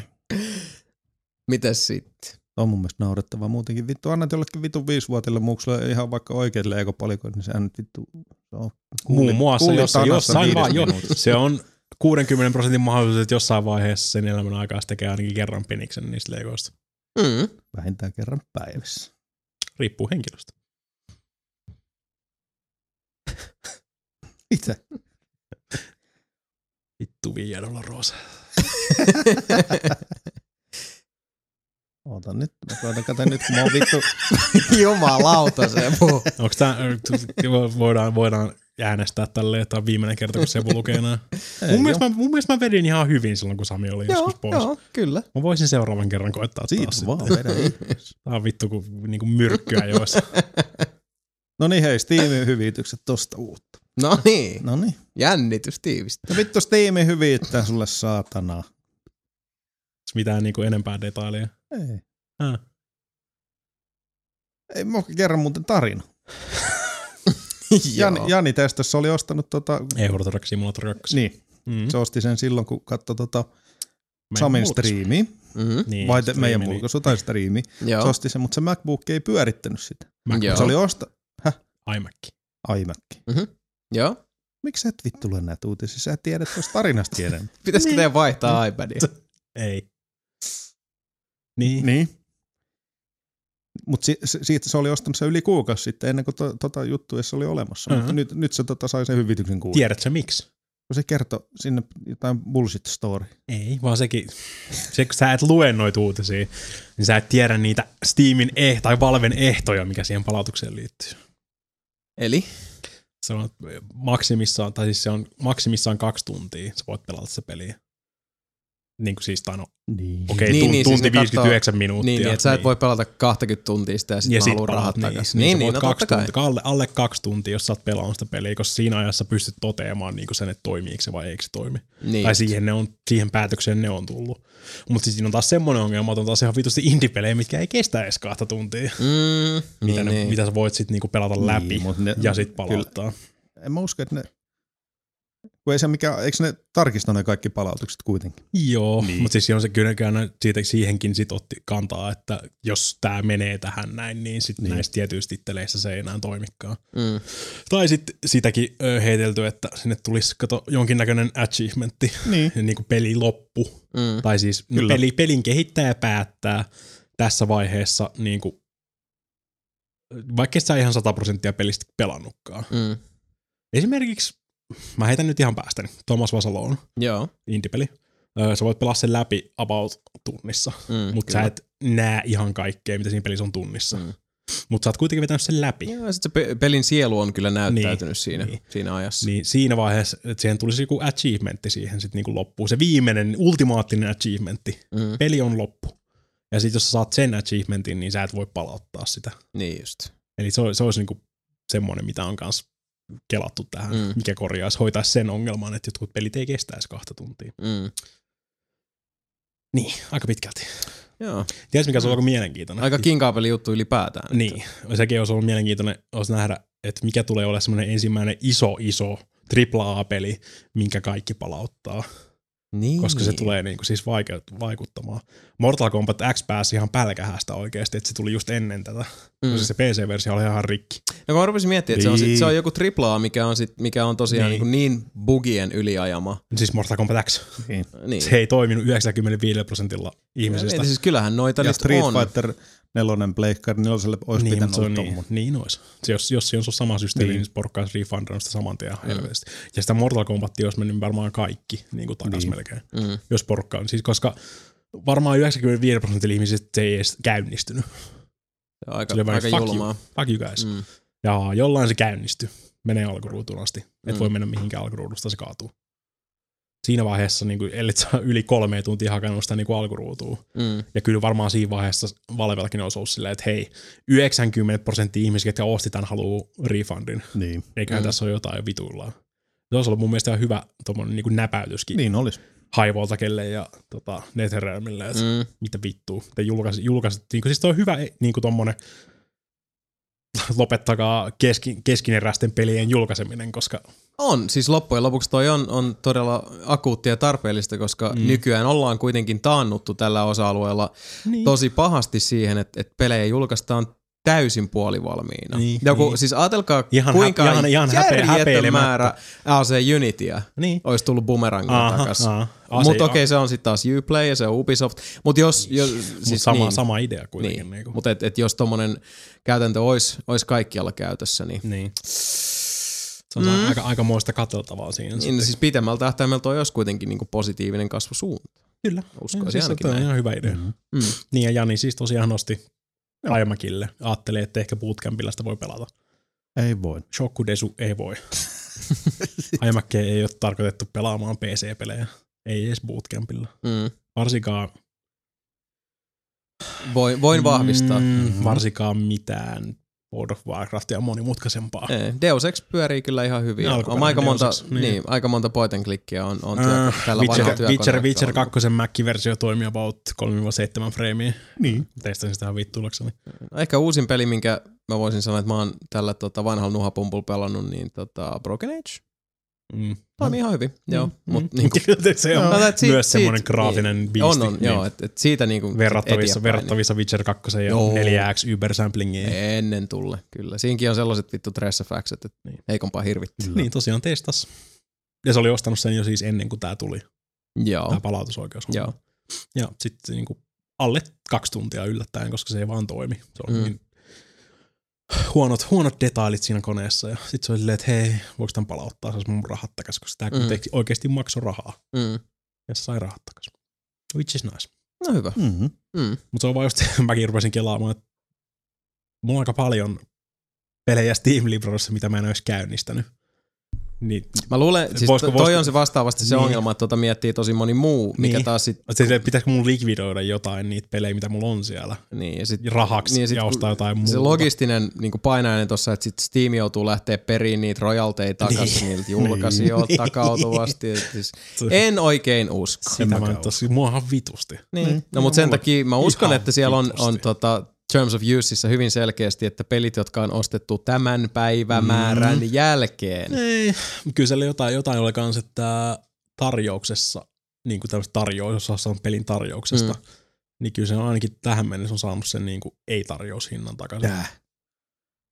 Speaker 2: Mitäs sitten?
Speaker 3: On mun mielestä naurettavaa muutenkin. Vittu, annat jollekin vittu viisivuotille muukselle ihan vaikka oikeat Lego-palikoit, niin sehän nyt vittu se on
Speaker 4: Muun muassa, jos, jossain vaan, jo, se on 60 prosentin mahdollisuus, että jossain vaiheessa sen elämän aikaa se tekee ainakin kerran peniksen niistä legoista.
Speaker 2: Mm.
Speaker 3: Vähintään kerran päivässä.
Speaker 4: Riippuu henkilöstä.
Speaker 3: Itse.
Speaker 4: Vittu Via Dolorosa.
Speaker 3: Oota nyt, mä koitan katsoa nyt, kun mä oon vittu...
Speaker 2: Jumalauta se muu.
Speaker 4: Onko tää, voidaan, voidaan äänestää tälleen, että on viimeinen kerta, kun Sebu lukee nää. Mun mielestä, mä, mun mielestä mä vedin ihan hyvin silloin, kun Sami oli
Speaker 2: joo,
Speaker 4: joskus pois.
Speaker 2: joo, kyllä.
Speaker 4: Mä voisin seuraavan kerran koittaa
Speaker 3: Siitä
Speaker 4: taas
Speaker 3: vaan
Speaker 4: sitten. Tää on vittu kuin niinku myrkkyä joissa.
Speaker 3: No niin hei, Steamin hyvitykset tosta uutta.
Speaker 2: No niin,
Speaker 3: No niin.
Speaker 2: jännitys tiivistä.
Speaker 3: No vittu Steamin hyvittää sulle saatana.
Speaker 4: Mitään niinku enempää detailia.
Speaker 3: Ei.
Speaker 4: Ah.
Speaker 3: Ei mä kerran muuten tarina. Jani. Jani testassa oli ostanut tota,
Speaker 4: Euro Truck Simulator 2.
Speaker 3: niin,
Speaker 4: Mm.
Speaker 3: se osti sen silloin, kun katsoi tota
Speaker 4: Meidän
Speaker 3: Samin striimiä,
Speaker 2: Mm-hmm.
Speaker 4: Niin,
Speaker 3: vai te,
Speaker 4: striimi,
Speaker 3: meidän
Speaker 4: niin.
Speaker 3: mulkaisu tai striimi.
Speaker 2: Joo.
Speaker 3: Se osti sen, mutta se MacBook ei pyörittänyt sitä.
Speaker 4: Mac-
Speaker 2: Joo.
Speaker 3: Se oli osta...
Speaker 4: iMac.
Speaker 3: iMac.
Speaker 2: Joo.
Speaker 3: Miksi sä et vittu lue näitä uutisia? Sä et tiedä tuosta tarinasta enemmän.
Speaker 2: Pitäisikö
Speaker 4: Niin.
Speaker 2: teidän vaihtaa iPadia?
Speaker 4: Ei. Niin.
Speaker 3: Niin. Mutta si, si, siitä se oli ostanut se yli kuukausi sitten, ennen kuin to, tota juttu edes oli olemassa.
Speaker 4: Mhm.
Speaker 3: Mutta nyt, nyt se tota, sai sen hyvityksen kuulla.
Speaker 4: Tiedätkö miksi?
Speaker 3: Kun se kertoi sinne jotain bullshit story.
Speaker 4: Ei, vaan sekin, se kun sä et lue noita uutisia, niin sä et tiedä niitä Steamin eh- tai Valven ehtoja, mikä siihen palautukseen liittyy.
Speaker 2: Eli?
Speaker 4: Se on maksimissaan, tai siis se on maksimissaan kaksi tuntia, sä voit pelata se peliä. Niin kuin siis, tai no,
Speaker 3: Niin.
Speaker 4: okei,
Speaker 2: Niin,
Speaker 4: okay,
Speaker 2: niin,
Speaker 4: tunti
Speaker 2: siis ne
Speaker 4: 59 minuuttia.
Speaker 2: Niin, niin että sä et voi pelata 20 tuntia sitä ja
Speaker 4: ja
Speaker 2: sitten
Speaker 4: sit
Speaker 2: mä haluan rahat
Speaker 4: palaat,
Speaker 2: takaisin.
Speaker 4: Niin,
Speaker 2: Niin,
Speaker 4: niin,
Speaker 2: niin, no
Speaker 4: kaksi tuntia, alle, alle kaksi tuntia, jos sä oot pelannut sitä peliä, koska siinä ajassa pystyt toteamaan niin sen, että toimiiko se vai eikö se toimi.
Speaker 2: Niin.
Speaker 4: Tai siihen, ne on, siihen päätökseen ne on tullut. Mutta siis siinä on taas semmoinen ongelma, että on taas ihan vitusti indie-pelejä, mitkä ei kestä edes kahta tuntia.
Speaker 2: Mm,
Speaker 4: Mitä,
Speaker 2: niin,
Speaker 4: ne,
Speaker 2: niin.
Speaker 4: mitä sä voit sitten niinku pelata läpi
Speaker 3: Niin, mut ne-
Speaker 4: ja sitten palauttaa.
Speaker 3: En mä usko, että ne... Kun ei se mikä, eikö ne tarkista ne kaikki palautukset kuitenkin?
Speaker 4: Joo,
Speaker 3: Niin.
Speaker 4: mutta siis on se kylläkään siitä, siihenkin sit otti kantaa, että jos tämä menee tähän näin, niin sitten
Speaker 3: Niin.
Speaker 4: näissä tietyissä titteleissä se ei enää toimikaan.
Speaker 2: Mm.
Speaker 4: Tai sitten sitäkin heitelty, että sinne tulisi kato, jonkinnäköinen achievementti,
Speaker 3: Niin.
Speaker 4: niin kuin peli loppu.
Speaker 2: Mm.
Speaker 4: Tai siis no,
Speaker 3: Kyllä.
Speaker 4: peli, pelin kehittäjä päättää tässä vaiheessa, niin kuin, vaikka sä ihan 100 prosenttia pelistä pelannutkaan.
Speaker 2: Mm.
Speaker 4: Esimerkiksi, mä heitän nyt ihan päästäni, Thomas Vasaloon,
Speaker 2: Joo.
Speaker 4: indie-peli. Öö, sä voit pelaa sen läpi about tunnissa,
Speaker 2: Mm,
Speaker 4: mutta sä et näe ihan kaikkea, mitä siinä pelissä on tunnissa.
Speaker 2: Mm.
Speaker 4: Mutta sä oot kuitenkin vetänyt sen läpi.
Speaker 2: Joo, sit se pe- pelin sielu on kyllä näyttäytynyt
Speaker 4: Niin,
Speaker 2: siinä,
Speaker 4: niin.
Speaker 2: siinä ajassa.
Speaker 4: Niin siinä vaiheessa, että siihen tulisi joku achievementti siihen sitten niinku loppuun. Se viimeinen, ultimaattinen achievementti.
Speaker 2: Mm.
Speaker 4: Peli on loppu. Ja sitten jos sä saat sen achievementin, niin sä et voi palauttaa sitä.
Speaker 2: Niin just.
Speaker 4: Eli se, se olisi niinku semmoinen, mitä on kanssa kelattu tähän,
Speaker 2: Mm.
Speaker 4: mm. mikä korjaisi, hoitaisi sen ongelman, että jotkut pelit ei kestäisi kahta tuntia.
Speaker 2: Mm.
Speaker 4: Niin, aika pitkälti.
Speaker 2: Joo.
Speaker 4: Tiedätkö, mikä se on aika mielenkiintoinen?
Speaker 2: Aika kinkaapeli juttu ylipäätään.
Speaker 4: Niin, sekin olisi ollut mielenkiintoinen olisi nähdä, että mikä tulee olemaan semmoinen ensimmäinen iso, iso AAA-peli, minkä kaikki palauttaa,
Speaker 2: niin.
Speaker 4: koska se tulee niinku siis vaikeut- vaikuttamaan. Mortal Kombat X pääsi ihan pälkähästä oikeasti, että se tuli just ennen tätä, mm. koska se PC-versio oli ihan rikki.
Speaker 2: No kun mä rupesin miettimään, että se on, sit,
Speaker 3: Niin.
Speaker 2: se on joku AAA, mikä on, sit, mikä on tosiaan
Speaker 4: Niin.
Speaker 2: niin, niin bugien yliajama.
Speaker 4: Siis Mortal Kombat X.
Speaker 3: Niin.
Speaker 2: Niin.
Speaker 4: Se ei toiminut 95 prosentilla ihmisistä.
Speaker 2: Mietin, siis kyllähän noita
Speaker 3: Ja
Speaker 2: nyt
Speaker 3: Street
Speaker 2: on.
Speaker 3: Fighter nelonen Pleikkari neloselle olisi
Speaker 4: Niin,
Speaker 3: pitänyt olla
Speaker 4: niin, niin olisi. Se, jos, jos se on sama systeemi,
Speaker 3: Niin.
Speaker 4: niin, niin porukka olisi refundannut sitä saman tien mm. helvetisti. Ja sitä Mortal Kombatia olisi mennyt varmaan kaikki niin kuin takas
Speaker 3: Niin.
Speaker 4: niin. melkein,
Speaker 2: Mm.
Speaker 4: jos porukka on. Siis koska varmaan 95 prosentilla ihmisistä se ei edes käynnistynyt.
Speaker 2: Se on aika,
Speaker 4: Se
Speaker 2: aika
Speaker 4: fuck
Speaker 2: julmaa.
Speaker 4: you, fuck you guys. Mm. Ja jollain se käynnistyi. Menee alkuruutuun asti. Et
Speaker 2: Mm.
Speaker 4: voi mennä mihinkään alkuruudusta, se kaatuu. Siinä vaiheessa, niin kuin, ellei sä yli kolme tuntia hakannut sitä niin kuin alkuruutuun,
Speaker 2: Mm.
Speaker 4: Ja kyllä varmaan siinä vaiheessa Valvellakin olisi ollut silleen, että hei, 90 prosenttia ihmisiä, jotka osti tämän, haluaa refundin.
Speaker 3: Niin.
Speaker 4: Eiköhän
Speaker 2: Mm.
Speaker 4: tässä ole jotain vituillaan. Se olisi ollut mun mielestä ihan hyvä tommonen niin näpäytyskin niin.
Speaker 3: Olisi.
Speaker 4: Haivoltakelle ja tota, Netherrealmille, että mm.
Speaker 2: Mm.
Speaker 4: mitä vittua. Te julkaisit, julkaisit niin kuin, siis toi on hyvä niin kuin tommonen lopettakaa keski, keskineräisten pelien julkaiseminen, koska
Speaker 2: On, siis loppujen lopuksi toi on, on todella akuuttia ja tarpeellista, koska mm. Nykyään ollaan kuitenkin taannuttu tällä osa-alueella
Speaker 4: niin.
Speaker 2: tosi pahasti siihen, että, että pelejä julkaistaan täysin puolivalmiina.
Speaker 4: Niin,
Speaker 2: Joku,
Speaker 4: niin.
Speaker 2: Siis ajatelkaa,
Speaker 4: Ihan
Speaker 2: kuinka
Speaker 4: hä- ihan- ihan
Speaker 2: järjetön määrä AC Unityä
Speaker 4: niin.
Speaker 2: olisi tullut bumerangilla.
Speaker 4: Aa,
Speaker 2: Mutta okei, se on sitten taas Uplay ja se on Ubisoft. Mutta jos, jos
Speaker 4: Mut
Speaker 2: siis
Speaker 4: sama,
Speaker 2: niin,
Speaker 4: sama idea kuitenkin.
Speaker 2: niin.
Speaker 4: Niin.
Speaker 2: Mutta et, et jos tommonen käytäntö olisi ois kaikkialla käytössä, niin,
Speaker 4: niin. Se on mm. aika, aika muista katseltavaa siinä.
Speaker 2: niin siis pitemmällä tähtäimellä toi olisi kuitenkin niinku positiivinen kasvusuunta.
Speaker 4: Kyllä.
Speaker 2: Uskoisin
Speaker 4: siis
Speaker 2: ainakin
Speaker 4: on
Speaker 2: näin.
Speaker 4: ihan hyvä idea.
Speaker 3: Mm-hmm.
Speaker 2: Mm.
Speaker 4: Niin ja Jani siis tosiaan nosti Aimakille. Ajattelee, että ehkä bootcampilla sitä voi pelata.
Speaker 3: Ei voi.
Speaker 4: Shokudesu ei voi. Aimakke ei ole tarkoitettu pelaamaan PC-pelejä. Ei edes bootcampilla.
Speaker 2: Mm.
Speaker 4: Varsinkaan,
Speaker 2: Voin, voin vahvistaa.
Speaker 4: Mm,
Speaker 3: Mhm.
Speaker 4: varsinkaan mitään World of Warcraftia monimutkaisempaa.
Speaker 2: Ei, Deus Ex pyörii kyllä ihan hyvin. On aika monta,
Speaker 4: Deus Ex,
Speaker 2: niin.
Speaker 4: niin.
Speaker 2: aika monta point and clickia on, on
Speaker 4: Äh,
Speaker 2: työ, tällä
Speaker 4: Witcher,
Speaker 2: vanhalla
Speaker 4: Witcher, Witcher
Speaker 2: pelannut.
Speaker 4: 2 Mac-versio toimii about 3-7 freimiä.
Speaker 3: Niin.
Speaker 4: Testasin sitä ihan vittuilukseni.
Speaker 2: No, Ehkä uusin peli, minkä mä voisin sanoa, että mä oon tällä tota, vanhalla nuhapumpulla pelannut, niin tota, Broken Age.
Speaker 4: Mm.
Speaker 2: Toimii ihan hyvin, joo.
Speaker 4: Mm,
Speaker 2: Mut,
Speaker 4: mm.
Speaker 2: niinku,
Speaker 4: se on
Speaker 2: No, et siitä-
Speaker 4: myös semmoinen
Speaker 2: siitä-
Speaker 4: graafinen
Speaker 2: niin.
Speaker 4: biisti.
Speaker 2: On, on,
Speaker 4: niin.
Speaker 2: joo. Et, et siitä niinku
Speaker 4: verrattavissa,
Speaker 2: eteenpäin,
Speaker 4: verrattavissa Witcher 2 ja
Speaker 2: Joo.
Speaker 4: 4X Uber-samplingia.
Speaker 2: Niin ennen tulle, kyllä. Siinkin on sellaiset vittu tressafäkset, että
Speaker 4: Niin.
Speaker 2: heikompaa hirvittää.
Speaker 3: Kyllä.
Speaker 4: Niin, tosiaan testas. Ja se oli ostanut sen jo siis ennen kuin tämä tuli,
Speaker 2: Joo,
Speaker 4: tämä palautusoikeus.
Speaker 2: joo.
Speaker 4: Ja sitten niin alle kaksi tuntia yllättäen, koska se ei vaan toimi. Se oli
Speaker 2: Mm.
Speaker 4: mm. niin huonot, huonot detailit siinä koneessa. Ja sitten se oli silleen, että hei, voiko tämän palauttaa, saisi mun rahat takas, koska tämä
Speaker 2: Mm.
Speaker 4: oikeasti maksoi rahaa.
Speaker 2: Mm.
Speaker 4: Ja sai rahat takas. Which is nice.
Speaker 2: No hyvä.
Speaker 3: Mm-hmm.
Speaker 2: Mm.
Speaker 4: Mutta se on vaan just, mäkin rupesin kelaamaan, että mulla on aika paljon pelejä Steam Librarissa, mitä mä en olisi käynnistänyt. Niin,
Speaker 2: Mä luulen, siis
Speaker 4: Voisiko-
Speaker 2: to, toi
Speaker 4: voisiko-
Speaker 2: on se vastaavasti se
Speaker 4: Niin.
Speaker 2: ongelma, että tota miettii tosi moni muu, mikä
Speaker 4: Niin.
Speaker 2: taas sit,
Speaker 4: se, se, pitäisikö mun likvidoida jotain niitä pelejä, mitä mulla on siellä
Speaker 2: niin, ja sit,
Speaker 4: rahaksi
Speaker 2: Niin,
Speaker 4: niin,
Speaker 2: ja sit
Speaker 4: ja ostaa jotain muuta.
Speaker 2: se logistinen niin painainen tuossa, että sit Steam joutuu lähteä periin niitä rojalteja takaisin
Speaker 4: Niin.
Speaker 2: niiltä julkaisijoilta
Speaker 4: Niin.
Speaker 2: takautuvasti. Et siis
Speaker 4: Se-
Speaker 2: en oikein usko.
Speaker 4: Sitä mä nyt tossa, muahan vitusti.
Speaker 2: Niin.
Speaker 3: Mm.
Speaker 2: No, mutta
Speaker 4: Ihan
Speaker 2: sen takia mä uskon,
Speaker 4: ihan
Speaker 2: että siellä on, on tota, Terms of Useissa hyvin selkeästi, että pelit, jotka on ostettu tämän päivämäärän
Speaker 4: Mm.
Speaker 2: jälkeen.
Speaker 4: Ei, kyllä siellä jotain, jotain oli kans, että tarjouksessa, niin kuin tämmöistä tarjous, jos on pelin tarjouksesta,
Speaker 2: Mm.
Speaker 4: niin kyllä se on ainakin tähän mennessä on saanut sen niin kuin ei-tarjoushinnan takaisin.
Speaker 3: Tää.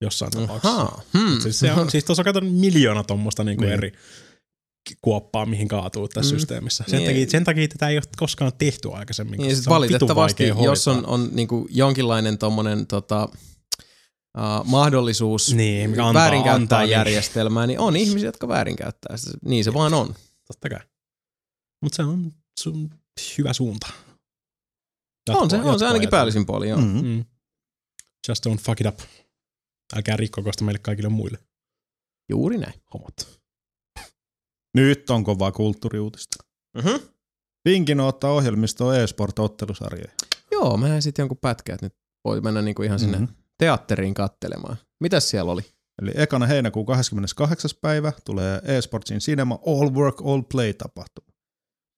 Speaker 4: Jossain tapauksessa.
Speaker 2: Hmm.
Speaker 4: Siis, se on, siis tuossa on miljoona tuommoista niin
Speaker 3: Niin.
Speaker 4: eri kuoppaa, mihin kaatuu tässä
Speaker 2: Mm.
Speaker 4: systeemissä. Sen,
Speaker 2: Niin.
Speaker 4: takia, sen takia tätä ei ole koskaan tehty aikaisemmin.
Speaker 2: Niin, sit
Speaker 4: se on vitun
Speaker 2: valitettavasti, jos on, on niinku jonkinlainen tommonen tota, uh, mahdollisuus
Speaker 4: Niin, mikä antaa-
Speaker 2: väärinkäyttää
Speaker 4: antaa, niin.
Speaker 2: järjestelmää, niin on ihmisiä, jotka väärinkäyttää sitä. Niin se vaan on.
Speaker 4: Totta kai. Mutta se on sun hyvä suunta.
Speaker 2: on se, on se ainakin päällisin puoli, joo. Mm.
Speaker 3: Mm-hmm.
Speaker 4: Mm. Just don't fuck it up. Älkää rikkoko sitä meille kaikille muille
Speaker 2: Juuri näin.
Speaker 4: homot.
Speaker 3: Nyt on kovaa kulttuuriuutista.
Speaker 2: Mm-hmm.
Speaker 3: Pinkin ottaa ohjelmistoon e-sport-ottelusarjoja.
Speaker 2: Joo, Joo, mä näin sitten jonkun pätkän, että nyt voi mennä niinku ihan sinne
Speaker 3: Mhm.
Speaker 2: teatteriin kattelemaan. Mitäs siellä oli?
Speaker 3: Eli ekana heinäkuun 28. päivä tulee eSportsin Cinema All Work All Play tapahtuma.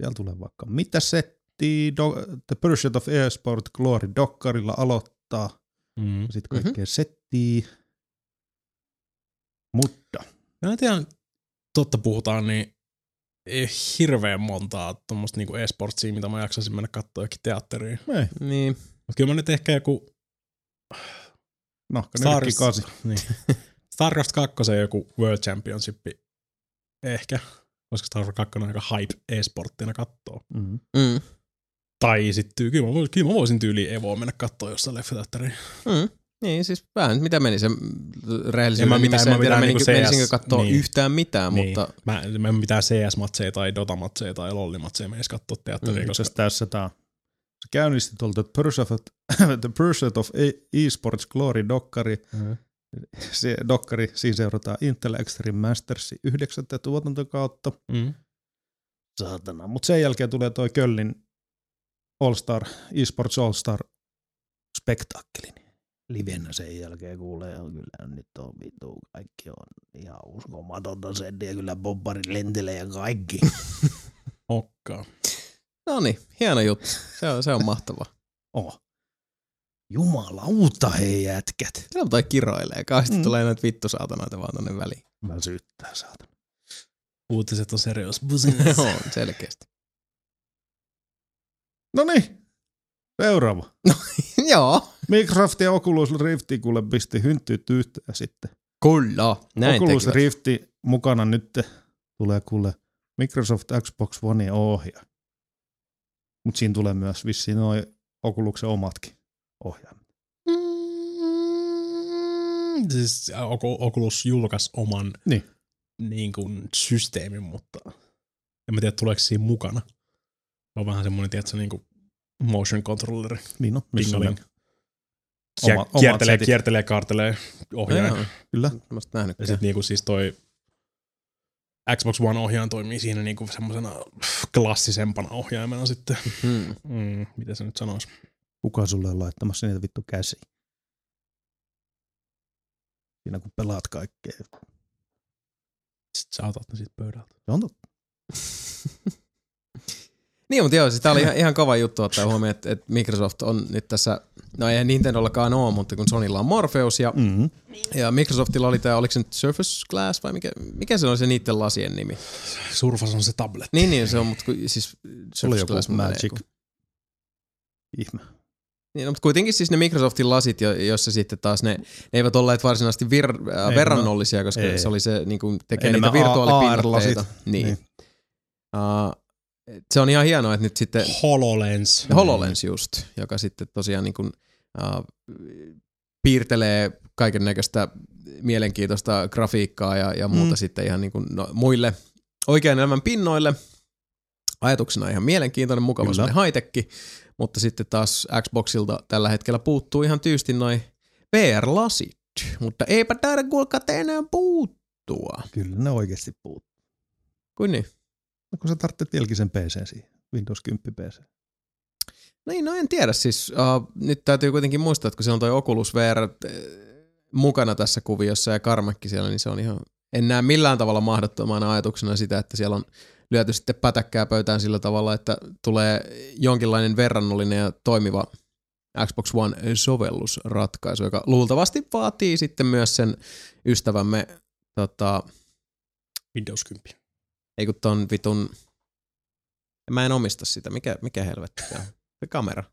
Speaker 3: Siellä tulee vaikka mitä settiä, do- The Pursuit of eSport Glory Dokkarilla aloittaa.
Speaker 4: Mm.
Speaker 3: Sitten kaikkea settiä. Mutta
Speaker 4: Mä en tiedä, totta puhutaan, niin ei hirveän montaa tuommoista niinku e-sportsia, mitä mä jaksaisin mennä katsoa jokin teatteriin.
Speaker 3: ei,
Speaker 2: Niin,
Speaker 4: Mutta kyllä mä nyt ehkä joku Stars,
Speaker 3: nyrkki kasi.
Speaker 4: niin. StarCraft 2 joku World Championship ehkä, koska StarCraft 2 on aika hype e-sporttina kattoo.
Speaker 3: Mm.
Speaker 2: mm.
Speaker 4: Tai sitten kyllä mä, voisin, kyllä mä voisin tyyliin Evoa mennä katsoa jossain leffateatteriin.
Speaker 2: Mm. Niin, siis vähän mitä meni se
Speaker 4: En
Speaker 2: rehellisyyden
Speaker 4: mä mitään-
Speaker 2: nimissä.
Speaker 4: en
Speaker 2: tiedä,
Speaker 4: niinku CS
Speaker 2: menisinkö katsoa
Speaker 4: niin.
Speaker 2: yhtään mitään,
Speaker 4: Niin.
Speaker 2: mutta
Speaker 4: Mä, mä en mitään CS-matseja tai Dota-matseja tai LoL-matseja menisi katsoa teatteriin,
Speaker 2: Mm,
Speaker 4: mm, koska
Speaker 3: tässä tämä se käynnisti tuolta The Pursuit of, The Pursuit of E- eSports Glory Dokkari.
Speaker 4: Mhm.
Speaker 3: Se dokkari, siinä seurataan Intel Extreme Mastersin yhdeksättä tuotantokautta.
Speaker 4: mm.
Speaker 3: Saatana. Mutta sen jälkeen tulee toi Köllin All Star, eSports All Star spektaakkelin. Livenä sen jälkeen kuulee, ja kyllä nyt on vitu, kaikki on ihan uskomatonta settiä, kyllä bobbari lentelee ja kaikki.
Speaker 4: okkaa.
Speaker 2: no niin, hieno juttu. Se on, se on mahtavaa.
Speaker 3: oh. Jumalauta hei jätkät.
Speaker 2: Kyllä toi kiroilee, kauheasti
Speaker 3: Mm.
Speaker 2: mm. tulee näitä vittu saatanoita vaan tonne väliin.
Speaker 3: Väsyttää saatana.
Speaker 4: Uutiset on serious business.
Speaker 2: Joo, selkeästi.
Speaker 3: No niin, seuraava.
Speaker 2: Joo.
Speaker 3: Microsoft ja Oculus Rifti kuule pisti hynttyyt yhteen sitten.
Speaker 2: Kyllä. Näin
Speaker 3: Oculus
Speaker 2: tekivät.
Speaker 3: Rifti mukana nyt tulee kuule Microsoft Xbox One ohjaa. Mutta siinä tulee myös vissiin noin Oculuksen omatkin ohjaimet.
Speaker 4: Mm, siis Ocu- Oculus julkaisi oman
Speaker 3: Niin.
Speaker 4: niin kuin, systeemin, mutta en mä tiedä, tuleeko siinä mukana. Se on vähän semmoinen, tiedätkö, niin kuin motion controlleri.
Speaker 3: Niin no, missä on
Speaker 4: Kier-
Speaker 3: Oma- omat
Speaker 4: kiertelee,
Speaker 3: setit.
Speaker 4: kiertelee, kaartelee ohjaaja.
Speaker 2: Joo,
Speaker 3: Kyllä.
Speaker 2: mä oon nähnyt.
Speaker 4: Ja sitten niinku siis toi Xbox One ohjaaja toimii siinä niinku semmoisena klassisempana ohjaimena sitten.
Speaker 2: Hmm.
Speaker 4: Mm, miten se nyt sanoisi?
Speaker 3: Kuka sulle on laittamassa niitä vittu käsiin? Siinä kun pelaat kaikkea.
Speaker 4: Sitten sä otat ne siitä pöydältä.
Speaker 3: Se on totta.
Speaker 2: Niin, mutta joo, siis tää oli ihan, ihan kova juttu ottaa huomioon, että, että Microsoft on nyt tässä, no ei Nintendollakaan ole, mutta kun Sonylla on Morpheus ja,
Speaker 3: Mm-hmm.
Speaker 2: ja Microsoftilla oli tämä, oliko se nyt Surface Glass vai mikä, mikä se on se niiden lasien nimi?
Speaker 4: Surfas on se tablet.
Speaker 2: Niin, niin se on, mutta kun, siis Surface
Speaker 3: joku
Speaker 2: Glass
Speaker 3: Magic.
Speaker 2: kun-
Speaker 3: Ihme.
Speaker 2: Niin, no, mutta kuitenkin siis ne Microsoftin lasit, jo- jossa sitten taas ne, ne eivät olleet varsinaisesti vir, äh,
Speaker 3: Ei,
Speaker 2: verrannollisia, koska
Speaker 3: ei.
Speaker 2: se oli se, niin kuin tekee
Speaker 3: Enemmän
Speaker 2: niitä
Speaker 3: A-
Speaker 2: virtuaalipinnoitteita.
Speaker 3: AR-lasit.
Speaker 2: Niin.
Speaker 3: Niin.
Speaker 2: Uh, se on ihan hienoa, että nyt sitten
Speaker 4: HoloLens.
Speaker 2: HoloLens just, joka sitten tosiaan niin kuin, piirtelee kaiken näköistä mielenkiintoista grafiikkaa ja, ja muuta
Speaker 3: Mm.
Speaker 2: sitten ihan niin kuin, no, muille oikean elämän pinnoille. Ajatuksena ihan mielenkiintoinen, mukava high mutta sitten taas Xboxilta tällä hetkellä puuttuu ihan tyysti noin VR-lasit, mutta eipä taida kuulkaa enää puuttua.
Speaker 3: Kyllä ne oikeasti puuttuu.
Speaker 2: Kuin niin?
Speaker 3: No, kun sä tarvitset vieläkin sen PC siihen. Windows 10 PC.
Speaker 2: Niin, no en tiedä. Siis uh, nyt täytyy kuitenkin muistaa, että kun siellä on toi Oculus VR äh, mukana tässä kuviossa ja Karmakki siellä, niin se on ihan, en näe millään tavalla mahdottomana ajatuksena sitä, että siellä on lyöty sitten pätäkkää pöytään sillä tavalla, että tulee jonkinlainen verrannollinen ja toimiva Xbox One-sovellusratkaisu, joka luultavasti vaatii sitten myös sen ystävämme, tota,
Speaker 4: Windows 10.
Speaker 2: ei kun ton vitun, mä en omista sitä, mikä, mikä helvetti se on? Se kamera.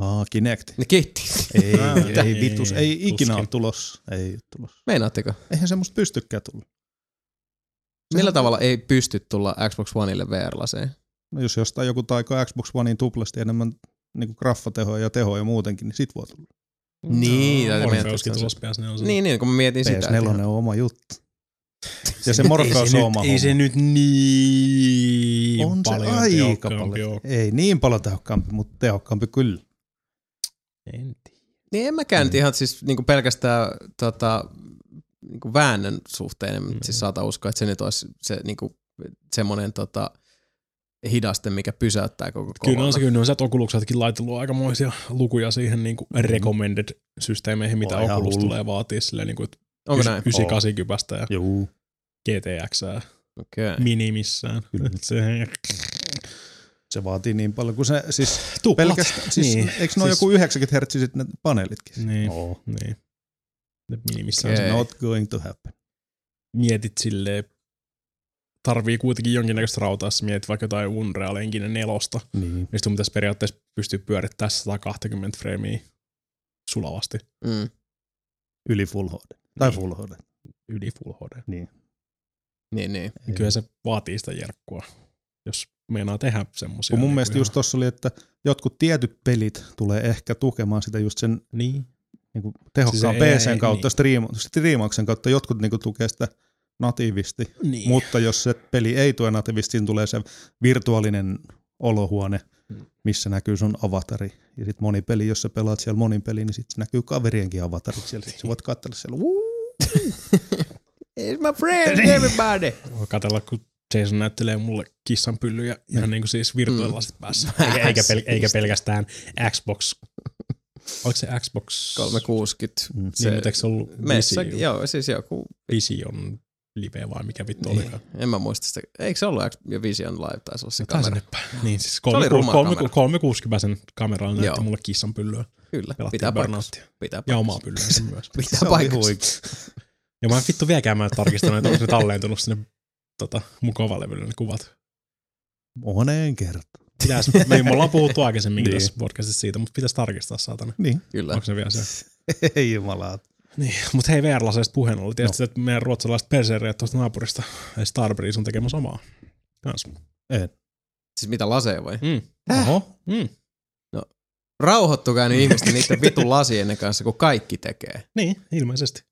Speaker 3: Aa, Kinect.
Speaker 2: Ne kiitti.
Speaker 3: Ei,
Speaker 4: Ah,
Speaker 3: ei,
Speaker 4: ei,
Speaker 3: vitus, ei ikinä
Speaker 4: tuskin.
Speaker 3: ole tulossa. Ei ole tulossa.
Speaker 2: Meinaatteko?
Speaker 3: Eihän semmoista pystykään tulla.
Speaker 2: Millä tavalla ei pysty tulla Xbox Oneille VR-laseen?
Speaker 3: No jos jostain joku taiko Xbox Onein tuplasti enemmän niin graffatehoa ja tehoa ja muutenkin, niin sit voi tulla.
Speaker 2: Niin, se on
Speaker 4: tulossa PS4.
Speaker 2: Niin, niin, kun mä mietin sitä.
Speaker 3: PS4 on oma juttu. Ja se Morpheus on oma
Speaker 4: Ei se nyt niin
Speaker 3: On se
Speaker 4: paljon
Speaker 3: aika
Speaker 4: tehokkaampi
Speaker 3: paljon.
Speaker 4: ole.
Speaker 3: Ei niin paljon tehokkaampi, mutta tehokkaampi kyllä.
Speaker 4: En tiedä.
Speaker 2: Niin en mäkään nyt ihan siis niinku pelkästään tota, niinku väännön suhteen, mm.
Speaker 4: Mm.
Speaker 2: siis saata uskoa, että se nyt olisi se niinku, semmoinen tota, hidaste, mikä pysäyttää koko
Speaker 4: Kyllä on
Speaker 2: kolonna.
Speaker 4: se, kyllä on sieltä Oculusatkin laitellut aikamoisia lukuja siihen niin kuin recommended-systeemeihin, mitä
Speaker 3: Oh, ihan
Speaker 4: Oculus tulee vaatii silleen niin kuin, että
Speaker 2: Onko näin?
Speaker 4: 98 kypästä ja
Speaker 3: Juu.
Speaker 4: GTX
Speaker 2: Okei.
Speaker 4: minimissään.
Speaker 3: Kyllä.
Speaker 4: Se,
Speaker 3: Se vaatii niin paljon, kun se siis
Speaker 4: Tuplat.
Speaker 3: pelkästään, siis
Speaker 4: Niin.
Speaker 3: eikö ne ole
Speaker 4: Siis-
Speaker 3: joku 90 Hz ne paneelitkin?
Speaker 4: Niin.
Speaker 3: Oo.
Speaker 4: niin. Ne minimissään. Okay.
Speaker 3: Not going to happen.
Speaker 4: Mietit silleen, tarvii kuitenkin jonkinnäköistä rautaa, jos mietit vaikka jotain Unreal Engine nelosta,
Speaker 3: Niin.
Speaker 4: niin sun pitäisi periaatteessa pystyä pyörittämään 120 freimiä sulavasti
Speaker 2: Mm.
Speaker 3: Yli Full HD. Tai
Speaker 4: Niin.
Speaker 3: Full HD.
Speaker 4: yli Full HD.
Speaker 3: Niin.
Speaker 2: Niin, niin.
Speaker 4: Niin Kyllä se vaatii sitä jerkkua, jos meinaa tehdä semmoisia.
Speaker 3: Mun
Speaker 4: niin
Speaker 3: mielestä just tossa oli, että jotkut tietyt pelit tulee ehkä tukemaan sitä just sen
Speaker 4: Niin.
Speaker 3: niin kuin tehokkaan
Speaker 4: Siis
Speaker 3: PCn
Speaker 4: ei-
Speaker 3: kautta,
Speaker 4: niin.
Speaker 3: striima, striimauksen kautta. Jotkut niin kuin tukee sitä natiivisti,
Speaker 4: niin.
Speaker 3: mutta jos se peli ei tue natiivisti, niin tulee se virtuaalinen olohuone,
Speaker 4: Mm.
Speaker 3: missä näkyy sun avatari. Ja sitten moni peli, jos sä pelaat siellä monin peli, niin sitten näkyy kaverienkin avatarit siellä. Sitten sä voit katsella siellä.
Speaker 2: It's my friend, everybody.
Speaker 4: Voi katsella, kun Jason näyttelee mulle kissanpyllyjä ihan niin kuin siis virtuaalilasit päässä. Eikä, eikä, pel- eikä pelkästään Xbox. Oliko se Xbox?
Speaker 2: 360.
Speaker 3: Mm.
Speaker 4: Niin, mutta eikö se ollut
Speaker 2: Messa,
Speaker 4: Vision,
Speaker 2: joo, siis joku,
Speaker 4: Vision live vai mikä vittu
Speaker 2: niin,
Speaker 4: oli?
Speaker 2: en mä muista sitä. Eikö se ollut Vision Live taisi olla se
Speaker 4: Taisi
Speaker 2: kamera?
Speaker 4: nyt Niin, siis
Speaker 2: oli ruma
Speaker 4: 360
Speaker 2: kamera.
Speaker 4: 360 kameralla näytti
Speaker 2: Joo.
Speaker 4: mulle kissanpyllyä.
Speaker 2: Kyllä,
Speaker 4: Pelattiin
Speaker 2: pitää. Pitää
Speaker 4: Ja omaa pyllyänsä myös.
Speaker 2: Pitää
Speaker 3: Se huikea.
Speaker 4: Ja mä en vittu vieläkään mä en tarkistanut, että onko ne tallentunut sinne tota, mun kovalevylle ne kuvat.
Speaker 3: Moneen kertaan.
Speaker 4: Pitäis, me, me ollaan puhuttu aikaisemmin
Speaker 3: Niin.
Speaker 4: tässä podcastissa siitä, mutta pitäisi tarkistaa saatana.
Speaker 3: Niin.
Speaker 2: Kyllä.
Speaker 4: Onko se vielä se?
Speaker 3: Ei jumalaa.
Speaker 4: Niin, mutta hei VR-laseista puheen oli. Tiedätkö, no. että meidän ruotsalaiset perseereet tuosta naapurista, Starbreeze on tekemässä omaa. Kans.
Speaker 3: En.
Speaker 2: Siis mitä laseja vai?
Speaker 4: Mm.
Speaker 3: Oho.
Speaker 4: Mm.
Speaker 2: Rauhoittukaa nyt ihmisten niiden vitun lasien kanssa, kun kaikki tekee.
Speaker 4: Niin, ilmeisesti.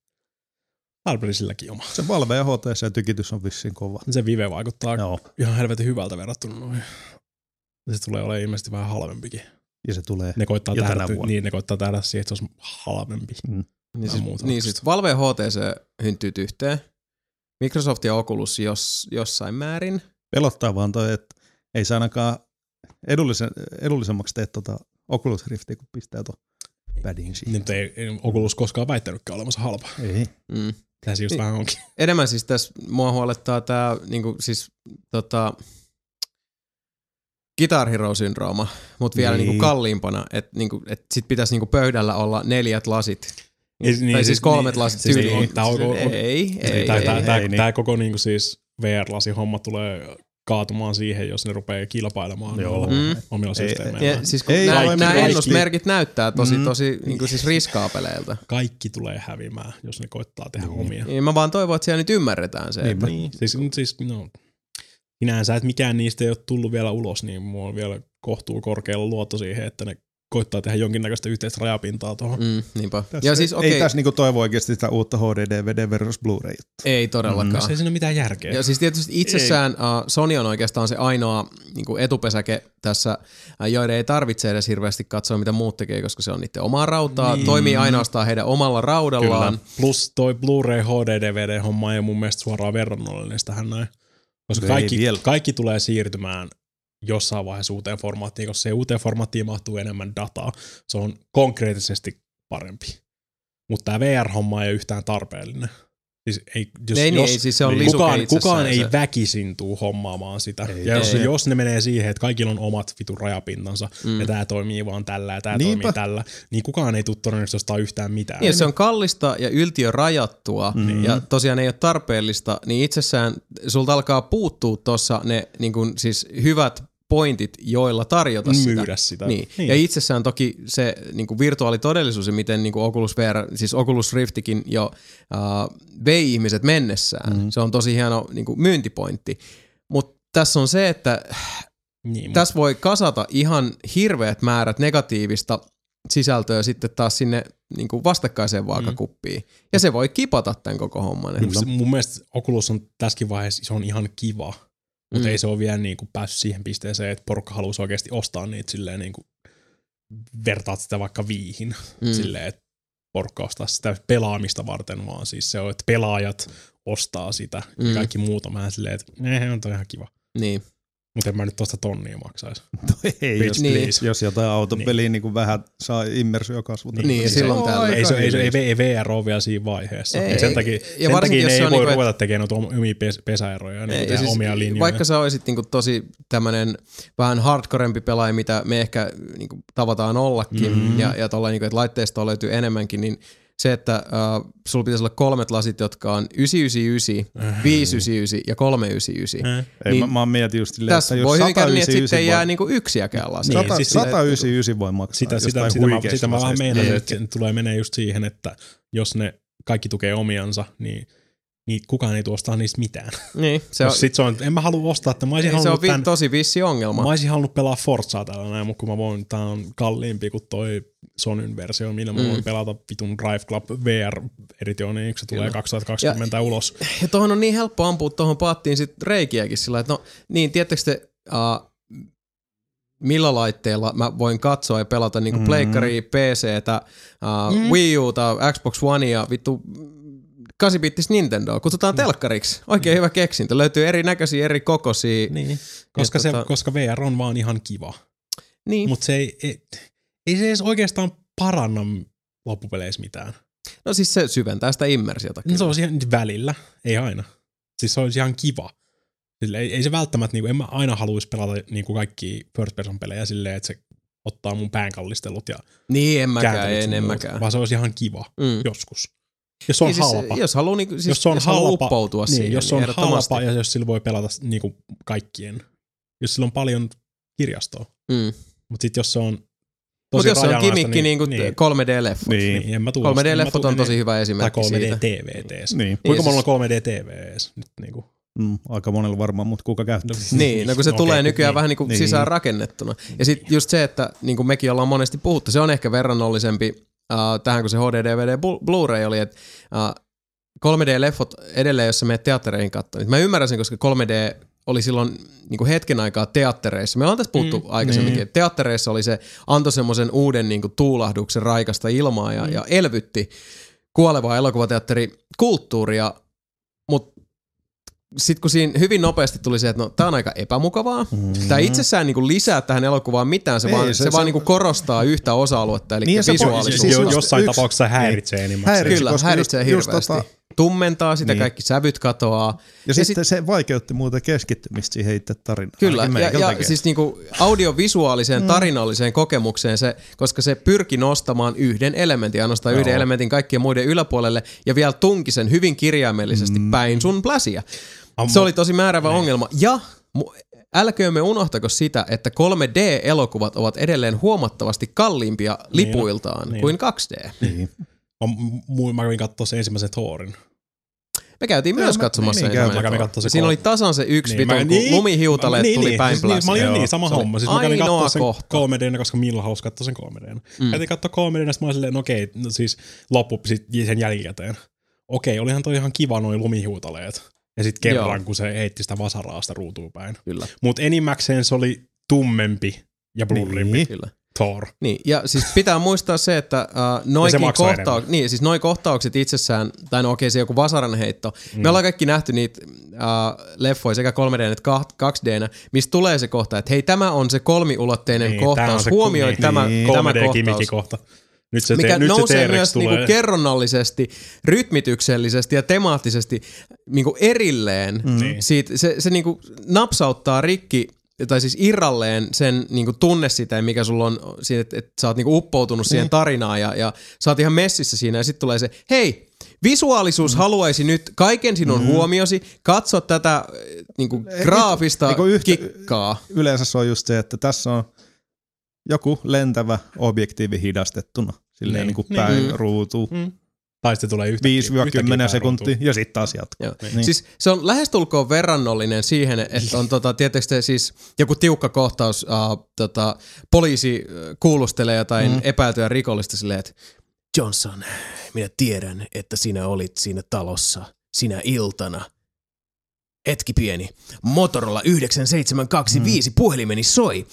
Speaker 4: Starbreezilläkin oma.
Speaker 3: Se Valve ja HTC-tykitys on vissiin kova.
Speaker 4: Se Vive vaikuttaa
Speaker 3: Joo.
Speaker 4: ihan helvetin hyvältä verrattuna noihin. Ja Se tulee olemaan ilmeisesti vähän halvempikin.
Speaker 3: Ja se tulee.
Speaker 4: Ne koittaa,
Speaker 3: Jo vuonna.
Speaker 4: niin, ne koittaa tähdä siihen, että se olisi halvempi.
Speaker 2: Niin
Speaker 4: Tai
Speaker 2: siis,
Speaker 4: muuta
Speaker 2: niin siis Valve ja HTC hyntyy yhteen. Microsoft ja Oculus jos, jossain määrin.
Speaker 3: Pelottaa vaan toi, että ei se ainakaan edullisen, edullisemmaksi tee tota Oculus Riftiä, kun pistää tuon padin siihen.
Speaker 4: Niin, mutta ei, ei Oculus koskaan väittänytkään olemassa halpa.
Speaker 3: Ei.
Speaker 2: Mm.
Speaker 4: Tämä se just
Speaker 2: Niin.
Speaker 4: vähän onkin.
Speaker 2: Enemmän siis tässä mua huolettaa tämä niinku, siis, tota, Guitar Hero-syndrooma, mutta vielä
Speaker 3: Niin.
Speaker 2: niinku kalliimpana, että niinku, et sit pitäisi niinku pöydällä olla neljät lasit.
Speaker 4: Ei,
Speaker 2: tai
Speaker 4: niin,
Speaker 2: siis
Speaker 4: siis-
Speaker 2: kolmet
Speaker 4: niin,
Speaker 2: lasit
Speaker 4: siis
Speaker 2: tyyliin.
Speaker 4: niin, tää on- on-
Speaker 2: ei, ei, ei,
Speaker 4: Tämä,
Speaker 2: ei,
Speaker 4: tämä,
Speaker 2: ei.
Speaker 4: tämä,
Speaker 3: ei, niin.
Speaker 4: tämä koko niin kuin siis VR-lasi homma tulee kaatumaan siihen, jos ne rupeaa kilpailemaan
Speaker 3: Joo.
Speaker 2: Mm.
Speaker 4: omilla
Speaker 3: Ei,
Speaker 4: systeemeillä.
Speaker 2: Ja siis kun
Speaker 3: Ei
Speaker 2: nämä, ennusmerkit näyttää tosi,
Speaker 3: Mm.
Speaker 2: tosi niin kuin siis riskaapeleilta.
Speaker 4: Kaikki tulee hävimään, jos ne koittaa tehdä
Speaker 3: Niin.
Speaker 4: omia.
Speaker 2: Niin mä vaan toivon, että siellä nyt ymmärretään se.
Speaker 3: Niinpä.
Speaker 2: Että,
Speaker 4: Niin, siis, siis no, sinänsä, että mikään niistä ei ole tullut vielä ulos, niin mulla on vielä kohtuu korkealla luotto siihen, että ne koittaa tehdä jonkinnäköistä yhteistä rajapintaa tuohon.
Speaker 2: mm, niinpä.
Speaker 3: Tässä
Speaker 2: Ja siis
Speaker 3: ei,
Speaker 2: okei,
Speaker 3: ei tässä niinku toivo oikeasti sitä uutta HD-DVD versus Blu-ray.
Speaker 2: ei todellakaan.
Speaker 4: Se ei siinä ole mitään järkeä.
Speaker 2: Ja siis tietysti itsessään uh, Sony on oikeastaan se ainoa niin kuin etupesäke tässä, uh, joiden ei tarvitse edes hirveästi katsoa, mitä muut tekee, koska se on niiden omaa rautaa,
Speaker 4: Niin.
Speaker 2: toimii ainoastaan heidän omalla raudallaan.
Speaker 4: Kyllä. Plus toi Blu-ray HD-DVD-homma ei mun mielestä suoraan verrannollinen tähän näin. Koska
Speaker 3: Ei
Speaker 4: kaikki,
Speaker 3: vielä.
Speaker 4: kaikki tulee siirtymään jossain vaiheessa uuteen formaattiin, koska se uuteen formaattiin mahtuu enemmän dataa. Se on konkreettisesti parempi. Mutta tämä VR-homma ei ole yhtään tarpeellinen. Siis ei, jos,
Speaker 2: Ei niin,
Speaker 4: jos,
Speaker 2: ei, siis se on
Speaker 3: niin.
Speaker 4: kukaan, kukaan ei
Speaker 2: se.
Speaker 4: väkisin tuu hommaamaan sitä.
Speaker 3: Ei,
Speaker 4: ja jos,
Speaker 2: ei.
Speaker 4: jos ne menee siihen, että kaikilla on omat vitun rajapintansa,
Speaker 2: Mm.
Speaker 4: ja tämä toimii vaan tällä ja tämä toimii tällä, niin kukaan ei tule todennäköisesti ostaa yhtään mitään.
Speaker 2: Niin, jos se on kallista ja yltiö rajattua
Speaker 3: Mm.
Speaker 2: ja tosiaan ei ole tarpeellista, niin itsessään sulta alkaa puuttua tuossa ne niin kun, siis hyvät pointit, joilla tarjota sitä.
Speaker 4: myydä sitä.
Speaker 2: Niin. niin. Ja itsessään toki se niin kuin virtuaalitodellisuus ja miten niin kuin Oculus VR, siis Oculus Riftikin jo uh, vei ihmiset mennessään.
Speaker 3: Mhm.
Speaker 2: Mm. Se on tosi hieno niin kuin myyntipointti. Mutta tässä on se, että
Speaker 4: niin,
Speaker 2: tässä voi kasata ihan hirveät määrät negatiivista sisältöä sitten taas sinne niin kuin vastakkaiseen vaakakuppiin. Mm. Ja se voi kipata tämän koko homman.
Speaker 4: Mun, mun mielestä Oculus on tässäkin vaiheessa se on ihan kiva, mutta
Speaker 2: Mm.
Speaker 4: ei se ole vielä niin kuin päässyt siihen pisteeseen, että porukka haluaisi oikeasti ostaa niitä silleen niin kuin vertaat sitä vaikka viihin
Speaker 2: Mm.
Speaker 4: silleen, että porukka ostaa sitä pelaamista varten, vaan siis se on, että pelaajat ostaa sitä
Speaker 2: Mm.
Speaker 4: ja kaikki muut on vähän silleen, että eh, on ihan kiva.
Speaker 2: Niin.
Speaker 4: Mutta en mä nyt tosta tonnia maksaisi.
Speaker 3: Ei, jos,
Speaker 2: Niin.
Speaker 3: niin. jos jotain autopeliä niin. niin vähän saa immersiokasvut.
Speaker 2: Niin, ja silloin tällä.
Speaker 4: Ei se, ei, se, ei, ei VR ole vielä siinä vaiheessa.
Speaker 2: Ei,
Speaker 4: Ei, sen takia,
Speaker 2: Ja
Speaker 4: sen
Speaker 2: varsinkin,
Speaker 4: takia
Speaker 2: jos
Speaker 4: ne
Speaker 2: se
Speaker 4: ei
Speaker 2: on
Speaker 4: voi
Speaker 2: niinku,
Speaker 4: ruveta tekemään noita omia pes, pesäeroja, niin
Speaker 2: Ei,
Speaker 4: tehdä
Speaker 2: ja
Speaker 4: omia linjoja.
Speaker 2: Vaikka sä olisit niinku tosi tämmönen vähän hardcorempi pelaaja, mitä me ehkä niinku tavataan ollakin,
Speaker 4: Mhm.
Speaker 2: mm-hmm. ja, ja tolla niinku, että laitteistoa löytyy enemmänkin, niin se, että äh, sulla pitäisi olla kolmet lasit, jotka on 999, 599 ja 399.
Speaker 4: Äh.
Speaker 3: Ei,
Speaker 2: niin
Speaker 3: mä, mä mietin just silleen,
Speaker 2: Tässä
Speaker 3: että jos
Speaker 2: voi hyvin käydä niin, että
Speaker 3: 199
Speaker 2: sitten ei jää niinku yksiäkään lasia.
Speaker 4: Niin,
Speaker 3: 100,
Speaker 4: siis-
Speaker 3: 199 voi maksaa
Speaker 4: sitä, sitä, sitä, mä, sitä mä vähän
Speaker 3: laseista.
Speaker 4: meinasin, että se tulee menee just siihen, että jos ne kaikki tukee omiansa, niin, niin kukaan ei tuosta niistä mitään.
Speaker 2: Niin, se on,
Speaker 4: sit se on, en mä halua ostaa, että mä olisin
Speaker 2: ei, se on
Speaker 4: halunnut
Speaker 2: vi,
Speaker 4: tämän,
Speaker 2: tosi vissi ongelma.
Speaker 4: Mä olisin halunnut pelaa Forzaa tällä näin, mutta kun mä voin, tää on kalliimpi kuin toi Sonyn versio, millä mä
Speaker 2: Mm.
Speaker 4: voin pelata vitun Drive Club VR editioniin, kun se tulee
Speaker 2: Kyllä.
Speaker 4: 2020 ja, ulos.
Speaker 2: Ja tuohon on niin helppo ampua tuohon paattiin sit reikiäkin sillä, että no niin, tiedättekö te, uh, millä laitteella mä voin katsoa ja pelata niinku
Speaker 3: Mhm.
Speaker 2: Pleikkari, PCtä, uh,
Speaker 4: Mm.
Speaker 2: Wii Uta, Xbox One ja vittu 8-bittistä Nintendoa. Kutsutaan telkkariksi. Oikein hyvä keksintö. Löytyy erinäköisiä, eri kokoisia.
Speaker 4: Niin, koska, se,
Speaker 2: tota-
Speaker 4: koska VR on vaan ihan kiva.
Speaker 2: Niin.
Speaker 4: Mutta se ei, ei, ei se edes oikeastaan paranna loppupeleissä mitään.
Speaker 2: No siis se syventää sitä immersiota.
Speaker 4: No, se on ihan välillä, ei aina. Siis se olisi ihan kiva. Sille ei, ei se välttämättä, niin kuin, en mä aina haluaisi pelata niin kuin kaikki first person pelejä silleen, että se ottaa mun päänkallistelut ja
Speaker 2: Niin, en mäkään, en, en mäkään.
Speaker 4: Vaan se olisi ihan kiva
Speaker 2: Mm.
Speaker 4: joskus. Jos se on
Speaker 2: Niin siis,
Speaker 4: halpa.
Speaker 2: Jos haluaa, niinku, siis,
Speaker 4: jos se on
Speaker 2: jos
Speaker 4: halpa,
Speaker 2: uppoutua
Speaker 4: niin,
Speaker 2: siihen,
Speaker 4: jos se on
Speaker 2: niin
Speaker 4: halpa ja jos sillä voi pelata niin kuin kaikkien. Jos sillä on paljon kirjastoa.
Speaker 2: Mm.
Speaker 4: Mutta sitten jos se on tosi
Speaker 2: Mutta jos se on kimikki niin, niin,
Speaker 4: niin,
Speaker 2: 3D-leffot.
Speaker 3: Niin.
Speaker 4: niin, en mä tuu
Speaker 2: 3D-leffot on tosi hyvä
Speaker 4: Tai
Speaker 2: esimerkki
Speaker 4: 3D
Speaker 2: siitä.
Speaker 4: TVT.
Speaker 3: Niin.
Speaker 4: Kuinka
Speaker 2: siis-
Speaker 4: monella on 3D TV edes? Nyt niin kuin.
Speaker 3: Mm, aika monella varmaan, mutta kuka käyttää?
Speaker 2: Niin, no kun se
Speaker 4: Okei,
Speaker 2: tulee
Speaker 4: kun-
Speaker 2: nykyään
Speaker 4: niin.
Speaker 2: vähän niin kuin
Speaker 3: Niin.
Speaker 2: sisään rakennettuna. Ja sitten just se, että niin kuin mekin ollaan monesti puhuttu, se on ehkä verrannollisempi uh, tähän, kun se HD, DVD, Blu- Blu-ray oli, että uh, 3D-leffot edelleen, jos sä menet teattereihin katsomaan. Mä ymmärrän sen, koska 3D oli silloin niin kuin hetken aikaa teattereissa. Me ollaan tässä puhuttu mm, aikaisemminkin,
Speaker 3: niin.
Speaker 2: että teattereissa oli se, antoi semmoisen uuden niin kuin tuulahduksen raikasta ilmaa ja, mm. ja elvytti kuolevaa elokuvateatterikulttuuria, sitten kun siinä hyvin nopeasti tuli se, että no, tämä on aika epämukavaa. Mm. Tämä itsessään niinku lisää tähän elokuvaan mitään, se,
Speaker 3: Ei,
Speaker 2: vaan,
Speaker 3: se-
Speaker 2: se,
Speaker 3: se-
Speaker 2: vaan niinku korostaa yhtä osa-aluetta, eli
Speaker 3: Niin,
Speaker 2: niin
Speaker 3: se
Speaker 2: visuaalisuutta.
Speaker 3: siis
Speaker 4: jo,
Speaker 3: just
Speaker 4: jossain
Speaker 3: yksi-
Speaker 4: tapauksessa se häiritsee enimmäkseen.
Speaker 3: Häiritsee.
Speaker 2: Kyllä,
Speaker 3: koska
Speaker 2: häiritsee
Speaker 3: just- just
Speaker 2: hirveästi.
Speaker 3: tota-
Speaker 2: Tummentaa sitä,
Speaker 3: Niin.
Speaker 2: kaikki sävyt katoaa.
Speaker 3: Ja,
Speaker 2: Ja
Speaker 3: sitten se vaikeutti muuten keskittymistä siihen itse tarinaan.
Speaker 2: Kyllä, ja, ja
Speaker 3: tekee.
Speaker 2: siis niinku audiovisuaaliseen, tarinalliseen kokemukseen se, koska se pyrki nostamaan yhden elementin, ainoastaan
Speaker 3: Joo.
Speaker 2: yhden elementin kaikkien muiden yläpuolelle, ja vielä tunki sen hyvin kirjaimellisesti mm. päin sun pläsiä.
Speaker 4: Ammo-
Speaker 2: Se oli tosi määrävä ongelma. Ja älköömme unohtako sitä, että 3D-elokuvat ovat edelleen huomattavasti kalliimpia lipuiltaan
Speaker 4: niin.
Speaker 2: kuin 2D.
Speaker 3: Niin.
Speaker 4: Mä, mä kävin katsoa sen ensimmäisen Thorin.
Speaker 2: Me käytiin
Speaker 3: Joo,
Speaker 2: myös
Speaker 3: mä-
Speaker 2: katsomassa
Speaker 3: niin,
Speaker 2: ensimmäinen
Speaker 3: mä
Speaker 4: kävin se
Speaker 2: Siinä oli tasan se yksi niin, viton,
Speaker 4: mä-
Speaker 2: kun lumihiutaleet
Speaker 4: niin,
Speaker 2: tuli
Speaker 4: niin,
Speaker 2: päin
Speaker 4: siis, niin, Mä olin
Speaker 2: pläsiä.
Speaker 4: niin, sama
Speaker 2: Se oli
Speaker 4: homma. Siis mä kävin katsoa sen. 3D, koska Milla halusi katsoa sen 3D. Mm. Käytiin katsoa 3D, ja sitten mä olin silleen, no okei, no siis loppu sit sen jälkikäteen. Okei, olihan toi ihan kiva noin lumihiutaleet. Ja sitten kerran,
Speaker 2: Joo.
Speaker 4: kun se heitti sitä vasaraa sitä ruutuun päin. Mutta enimmäkseen se oli tummempi ja blurrimpi
Speaker 3: Niin.
Speaker 2: kyllä.
Speaker 4: Thor.
Speaker 2: Niin, ja siis pitää muistaa se, että uh, noikin
Speaker 4: enemmän.
Speaker 2: niin, siis noi kohtaukset itsessään, tai no okei, se joku vasaran heitto. Mm. Me ollaan kaikki nähty niitä uh, leffoja sekä 3D että 2D, mistä tulee se kohta, että hei, tämä on se kolmiulotteinen
Speaker 4: Niin,
Speaker 2: kohtaus,
Speaker 4: se-
Speaker 2: huomioi
Speaker 4: niin,
Speaker 2: tämä,
Speaker 3: niin.
Speaker 2: tämä
Speaker 4: 3D-kimikki
Speaker 2: kohtaus.
Speaker 4: kohta. Nyt se,
Speaker 2: Mikä
Speaker 4: te, nyt se
Speaker 2: nousee
Speaker 4: T-Rex
Speaker 2: myös
Speaker 4: tulee.
Speaker 2: niinku kerronnallisesti, rytmityksellisesti ja temaattisesti niinku erilleen. Mm.
Speaker 4: Niin.
Speaker 2: Siitä, se se niinku napsauttaa rikki tai siis irralleen sen niinku tunnesiteen, mikä sulla on siitä, että, että sä oot niinku uppoutunut siihen
Speaker 3: Niin.
Speaker 2: tarinaan ja, ja sä oot ihan messissä siinä ja sitten tulee se, hei, visuaalisuus mm. haluaisi nyt kaiken sinun mm. huomiosi, katso tätä äh, niinku graafista
Speaker 3: eikö yhtä-
Speaker 2: kikkaa.
Speaker 3: Yleensä se on just se, että tässä on joku lentävä objektiivi hidastettuna. Silleen
Speaker 4: Niin.
Speaker 3: niin, niin kuin
Speaker 4: Niin.
Speaker 3: päin
Speaker 2: Mm.
Speaker 3: ruutuun.
Speaker 4: Mm. Tai sitten tulee yhtäkkiä.
Speaker 3: 5-10
Speaker 4: yhtäkkiä
Speaker 3: sekuntia ja sitten taas jatkuu.
Speaker 2: Joo.
Speaker 3: Niin.
Speaker 2: Niin. Siis se on lähestulkoon verrannollinen siihen, että on tota, tietysti siis joku tiukka kohtaus, uh, tota, poliisi kuulustelee jotain mm. epäiltyä rikollista silleen, että Johnson, minä tiedän, että sinä olit siinä talossa sinä iltana. Hetki pieni. Motorola 9725 mm. puhelimeni soi.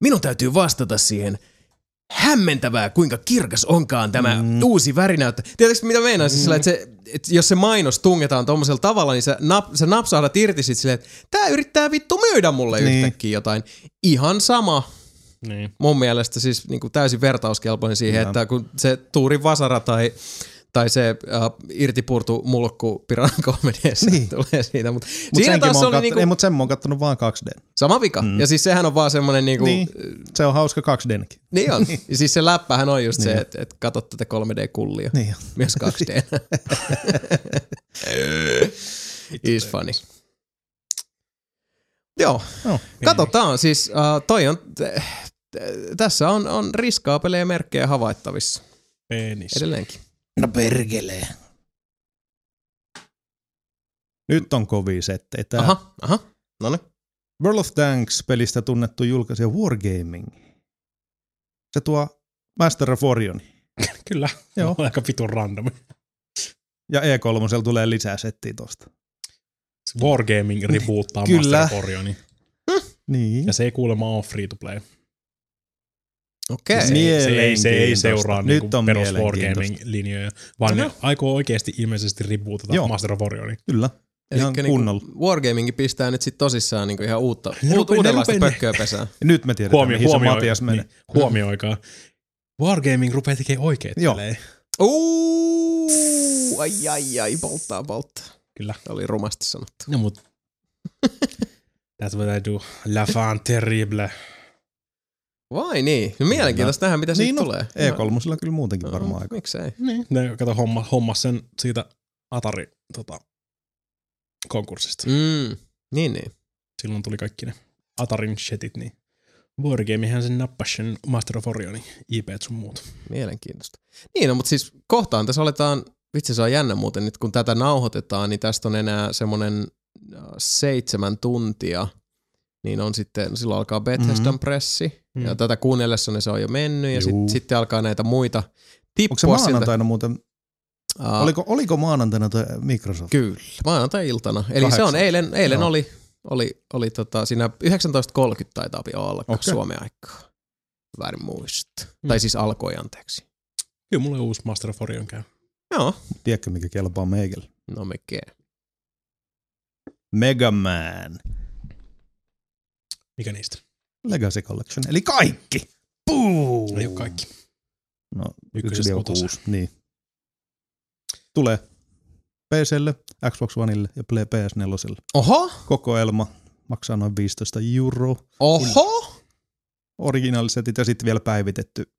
Speaker 2: Minun täytyy vastata siihen. Hämmentävää, kuinka kirkas onkaan tämä mm. uusi värinäyttö. Tiedätkö mitä meinaisin mm. sillä, että se et jos se mainos tungetaan tuommoisella tavalla, niin sä, nap, sä napsahdat irti sit silleen, että tää yrittää vittu myydä mulle
Speaker 3: Niin.
Speaker 2: yhtäkkiä jotain. Ihan sama
Speaker 4: Niin.
Speaker 2: mun mielestä siis niin kuin täysin vertauskelpoinen siihen,
Speaker 3: Kyllä.
Speaker 2: että kun se Tuurin Vasara tai, tai se äh, irtipurtu mulkku Piranha komediassa
Speaker 3: Niin.
Speaker 2: tulee siitä. Mutta
Speaker 3: Mut
Speaker 2: siinä taas se oli
Speaker 3: kattonut,
Speaker 2: niinku,
Speaker 3: ei, mutta sen mä oon kattonut vaan 2D.
Speaker 2: sama vika.
Speaker 3: Mm.
Speaker 2: Ja siis sehän on vaan semmoinen niinku,
Speaker 3: Niin.
Speaker 2: niin.
Speaker 3: Se on hauska 2D.
Speaker 2: niin on. Ja siis se läppähän on just se,
Speaker 3: Niin.
Speaker 2: että et katsot tätä 3D-kullia.
Speaker 3: Niin.
Speaker 2: Myös 2D. Is funny. Joo,
Speaker 3: Joo.
Speaker 2: katsotaan. Siis uh, toi on, t- t- tässä on, on riskaapeleja merkkejä havaittavissa
Speaker 4: Penis.
Speaker 2: edelleenkin.
Speaker 3: No perkelee. Nyt on kovia settejä. Tää
Speaker 2: Aha, aha. No niin.
Speaker 3: World of Tanks-pelistä tunnettu julkaisija Wargaming. Se tuo Master of Orion.
Speaker 4: Kyllä.
Speaker 3: Joo.
Speaker 4: Joo. Aika vitun random.
Speaker 3: Ja E3 tulee lisää settiä tosta.
Speaker 4: Wargaming reboottaa
Speaker 3: Kyllä.
Speaker 4: Master of Orionin.
Speaker 3: Niin.
Speaker 4: Ja se ei kuulemma ole free to play.
Speaker 2: Okei.
Speaker 4: Se, ei- se, ei, se ei seuraa
Speaker 3: Nyt
Speaker 4: niinku
Speaker 3: on
Speaker 4: perus. Wargaming-linjoja, vaan ne aikoo oikeasti ilmeisesti rebootata
Speaker 3: Joo.
Speaker 4: Master of Orionin.
Speaker 3: Kyllä. Ihan
Speaker 2: Elikkä niinku
Speaker 3: kunnolla.
Speaker 2: Wargamingi pistää nyt sit tosissaan niinku ihan uutta,
Speaker 4: Ne
Speaker 2: uut, uudenlaista pökköä pesään.
Speaker 3: Ja nyt me tiedetään,
Speaker 4: Huomio,
Speaker 3: mihin
Speaker 4: huomio,
Speaker 3: se Matias menee.
Speaker 4: niin, huomioikaa. Wargaming rupeaa tekemään oikeita
Speaker 3: Joo.
Speaker 4: pelejä.
Speaker 2: Uuu, ai ai ai, polttaa polttaa.
Speaker 4: Kyllä.
Speaker 2: Oli rumasti sanottu.
Speaker 4: No mut. That's what I do. La fan terrible.
Speaker 2: Vai niin? No mielenkiintoista nähdä, mitä siitä
Speaker 3: Niin no,
Speaker 2: tulee.
Speaker 3: E3 kyllä muutenkin varmaan aika.
Speaker 2: Miksei?
Speaker 4: Niin. Ne kato homma, homma sen siitä Atari tota, konkurssista. Mm.
Speaker 2: Niin, niin.
Speaker 4: Silloin tuli kaikki ne Atarin shitit, niin Wargamehän sen nappasi sen Master of Orionin IP sun muut.
Speaker 2: Mielenkiintoista. Niin, no, mutta siis kohtaan tässä aletaan, vitsi se on jännä muuten, nyt kun tätä nauhoitetaan, niin tästä on enää semmoinen äh, seitsemän tuntia, niin on sitten, silloin alkaa Bethesdan
Speaker 3: Mhm.
Speaker 2: pressi,
Speaker 4: Mm.
Speaker 2: ja tätä kuunnellessa niin se on jo mennyt, ja sitten sit alkaa näitä muita
Speaker 3: Onko
Speaker 2: tippua
Speaker 3: se maanantaina muuten,
Speaker 2: Siltä. Uh,
Speaker 3: oliko, oliko maanantaina toi Microsoft?
Speaker 2: Kyllä, maanantai-iltana. Eli se on eilen, eilen
Speaker 3: Joo.
Speaker 2: oli, oli, oli tota, siinä 19.30 taitaa alkaa
Speaker 3: Okei.
Speaker 2: Suomen aikaa. Väärin muista.
Speaker 4: Mm.
Speaker 2: Tai siis alkoi, anteeksi.
Speaker 4: Kyllä mulla on uusi Master of Orion käy.
Speaker 2: Joo,
Speaker 3: Tiedätkö, mikä kelpaa meikälle?
Speaker 2: no mikä.
Speaker 3: Mega Man.
Speaker 4: Mikä niistä?
Speaker 3: Legacy Collection. Eli kaikki. Puu!
Speaker 4: Ei ole kaikki.
Speaker 3: No,
Speaker 4: Ykkösestä
Speaker 3: 1-6.
Speaker 4: kutoseen.
Speaker 3: Niin. Tulee PClle, Xbox Oneille ja Play PS4.
Speaker 2: Oho,
Speaker 3: Kokoelma maksaa noin 15 euroa.
Speaker 2: oho.
Speaker 3: Originaalisetit ja sitten vielä päivitetty,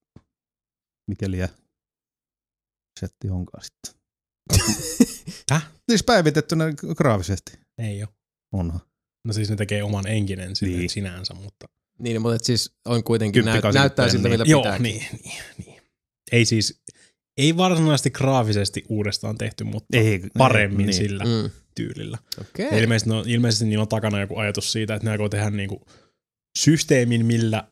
Speaker 3: mikäli setti onkaan sitten.
Speaker 4: Häh?
Speaker 3: Siis päivitettynä graafisesti.
Speaker 4: Ei ole.
Speaker 3: Onhan.
Speaker 4: No siis ne tekee oman enkinen sille
Speaker 3: Niin.
Speaker 4: sinänsä, mutta...
Speaker 2: Niin, mutta et siis on kuitenkin, näyt,
Speaker 3: 1080
Speaker 2: näyttää siltä,
Speaker 3: niin.
Speaker 2: miltä
Speaker 4: Joo,
Speaker 2: pitääkin.
Speaker 4: niin, niin, niin. Ei siis, ei varsinaisesti graafisesti uudestaan tehty, mutta
Speaker 3: Ei,
Speaker 4: paremmin
Speaker 3: niin.
Speaker 4: niin. sillä mm. Tyylillä.
Speaker 2: Okei.
Speaker 4: Ja ilmeisesti, no, ilmeisesti niillä on takana joku ajatus siitä, että ne aikoo tehdä niinku systeemin, millä,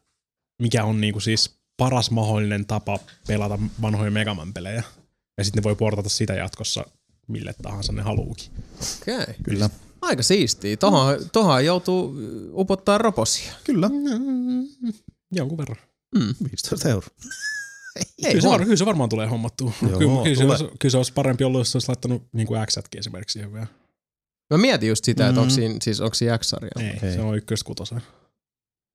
Speaker 4: mikä on niinku siis paras mahdollinen tapa pelata vanhoja Megaman-pelejä. Ja sitten ne voi portata sitä jatkossa mille tahansa ne haluukin.
Speaker 2: Okei.
Speaker 3: Kyllä.
Speaker 2: Aika siistiä. Tohon, tohon joutuu upottaa roposia.
Speaker 3: Kyllä.
Speaker 4: Jonkun verran.
Speaker 2: Mm.
Speaker 3: 15 euroa.
Speaker 2: Ei
Speaker 4: Kyllä se, var, kyllä se varmaan tulee hommattua.
Speaker 3: Joo,
Speaker 4: kyllä, kyllä, se
Speaker 3: tulee.
Speaker 4: olisi, kyllä se olisi parempi ollut, jos se olisi laittanut niin kuin x esimerkiksi siihen vielä.
Speaker 2: Mä mietin just sitä, että
Speaker 3: Mm.
Speaker 2: onko siinä, siis onko siinä X-sarja.
Speaker 4: Ei,
Speaker 3: Ei.
Speaker 4: se on ykköstä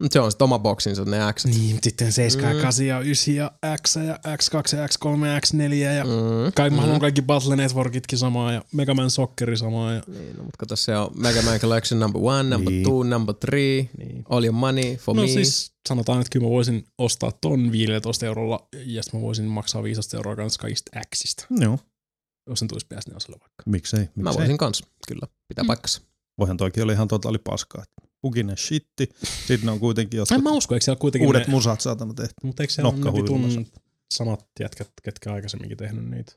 Speaker 4: kutosen.
Speaker 2: Mut Se on sitten oma boksinsa, ne X.
Speaker 4: Niin, mutta sitten 7
Speaker 2: Mm.
Speaker 4: ja 8 ja 9 ja X ja X2 ja X3 ja X4 ja
Speaker 2: Mm.
Speaker 4: kai, mä haluan
Speaker 2: mm.
Speaker 4: kaikki Battle Networkitkin samaa ja Mega Man Socceri samaa. Ja,
Speaker 2: Niin, no, mutta kato, se on Mega Man Collection number one, number
Speaker 3: Niin.
Speaker 2: two, number three,
Speaker 4: niin.
Speaker 2: all your money for
Speaker 4: No
Speaker 2: me.
Speaker 4: siis sanotaan, että kyllä mä voisin ostaa ton 15 eurolla ja sitten mä voisin maksaa 15 euroa kanssa kaikista Xistä,
Speaker 3: Joo.
Speaker 4: jos sen tulisi PS4 vaikka.
Speaker 3: Miksei? Miksei?
Speaker 2: Mä voisin kans, kyllä, pitää
Speaker 4: Mm.
Speaker 2: paikkansa.
Speaker 3: Voihan toikin oli ihan totaali paskaa. Pukinen shitti. Sitten ne on kuitenkin jotkut
Speaker 4: En mä usko, eikö siellä kuitenkin
Speaker 3: uudet
Speaker 4: ne,
Speaker 3: musat saatana tehty.
Speaker 4: mutta eikö siellä ole vitun samat jätkät, ketkä aikaisemminkin tehnyt niitä?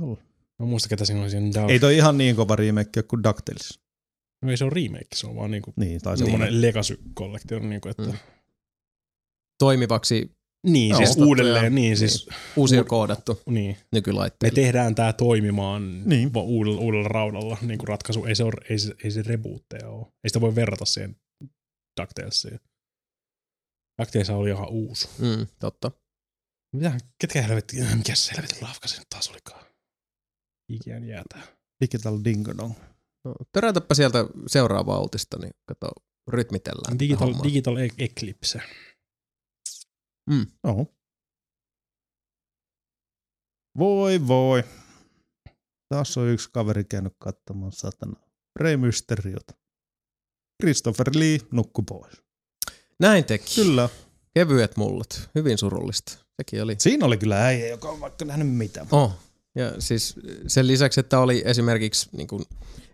Speaker 3: Olla.
Speaker 4: Mä muista, ketä siinä oli siinä.
Speaker 3: Ei toi ihan niin kova remake kuin DuckTales.
Speaker 4: No ei se ole remake, se on vaan niinku
Speaker 3: Niin, tai semmoinen.
Speaker 4: semmoinen legacy-kollektio, niinku, että...
Speaker 2: Mm. Toimivaksi
Speaker 4: Niin,
Speaker 3: Joo,
Speaker 4: siis uudelleen,
Speaker 2: ja-
Speaker 4: niin, siis,
Speaker 2: uusia
Speaker 4: Uud-
Speaker 2: koodattu
Speaker 4: niin. Me
Speaker 2: nykylaitteilla.
Speaker 4: tehdään tämä toimimaan
Speaker 3: Niin.
Speaker 4: niin. uudella, uudella raudalla niin kuin ratkaisu. Ei se, ole, ei, se, ei se rebootteja ole. Ei sitä voi verrata siihen DuckTalesiin. DuckTales oli ihan uusi.
Speaker 2: Mm, totta.
Speaker 4: Mitä, ketkä helvetti, mikä se helvetin lafka se nyt taas olikaan? Ikiään jäätää.
Speaker 3: Digital Dingo Dong.
Speaker 2: No, törätäpä sieltä seuraavaa uutista, niin kato, rytmitellään.
Speaker 4: Digital, digital E- Eclipse.
Speaker 3: Oho. Voi voi. Taas on yksi kaveri käynyt katsomaan satana. Rey Mysteriota. Christopher Lee nukku pois.
Speaker 2: Näin teki.
Speaker 3: Kyllä.
Speaker 2: Kevyet mullat. Hyvin surullista. Sekin oli.
Speaker 3: Siinä oli kyllä äijä, joka on vaikka nähnyt mitä.
Speaker 2: Oh. Ja siis sen lisäksi, että oli esimerkiksi niin kuin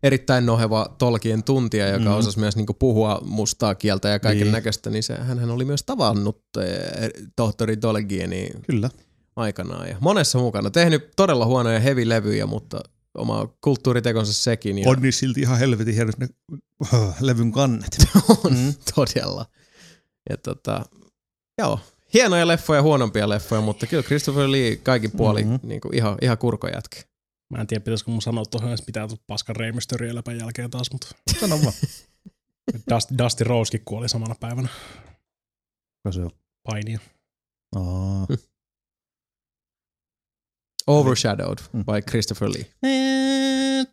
Speaker 2: erittäin noheva Tolkien tuntija, joka mm. osasi myös niin kuin puhua mustaa kieltä ja kaiken
Speaker 3: Niin.
Speaker 2: näköistä, niin se, hän oli myös tavannut eh, tohtori Tolkieni
Speaker 3: Kyllä.
Speaker 2: aikanaan ja monessa mukana. Tehnyt todella huonoja heavy-levyjä, mutta oma kulttuuritekonsa sekin. Ja
Speaker 3: On niin silti ihan helvetin hienosti ne äh, levyn kannet.
Speaker 2: on
Speaker 3: Mm.
Speaker 2: todella. Ja tota, joo, hienoja leffoja, huonompia leffoja, mutta kyllä Christopher Lee kaikin puoli
Speaker 3: Mhm.
Speaker 2: mm-hmm. niin kuin ihan, ihan kurkojätkä.
Speaker 4: Mä en tiedä, pitäisikö mun sanoa tuohon edes mitään tuon paskan Rey Mysterio läpän jälkeen taas, mutta
Speaker 3: Sano vaan.
Speaker 4: Dusty, Dusty Rosekin kuoli samana päivänä
Speaker 3: Kuka se on?
Speaker 4: painia.
Speaker 3: Aa.
Speaker 2: Overshadowed
Speaker 3: Mm.
Speaker 2: by Christopher Lee.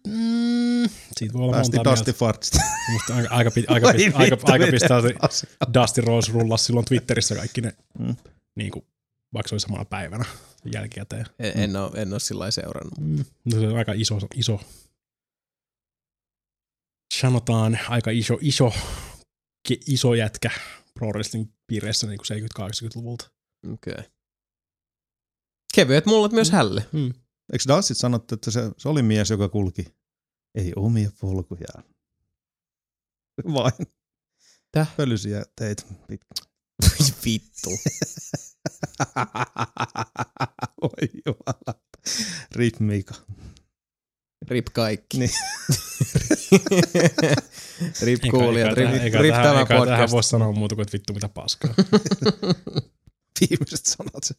Speaker 4: Mm, siitä voi olla
Speaker 3: Päästi
Speaker 4: monta
Speaker 3: Dusty
Speaker 4: mieltä.
Speaker 3: Fartista.
Speaker 4: Musta aika, aika, pi- aika, pi- aika, aika pistää se Dusty Rose rullas silloin Twitterissä kaikki ne,
Speaker 3: Mm.
Speaker 4: niin kuin, vaikka se oli samana päivänä jälkikäteen.
Speaker 2: En, en, ole, en ole sillä lailla seurannut.
Speaker 4: Mm. No se on aika iso, iso sanotaan aika iso, iso, iso jätkä pro wrestling piireissä niin kuin 70-80-luvulta.
Speaker 2: Okei. Okay. Kevyet mullat myös hälle.
Speaker 4: Mm.
Speaker 3: Eikö Dustit sanottu, että se, se oli mies, joka kulki ei omia polkujaan. Vain.
Speaker 2: Täh?
Speaker 3: Pölysiä teitä pitkin.
Speaker 2: Vittu.
Speaker 3: Oi jumala. Rip Mika.
Speaker 2: Rip kaikki.
Speaker 3: Niin.
Speaker 2: rip kuulijat, rip,
Speaker 4: eikä,
Speaker 2: rip
Speaker 4: tähän,
Speaker 2: tämä
Speaker 4: eikä tähän
Speaker 2: podcast.
Speaker 4: voi sanoa muuta kuin, että vittu mitä paskaa.
Speaker 3: Viimeiset sanat.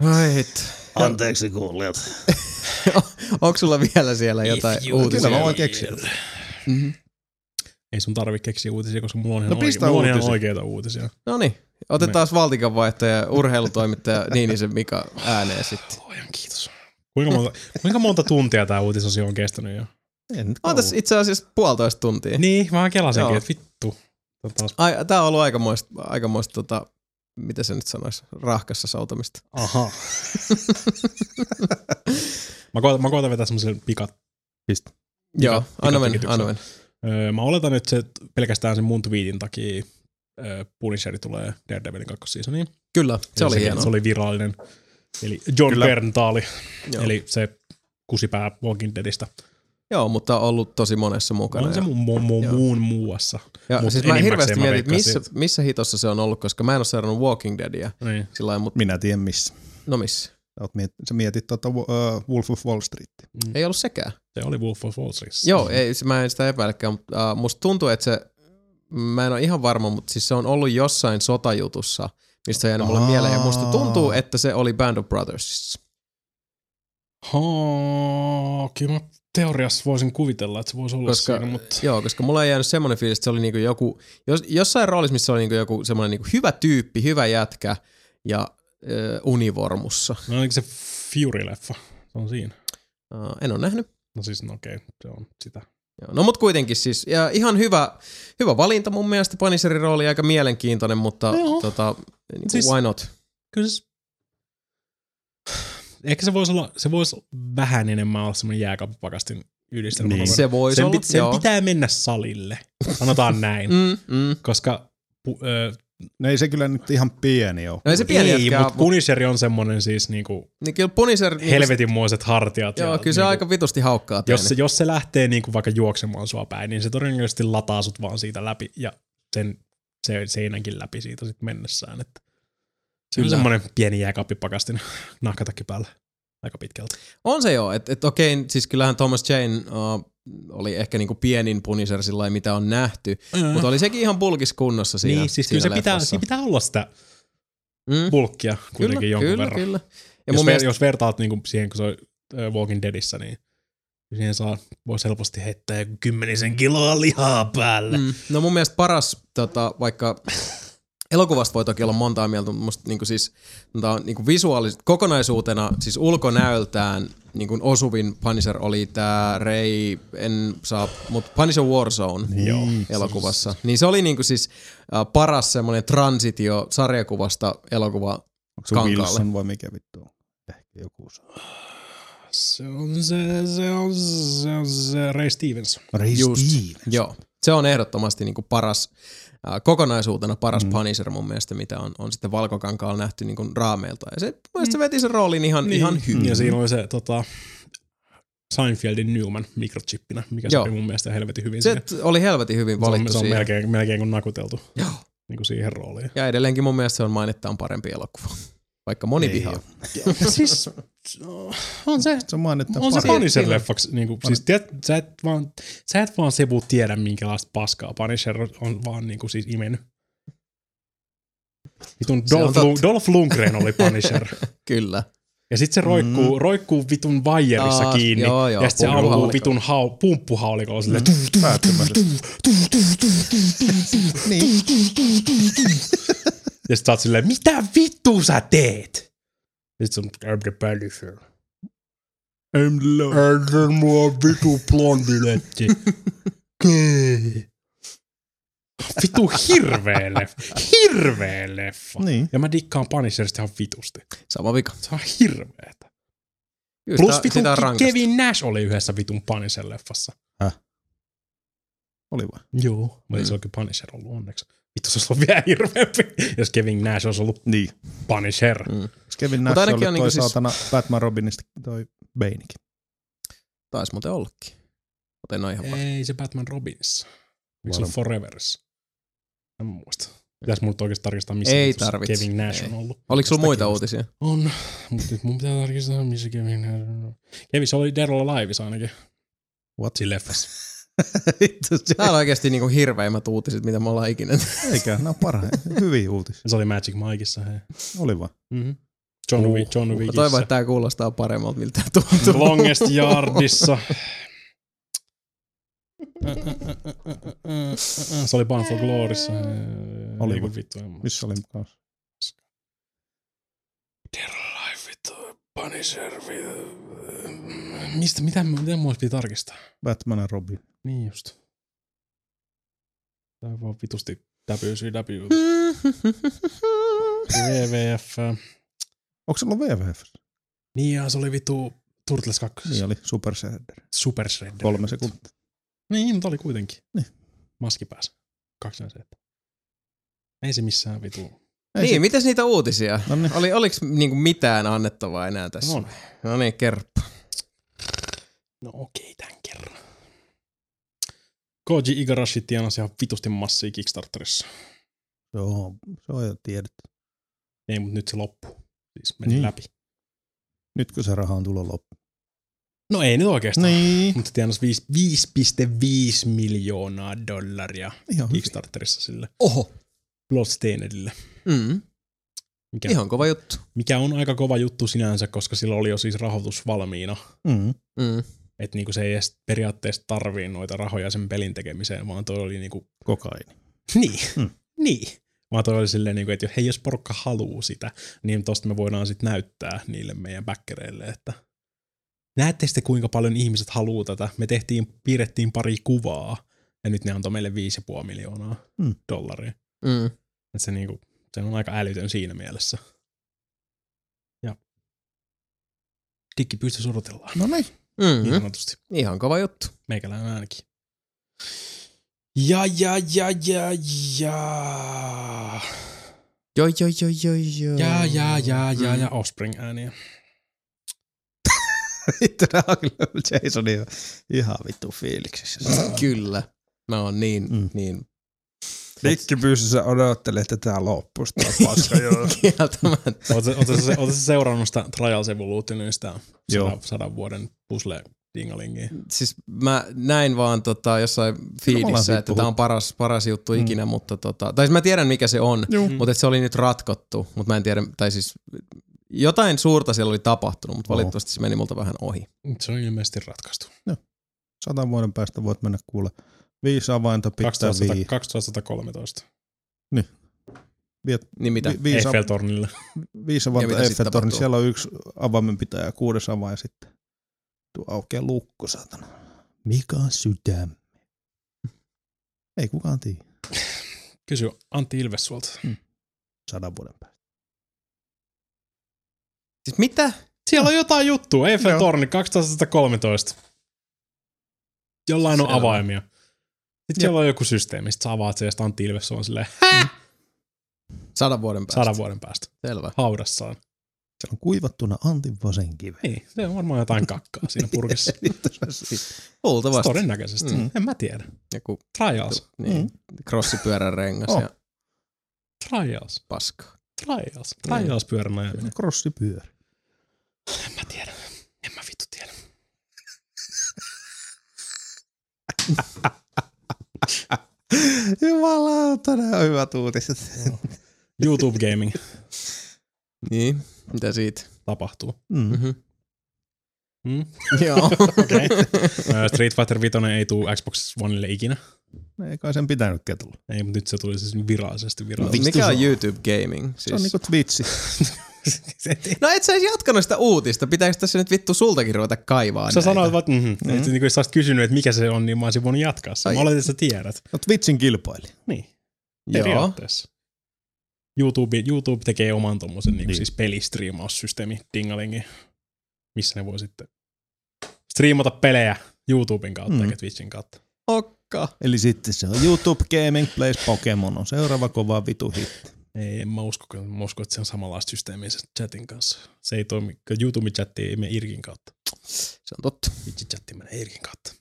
Speaker 2: Ai hit.
Speaker 3: Anteeksi kuulijat.
Speaker 2: Onko sulla vielä siellä jotain uutisia?
Speaker 3: Kyllä mä voin keksiä.
Speaker 2: Mhm.
Speaker 4: Ei sun tarvi keksiä uutisia, koska mulla on ihan,
Speaker 3: No
Speaker 4: oike- mulla on ihan
Speaker 3: uutisia.
Speaker 4: oikeita uutisia.
Speaker 2: No niin, otetaan valtikanvaihtaja, urheilutoimittaja Niinisen Mika ääneen sitten.
Speaker 4: Luojan kiitos. Kuinka monta, kuinka monta tuntia tämä uutisosio on kestänyt jo?
Speaker 3: En
Speaker 2: On tässä itse asiassa puolitoista tuntia.
Speaker 4: Niin, mä kelasinkin, että vittu. Taas,
Speaker 2: Ai, tää on ollut aikamoista, aikamoista tota, mitä se nyt sanoisi, rahkassa soutamista.
Speaker 4: aha. mä, koitan, mä koitan vetää semmoisen pikat.
Speaker 3: Pistä.
Speaker 2: Joo, anna mennä, anna mennä.
Speaker 4: Öö, mä oletan, että se pelkästään sen mun tweetin takia öö, Punisheri tulee Daredevilin kakkosseasoniin.
Speaker 2: Kyllä, se oli
Speaker 4: se,
Speaker 2: hienoa.
Speaker 4: Se oli virallinen. Eli John
Speaker 3: Kyllä.
Speaker 4: Berntaali,
Speaker 2: Joo.
Speaker 4: eli se kusipää Walking Deadistä.
Speaker 2: Joo, mutta on ollut tosi monessa mukana.
Speaker 4: On se
Speaker 2: ja-
Speaker 4: mu- mu- mu-
Speaker 2: Joo.
Speaker 4: muun muassa.
Speaker 2: ja
Speaker 4: mut
Speaker 2: siis mä
Speaker 4: enimmäkseen
Speaker 2: hirveästi
Speaker 4: mä
Speaker 2: mietin, missä, missä hitossa se on ollut, koska mä en ole seurannut Walking Deadia
Speaker 4: Niin.
Speaker 2: sillä lailla, mutta
Speaker 3: Minä tiedän missä.
Speaker 2: no missä?
Speaker 3: Sä, oot miet, sä mietit tuota, uh, Wolf of Wall Street.
Speaker 2: Ei ollut sekään.
Speaker 4: Se oli Wolf of Wall Street.
Speaker 2: Joo, ei, mä en sitä epäilekään, mutta uh, musta tuntuu, että se, mä en ole ihan varma, mutta siis se on ollut jossain sotajutussa, mistä se on jäänyt mulle mieleen, ja musta tuntuu, että se oli Band of Brothersissa.
Speaker 4: Haa, kyllä mä teoriassa voisin kuvitella, että se voisi olla
Speaker 2: Koska,
Speaker 4: siinä, mutta
Speaker 2: Joo, koska mulla ei jäänyt semmoinen fiilis, että se oli niinku joku, jos, jossain roolissa, missä oli niinku joku semmoinen niinku hyvä tyyppi, hyvä jätkä ja ö, univormussa.
Speaker 4: no ainakin se Fury-leffa, se on siinä.
Speaker 2: Uh, en ole nähnyt.
Speaker 4: No siis, no okei, se on sitä.
Speaker 2: Joo. No mut kuitenkin siis, ja ihan hyvä, hyvä valinta mun mielestä, Punisherin rooli aika mielenkiintoinen, mutta
Speaker 4: Joo.
Speaker 2: tota, niin
Speaker 4: Siis-
Speaker 2: why not?
Speaker 4: Kyllä se... Ehkä se voisi olla, se voisi vähän enemmän olla semmoinen jääkaappipakastin yhdistelmä.
Speaker 3: Niin.
Speaker 2: Se voisi
Speaker 4: sen,
Speaker 2: olla,
Speaker 4: pit, sen
Speaker 2: joo.
Speaker 4: pitää mennä salille, sanotaan näin.
Speaker 2: Mm, mm.
Speaker 4: Koska pu, ö,
Speaker 3: No ei se kyllä nyt ihan pieni ole.
Speaker 2: No ei se pieni
Speaker 4: ei, mutta
Speaker 2: mut,
Speaker 4: Punisher on semmoinen siis niinku
Speaker 2: niin kyllä Punisher, niin
Speaker 4: helvetinmoiset hartiat.
Speaker 2: joo,
Speaker 4: ja
Speaker 2: kyllä se
Speaker 4: niinku,
Speaker 2: aika vitusti haukkaa
Speaker 4: jos, se, jos se lähtee niinku vaikka juoksemaan sua päin, niin se todennäköisesti lataa sut vaan siitä läpi ja sen se seinänkin läpi siitä sitten mennessään. Että se on
Speaker 2: Kyllä.
Speaker 4: semmoinen pieni jääkaappipakastin nahkatakki päällä aika pitkälti.
Speaker 2: On se joo, että et okei, siis kyllähän Thomas Jane uh, oli ehkä niinku pienin Punisher sillä mitä on nähty,
Speaker 4: Mm.
Speaker 2: mutta oli sekin ihan bulkis kunnossa siinä
Speaker 4: niin, siis kyllä se pitää, siinä pitää olla sitä
Speaker 2: mm.
Speaker 4: bulkkia kuitenkin
Speaker 2: Kyllä,
Speaker 4: jonkun
Speaker 2: kyllä,
Speaker 4: verran.
Speaker 2: kyllä. Ja
Speaker 4: jos, ver,
Speaker 2: mielestä,
Speaker 4: jos vertaat niinku siihen, kun se on Walking Deadissä, niin siihen saa, voisi helposti heittää kymmenisen kiloa lihaa päälle. Mm,
Speaker 2: no mun mielestä paras tota, vaikka elokuvasta voi toki olla montaa mieltä, mutta musta niinku siis, tää on niinku visuaalisesti, kokonaisuutena, siis ulkonäöltään niinku osuvin Punisher oli tää Ray, en saa, mutta Punisher Warzone
Speaker 3: Niin.
Speaker 2: elokuvassa. Niin se oli niinku siis äh, paras semmoinen transitio sarjakuvasta elokuva
Speaker 3: Onko se
Speaker 2: kankaalle.
Speaker 3: Wilson vai mikä vittu on? Ehkä joku se. on.
Speaker 4: Se on se, se on se, on se Ray Stevens.
Speaker 3: Ray
Speaker 2: Just.
Speaker 3: Stevens.
Speaker 2: Joo, se on ehdottomasti niinku paras, kokonaisuutena paras mm. Punisher mun mielestä, mitä on, on sitten Valkokankaalla nähty niinku raameilta. Ja se, mun mielestä se veti sen roolin ihan, niin. ihan hyvin.
Speaker 4: Ja siinä oli se tota, Seinfeldin Newman mikrochippinä, mikä
Speaker 2: Joo.
Speaker 4: se oli mun mielestä helvetin hyvin
Speaker 2: Se
Speaker 4: siinä.
Speaker 2: t- oli helvetin hyvin
Speaker 4: Se on,
Speaker 2: valittu
Speaker 4: se on
Speaker 2: siihen.
Speaker 4: melkein, melkein kuin nakuteltu
Speaker 2: Joo.
Speaker 4: niin kuin siihen rooliin.
Speaker 2: Ja edelleenkin mun mielestä se on mainittaan parempi elokuva. Vaikka moni
Speaker 3: Ei
Speaker 2: vihaa.
Speaker 4: siis on se,
Speaker 3: Se on mainittava
Speaker 4: on se
Speaker 3: parempi.
Speaker 4: Punisher-leffaksi. Niin kuin, siis tiedät, sä, et vaan, sä et vaan Sebu tiedä, minkälaista paskaa Punisher on vaan niin kuin siis imennyt. Vitun Dolph. Lund, Dolph Lundgren oli Punisher.
Speaker 2: Kyllä.
Speaker 4: Ja sit se roikkuu, mm. roikkuu vitun vaijerissa
Speaker 2: Taas,
Speaker 4: kiinni.
Speaker 2: joo, joo,
Speaker 4: ja sit se ampuu vitun hau, pumppuhaulikolla silleen.
Speaker 3: Mm. Päättömästi. Niin.
Speaker 4: Ja sit sä oot silleen, mitä vittu sä teet? Ja sit se on, I'm the Punisher. I'm the lord. Älä mua vitu blondiletti. Kei. Vitu hirveä leffa. Hirveä leffa.
Speaker 3: Niin.
Speaker 4: Ja mä dikkaan Punisherista ihan vitusti.
Speaker 2: Sama vika.
Speaker 4: Se on hirveetä.
Speaker 2: Kyllä
Speaker 4: Plus
Speaker 2: sitä,
Speaker 4: vitun
Speaker 2: sitä.
Speaker 4: Kevin Nash oli yhdessä vitun Punisher-leffassa.
Speaker 3: Oli vai?
Speaker 4: Joo. Mutta
Speaker 2: Mm.
Speaker 4: ei se oikein Punisher ollut onneksi. Vittu se olisi ollut vielä hirveämpi, jos Kevin Nash olisi ollut
Speaker 3: Niin.
Speaker 4: Punisher.
Speaker 2: Mm.
Speaker 3: Jos Kevin Nash
Speaker 2: ainakin
Speaker 3: oli
Speaker 2: on
Speaker 3: toi
Speaker 2: niinku siis-
Speaker 3: saatana Batman Robinista toi Banekin.
Speaker 2: Taisi muuten ollakin. Mutta en ole ihan varma.
Speaker 4: Ei se Batman Robinissa. Miksi se on
Speaker 3: Varma.
Speaker 4: Foreverissa? En muista. Pitäis mun nyt oikeesti tarkistaa, missä
Speaker 2: Ei
Speaker 4: vitussa
Speaker 2: tarvitse.
Speaker 4: Kevin Nash
Speaker 2: Ei.
Speaker 4: on ollut.
Speaker 2: Oliko sulla muita
Speaker 4: kiinnostaa.
Speaker 2: uutisia?
Speaker 4: On. Mutta nyt mun pitää tarkistaa, missä Kevin Nash on ollut. Kevin, se oli or Aliveissa ainakin.
Speaker 3: What?
Speaker 4: Siinä leffassa.
Speaker 2: Tää on oikeasti niinku hirveimmät uutiset, mitä me ollaan ikinä.
Speaker 3: Eikä, nämä on parhaita. Hyviä uutisia.
Speaker 4: Se oli Magic Mikeissa. Hei.
Speaker 3: Oli vaan.
Speaker 4: Mm-hmm. John,
Speaker 2: Uh,
Speaker 4: Wick, John Wickissä.
Speaker 2: toivon, että tää kuulostaa paremmalta, miltä tuntuu.
Speaker 4: Longest Yardissa. Se oli Bound for Gloryssa.
Speaker 3: Oli
Speaker 4: vittu.
Speaker 3: Missä oli kanssa?
Speaker 4: Vittu. Punisher, vittu. Mistä, mitä, mitä olisi pitää tarkistaa?
Speaker 3: Batman ja Robin.
Speaker 4: Niin just. Tää on vaan vitusti WCW. WWF.
Speaker 3: Onko se ollut WWF?
Speaker 4: Niin ja se oli vittu Turtles 2.
Speaker 3: Niin oli Super Shredder.
Speaker 4: Super Shredder.
Speaker 3: Kolme sekuntia.
Speaker 4: Niin, mutta oli kuitenkin.
Speaker 3: Niin.
Speaker 4: Maski pääsi. Kaksi se. Ei se missään vitu.
Speaker 3: Ei
Speaker 2: niin,
Speaker 3: se-
Speaker 2: mitäs niitä uutisia?
Speaker 3: No niin.
Speaker 2: Oli, oliks niinku mitään annettavaa enää tässä?
Speaker 4: On.
Speaker 2: No niin, kerppa.
Speaker 4: No okei, tämän kerran. Koji Igarashi tienasi ihan vitusti massia Kickstarterissa.
Speaker 3: Joo, se on jo tiedetty.
Speaker 4: Ei, mutta nyt se loppuu. Siis meni
Speaker 3: Niin.
Speaker 4: läpi.
Speaker 3: Nyt kun se raha on tullut loppu.
Speaker 4: No ei nyt oikeastaan.
Speaker 3: Niin.
Speaker 4: Mutta tienasi viis- 5,5 miljoonaa dollaria
Speaker 3: Ihan hyvin.
Speaker 4: Kickstarterissa sille
Speaker 2: Oho.
Speaker 4: Bloodstainedille.
Speaker 2: Mm.
Speaker 4: Mikä,
Speaker 2: Ihan kova juttu.
Speaker 4: mikä on aika kova juttu sinänsä, koska sillä oli jo siis rahoitus valmiina.
Speaker 3: Mm.
Speaker 2: Mm.
Speaker 4: Että niinku se ei edes periaatteessa tarvii noita rahoja sen pelin tekemiseen, vaan toi oli niinku,
Speaker 3: Kokaini.
Speaker 4: niin,
Speaker 3: Mm.
Speaker 4: niin. Vaan toi oli silleen, niinku, että hei, jos porukka haluu sitä, niin tosta me voidaan sitten näyttää niille meidän backereille, että näette sitten kuinka paljon ihmiset haluu tätä. Me tehtiin, piirrettiin pari kuvaa, ja nyt ne antoi meille 5,5 miljoonaa
Speaker 3: Mm.
Speaker 4: dollaria.
Speaker 2: Mm.
Speaker 4: Et se, niinku, se on aika älytön siinä mielessä. Ja Dikki pystyy odotellaan,
Speaker 3: No niin.
Speaker 4: niin
Speaker 2: Mm.
Speaker 4: sanotusti.
Speaker 2: Ihan kova juttu.
Speaker 4: Meikäläinen ainakin. Ja, ja, ja, ja, ja.
Speaker 2: Joo, joo, joo, joo, joo.
Speaker 4: Ja, ja, ja, ja,
Speaker 2: Mm.
Speaker 4: ja Offspring ääniä.
Speaker 3: Vittu, nää on kyllä Jason ihan, ihan vittu fiiliksissä.
Speaker 2: Kyllä. Mä oon niin,
Speaker 3: Mm.
Speaker 2: mm. niin
Speaker 3: Dikki pystyssä odottelee, että tää loppuisi tää paska. joo.
Speaker 2: kieltämättä.
Speaker 4: Oletko se, ootko se seurannut sitä Trials Evolutionista
Speaker 3: Joo.
Speaker 4: sadan, sadan vuoden puzzle dingalingia?
Speaker 2: Siis mä näin vaan tota, jossain fiidissä, että tämä on paras, paras juttu
Speaker 3: Mm.
Speaker 2: ikinä, mutta tota, tai siis mä tiedän mikä se on,
Speaker 3: Juu.
Speaker 2: mutta se oli nyt ratkottu, mutta mä en tiedä, tai siis jotain suurta siellä oli tapahtunut, mutta
Speaker 3: Joo.
Speaker 2: valitettavasti se meni multa vähän ohi.
Speaker 4: Se on ilmeisesti ratkaistu.
Speaker 3: Satan vuoden päästä voit mennä kuule. Viisi avainta pitää
Speaker 4: 2000,
Speaker 3: vii.
Speaker 4: 2113.
Speaker 3: Viet,
Speaker 2: Niin mitä?
Speaker 3: vi, viisi,
Speaker 4: Eiffeltornille.
Speaker 3: viisi
Speaker 2: Ja
Speaker 3: avainta
Speaker 2: mitä sitten
Speaker 3: Eiffeltorni,
Speaker 2: tapahtuu?
Speaker 3: siellä on yksi avaimenpitäjä, kuudes avain sitten. Tuo aukeaa lukko, saatana. Mikä on sydäm? Ei kukaan tiedä.
Speaker 4: Kysy Antti Ilvesuolta.
Speaker 3: Sadan vuoden päästä.
Speaker 2: Siis mitä?
Speaker 4: Siellä on jotain juttua. Eiffeltorni 2013. Jollain on
Speaker 2: Selvä.
Speaker 4: avaimia. Sitten siellä on joku systeemi. Sitten sä avaat sen ja sitten Antti Ilves on silleen
Speaker 2: Sadan vuoden päästä.
Speaker 4: sadan vuoden päästä
Speaker 2: Selvä.
Speaker 4: haudassaan.
Speaker 3: Siellä on kuivattuna Antin vasenkive.
Speaker 4: Niin, se on varmaan jotain kakkaa siinä purkissa.
Speaker 2: Luultavasti.
Speaker 4: Todennäköisesti.
Speaker 3: Mm.
Speaker 4: En mä tiedä.
Speaker 2: Joku
Speaker 4: Trials.
Speaker 2: niin, crossipyörän rengas
Speaker 3: Oh.
Speaker 2: ja
Speaker 4: Trials.
Speaker 2: paska.
Speaker 4: Trials. Trials pyörän ajaminen.
Speaker 3: Crossipyörä.
Speaker 4: En mä tiedä. En mä vittu tiedä.
Speaker 3: Jumalauta, nämä on hyvät uutiset.
Speaker 4: YouTube Gaming
Speaker 2: Niin, mitä siitä?
Speaker 4: tapahtuu.
Speaker 3: Mm.
Speaker 2: Mm-hmm.
Speaker 4: Mm?
Speaker 2: Joo.
Speaker 4: Okei. Okay. Street Fighter 5 ei tule Xbox Oneille ikinä.
Speaker 3: Ei kai sen pitänytkään tulla.
Speaker 4: Ei, mutta nyt se tuli siis virallisesti. virallisesti.
Speaker 2: Mikä on YouTube Gaming?
Speaker 3: Se on
Speaker 2: Siis...
Speaker 3: niinku Twitchi.
Speaker 2: No et sä edes jatkanut sitä uutista. Pitääkö tässä nyt vittu sultakin ruveta kaivaa
Speaker 4: Sä
Speaker 2: näitä?
Speaker 4: sanoit vaan, että mm-hmm. mm. niin, jos sä olisit kysynyt, että mikä se on, niin mä olisin voinut jatkaa sen.
Speaker 2: Ai.
Speaker 4: Mä oletin, että sä tiedät.
Speaker 3: No Twitchin kilpaili.
Speaker 4: Niin,
Speaker 2: Joo.
Speaker 4: periaatteessa. YouTube, YouTube tekee oman tommosen niin.
Speaker 3: Niin.
Speaker 4: Siis pelistriimaussysteemi dingalingi, missä ne voi sitten striimata pelejä YouTuben kautta
Speaker 3: Mm.
Speaker 4: eikä Twitchin kautta.
Speaker 2: Okka.
Speaker 3: Eli sitten se on YouTube Gaming Plays Pokemon on seuraava kova vitu hitti.
Speaker 4: Ei, en mä usko, kun- mä usko, että se on samanlaista systeemiä sen chatin kanssa. Se ei toimi, kun YouTube-chatti ei mene Irkin kautta.
Speaker 2: Se on totta.
Speaker 4: Twitch-chatti menee Irkin kautta.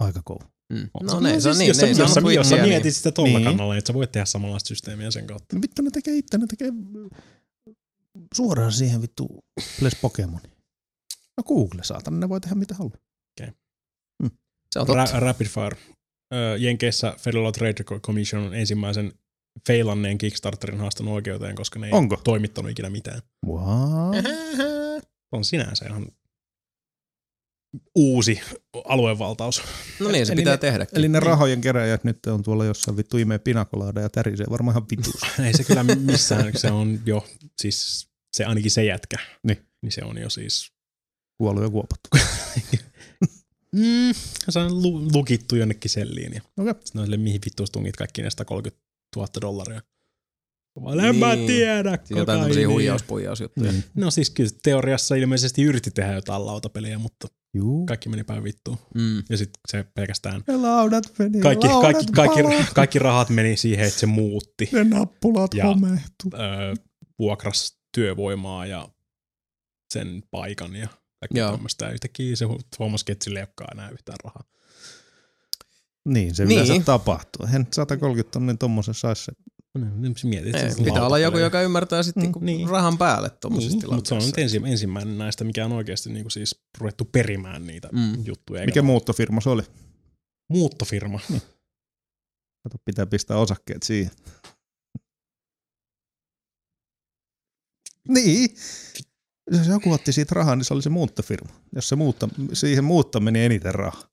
Speaker 3: Aika kova.
Speaker 2: Mm.
Speaker 4: On
Speaker 2: No, ne, se on
Speaker 4: siis,
Speaker 2: niin,
Speaker 4: jos,
Speaker 2: ne
Speaker 4: sä,
Speaker 2: ei
Speaker 4: jos, sä, jos sä
Speaker 2: Twitchiä,
Speaker 4: mietit sitä tuolla
Speaker 3: Niin.
Speaker 4: kannalla, niin että sä voit tehdä samanlaista systeemiä sen kautta.
Speaker 3: No vittu ne tekee itse, ne tekee suoraan siihen vittu Plays Pokemon. No Google saatana, ne voi tehdä mitä haluaa.
Speaker 2: Se on totta.
Speaker 4: Ra- Rapid Fire. Jenkeissä Federal Trade Commission on ensimmäisen feilanneen Kickstarterin haastanut oikeuteen, koska ne ei
Speaker 3: Onko?
Speaker 4: toimittanut ikinä mitään.
Speaker 3: Wow.
Speaker 4: On sinänsä ihan uusi aluevaltaus.
Speaker 2: No niin, se
Speaker 3: Eli
Speaker 2: pitää
Speaker 3: ne-
Speaker 2: tehdä.
Speaker 3: Eli ne rahojen keräjät nyt on tuolla jossain vittu imee pinakolaada ja tärisee varmaan ihan vituus.
Speaker 4: ei se kyllä missään, se on jo, siis se ainakin se jätkä,
Speaker 3: Niin.
Speaker 4: niin se on jo siis
Speaker 3: Kuollut ja kuopattu.
Speaker 4: Mm, se on lu- lukittu jonnekin selliin. Ja
Speaker 3: Okei.
Speaker 4: sitten on sille, mihin vittu tungit kaikki ne 130 000 dollaria. Vaan en mä
Speaker 2: Niin.
Speaker 4: tiedä.
Speaker 2: Siinä jotain tämmöisiä huijauspuijausjuttuja.
Speaker 3: Mm.
Speaker 4: No siis kyllä teoriassa ilmeisesti yritti tehdä jotain lautapeliä, mutta
Speaker 3: Juu.
Speaker 4: kaikki meni päin vittuun.
Speaker 2: Mm.
Speaker 4: Ja sitten se pelkästään,
Speaker 3: Ja laudat meni,
Speaker 4: kaikki,
Speaker 3: laudat
Speaker 4: kaikki, kaikki, kaikki rahat meni siihen, että se muutti.
Speaker 3: ne nappulat
Speaker 4: Ja-
Speaker 3: homehtu.
Speaker 4: Öö, vuokras työvoimaa ja sen paikan ja kaikkea
Speaker 2: Joo.
Speaker 4: tämmöistä. Ja yhtäkkiä se huomasi, että sille ei olekaan enää yhtään rahaa.
Speaker 3: Niin, se
Speaker 2: Niin.
Speaker 3: yleensä tapahtuu. Hän 130 tonnin tommosen saisi se.
Speaker 4: Niin mietit,
Speaker 2: Ei, pitää olla joku, joka ymmärtää sitten
Speaker 3: Mm,
Speaker 2: niinku
Speaker 4: niin.
Speaker 2: rahan päälle tuommoisessa
Speaker 4: Niin, mutta se on
Speaker 2: tilanteessa.
Speaker 4: nyt ensi, ensimmäinen näistä, mikä on oikeasti niin kuin siis ruvettu perimään niitä
Speaker 2: Mm.
Speaker 4: mm. juttuja.
Speaker 3: Mikä muuttofirma se oli?
Speaker 4: muuttofirma?
Speaker 3: Kato, pitää pistää osakkeet siihen. Niin. Jos joku otti siitä rahaa, niin se oli se muuttofirma. Jos se muutta, siihen muutta meni eniten rahaa.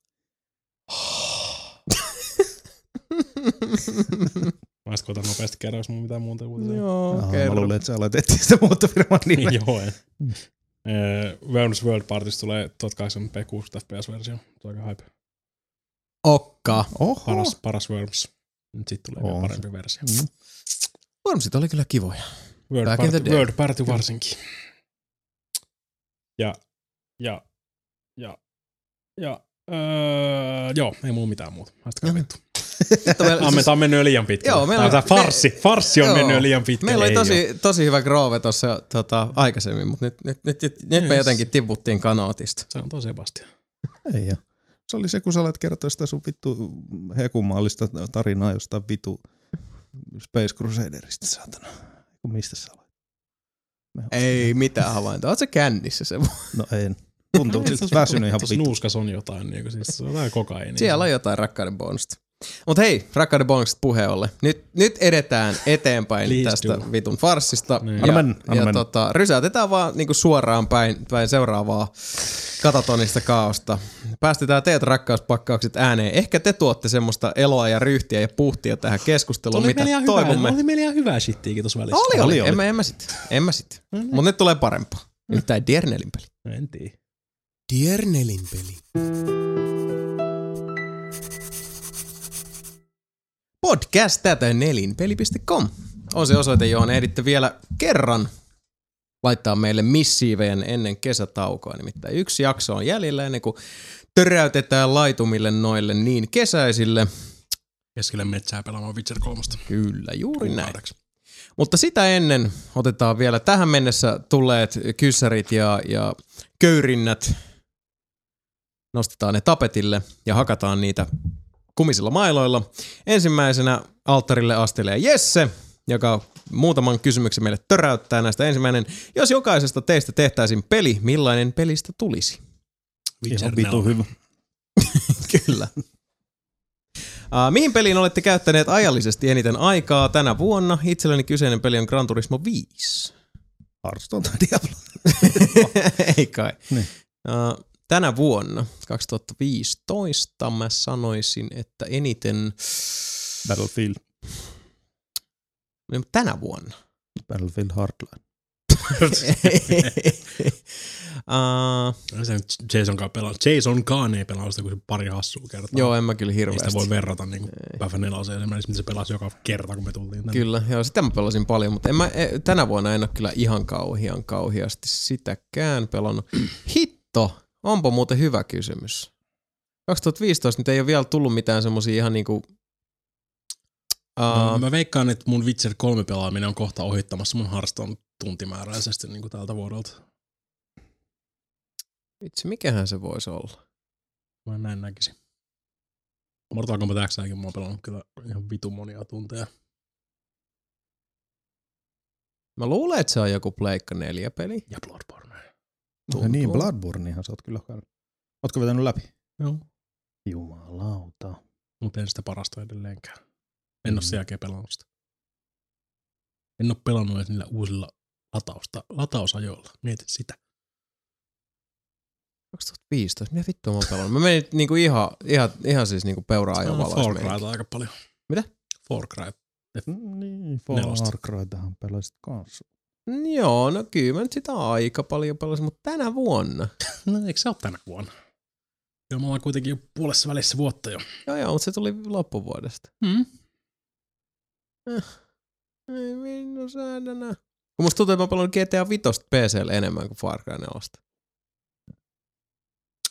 Speaker 4: Mä sitten koitan nopeasti käydä, jos mulla mitään muuta uutisia.
Speaker 2: Joo,
Speaker 3: Jaha, mä luulen, että sä aloit etsiä sitä muuttofirman nimeä.
Speaker 4: Joo, en. Eh, Worms World Partista tulee 1080p 60 fps-versio. Se on aika hype.
Speaker 2: Okka.
Speaker 3: Oho.
Speaker 4: Paras, paras Worms. Nyt sitten tulee vielä parempi versio.
Speaker 3: Mm.
Speaker 2: Wormsit oli kyllä kivoja.
Speaker 4: World,
Speaker 2: Back
Speaker 4: Party. World Party varsinkin. Ja, ja, ja, ja, öö, joo, ei mulla mitään muuta. Haistakaa vittu.
Speaker 2: Meillä-
Speaker 4: Ammen, tää on mennyt jo liian pitkälle.
Speaker 2: Joo, meillä
Speaker 4: Tää on
Speaker 2: oli-
Speaker 4: tää farssi. Farssi on
Speaker 2: Joo.
Speaker 4: mennyt jo liian pitkälle.
Speaker 2: Meillä oli tosi, tosi hyvä groove tuossa tota, aikaisemmin, mutta nyt, nyt, nyt, nyt, nyt me
Speaker 4: Yes.
Speaker 2: jotenkin tiputtiin kanootista.
Speaker 4: Se on tosi Sebastian.
Speaker 3: Ei ja. Se oli se, kun sä olet kertoa sitä sun vittu hekumaallista tarinaa jostain vittu Space Crusaderista, saatana. Kun mistä sä olet? Me
Speaker 2: Ei mitään havaintoa. Oot sä kännissä se?
Speaker 3: No en. Tuntuu siltä väsynyt ihan vittu.
Speaker 4: nuuskas on jotain, niin kuin, siis se on jotain kokainia.
Speaker 2: Siellä on jotain rakkauden bonusta. Mutta hei, rakkauden bonukset puheen ollen. Nyt, nyt edetään eteenpäin
Speaker 4: Please
Speaker 2: tästä
Speaker 4: do.
Speaker 2: vitun farssista.
Speaker 4: Niin.
Speaker 2: Ja,
Speaker 3: Anna mennä, anna
Speaker 2: ja tota, rysäytetään vaan niinku suoraan päin, päin seuraavaa katatonista kaaosta. Päästetään teet rakkauspakkaukset ääneen. Ehkä te tuotte semmoista eloa ja ryhtiä ja puhtia tähän keskusteluun, mitä
Speaker 4: meillä
Speaker 2: toivomme.
Speaker 4: oli meillä ihan hyvää shittiäkin tuossa välissä.
Speaker 2: Oli, oli.
Speaker 3: Oli, oli.
Speaker 2: En, mä, en mä sit. En mä sit. Mutta nyt tulee parempaa. Nyt tää Diernelin peli.
Speaker 4: En tiedä.
Speaker 5: Diernelin peli.
Speaker 2: Podcast nelinpeli.com on se osoite, johon ehditte vielä kerran laittaa meille missiivejä ennen kesätaukoa. Nimittäin yksi jakso on jäljellä ennen kuin töräytetään laitumille noille niin kesäisille.
Speaker 4: Keskelle metsää pelaamaan Witcher 3.
Speaker 2: Kyllä, juuri näin. Mutta sitä ennen otetaan vielä tähän mennessä tulleet kyssärit ja, ja köyrinnät. Nostetaan ne tapetille ja hakataan niitä kumisilla mailoilla. Ensimmäisenä alttarille astelee Jesse, joka muutaman kysymyksen meille töräyttää näistä. Ensimmäinen, jos jokaisesta teistä tehtäisiin peli, millainen pelistä tulisi?
Speaker 3: Ihan vitu hyvä.
Speaker 2: Kyllä. Uh, mihin peliin olette käyttäneet ajallisesti eniten aikaa tänä vuonna? Itselleni kyseinen peli on Gran Turismo 5.
Speaker 3: Hearthstone tai Diablo.
Speaker 2: Ei kai.
Speaker 3: Niin.
Speaker 2: Uh, tänä vuonna, 2015, mä sanoisin, että eniten...
Speaker 3: Battlefield.
Speaker 2: Tänä vuonna.
Speaker 3: Battlefield Hardline.
Speaker 2: uh,
Speaker 4: Se nyt Jasonkaan pelaa. Jasonkaan ei pelaa sitä kuin se pari hassua kertaa.
Speaker 2: joo, en mä kyllä hirveästi.
Speaker 4: sitä voi verrata niin Päfä neloseen esimerkiksi, mitä se pelasi joka kerta, kun me tultiin tänne.
Speaker 2: Kyllä, joo, sitä mä pelasin paljon, mutta en mä, e, tänä vuonna en ole kyllä ihan kauhian kauhiasti sitäkään pelannut. Hitto, onpa muuten hyvä kysymys. 2015 nyt ei ole vielä tullut mitään semmosia ihan niinku...
Speaker 4: No,
Speaker 2: Uh,
Speaker 4: mä veikkaan, että mun Witcher 3 pelaaminen on kohta ohittamassa mun Hearthstone tuntimääräisesti niin kuin tältä vuodelta.
Speaker 2: vitsi, mikähän se voisi olla?
Speaker 4: Mä näin näkisin. Mortal Kombat Xäkin mä oon pelannut kyllä ihan vitu monia tunteja.
Speaker 2: Mä luulen, että se on joku Pleikka 4 peli.
Speaker 4: Ja Bloodborne.
Speaker 2: Tuntuu.
Speaker 3: Niin, Bloodbornehan sä oot kyllä käynyt. Ootko vetänyt läpi?
Speaker 4: Joo.
Speaker 3: Jumalauta.
Speaker 4: Mutta en sitä parasta edelleenkään. En
Speaker 3: Mm.
Speaker 4: oo sen jälkeen pelannut sitä. En oo pelannut edes niillä uusilla latausta, latausajoilla. Mietit sitä.
Speaker 2: 2015, mitä vittua mä oon pelannut? Mä menin niinku ihan, ihan, ihan siis niinku peura-ajon
Speaker 4: No,
Speaker 2: valaus
Speaker 4: Far. Cryta aika paljon.
Speaker 2: Mitä?
Speaker 4: Far Cry.
Speaker 3: Niin,
Speaker 4: Nelosta.
Speaker 3: Far Crytähän pelasit kanssa.
Speaker 2: Mm, Joo, no kyllä mä nyt sitä aika paljon pelasin, mutta tänä vuonna.
Speaker 4: No eikö se ole tänä vuonna? Joo, me ollaan kuitenkin jo puolessa välissä vuotta jo.
Speaker 2: Joo, joo, mutta se tuli loppuvuodesta.
Speaker 4: Hmm?
Speaker 2: Ei minun säädänä. Kun musta tuntuu, että mä pelannut GTA 5 PCllä enemmän kuin Far Cry 4.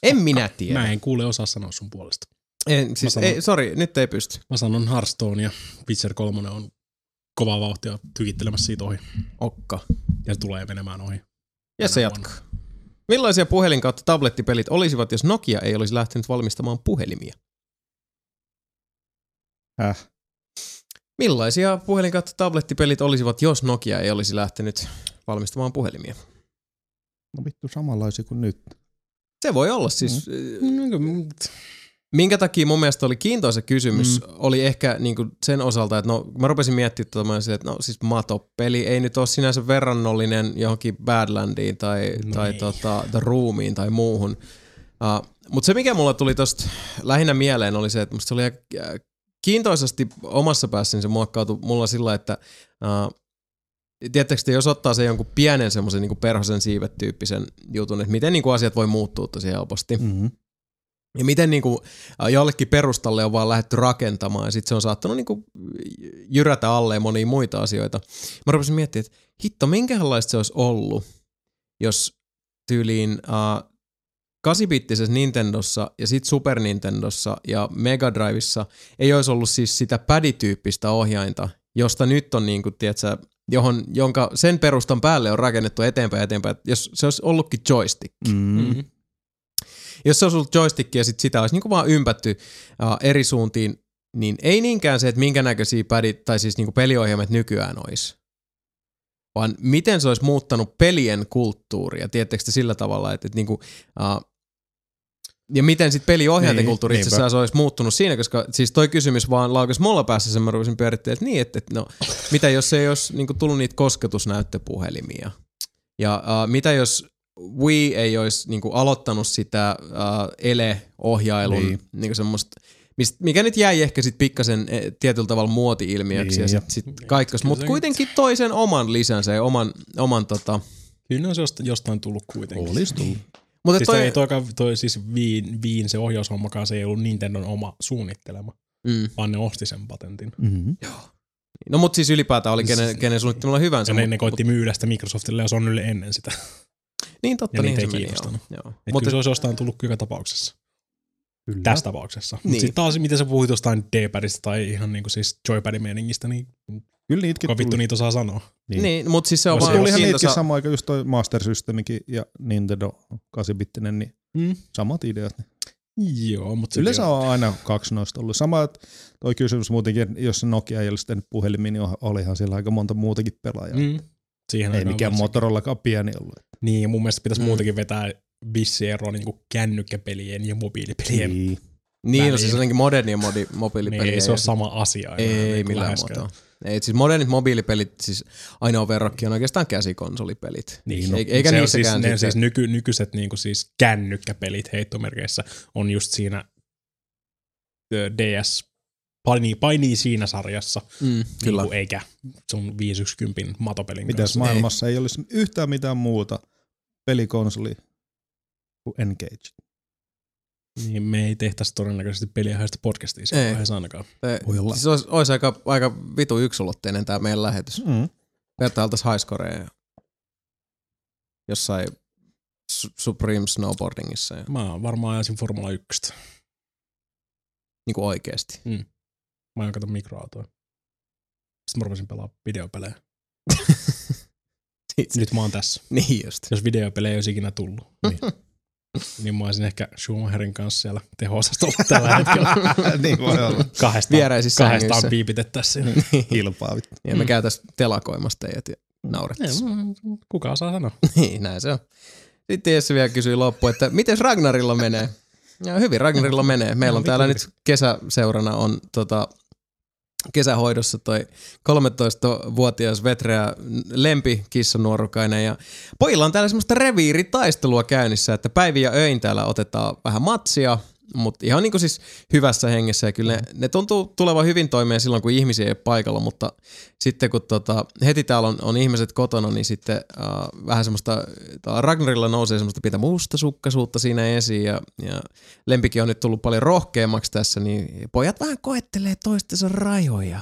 Speaker 2: En minä tiedä.
Speaker 4: Mä en kuule osaa sanoa sun puolesta.
Speaker 2: En, siis,
Speaker 4: sanon-
Speaker 2: ei, sorry, nyt ei pysty.
Speaker 4: Mä sanon Hearthstone ja Witcher 3 on kovaa vauhtia tykittelemässä siitä ohi.
Speaker 2: Okka.
Speaker 4: Ja se tulee menemään ohi.
Speaker 2: Ja se jatkaa. Millaisia puhelin kautta tablettipelit olisivat, jos Nokia ei olisi lähtenyt valmistamaan puhelimia?
Speaker 3: Häh?
Speaker 2: Millaisia puhelin kautta tablettipelit olisivat, jos Nokia ei olisi lähtenyt valmistamaan puhelimia?
Speaker 3: No vittu samanlaisia kuin nyt.
Speaker 2: Se voi olla siis...
Speaker 4: Mm.
Speaker 2: Minkä takia mun mielestä oli kiintoisa kysymys, mm. oli ehkä niinku sen osalta, että no mä rupesin miettimään tota, että no siis Mato-peli ei nyt ole sinänsä verrannollinen johonkin Badlandiin tai,
Speaker 4: No
Speaker 2: tai
Speaker 4: ei.
Speaker 2: tota, The Roomiin tai muuhun. Uh, Mutta se mikä mulla tuli tosta lähinnä mieleen oli se, että musta se oli äh, kiintoisasti omassa päässäni se muokkautui mulla sillä, että uh, Tiedättekö, että jos ottaa se jonkun pienen semmoisen niin perhosen siivet tyyppisen jutun, että miten niin kuin asiat voi muuttua tosi helposti.
Speaker 3: Mm-hmm.
Speaker 2: Ja miten niin kuin, jollekin perustalle on vaan lähdetty rakentamaan ja sitten se on saattanut niin kuin, jyrätä alle monia muita asioita. Mä rupesin miettimään, että hitto, minkälaista se olisi ollut, jos tyyliin uh, 8-bittisessä Nintendossa ja sitten Super Nintendossa ja Mega Drivessa ei olisi ollut siis sitä pädityyppistä ohjainta, josta nyt on niin kuin, tiedätkö, johon, jonka sen perustan päälle on rakennettu eteenpäin eteenpäin. Jos se olisi ollutkin joystick,
Speaker 3: Mm-hmm.
Speaker 4: Mm-hmm.
Speaker 2: Jos se olisi ollut joystick ja sit sitä olisi niinku vaan ympätty uh, eri suuntiin, niin ei niinkään se, että minkä näköisiä pädit, tai siis niinku peliohjelmat nykyään olisi, vaan miten se olisi muuttanut pelien kulttuuria. Tiedättekö te sillä tavalla, että, että niinku, uh, ja miten sitten peliohjaintikulttuuri
Speaker 3: Niin,
Speaker 2: itse asiassa olisi muuttunut siinä, koska siis toi kysymys vaan laukesi mulla päässä sen mä rupesin pyörittämään, että niin, että, että no, mitä jos ei olisi niin tullut niitä kosketusnäyttöpuhelimia? Ja uh, mitä jos Wii ei olisi niin aloittanut sitä uh, ele-ohjailun
Speaker 3: Niin.
Speaker 2: niin. Niin semmoista, mikä nyt jäi ehkä sitten pikkasen eh, tietyllä tavalla muoti-ilmiöksi
Speaker 3: Niin,
Speaker 2: ja sitten sit kaikkas,
Speaker 4: Kyllä
Speaker 2: mutta
Speaker 4: se-
Speaker 2: kuitenkin toisen oman lisänsä ja oman, oman tota,
Speaker 4: Kyllä jost- jostain tullut kuitenkin.
Speaker 3: Olisi tullut.
Speaker 2: mutta
Speaker 4: Siis
Speaker 2: toi,
Speaker 4: toi, ei toika, toi siis Viin, Viin se ohjaushommakaan, se ei ollut Nintendon oma suunnittelema,
Speaker 2: mm.
Speaker 4: vaan ne osti sen patentin.
Speaker 3: Mm-hmm.
Speaker 2: No mutta siis ylipäätään oli kenen, kenen suunnittelulla hyvänsä.
Speaker 4: Ja ne,
Speaker 2: mut-
Speaker 4: ne koitti myydä sitä Microsoftille ja Sonylle ennen sitä.
Speaker 2: Niin totta,
Speaker 4: Ja
Speaker 2: niin se meni, joo.
Speaker 4: kiinnostanut.
Speaker 2: joo.
Speaker 4: Et
Speaker 2: Mutta
Speaker 4: kyllä se olisi jostain tullut joka tapauksessa.
Speaker 3: Kyllä.
Speaker 4: Tässä tapauksessa. Niin.
Speaker 2: Niin.
Speaker 4: Mutta sitten taas, miten sä puhuit jostain D-padista tai ihan niinku siis joypadin meiningistä, niin
Speaker 3: Kyllä niitäkin
Speaker 4: kuka vittu
Speaker 3: tuli.
Speaker 4: niitä osaa sanoa.
Speaker 2: niin, niin mutta siis se on
Speaker 4: No
Speaker 2: vaan
Speaker 3: tulihan niitäkin
Speaker 2: kiintoisa.
Speaker 3: samaan aikaan just toi Master Systemikin ja Nintendo 8-bittinen, niin
Speaker 4: Mm.
Speaker 3: samat ideat.
Speaker 4: Joo, mutta
Speaker 3: Yleensä on aina kaksi noista ollut. Sama, että toi kysymys muutenkin, jos se Nokia ei olisi tehnyt puhelimia, niin olihan siellä aika monta muutakin pelaajaa. Mm.
Speaker 4: Siihen
Speaker 3: Ei mikään. Motorollakaan pieni ollut.
Speaker 4: Niin, ja mun mielestä pitäisi
Speaker 2: Mm.
Speaker 4: muutenkin vetää vissi ero niin kännykkäpelien ja mobiilipelien. Niin,
Speaker 3: Niin.
Speaker 2: Niin, no siis jotenkin modernia modi, mobiilipeliä.
Speaker 4: niin ei se ole sama asia.
Speaker 2: Ei,
Speaker 4: niin
Speaker 2: ei
Speaker 4: kuin
Speaker 2: millään muotoa. Ei, siis modernit mobiilipelit, siis ainoa verrokki on oikeastaan käsikonsolipelit.
Speaker 4: Niin,
Speaker 2: Ei- eikä
Speaker 4: se on
Speaker 2: niissäkään
Speaker 4: siis, ne siis nyky, nykyiset niin kuin siis kännykkäpelit heittomerkeissä on just siinä ö, DS, painii, painii siinä sarjassa,
Speaker 2: Mm, kyllä.
Speaker 4: Niin kuin, eikä sun 510 matopelin
Speaker 3: Mitäs
Speaker 4: kanssa.
Speaker 3: maailmassa ei olisi yhtään mitään muuta pelikonsoli kuin Engage.
Speaker 4: Niin me ei tehtäisi todennäköisesti peliä haista podcastia siinä
Speaker 2: Ei.
Speaker 4: vaiheessa ainakaan.
Speaker 2: Se,
Speaker 3: Voi olla.
Speaker 2: siis olisi, olisi aika, aika vitu yksulotteinen tämä meidän lähetys.
Speaker 3: Mm.
Speaker 2: Vertailtaisiin highscoreja jossain Su- Supreme Snowboardingissa ja
Speaker 4: Mä varmaan ajasin Formula 1.
Speaker 2: niin kuin oikeasti.
Speaker 4: Mä ajan kato mikroautoa. Sitten mä rupesin pelaa videopelejä.
Speaker 2: Itse-
Speaker 4: Nyt mä oon tässä.
Speaker 2: niin just.
Speaker 4: Jos videopelejä ei olisi ikinä tullut, niin, niin mä olisin ehkä Schumacherin kanssa siellä teho-osastolla tällä hetkellä.
Speaker 3: niin voi olla.
Speaker 4: Kahdestaan,
Speaker 2: Vieraisissa
Speaker 4: kahdestaan piipitettäisiin.
Speaker 3: Hilpaa vittu.
Speaker 2: Ja me käytäisiin telakoimasta teidät ja naurettaisiin.
Speaker 4: Kuka osaa sanoa?
Speaker 2: Niin, näin se on. Sitten Jesse vielä kysyi loppu, että miten Ragnarilla menee? Ja hyvin Ragnarilla menee. Meillä on täällä nyt kesäseurana on tota, kesähoidossa toi 13-vuotias vetreä lempi kissanuorukainen ja pojilla on täällä semmoista reviiritaistelua käynnissä, että päivin ja öin täällä otetaan vähän matsia, mutta ihan niin kuin siis hyvässä hengessä ja kyllä ne, ne tuntuu tulevan hyvin toimeen silloin, kun ihmisiä ei ole paikalla, mutta sitten kun tota, heti täällä on, on ihmiset kotona, niin sitten äh, vähän semmoista, Ragnarilla nousee semmoista pitää mustasukkaisuutta siinä esiin ja, ja lempikin on nyt tullut paljon rohkeammaksi tässä, niin pojat vähän koettelee toistensa rajoja.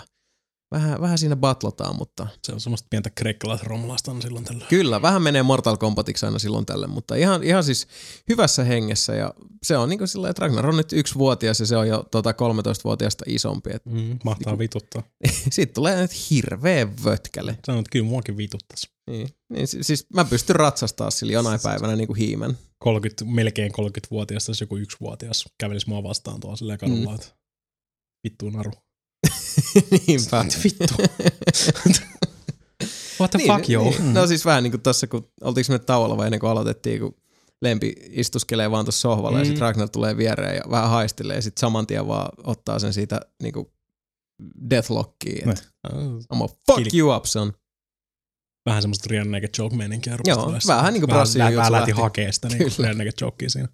Speaker 2: Vähän, vähän siinä batlotaan, mutta
Speaker 4: Se on semmoista pientä kreikkalaisromalaista on silloin tällä.
Speaker 2: kyllä, vähän menee Mortal Kombatiksi aina silloin tälle, mutta ihan, ihan siis hyvässä hengessä ja se on niin kuin sillä, että Ragnar on nyt yksivuotias ja se on jo tota 13-vuotiaasta isompi. Et
Speaker 4: Mm, mahtaa vituttaa.
Speaker 2: siitä tulee nyt hirveä vötkäle.
Speaker 4: Sanoin, että kyllä muakin vituttaisi.
Speaker 2: Niin, niin si- siis mä pystyn ratsastaa sillä jonain päivänä niin kuin hiimen.
Speaker 4: 30, melkein 30-vuotias, jos joku yksivuotias kävelisi mua vastaan tuolla silleen kadulla, mm. että vittu naru.
Speaker 2: Niinpä.
Speaker 4: Vittu. What the
Speaker 2: niin,
Speaker 4: fuck, joo?
Speaker 2: Niin. No siis vähän niin kuin tossa, kun oltiinko me tauolla vai ennen kuin aloitettiin, kun Lempi istuskelee vaan tuossa sohvalla mm. ja
Speaker 4: Mm.
Speaker 2: sitten Ragnar tulee viereen ja vähän haistelee ja sitten saman tien vaan ottaa sen siitä niin kuin deathlockiin. Et, I'm gonna fuck
Speaker 4: Kiili-
Speaker 2: you up, son.
Speaker 4: Vähän semmoista Rian Naked Joke-meininkiä.
Speaker 2: Joo, vähän niinku Brassin
Speaker 4: Vähän, vähän lähti hakee sitä niin. Rian Naked Jokea siinä.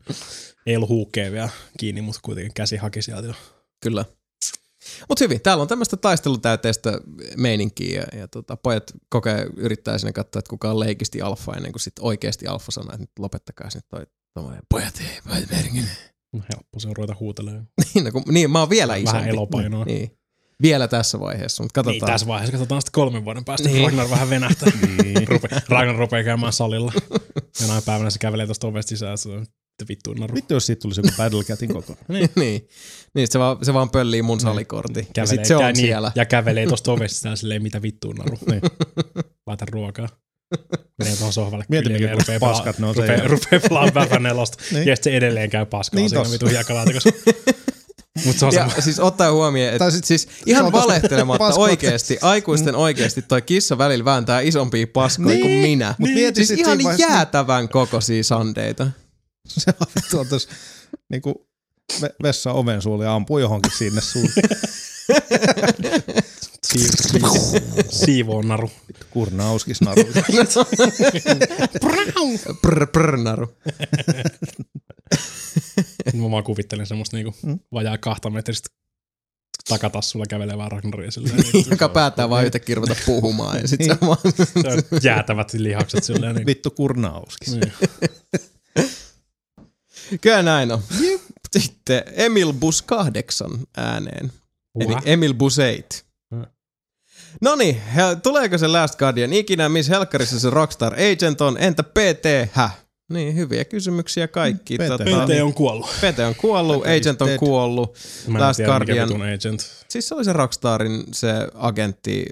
Speaker 4: Ei ollut huukkeja vielä kiinni, mutta kuitenkin käsi haki sieltä jo.
Speaker 2: Kyllä. Mutta hyvin, täällä on tämmöistä taistelutäyteistä meininkiä ja, ja tota, pojat kokee, yrittää sinne katsoa, että kuka on leikisti alfa ennen kuin sit oikeasti alfa sanoo, että nyt lopettakaa sinne toi, toi pojat ei, pojat merkin.
Speaker 4: No, helppo se on ruveta huutelemaan.
Speaker 2: niin, no, kun, niin, mä oon vielä
Speaker 4: Vähän
Speaker 2: isompi.
Speaker 4: elopainoa.
Speaker 2: Niin. Vielä tässä vaiheessa, mutta
Speaker 4: Niin,
Speaker 2: katsotaan.
Speaker 4: tässä vaiheessa katsotaan sitten kolmen vuoden päästä,
Speaker 2: Niin.
Speaker 4: niin. Ragnar vähän venähtää. niin. Rupe, Ragnar rupeaa käymään salilla. Jonain päivänä se kävelee tuosta ovesta sisään, että vittu naru.
Speaker 3: Vittu, jos siitä tulisi joku Battle Catin koko.
Speaker 2: niin. niin. niin se, vaan, se vaan pöllii mun salikortti. Ja
Speaker 4: Kävelee,
Speaker 2: sit se on
Speaker 4: niin,
Speaker 2: siellä.
Speaker 4: Ja kävelee tuosta ovesta silleen, mitä vittuun naru. niin. Laita ruokaa. Menee tuohon sohvalle
Speaker 3: Mieti, mikä
Speaker 4: ja rupeaa
Speaker 3: paskat ne on
Speaker 4: rupeaa, rupeaa pelaamaan vähän nelosta.
Speaker 3: Niin.
Speaker 4: niin. Ja sitten se edelleen käy paskaa
Speaker 3: Niin
Speaker 4: niin siinä vitun hiekkalaatikossa. Mutta se on
Speaker 2: Ja siis ottaa huomioon, että
Speaker 3: sit-
Speaker 2: siis ihan valehtelematta oikeasti, aikuisten oikeasti toi kissa välillä vääntää isompia paskoja
Speaker 3: Niin,
Speaker 2: kuin minä.
Speaker 3: mut mieti
Speaker 2: siis
Speaker 3: sit
Speaker 2: ihan jäätävän kokoisia sandeita.
Speaker 3: Se on vittu on tossa niinku ve- vessa oven suulle ja ampuu johonkin sinne suuntaan.
Speaker 4: Siiv- siiv- Siivoon naru.
Speaker 3: Kurnauskis naru.
Speaker 2: Prr, prr, naru.
Speaker 4: Mä vaan kuvittelen semmoista niinku
Speaker 3: Mm.
Speaker 4: vajaa kahta metristä takatassulla kävelevää Ragnaria silleen. Niin,
Speaker 2: Joka päättää vaan yhtäkkiä ruveta puhumaan ja sit se vaan...
Speaker 4: se on jäätävät lihakset silleen. Niin.
Speaker 3: Vittu kurnauskis.
Speaker 4: Niin.
Speaker 2: Kyllä näin on. Sitten Emil Bus 8 ääneen. Eli. Emil Bus 8.
Speaker 4: Mm.
Speaker 2: No niin, tuleeko se Last Guardian ikinä, missä helkkarissa se Rockstar Agent on, entä PT, häh? Niin, hyviä kysymyksiä kaikki.
Speaker 3: PT.
Speaker 2: Tota,
Speaker 4: PT on kuollut.
Speaker 2: PT on kuollut, Agent on
Speaker 3: dead.
Speaker 2: kuollut.
Speaker 4: Mä en
Speaker 2: Last
Speaker 4: tiedä, mikä
Speaker 2: Guardian.
Speaker 4: vitun agent.
Speaker 2: Siis se oli se Rockstarin se agentti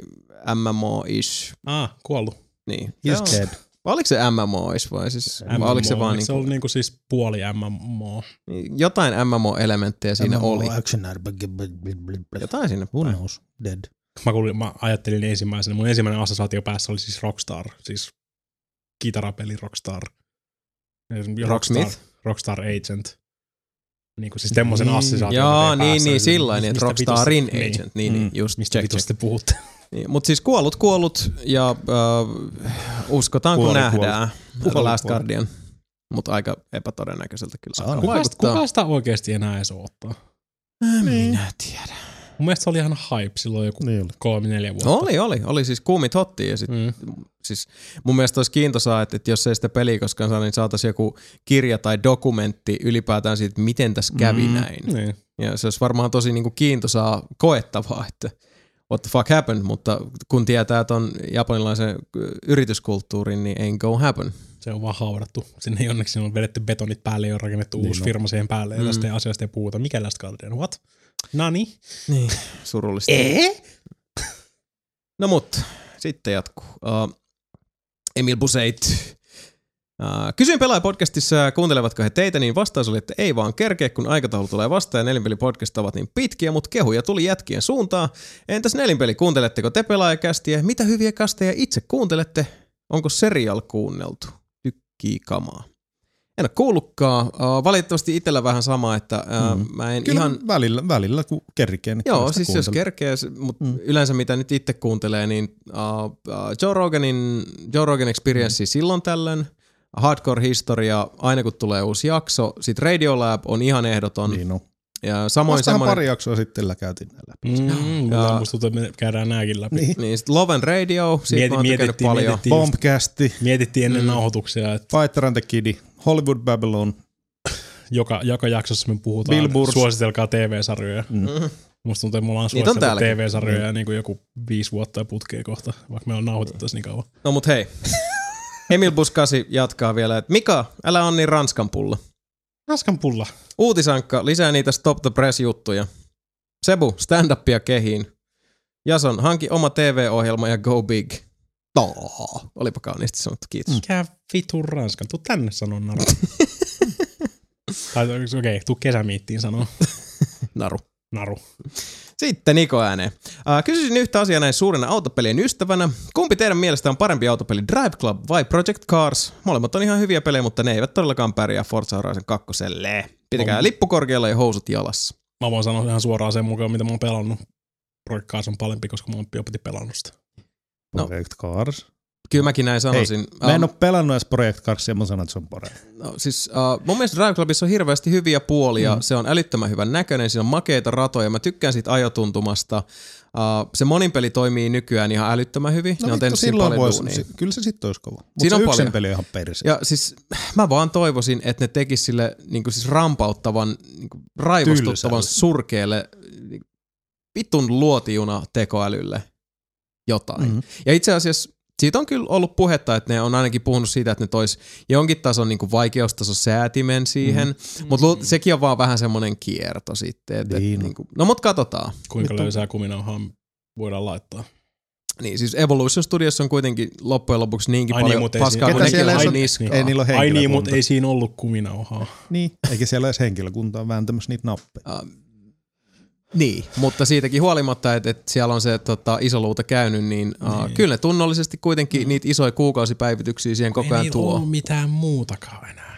Speaker 2: MMO-ish.
Speaker 4: Ah, kuollut.
Speaker 2: Niin.
Speaker 3: He's
Speaker 2: Joo.
Speaker 3: Dead.
Speaker 2: Oliko se MMO-ish vai siis, vai oliko se vaan
Speaker 4: Eikö se
Speaker 2: niinku,
Speaker 4: ollut niinku siis puoli MMO?
Speaker 2: niin, jotain MMO-elementtejä siinä
Speaker 3: MMO
Speaker 2: oli.
Speaker 3: Action.
Speaker 2: Jotain päin.
Speaker 3: knows? Dead.
Speaker 4: Mä, kuulin, mä ajattelin ensimmäisenä, mun ensimmäinen assosiaatio päässä oli siis Rockstar, siis kitarapeli Rockstar. Rockstar,
Speaker 2: Rocksmith?
Speaker 4: Rockstar Agent. Niin kuin siis semmoisen
Speaker 3: Niin.
Speaker 4: assosiaation.
Speaker 2: Joo,
Speaker 4: tein
Speaker 2: niin,
Speaker 4: päässä.
Speaker 2: niin, sillä että
Speaker 4: Mistä
Speaker 2: Rockstarin
Speaker 4: niin.
Speaker 2: agent. Niin, niin,
Speaker 3: Mm.
Speaker 2: just
Speaker 4: Mistä
Speaker 2: check, check.
Speaker 4: te puhutte?
Speaker 2: Niin, Mutta siis kuollut, kuollut ja äh, uskotaan kun
Speaker 3: Kuoli,
Speaker 2: nähdään
Speaker 3: Kuoli,
Speaker 2: Last
Speaker 3: kuoli.
Speaker 2: Guardian. Mutta aika epätodennäköiseltä kyllä.
Speaker 3: Nähdä.
Speaker 4: Kuka, kuka sitä oikeasti enää edes ottaa?
Speaker 2: Äh, Minä tiedän.
Speaker 4: Mun mielestä se oli ihan hype silloin joku
Speaker 3: Niin oli.
Speaker 4: kolme, neljä vuotta.
Speaker 2: Oli, oli. Oli siis kuumit hotti ja sit,
Speaker 4: Mm.
Speaker 2: siis mun mielestä olisi kiintoisaa, että, että jos ei sitä peliä koskaan saa, niin saataisiin joku kirja tai dokumentti ylipäätään siitä, että miten tässä kävi
Speaker 3: Mm.
Speaker 2: näin.
Speaker 4: Niin.
Speaker 2: Ja se olisi varmaan tosi niin kuin kiintoisaa koettavaa, että what the fuck happened, mutta kun tietää ton japanilaisen yrityskulttuurin, niin ain't go happen.
Speaker 4: Se on vaan haudattu. Sinne ei onneksi on vedetty betonit päälle ja on rakennettu
Speaker 3: Niin
Speaker 4: uusi
Speaker 3: on.
Speaker 4: firma siihen päälle ja
Speaker 2: Mm.
Speaker 4: tästä asiasta ei puhuta. Mikä Last Guardian? What? Nani?
Speaker 2: Niin, surullista.
Speaker 4: Ee?
Speaker 2: No mutta, sitten jatkuu. Uh, Emil Buseit. Uh, kysyin pelaajapodcastissa, kuuntelevatko he teitä, niin vastaus oli, että ei vaan kerkeä, kun aikataulu tulee vastaan ja nelinpelipodcast ovat niin pitkiä, mutta kehuja tuli jätkien suuntaan. Entäs nelinpeli, kuunteletteko te pelaajakästiä? Mitä hyviä kasteja itse kuuntelette? Onko serial kuunneltu? Tykkii kamaa. En ole kuullutkaan. Uh, valitettavasti itsellä vähän sama, että
Speaker 3: Mm.
Speaker 2: mä en
Speaker 3: Kyllä
Speaker 2: ihan...
Speaker 3: välillä, välillä kun kerkee, niin
Speaker 2: Joo, siis jos
Speaker 3: kuuntelee.
Speaker 2: kerkee, mutta mm.
Speaker 3: Mm.
Speaker 2: yleensä mitä nyt itse kuuntelee, niin uh, uh, Joe, Roganin, Joe Rogan Experience mm. silloin tällöin, Hardcore Historia, aina kun tulee uusi jakso, sit Radio Lab on ihan ehdoton, niin.
Speaker 3: On.
Speaker 2: ja samoin
Speaker 3: Vastahan
Speaker 2: semmoinen,
Speaker 3: pari jaksoa sitten läkäytin ne läpi.
Speaker 4: Mm,
Speaker 2: Ja-
Speaker 4: ja, musta tuntuu, että me käydään nääkin läpi.
Speaker 3: Niin.
Speaker 2: niin sit Love and Radio, siitä
Speaker 4: Mieti-
Speaker 2: mä oon
Speaker 4: mietittiin-
Speaker 2: paljon.
Speaker 4: mietittiin just-
Speaker 3: Bombcasti,
Speaker 4: Mietittiin ennen
Speaker 2: Mm.
Speaker 4: mm. nauhoituksia, että
Speaker 3: Fighter and the Kid, Hollywood Babylon.
Speaker 4: joka, joka jaksossa me puhutaan,
Speaker 3: Bill Burrs.
Speaker 4: suositelkaa TV-sarjoja.
Speaker 3: Mm.
Speaker 2: Mm.
Speaker 4: Musta tuntuu, että
Speaker 2: Niitä on
Speaker 4: suositeltu
Speaker 2: täälläkin.
Speaker 4: TV-sarjoja niin kuin joku viisi vuotta putkeen kohta, vaikka me on nauhoitettu tässä niin kauan.
Speaker 2: No mut hei, Emil Buskasi jatkaa vielä, että Mika, älä on niin Ranskan pulla.
Speaker 4: Ranskan pulla.
Speaker 2: Uutisankka, lisää niitä Stop the Press-juttuja. Sebu, stand-upia kehiin. Jason, hanki oma TV-ohjelma ja go big. Too. Olipa kauniisti sanottu, kiitos.
Speaker 4: Mikä vitun Ranskan? Tuu tänne sanon naru. Tai okei, okay, tuu kesämiittiin sanoa.
Speaker 2: Naru.
Speaker 4: Naru.
Speaker 2: Sitten Niko ääneen. Uh, kysyisin yhtä asiaa näin suurena autopelien ystävänä. Kumpi teidän mielestä on parempi autopeli, Drive Club vai Project Cars? Molemmat on ihan hyviä pelejä, mutta ne eivät todellakaan pärjää Forza Horizon kakkoselle. Pitäkää
Speaker 4: On.
Speaker 2: lippu korkealla ja housut jalassa.
Speaker 4: Mä voin sanoa ihan suoraan sen mukaan, mitä mä oon pelannut. Project Cars on parempi, koska mä oon piopiti pelannut sitä.
Speaker 2: No.
Speaker 3: Project Cars.
Speaker 2: Kyllä mäkin näin sanoisin.
Speaker 3: Mä en
Speaker 2: Um,
Speaker 3: ole pelannut edes Project Carsia, mä sanon, että se on parempi.
Speaker 2: No, siis uh, mun mielestä Drive Clubissa on hirveästi hyviä puolia. Mm. Se on älyttömän hyvän näköinen, siinä on makeita ratoja. Mä tykkään siitä ajotuntumasta. Uh, se monin peli toimii nykyään ihan älyttömän hyvin.
Speaker 3: No
Speaker 2: ne on tehnyt
Speaker 3: silloin
Speaker 2: paljon
Speaker 3: vois, si- kyllä se sitten olisi kova. Mutta se
Speaker 2: on
Speaker 3: yksin
Speaker 2: paljon.
Speaker 3: peli on ihan perse.
Speaker 2: Ja siis mä vaan toivoisin, että ne tekis sille niin siis rampauttavan, niin raivostuttavan,
Speaker 3: Tylsälle.
Speaker 2: surkealle, niin vitun luotijuna tekoälylle jotain. Mm-hmm.
Speaker 3: Mhm.
Speaker 2: Ja itse asiassa siitä on kyllä ollut puhetta, että ne on ainakin puhunut siitä, että ne tois jonkin tason niin kuin vaikeustaso säätimen siihen, mm-hmm. mutta lu- sekin on vaan vähän semmoinen kierto sitten. Et, et,
Speaker 3: Niin.
Speaker 2: niin kuin, no mut katsotaan.
Speaker 4: Kuinka
Speaker 3: Vittu.
Speaker 4: löysää kuminauhaa voidaan laittaa.
Speaker 2: Niin siis Evolution Studios on kuitenkin loppujen lopuksi niinkin
Speaker 4: Ai niin,
Speaker 2: paljon
Speaker 4: ei
Speaker 2: paskaa kuin nekin on
Speaker 3: on-
Speaker 2: niskaa.
Speaker 3: Ei niillä ole
Speaker 4: Ai niin, mutta ei siinä ollut kuminauhaa.
Speaker 3: Niin, eikä siellä edes henkilökuntaa vääntämässä niitä nappeja.
Speaker 2: Uh, niin, mutta siitäkin huolimatta, että, että siellä on se tota, iso luuta käynyt, niin, uh,
Speaker 4: Niin.
Speaker 2: kyllä ne tunnollisesti kuitenkin niitä isoja kuukausipäivityksiä siihen koko ajan
Speaker 4: ei
Speaker 2: tuo.
Speaker 4: ole mitään muutakaan enää.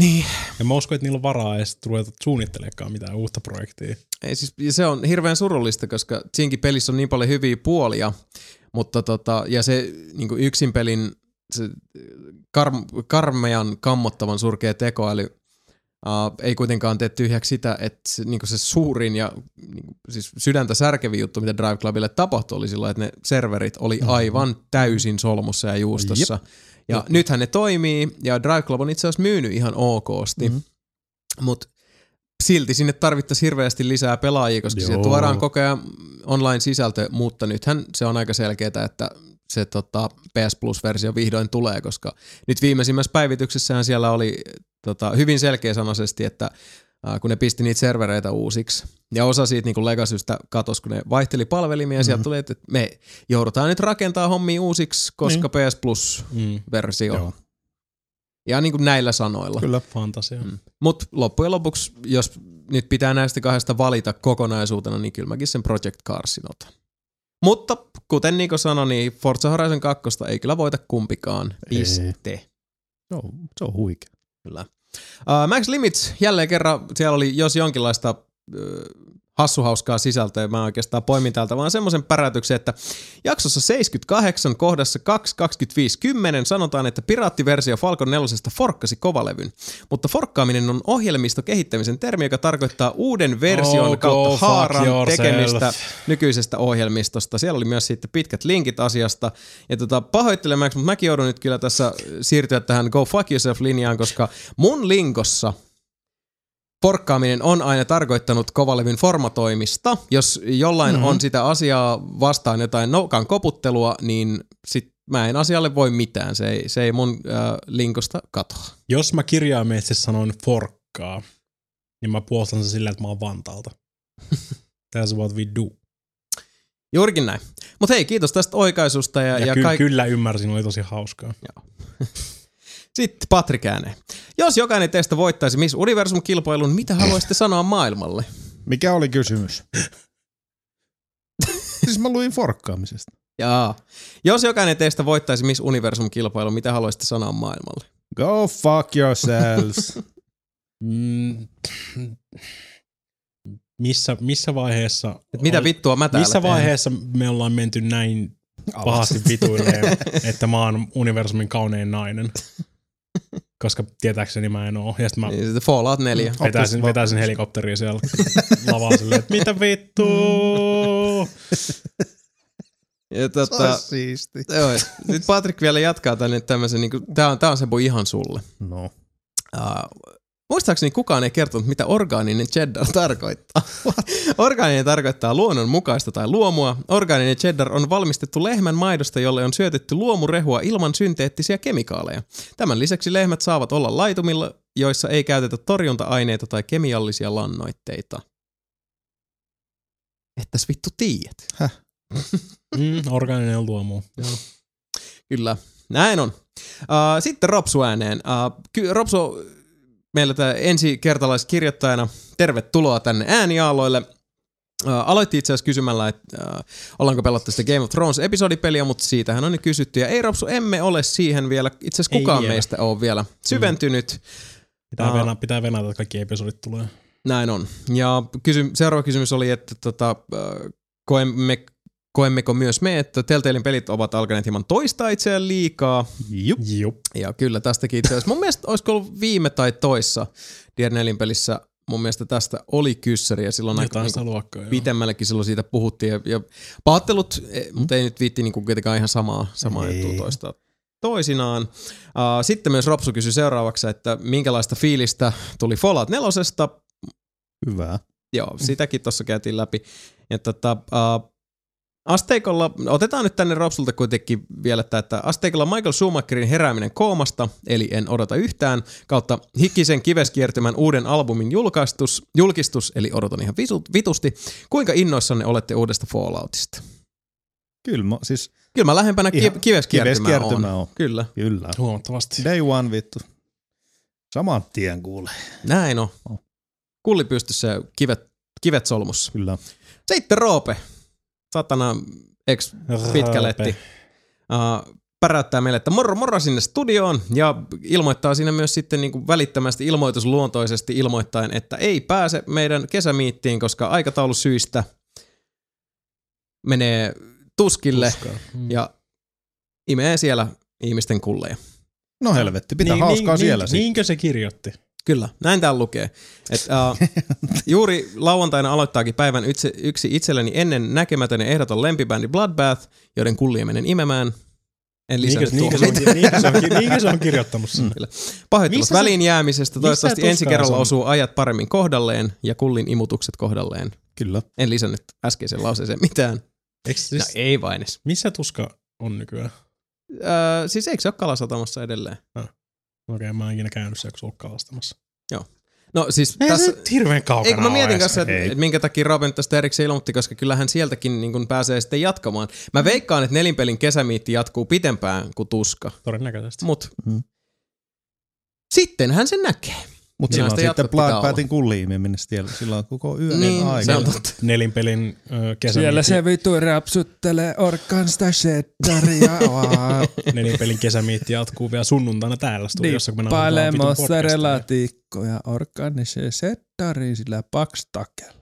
Speaker 2: Niin,
Speaker 4: Ja mä uskon, että niillä on varaa edes ruveta suunnittelemaan mitään uutta projektia.
Speaker 2: Ei, siis, se on hirveän surullista, koska siinkin pelissä on niin paljon hyviä puolia, mutta tota, ja se niin yksin pelin se kar, karmean kammottavan surkea tekoäly uh, ei kuitenkaan tee tyhjäksi sitä, että se, niin se suurin ja niin kuin, siis sydäntä särkevi juttu, mitä Drive Clubille tapahtui, oli silloin, että ne serverit oli aivan täysin solmussa ja juustossa. Ja
Speaker 3: Jep.
Speaker 2: nythän ne toimii, ja Drive Club on itse asiassa myynyt ihan okosti,
Speaker 3: Mhm.
Speaker 2: mm-hmm. mutta silti sinne tarvittaisiin hirveästi lisää pelaajia, koska Joo. Siellä tuodaan koko ajan online-sisältö, mutta nythän se on aika selkeää, että se tota, PS Plus-versio vihdoin tulee, koska nyt viimeisimmässä päivityksessähän siellä oli tota, hyvin selkeäsanaisesti, että ää, kun ne pisti niitä servereitä uusiksi, ja osa siitä niin Legacystä katosi, kun ne vaihteli palvelimia, ja sieltä tuli, että me joudutaan nyt rakentaa hommia uusiksi, koska niin. PS Plus-versio.
Speaker 4: Mm.
Speaker 2: Ja niin kuin näillä sanoilla.
Speaker 3: Kyllä.
Speaker 4: Fantasia. Mm.
Speaker 2: Mutta loppujen lopuksi, jos nyt pitää näistä kahdesta valita kokonaisuutena, niin kyllä mäkin sen Project Carsin otan. Mutta kuten Niko sanoi, niin Forza Horizon 2 ei kyllä voita kumpikaan. Piste.
Speaker 3: Se on, se on huikea.
Speaker 2: Kyllä. Uh, Max Limits, jälleen kerran siellä oli jos jonkinlaista uh, hassuhauskaa sisältöä, mä oikeastaan poimin täältä vaan semmoisen pärätyksen, että jaksossa 78 kohdassa 2.25.10 sanotaan, että piraattiversio Falcon 4 forkkasi kovalevyn, mutta forkkaaminen on ohjelmistokehittämisen termi, joka tarkoittaa uuden version
Speaker 4: Oh,
Speaker 2: kautta haaran tekemistä nykyisestä ohjelmistosta. Siellä oli myös sitten pitkät linkit asiasta. Ja tota, pahoittelemaksi, mutta mäkin joudun nyt kyllä tässä siirtyä tähän Go Fuck Yourself-linjaan, koska mun linkossa forkkaaminen on aina tarkoittanut kovalevyn formatoimista. Jos jollain mm-hmm. on sitä asiaa vastaan jotain nokan koputtelua, niin sit mä en asialle voi mitään. Se ei, se ei mun äh, linkosta katoa.
Speaker 4: Jos mä kirjaimellisesti sanon forkkaa, niin mä puolustan sen sillä, että mä oon Vantaalta. That's what we do.
Speaker 2: Juurikin näin. Mutta hei, kiitos tästä oikaisusta. Ja,
Speaker 4: Ja,
Speaker 2: ja,
Speaker 4: ky-
Speaker 2: kaik-
Speaker 4: kyllä ymmärsin, oli tosi hauskaa.
Speaker 2: Sitten Patrik. Jos jokainen teistä voittaisi Miss Universum-kilpailun, mitä haluaisitte sanoa maailmalle?
Speaker 3: Mikä oli kysymys? siis mä luin forkkaamisesta.
Speaker 2: Jaa. Jos jokainen teistä voittaisi Miss Universum-kilpailun, mitä haluaisitte sanoa maailmalle?
Speaker 3: Go fuck yourselves.
Speaker 4: Mm, missä, missä vaiheessa...
Speaker 2: Et mitä vittua mä täällä
Speaker 4: Missä
Speaker 2: teen?
Speaker 4: vaiheessa me ollaan menty näin pahasti vituilleen, että mä oon universumin kaunein nainen? Koska tietääkseni mä en oo. Ja sit mä
Speaker 2: Niin, sitten Fallout 4.
Speaker 4: vetäisin, vetäisin helikopteria siellä lavalla silleen, että mitä vittu?
Speaker 2: Ja tota,
Speaker 3: siisti.
Speaker 2: joo, nyt Patrik vielä jatkaa tänne tämmöisen, niin kuin, tää on, tää on se ihan sulle.
Speaker 3: No.
Speaker 2: Uh, muistaakseni kukaan ei kertonut, mitä orgaaninen cheddar tarkoittaa. orgaaninen tarkoittaa luonnonmukaista tai luomua. Orgaaninen cheddar on valmistettu lehmän maidosta, jolle on syötetty luomurehua ilman synteettisiä kemikaaleja. Tämän lisäksi lehmät saavat olla laitumilla, joissa ei käytetä torjunta-aineita tai kemiallisia lannoitteita. Ettäs vittu tiedät.
Speaker 4: Mm, organinen luomu.
Speaker 2: Kyllä, näin on. Uh, sitten Ropsu ääneen. Uh, ky- Ropsu, meillä tämä ensi kertalaiskirjoittajana, tervetuloa tänne ääniaaloille. Uh, aloitti itse asiassa kysymällä, että uh, ollaanko pelattu sitä Game of Thrones-episodipeliä, mutta siitähän on jo kysytty. Ja ei Ropsu, emme ole siihen vielä, itse asiassa kukaan
Speaker 4: vielä.
Speaker 2: meistä ole vielä syventynyt.
Speaker 4: Pitää,
Speaker 2: Aa.
Speaker 4: venä, pitää venätä, että kaikki episodit tulee.
Speaker 2: Näin on. Ja kysy- seuraava kysymys oli, että tota, äh, koemme, koemmeko myös me, että Telltalein pelit ovat alkaneet hieman toistaa itseään liikaa.
Speaker 3: Jup.
Speaker 4: Jup.
Speaker 2: Ja kyllä tästäkin itse asiassa. Mun mielestä olisiko ollut viime tai toissa Diernelin pelissä mun mielestä tästä oli kyssäri ja silloin aika niinku,
Speaker 4: luokkaa.
Speaker 2: pitemmällekin silloin siitä puhuttiin. Ja, ja pahoittelut, eh, mutta ei nyt viitti niinku kuitenkaan ihan samaa, samaa juttua toistaa toisinaan. Uh, sitten myös Ropsu kysyi seuraavaksi, että minkälaista fiilistä tuli Fallout 4.
Speaker 3: Hyvä.
Speaker 2: Joo, sitäkin tuossa käytiin läpi. Ja tota, uh, asteikolla, otetaan nyt tänne Ropsulta kuitenkin vielä, että, että asteikolla Michael Schumacherin herääminen koomasta, eli en odota yhtään, kautta Hikkisen kiveskiertymän uuden albumin julkaistus, julkistus, eli odotan ihan vitusti. Kuinka innoissanne olette uudesta Falloutista?
Speaker 3: Kyllä mä, siis
Speaker 2: Kyllä mä lähempänä ki- kiveskiertymää
Speaker 3: kiveskiertymää
Speaker 2: on.
Speaker 3: on.
Speaker 2: Kyllä,
Speaker 3: kyllä.
Speaker 4: Huomattavasti.
Speaker 3: Day one vittu. Saman tien kuule.
Speaker 2: näin on.
Speaker 3: On.
Speaker 2: Kulli pystyssä ja kivet, kivet solmussa.
Speaker 3: Kyllä.
Speaker 2: Sitten Roope. Satana ex pitkä letti. Uh, päräyttää meille, että moro moro sinne studioon ja ilmoittaa siinä myös sitten niin kuin välittömästi ilmoitusluontoisesti ilmoittaen, että ei pääse meidän kesämiittiin, koska aikataulusyistä menee tuskille
Speaker 4: Tuskaa. Mm.
Speaker 2: ja imee siellä ihmisten kulleja.
Speaker 3: No helvetti, pitää niin, hauskaa
Speaker 4: niin,
Speaker 3: siellä
Speaker 4: niin,
Speaker 3: niin,
Speaker 4: Niinkö se kirjoitti?
Speaker 2: Kyllä, näin täällä lukee. Et, uh, juuri lauantaina aloittaakin päivän yksi, yksi itselleni ennen näkemätön ja ehdoton lempibändi Bloodbath, joiden kullia menen imemään. En
Speaker 4: Niinkö,
Speaker 2: lisännyt
Speaker 4: niinkö,
Speaker 2: tuohon
Speaker 4: se, on, niinkö, se, on, niinkö se on kirjoittanut sen?
Speaker 2: Kyllä. Pahoittelut väliin jäämisestä. Toivottavasti ensi kerralla
Speaker 4: on?
Speaker 2: osuu ajat paremmin kohdalleen ja kullin imutukset kohdalleen.
Speaker 3: Kyllä.
Speaker 2: En lisännyt äskeiseen lauseeseen mitään.
Speaker 4: Eikö
Speaker 2: No
Speaker 4: siis,
Speaker 2: ei vain edes.
Speaker 4: missä tuska on nykyään?
Speaker 2: Öö, siis eikö se ole kalasatamassa edelleen?
Speaker 4: Okei, mä oon ikinä käynyt siellä, kun ollut kalastamassa.
Speaker 2: No siis
Speaker 4: Ei
Speaker 2: tässä...
Speaker 4: se hirveän kaukana
Speaker 2: Ei kun mä mietin kanssa, että,
Speaker 3: Ei.
Speaker 2: minkä takia Robin tästä erikseen ilmoitti, koska kyllähän sieltäkin niin kun pääsee sitten jatkamaan. Mä veikkaan, että nelinpelin kesämiitti jatkuu pitempään kuin tuska,
Speaker 4: Todennäköisesti.
Speaker 2: mut
Speaker 3: Mm.
Speaker 2: sittenhän se näkee.
Speaker 3: Mutta
Speaker 2: Joo,
Speaker 3: silloin
Speaker 2: sitä
Speaker 3: sitten
Speaker 2: jatkot pitää
Speaker 3: Bloodbathin kulliimiminen siellä. Sillä on koko yön
Speaker 2: Niin,
Speaker 3: aika.
Speaker 2: se on totta.
Speaker 4: Nelinpelin kesämiitti.
Speaker 6: Siellä se vitu rapsuttelee orkansta shettaria.
Speaker 4: Nelinpelin kesämiitti jatkuu vielä sunnuntaina täällä studiossa, kun me
Speaker 6: Dippailee
Speaker 4: nauhoitetaan vitun
Speaker 6: mozzarella tikkoja orkanisee shettari sillä pakstakel.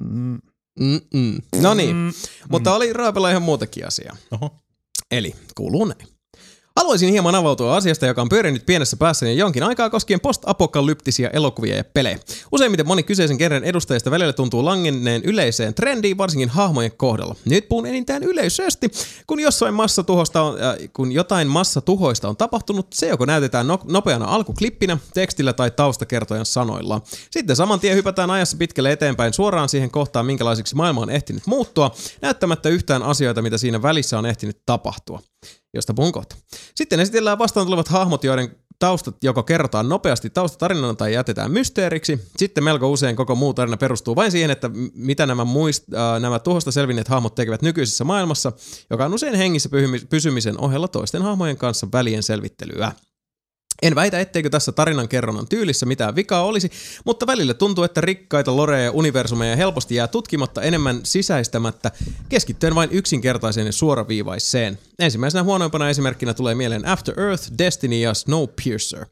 Speaker 6: Mm.
Speaker 2: Mm-mm. No niin,
Speaker 6: Mm.
Speaker 2: mutta oli Raapella ihan muutakin asiaa.
Speaker 4: Oho.
Speaker 2: Eli kuuluu näin. Haluaisin hieman avautua asiasta, joka on pyörinyt pienessä päässäni jo jonkin aikaa koskien post-apokalyptisia elokuvia ja pelejä. Useimmiten moni kyseisen genren edustajista välillä tuntuu langenneen yleiseen trendiin, varsinkin hahmojen kohdalla. Nyt puhun enintään yleisesti, kun, jossain massatuhosta on, äh, kun jotain massatuhoista on tapahtunut, se joko näytetään no- nopeana alkuklippinä, tekstillä tai taustakertojan sanoilla. Sitten saman tien hypätään ajassa pitkälle eteenpäin suoraan siihen kohtaan, minkälaisiksi maailma on ehtinyt muuttua, näyttämättä yhtään asioita, mitä siinä välissä on ehtinyt tapahtua josta puhun kohta. Sitten esitellään vastaan tulevat hahmot, joiden taustat joko kerrotaan nopeasti taustatarinana tai jätetään mysteeriksi. Sitten melko usein koko muu tarina perustuu vain siihen, että mitä nämä, muist, äh, nämä tuhosta selvinneet hahmot tekevät nykyisessä maailmassa, joka on usein hengissä pysymisen ohella toisten hahmojen kanssa välien selvittelyä. En väitä, etteikö tässä tarinan kerronnan tyylissä mitään vikaa olisi, mutta välillä tuntuu, että rikkaita loreja ja universumeja helposti jää tutkimatta enemmän sisäistämättä, keskittyen vain yksinkertaiseen ja suoraviivaiseen. Ensimmäisenä huonoimpana esimerkkinä tulee mieleen After Earth, Destiny ja Snowpiercer.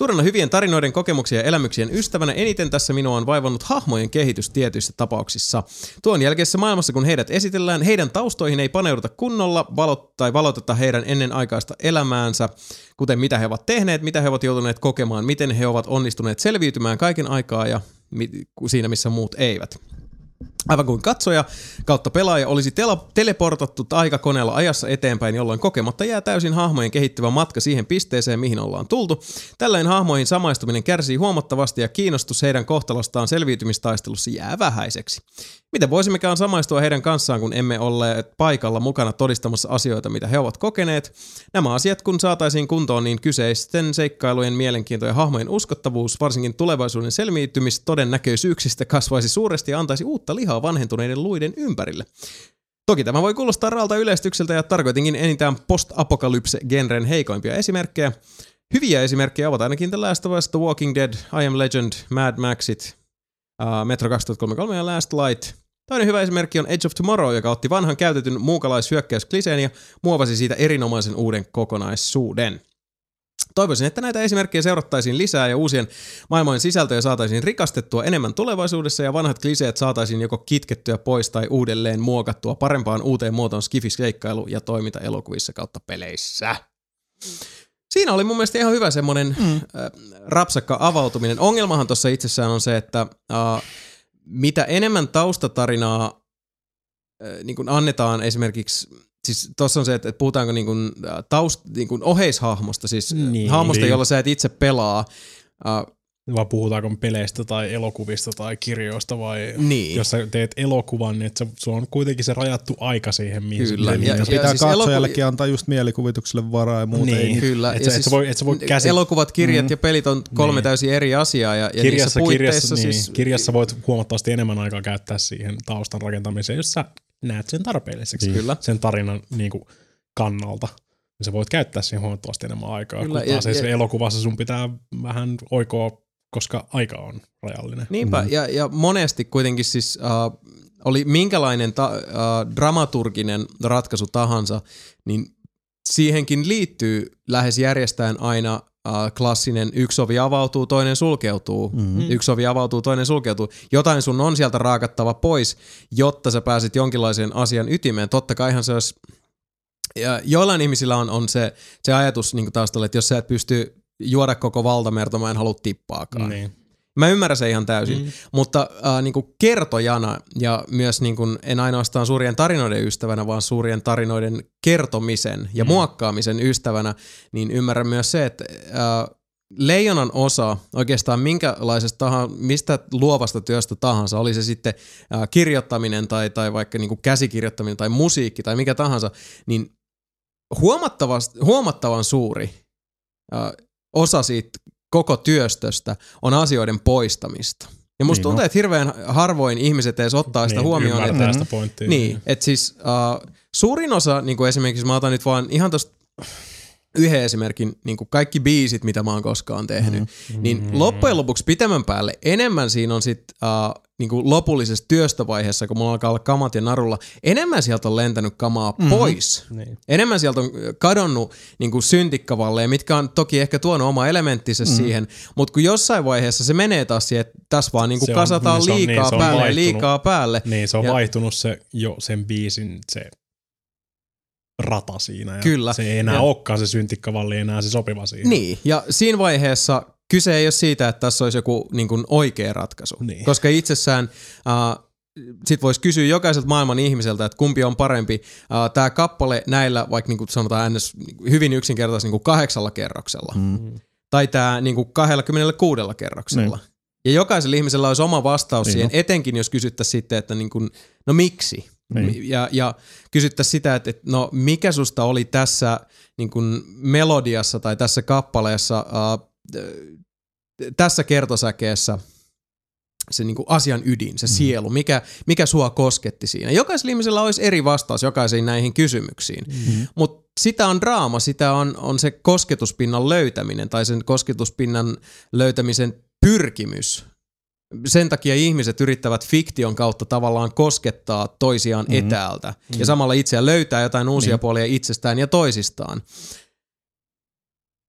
Speaker 2: Suurena hyvien tarinoiden, kokemuksia ja elämyksien ystävänä eniten tässä minua on vaivannut hahmojen kehitys tietyissä tapauksissa. Tuon jälkeisessä maailmassa, kun heidät esitellään, heidän taustoihin ei paneuduta kunnolla valot, tai valoteta heidän ennenaikaista elämäänsä, kuten mitä he ovat tehneet, mitä he ovat joutuneet kokemaan, miten he ovat onnistuneet selviytymään kaiken aikaa ja mi- siinä, missä muut eivät. Aivan kuin katsoja kautta pelaaja olisi tela- teleportattu aikakoneella ajassa eteenpäin, jolloin kokematta jää täysin hahmojen kehittyvä matka siihen pisteeseen, mihin ollaan tultu. Tällöin hahmoihin samaistuminen kärsii huomattavasti ja kiinnostus heidän kohtalostaan selviytymistaistelussa jää vähäiseksi. Miten voisimmekaan samaistua heidän kanssaan, kun emme olleet paikalla mukana todistamassa asioita, mitä he ovat kokeneet? Nämä asiat, kun saataisiin kuntoon, niin kyseisten seikkailujen mielenkiinto ja hahmojen uskottavuus, varsinkin tulevaisuuden selviytymistodennäköisyyksistä, kasvaisi suuresti ja antaisi uutta lihaa vanhentuneiden luiden ympärille. Toki tämä voi kuulostaa raalta yleistykseltä ja tarkoitinkin enintään post-apokalypse-genren heikoimpia esimerkkejä. Hyviä esimerkkejä ovat ainakin The Last of Us, The Walking Dead, I Am Legend, Mad Maxit, uh, Metro 2033 ja Last Light. Toinen hyvä esimerkki on Edge of Tomorrow, joka otti vanhan käytetyn muukalaishyökkäyskliseen ja muovasi siitä erinomaisen uuden kokonaisuuden. Toivoisin, että näitä esimerkkejä seurattaisiin lisää ja uusien maailmojen sisältöjä saataisiin rikastettua enemmän tulevaisuudessa ja vanhat kliseet saataisiin joko kitkettyä pois tai uudelleen muokattua parempaan uuteen muotoon skifisleikkailu ja toiminta elokuvissa kautta peleissä. Siinä oli mun mielestä ihan hyvä semmoinen mm. äh, rapsakka avautuminen. Ongelmahan tuossa itsessään on se, että äh, mitä enemmän taustatarinaa äh, niin kuin annetaan esimerkiksi Siis tuossa on se, että, että puhutaanko niin kuin, äh, taust, niin kuin oheishahmosta, siis
Speaker 4: Niin.
Speaker 2: niin, hahmosta,
Speaker 4: Niin.
Speaker 2: jolla sä et itse pelaa. Uh,
Speaker 4: Vai puhutaanko peleistä tai elokuvista tai kirjoista vai
Speaker 2: niin.
Speaker 4: jos sä teet elokuvan, niin että se, se on kuitenkin se rajattu aika siihen, mihin
Speaker 2: Kyllä,
Speaker 4: se
Speaker 2: ja-
Speaker 4: ja,
Speaker 3: Pitää
Speaker 2: siis
Speaker 3: katsojallekin antaa just mielikuvitukselle varaa ja muuta.
Speaker 4: Niin.
Speaker 3: Ei
Speaker 2: Kyllä.
Speaker 4: Et
Speaker 2: ja
Speaker 4: sä- et sä voi- et sä voi käsi-
Speaker 2: Elokuvat, kirjat
Speaker 3: Mm.
Speaker 2: ja pelit on kolme
Speaker 4: Niin.
Speaker 2: täysin eri asiaa. Ja, ja niissä
Speaker 4: kirjassa, kirjassa, niin,
Speaker 2: siis...
Speaker 4: kirjassa voit huomattavasti enemmän aikaa käyttää siihen taustan rakentamiseen, jos sä näet sen tarpeelliseksi
Speaker 2: Kyllä.
Speaker 4: sen tarinan niin kuin, kannalta. Niin sä voit käyttää siihen huomattavasti enemmän aikaa.
Speaker 2: Kyllä,
Speaker 4: kun taas
Speaker 2: ja-
Speaker 4: ja,
Speaker 2: ja-
Speaker 4: elokuvassa sun pitää vähän oikoa, koska aika on rajallinen.
Speaker 2: Niinpä, ja, ja monesti kuitenkin siis uh, oli minkälainen ta, uh, dramaturginen ratkaisu tahansa, niin siihenkin liittyy lähes järjestäen aina äh, klassinen yksi ovi avautuu, toinen sulkeutuu. Mm-hmm. Yksi ovi avautuu, toinen sulkeutuu. Jotain sun on sieltä raakattava pois, jotta sä pääset jonkinlaiseen asian ytimeen. Totta kaihan se olisi... Ja joillain ihmisillä on, on se, se ajatus niin taustalla, että jos sä et pysty juoda koko valtamerta, mä en halua tippaakaan.
Speaker 4: Niin.
Speaker 2: Mä ymmärrän se ihan täysin, mm. mutta äh, niin kuin kertojana ja myös niin kuin, en ainoastaan suurien tarinoiden ystävänä, vaan suurien tarinoiden kertomisen ja mm. muokkaamisen ystävänä, niin ymmärrän myös se, että äh, leijonan osa oikeastaan minkälaisesta tahansa, mistä luovasta työstä tahansa, oli se sitten äh, kirjoittaminen tai, tai vaikka niin kuin käsikirjoittaminen tai musiikki tai mikä tahansa, niin huomattavan suuri äh, osa siitä koko työstöstä on asioiden poistamista. Ja musta
Speaker 3: Niin,
Speaker 2: tuntuu,
Speaker 3: no.
Speaker 2: että hirveän harvoin ihmiset edes ottaa sitä
Speaker 4: niin,
Speaker 2: huomioon. Että,
Speaker 4: sitä pointtia.
Speaker 2: niin, että siis uh, suurin osa, niin kuin esimerkiksi mä otan nyt vaan ihan tosta yhden esimerkin, niin kuin kaikki biisit, mitä mä oon koskaan tehnyt, mm-hmm. niin loppujen lopuksi pitemmän päälle enemmän siinä on sit uh, niin kuin lopullisessa työstövaiheessa, kun mulla alkaa olla kamat ja narulla, enemmän sieltä on lentänyt kamaa mm-hmm. pois.
Speaker 4: Niin.
Speaker 2: Enemmän sieltä on kadonnut niin kuin syntikkavalleen, mitkä on toki ehkä tuonut oma elementtinsä mm. siihen, mutta kun jossain vaiheessa se menee taas siihen, että tässä vaan niin kuin
Speaker 4: Se on-
Speaker 2: kasataan
Speaker 4: niin on-
Speaker 2: liikaa
Speaker 4: niin, se on
Speaker 2: päälle ja
Speaker 4: vaihtunut.
Speaker 2: liikaa päälle.
Speaker 4: Niin, se on
Speaker 2: ja.
Speaker 4: vaihtunut se jo sen biisin se rata siinä. Ja
Speaker 2: Kyllä.
Speaker 4: Se ei enää
Speaker 2: Ja-
Speaker 4: olekaan se syntikkavalli, enää se sopiva siihen.
Speaker 2: Niin, ja siinä vaiheessa kyse ei ole siitä, että tässä olisi joku niin kuin oikea ratkaisu.
Speaker 4: Niin.
Speaker 2: Koska itsessään äh, sit voisi kysyä jokaiselta maailman ihmiseltä, että kumpi on parempi. Äh, Tämä kappale näillä, vaikka niin kuin sanotaan ns. hyvin yksinkertaisesti niin kuin kahdeksalla kerroksella. Mm. Tai tämä niin kuin 26 kerroksella.
Speaker 3: Niin.
Speaker 2: Ja jokaisella ihmisellä olisi oma vastaus
Speaker 3: Niin
Speaker 2: siihen, etenkin jos kysyttäisiin sitten, että niin kuin, no miksi?
Speaker 3: Niin.
Speaker 2: Ja, ja kysyttäisiin sitä, että, että no mikä susta oli tässä niin kuin melodiassa tai tässä kappaleessa, äh, tässä kertosäkeessä se niin kuin asian ydin, se sielu, mikä, mikä sua kosketti siinä. Jokaisella ihmisellä olisi eri vastaus jokaisiin näihin kysymyksiin, mm-hmm. mutta sitä on draama, sitä on, on se kosketuspinnan löytäminen tai sen kosketuspinnan löytämisen pyrkimys. Sen takia ihmiset yrittävät fiktion kautta tavallaan koskettaa toisiaan mm-hmm. etäältä mm-hmm. ja samalla itseään löytää jotain uusia niin. puolia itsestään ja toisistaan.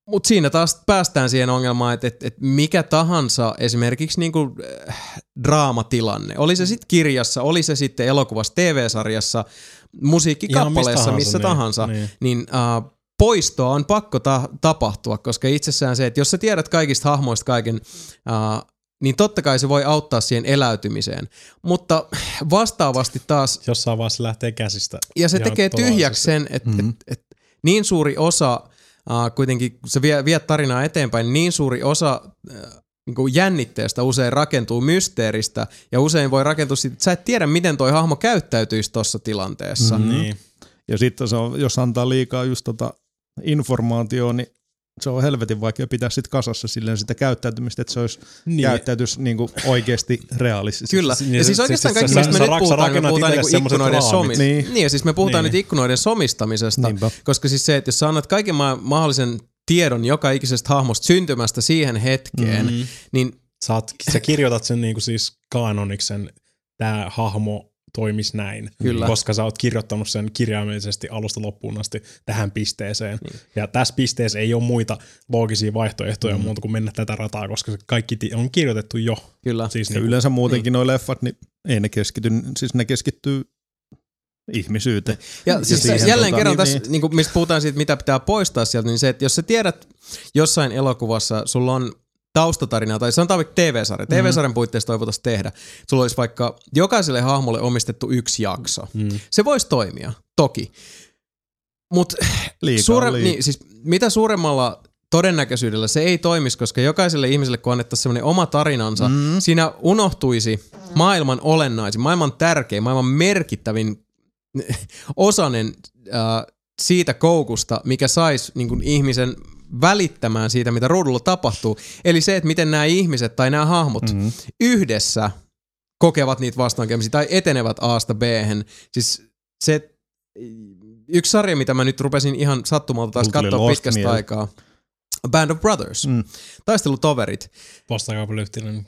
Speaker 2: Mutta siinä taas päästään siihen ongelmaan, että, että, että mikä tahansa esimerkiksi niinku, äh, draamatilanne, oli se sitten kirjassa, oli se sitten elokuvassa, TV-sarjassa, musiikkikappaleessa, missä tahansa,
Speaker 4: tahansa,
Speaker 2: niin,
Speaker 4: niin.
Speaker 2: niin äh, poistoa on pakko ta- tapahtua, koska itsessään se, että jos sä tiedät kaikista hahmoista kaiken, äh, niin totta kai se voi auttaa siihen eläytymiseen. Mutta vastaavasti taas
Speaker 4: Jossain vaiheessa se lähtee käsistä.
Speaker 2: ja se tekee tyhjäksi sen, että mm-hmm. et, et, niin suuri osa, äh, kuitenkin kun sä vie, viet tarinaa eteenpäin, niin suuri osa äh, niin kuin jännitteestä usein rakentuu mysteeristä ja usein voi rakentua siitä, että sä et tiedä, miten toi hahmo käyttäytyisi tuossa tilanteessa. Mm.
Speaker 4: Niin.
Speaker 3: Ja sitten se on, jos antaa liikaa just tota informaatiota, niin se on helvetin vaikea pitää sit kasassa silleen sitä käyttäytymistä, että se olisi niin.
Speaker 4: Niin.
Speaker 3: käyttäytys niinku oikeasti realistisesti.
Speaker 2: Kyllä.
Speaker 4: Niin,
Speaker 2: ja siis oikeastaan
Speaker 4: se-
Speaker 2: kaikki, mistä me nyt puhutaan, me puhutaan niinku ikkunoiden somista. Niin.
Speaker 3: Niin.
Speaker 2: niin, ja siis me puhutaan
Speaker 4: Niin.
Speaker 2: nyt ikkunoiden somistamisesta,
Speaker 3: Niinpä.
Speaker 2: koska siis se, että jos sä annat kaiken ma- mahdollisen tiedon joka ikisestä hahmosta syntymästä siihen hetkeen, mm. niin
Speaker 4: Sä, oot, sä kirjoitat sen niinku siis kanoniksen, tämä hahmo toimis näin,
Speaker 2: Kyllä.
Speaker 4: koska sä oot kirjoittanut sen kirjaimellisesti alusta loppuun asti tähän pisteeseen. Niin. Ja tässä pisteessä ei ole muita loogisia vaihtoehtoja mm. muuta kuin mennä tätä rataa, koska se kaikki on kirjoitettu jo.
Speaker 2: kyllä.
Speaker 4: Siis
Speaker 3: Ja
Speaker 4: niinku,
Speaker 3: yleensä muutenkin niin. nuo leffat, niin ei ne keskity, siis ne keskittyy ihmisyyteen.
Speaker 2: Ja siis
Speaker 3: siihen
Speaker 2: jälleen
Speaker 3: tota,
Speaker 2: kerran
Speaker 3: niin,
Speaker 2: tässä,
Speaker 3: niin.
Speaker 2: niin mistä puhutaan siitä, mitä pitää poistaa sieltä, niin se, että jos sä tiedät jossain elokuvassa, sulla on taustatarinaa, tai sanotaan vaikka TV-sarja.
Speaker 3: Mhm.
Speaker 2: TV-sarjan puitteissa toi voitaisiin tehdä. Sulla olisi vaikka jokaiselle hahmolle omistettu yksi jakso.
Speaker 4: mm.
Speaker 2: Se voisi toimia, toki. Mutta suure, niin, siis mitä suuremmalla todennäköisyydellä se ei toimisi, koska jokaiselle ihmiselle, kun annettaisiin semmoinen oma tarinansa, mm. siinä unohtuisi maailman olennaisin, maailman tärkein, maailman merkittävin osanen äh, siitä koukusta, mikä saisi niin ihmisen välittämään siitä, mitä ruudulla tapahtuu. Eli se, että miten nämä ihmiset tai nämä hahmot mm-hmm. yhdessä kokevat niitä vastoinkäymisiä tai etenevät A-sta b Siis se yksi sarja, mitä mä nyt rupesin ihan sattumalta taas katsoa pitkästä aikaa. Band of Brothers. Mm. Taistelutoverit.
Speaker 4: Vastakaupallinen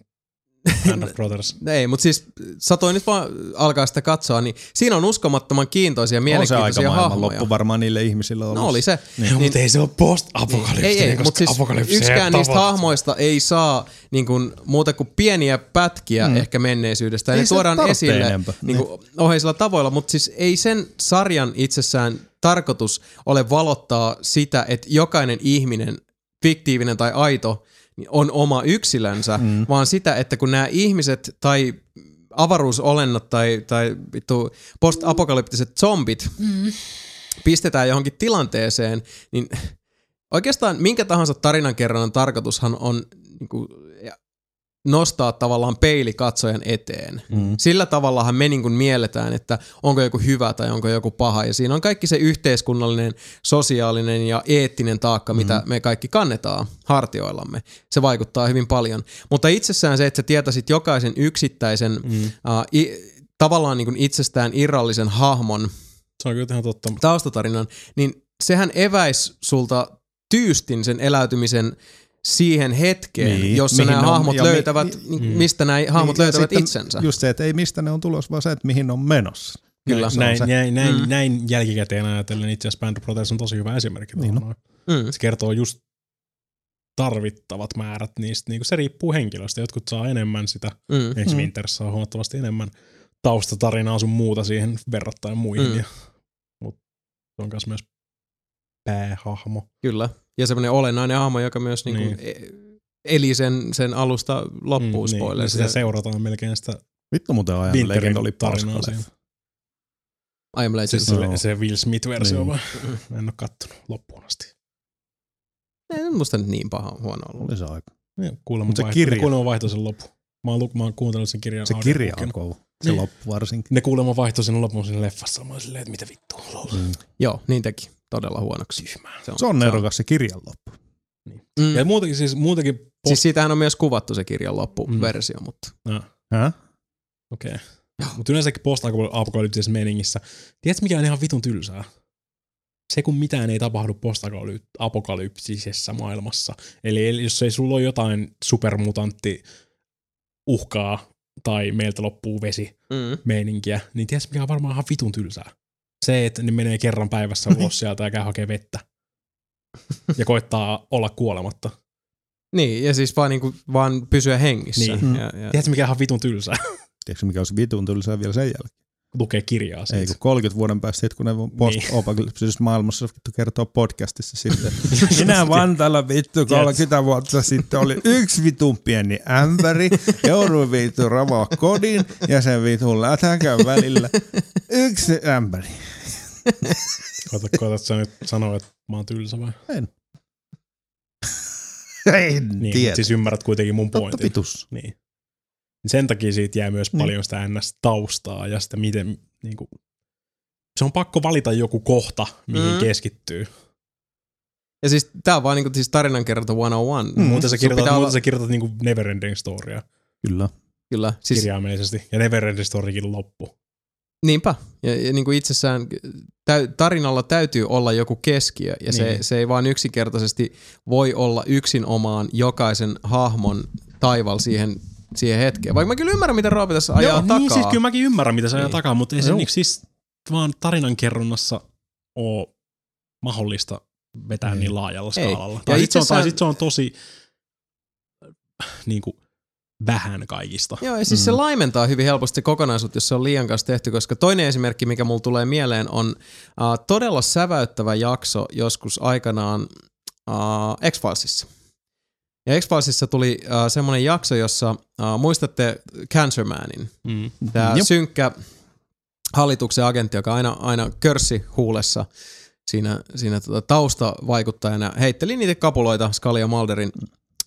Speaker 4: Band of Brothers.
Speaker 2: Ei, mutta siis satoin nyt vaan alkaa sitä katsoa, niin siinä on uskomattoman kiintoisia,
Speaker 3: On se
Speaker 2: mielenkiintoisia
Speaker 3: aika loppu varmaan niille ihmisille ollut.
Speaker 2: No oli se.
Speaker 4: Niin, mutta ei se ole post-apokalyptinen,
Speaker 2: Ei, ei,
Speaker 4: koska
Speaker 2: mutta siis yksikään
Speaker 4: ei
Speaker 2: niistä hahmoista ei saa niin kuin, muuta kuin pieniä pätkiä mm. ehkä menneisyydestä. Ja
Speaker 3: Ei
Speaker 2: ne
Speaker 3: se
Speaker 2: tuodaan esille niin kuin, oheisilla tavoilla, mutta siis ei sen sarjan itsessään tarkoitus ole valottaa sitä, että jokainen ihminen, fiktiivinen tai aito, niin on oma yksilönsä, mm. vaan sitä, että kun nämä ihmiset tai avaruusolennot tai, tai vittu post-apokalyptiset zombit mm. pistetään johonkin tilanteeseen, niin oikeastaan minkä tahansa tarinankerronnan tarkoitushan on niin kuin, nostaa tavallaan peili katsojan eteen. Mm. Sillä tavallahan me niin kuin mielletään, että onko joku hyvä tai onko joku paha. Ja siinä on kaikki se yhteiskunnallinen, sosiaalinen ja eettinen taakka, mitä
Speaker 3: Mm.
Speaker 2: me kaikki kannetaan hartioillamme. Se vaikuttaa hyvin paljon. Mutta itsessään se, että sä tietäisit jokaisen yksittäisen mm. uh, i, tavallaan niin kuin itsestään irrallisen hahmon
Speaker 4: Se on kyllä ihan totta.
Speaker 2: taustatarinan, niin sehän eväis sulta tyystin sen eläytymisen siihen hetkeen,
Speaker 3: Niin,
Speaker 2: niin, jossa nämä
Speaker 3: ne on-
Speaker 2: hahmot
Speaker 3: ja mi-
Speaker 2: löytävät,
Speaker 3: mi-
Speaker 2: niin, mistä nämä hahmot
Speaker 3: Niin,
Speaker 2: löytävät itsensä.
Speaker 3: Just se, että ei mistä ne on tulossa, vaan se, että mihin ne on menossa.
Speaker 2: Kyllä.
Speaker 3: Se on
Speaker 4: näin,
Speaker 3: se.
Speaker 4: näin, näin,
Speaker 2: Mm.
Speaker 4: näin jälkikäteen ajatellen itse asiassa Band of Brothers on tosi hyvä esimerkki.
Speaker 3: Niin on.
Speaker 4: noin.
Speaker 2: Mm.
Speaker 4: Se kertoo just tarvittavat määrät niistä. Niin se riippuu henkilöstä. Jotkut saa enemmän sitä.
Speaker 2: Mm.
Speaker 4: Esimerkiksi Winters saa huomattavasti enemmän taustatarinaa sun muuta siihen verrattain muihin.
Speaker 2: Mm.
Speaker 4: Ja, mutta se on myös myös päähahmo.
Speaker 2: Kyllä. Ja semmoinen olennainen hahmo, joka myös niin.
Speaker 4: Niin.
Speaker 2: Niin, eli sen, sen alusta loppuun mm,
Speaker 4: niin,
Speaker 2: spoiler.
Speaker 4: sitä seurataan melkein sitä
Speaker 3: Vittu muuten ajan
Speaker 4: Winterin
Speaker 3: legenda oli
Speaker 4: tarinaa siinä.
Speaker 2: I am
Speaker 4: Se,
Speaker 2: Legend.
Speaker 4: se,
Speaker 3: Joo.
Speaker 4: se Will Smith-versio
Speaker 3: Niin.
Speaker 4: vaan. En oo kattonut loppuun asti.
Speaker 2: Ei musta nyt niin paha huono ollut.
Speaker 3: Oli se aika.
Speaker 4: Ja Kuulemma
Speaker 3: Mut se
Speaker 4: vaihto,
Speaker 3: kirja.
Speaker 4: kuulemma vaihtoi sen loppu. Mä oon, mä oon kuunnellut sen kirjan
Speaker 3: Se kirja on kova. Se
Speaker 4: Niin.
Speaker 3: loppu varsinkin.
Speaker 4: Ne kuulemma vaihtoi sen lopun siinä leffassa. Mä olin silleen, että mitä vittua.
Speaker 3: Mm.
Speaker 2: Joo, niin teki. Todella huonoksi.
Speaker 4: Tyhmää.
Speaker 3: Se on nerokas se kirjan loppu.
Speaker 2: Mm.
Speaker 4: Ja muutenkin siis, muutenkin post...
Speaker 2: Siis siitähän on myös kuvattu se kirjan loppuversio, mm. mutta
Speaker 3: Häh?
Speaker 4: Okei. Okay. Mutta yleensäkin post-apokalyptisessa meningissä. Tiedätkö mikä on ihan vitun tylsää? Se kun mitään ei tapahdu post-apokalyptisessa maailmassa. Eli eli jos ei sulla ole jotain supermutantti uhkaa tai meiltä loppuu vesi
Speaker 2: mm.
Speaker 4: meininkiä, niin tiedätkö mikä on varmaan ihan vitun tylsää? Se, että ne menee kerran päivässä ulos sieltä ja käy hakee vettä. Ja koittaa olla kuolematta.
Speaker 2: Niin, ja siis vaan, niinku, vaan pysyä hengissä.
Speaker 4: Niin.
Speaker 2: Ja, ja,
Speaker 4: Tiedätkö mikä on ihan vitun tylsää?
Speaker 3: Tiedätkö mikä olisi vitun tylsää vielä sen jälkeen?
Speaker 4: Lukee kirjaa siitä.
Speaker 3: Ei, kun 30 vuoden päästä, sit, kun ne post-apokalypsisessa maailmassa vittu kertoo podcastissa sitten. Minä Vantaalla vittu 30 vuotta sitten oli yksi vitun pieni ämpäri, jouduin vittu ravaa kodin ja sen vitun lätäkän välillä. Yksi ämpäri.
Speaker 4: Koetat, koetat sä nyt sanoa, että mä oon tylsä vai?
Speaker 3: En
Speaker 4: Niin,
Speaker 3: tiedä.
Speaker 4: siis ymmärrät kuitenkin mun
Speaker 3: Totta
Speaker 4: pointin.
Speaker 3: vitus.
Speaker 4: Niin. Sen takia siitä jää myös
Speaker 3: Niin.
Speaker 4: paljon sitä NS-taustaa ja sitä miten, niin kuin, se on pakko valita joku kohta, mihin
Speaker 2: Mm.
Speaker 4: keskittyy.
Speaker 2: ja siis tää on vaan niinku, siis tarinankerronta 101.
Speaker 3: Mm.
Speaker 4: Muuten sä kirjoitat, muuten
Speaker 2: olla-
Speaker 4: sä kirjoitat niin kuin Neverending Storya
Speaker 3: Kyllä.
Speaker 2: Kyllä,
Speaker 4: siis,
Speaker 2: siis
Speaker 4: kirjaimellisesti. Ja Neverending Storykin loppu.
Speaker 2: Niinpä. Ja, ja niinku itsessään täy, tarinalla täytyy olla joku keskiö, ja se,
Speaker 4: Niin.
Speaker 2: se ei vaan yksinkertaisesti voi olla yksin omaan jokaisen hahmon taival siihen, siihen hetkeen. Vaikka mä kyllä ymmärrän, mitä Roope tässä ajaa takaa.
Speaker 4: niin siis kyllä mäkin ymmärrän, mitä ajaa
Speaker 2: Niin.
Speaker 4: takaa, mutta ei se
Speaker 3: Joo.
Speaker 4: niin, siis vaan tarinankerronnassa ole mahdollista vetää
Speaker 3: Ei.
Speaker 4: niin laajalla
Speaker 2: Ei.
Speaker 4: skaalalla.
Speaker 2: Ja
Speaker 4: Tai sitten se, on- tai
Speaker 2: itsessään-
Speaker 4: sit se on tosi niin kuin, vähän kaikista.
Speaker 2: Joo, ja siis mm. se laimentaa hyvin helposti kokonaisuutta, jos se on liian kanssa tehty, koska toinen esimerkki, mikä mulla tulee mieleen, on uh, todella säväyttävä jakso joskus aikanaan uh, X-Filesissa. Ja X-Filesissa tuli uh, semmoinen jakso, jossa uh, muistatte Cancer Manin,
Speaker 4: Mm.
Speaker 2: tämä synkkä hallituksen agentti, joka aina, aina körssi huulessa siinä, siinä tota taustavaikuttajana, heitteli niitä kapuloita Scully ja Mulderin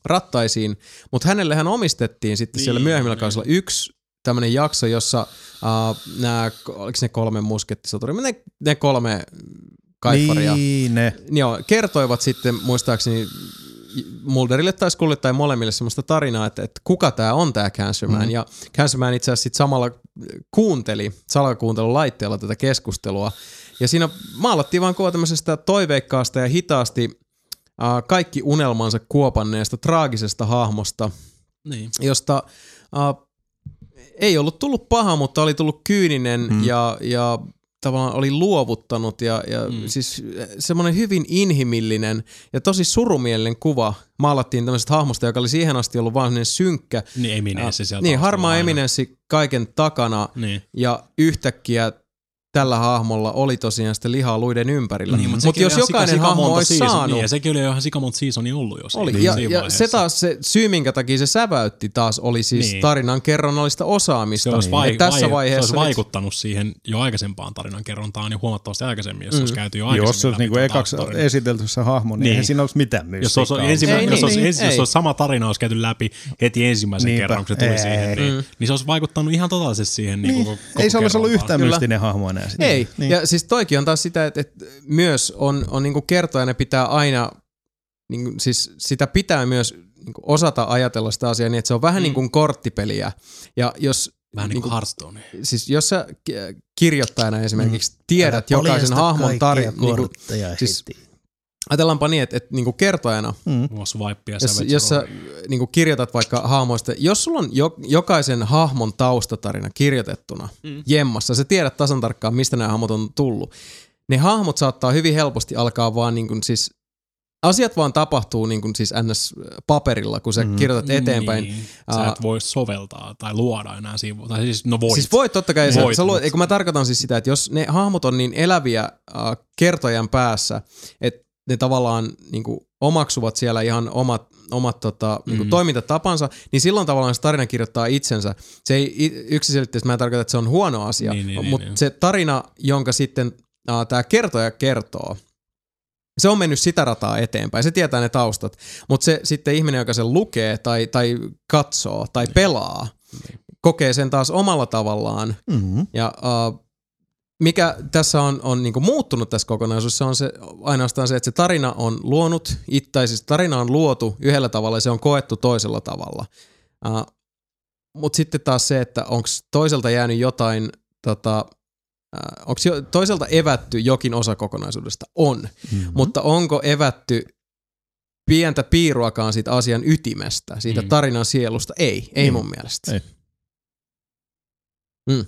Speaker 2: rattaisiin, mutta hänelle hän omistettiin sitten niin, siellä
Speaker 4: Niin,
Speaker 2: myöhemmillä
Speaker 4: niin.
Speaker 2: kausilla yksi tämmöinen jakso, jossa uh, nämä, oliko ne kolme muskettisoturia, ne, ne kolme kaiffaria,
Speaker 3: Niin ne.
Speaker 2: joo, kertoivat sitten muistaakseni Mulderille tai Scullylle tai molemmille semmoista tarinaa, että, että kuka tämä on tämä Cancerman. Mm. Ja Cancerman itse asiassa sit samalla kuunteli salakakuuntelun laitteella tätä keskustelua. Ja siinä maalattiin vaan kuva tämmöisestä toiveikkaasta ja hitaasti äh, kaikki unelmansa kuopanneesta traagisesta hahmosta,
Speaker 4: Niin.
Speaker 2: josta Uh, ei ollut tullut paha, mutta oli tullut kyyninen
Speaker 3: Mm.
Speaker 2: ja, ja tavallaan oli luovuttanut ja, ja
Speaker 4: Mm.
Speaker 2: siis semmoinen hyvin inhimillinen ja tosi surumielinen kuva maalattiin tämmöisestä hahmosta, joka oli siihen asti ollut vaan synkkä.
Speaker 4: Niin eminenssi sieltä.
Speaker 2: Niin, harmaa eminenssi kaiken takana
Speaker 4: Niin.
Speaker 2: ja yhtäkkiä tällä hahmolla oli tosiaan sitä lihaa luiden ympärillä.
Speaker 4: Niin, mutta
Speaker 2: Mutta jos jokainen hahmo olisi saanut...
Speaker 4: Niin, ja sekin oli jo ihan sikamonta seasonia ollut jo.
Speaker 2: Oli. Ja, ja
Speaker 4: vaiheessa.
Speaker 2: se taas, se syy minkä takia se säväytti taas oli siis
Speaker 4: Niin.
Speaker 2: niin. tarinan kerronnallista osaamista.
Speaker 4: se olisi,
Speaker 2: Et
Speaker 4: vai,
Speaker 2: tässä
Speaker 4: vai,
Speaker 2: vaiheessa
Speaker 4: se
Speaker 2: nyt-
Speaker 4: olisi vaikuttanut siihen jo aikaisempaan tarinan kerrontaan jo huomattavasti aikaisemmin, jos mm. olisi käyty jo aikaisemmin
Speaker 3: Jos se olisi niinku ekaksi esitelty se hahmo, niin,
Speaker 4: Niin.
Speaker 3: eihän siinä olisi mitään
Speaker 4: Jos se olisi,
Speaker 3: mystiikkaa.
Speaker 4: ensimmä,
Speaker 2: Ei
Speaker 4: jos,
Speaker 2: niin,
Speaker 4: olisi,
Speaker 2: niin,
Speaker 4: jos olisi sama tarina olisi käyty läpi heti ensimmäisen
Speaker 3: Niinpä.
Speaker 4: kerran, kun se tuli siihen, niin,
Speaker 2: Mm.
Speaker 4: niin se olisi vaikuttanut ihan totaalisesti siihen niin.
Speaker 3: Niin. Ei se olisi ollut yhtään mystinen hahmo enää. Sitten.
Speaker 2: Ei,
Speaker 3: Niin.
Speaker 2: niin. ja siis toikin on taas sitä, että, että myös on, on niinku kertojana pitää aina, niinku, siis sitä pitää myös niinku osata ajatella sitä asiaa niin, että se on vähän
Speaker 4: Mm.
Speaker 2: niin kuin korttipeliä. Ja jos,
Speaker 4: Vähän niin
Speaker 2: niinku-
Speaker 4: kuin Hearthstone.
Speaker 2: siis jos sä ki- kirjoittajana esimerkiksi mm. tiedät jokaisen hahmon tarin, niinku, siis- ajatellaanpa niin, että, että niinku kertojana,
Speaker 4: Muun swipe ja
Speaker 2: jos, jos sä
Speaker 4: Roll.
Speaker 2: niinku kirjoitat vaikka hahmoista, jos sulla on jo, jokaisen hahmon taustatarina kirjoitettuna mm. jemmassa, sä tiedät tasan tarkkaan, mistä nämä hahmot on tullut. Ne hahmot saattaa hyvin helposti alkaa vaan niin kuin siis, asiat vaan tapahtuu niin kuin siis NS-paperilla, kun sä mm. kirjoitat eteenpäin.
Speaker 4: Niin. Sä et voi soveltaa tai luoda enää sivu. Tai siis, no voit.
Speaker 2: Siis voit totta kai, sä,
Speaker 4: Voit,
Speaker 2: sä luot,
Speaker 4: mut-
Speaker 2: kun mä tarkoitan siis sitä, että jos ne hahmot on niin eläviä äh, kertojan päässä, että ne tavallaan niin kuin omaksuvat siellä ihan omat, omat tota, niin kuin
Speaker 4: Mm.
Speaker 2: toimintatapansa, niin silloin tavallaan se tarina kirjoittaa itsensä. Se ei yksiselitteisesti, mä en tarkoita, että se on huono asia,
Speaker 4: Niin, niin, niin,
Speaker 2: mutta
Speaker 4: niin.
Speaker 2: se tarina, jonka sitten äh, tämä kertoja kertoo, se on mennyt sitä rataa eteenpäin, se tietää ne taustat, mutta se sitten ihminen, joka sen lukee tai, tai katsoo tai pelaa, kokee sen taas omalla tavallaan.
Speaker 3: Mm-hmm.
Speaker 2: Ja uh, mikä tässä on, on niinku muuttunut tässä kokonaisuudessa on se, ainoastaan se, että se tarina on luonut, tai siis tarina on luotu yhdellä tavalla ja se on koettu toisella tavalla. Uh, Mutta sitten taas se, että onko toiselta jäänyt jotain, tota, uh, onko jo, toiselta evätty jokin osa kokonaisuudesta? On. Mm-hmm. Mutta onko evätty pientä piiruakaan siitä asian ytimestä, siitä
Speaker 4: Mm.
Speaker 2: tarinan sielusta? Ei, ei
Speaker 3: Niin.
Speaker 2: mun mielestä.
Speaker 3: Ei.
Speaker 2: Mm.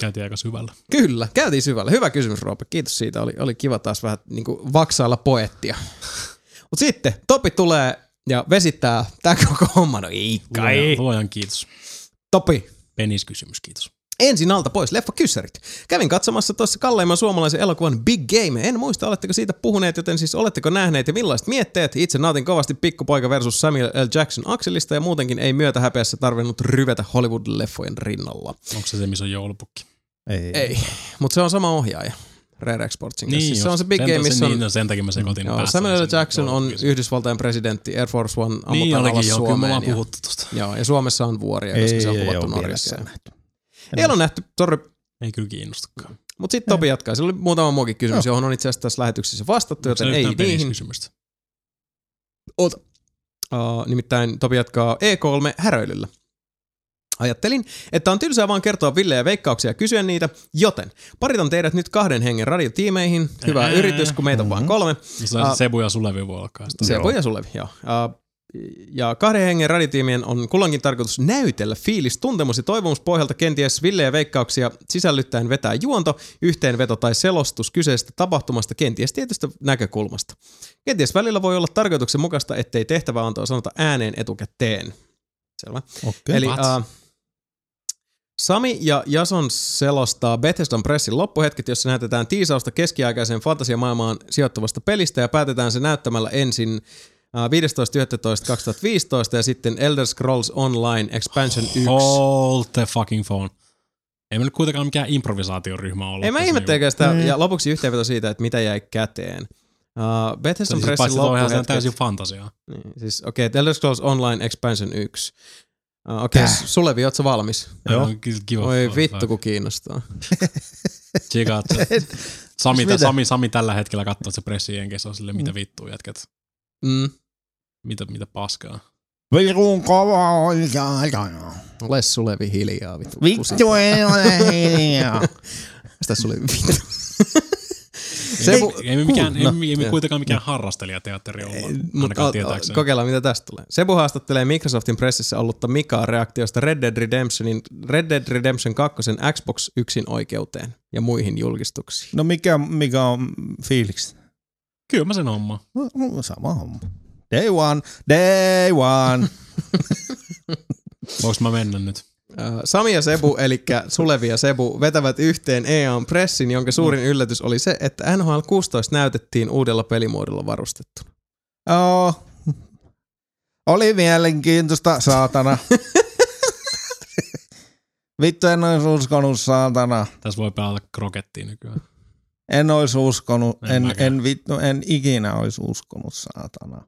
Speaker 4: Käytiin aika syvällä.
Speaker 2: Kyllä, käytiin syvällä. Hyvä kysymys, Roope. Kiitos siitä. Oli, oli kiva taas vähän niin kuin vaksailla poettia. Mutta sitten Topi tulee ja vesittää tämän koko homman. No ei kai.
Speaker 4: Luojan, luojan kiitos.
Speaker 2: Topi,
Speaker 4: Penis kysymys, kiitos.
Speaker 2: Ensin alta pois, leffa kyssärit. Kävin katsomassa tuossa kalleimman suomalaisen elokuvan Big Game. En muista, oletteko siitä puhuneet, joten siis oletteko nähneet ja millaiset mietteet? Itse nautin kovasti Pikkupoika versus Samuel L. Jackson akselista ja muutenkin ei myötä häpeässä tarvinnut ryvetä Hollywood-leffojen rinnalla.
Speaker 4: Onko se se, missä on joulupukki?
Speaker 3: Ei.
Speaker 2: Ei, mutta se on sama ohjaaja. Rare Exportsin kanssa. Siis se on se Big Game, missä on
Speaker 4: Niin, no sen takia mä sekoitin
Speaker 2: Joo, Samuel L.
Speaker 4: sen
Speaker 2: Jackson on. Yhdysvaltain presidentti, Air Force One ammutaan
Speaker 4: Niin
Speaker 2: alas
Speaker 4: olikin jo, kyllä me
Speaker 2: Suomeen.
Speaker 4: ollaan
Speaker 2: ja,
Speaker 4: puhuttu tosta.
Speaker 2: joo, ja Suomessa on vuoria, koska
Speaker 3: Ei,
Speaker 2: se on
Speaker 3: ei
Speaker 2: kuvattu Norjassa.
Speaker 3: nähty.
Speaker 2: Ei ole nähty, sorry.
Speaker 4: Ei kyllä kiinnostakaan.
Speaker 2: Mutta sitten Topi jatkaa. Sillä oli muutama muukin kysymys, johon on itse asiassa tässä lähetyksessä vastattu,
Speaker 4: Onko
Speaker 2: joten ei niihin.
Speaker 4: peniskysymystä?
Speaker 2: Oota. Uh, nimittäin Topi jatkaa E3 häröilyllä. Ajattelin, että on tylsää vaan kertoa villejä veikkauksia ja kysyä niitä, joten paritan teidät nyt kahden hengen radiotiimeihin. Hyvä
Speaker 4: Ää.
Speaker 2: yritys, kun meitä on vain kolme.
Speaker 4: Se
Speaker 2: Ah.
Speaker 4: Sebu ja Sulevi voi olla kanssa.
Speaker 2: Se
Speaker 3: Joo.
Speaker 2: voi ja sulle, joo. Uh, ja kahden hengen raditiimien on kullankin tarkoitus näytellä fiilis, tuntemus ja toivomus pohjalta kenties villejä veikkauksia sisällyttäen vetää juonto, yhteenveto tai selostus kyseisestä tapahtumasta kenties tietystä näkökulmasta. Kenties välillä voi olla tarkoituksenmukaista, ettei tehtäväantoa sanota ääneen etukäteen. Selvä.
Speaker 3: Okei.
Speaker 2: Eli uh, Sami ja Jason selostaa Bethesdan pressin loppuhetket, jossa näytetään tiisausta keskiaikaiseen fantasiamaailmaan sijoittuvasta pelistä ja päätetään se näyttämällä ensin 15.11.2015 ja sitten Elder Scrolls Online Expansion 1.
Speaker 4: Hold the fucking phone. Ei me nyt kuitenkaan mikään improvisaatioryhmä ollut.
Speaker 2: Ei mä ihmettelekään sitä,
Speaker 3: Mm.
Speaker 2: ja lopuksi yhteenveto siitä, että mitä jäi käteen. Uh,
Speaker 4: niinku-
Speaker 2: Bethesdan
Speaker 4: Siis
Speaker 2: pressin
Speaker 4: on ihan
Speaker 2: loppuhetket.
Speaker 4: täysin fantasiaa.
Speaker 2: Niin, siis okei, okay, Elder Scrolls Online Expansion 1. Uh, okei, okay, Sulevi, ootko valmis?
Speaker 3: Joo.
Speaker 4: On ky- Kiva.
Speaker 2: Oi vittu, kun kiinnostaa.
Speaker 4: Tsikat. Sami? Sami, Sami tällä hetkellä katsoo, että se pressi jenkeissä on silleen, mitä vittua jätkät.
Speaker 2: Mm.
Speaker 4: Mitä, mitä paskaa.
Speaker 6: Virun kova oikea.
Speaker 2: Ole Sulevi hiljaa, vittu.
Speaker 6: Vittu ei ole hiljaa.
Speaker 2: Sitä Sulevi vittu. Sebu,
Speaker 4: Ei me, mikään, ei,
Speaker 2: no,
Speaker 4: ei me kuitenkaan mikään harrastelijateatteri olla,
Speaker 2: Mutta
Speaker 4: ainakaan tietääkseni.
Speaker 2: kokeillaan, mitä tästä tulee. Sebu haastattelee Microsoftin pressissä ollutta Mikaa reaktiosta Red Dead Redemptionin Red Dead Redemption 2 Xbox yksin oikeuteen ja muihin julkistuksiin.
Speaker 3: No mikä, mikä on fiiliksi?
Speaker 4: Kyllä mä sen hommaan.
Speaker 3: No, no, sama homma. Day one, day one.
Speaker 4: Voinko mä mennä nyt?
Speaker 2: Äh, Sami ja Sebu, eli Sulevi ja Sebu, vetävät yhteen EAN pressin, jonka suurin yllätys oli se, että NHL 16 näytettiin uudella pelimuodolla varustettuna.
Speaker 3: Joo. Oli mielenkiintoista, saatana. Vittu en olisi uskonut, saatana.
Speaker 4: Tässä voi pelata krokettiin nykyään.
Speaker 3: En olisi uskonut,
Speaker 4: En
Speaker 3: en, en, vittu, en ikinä olisi uskonut, saatana.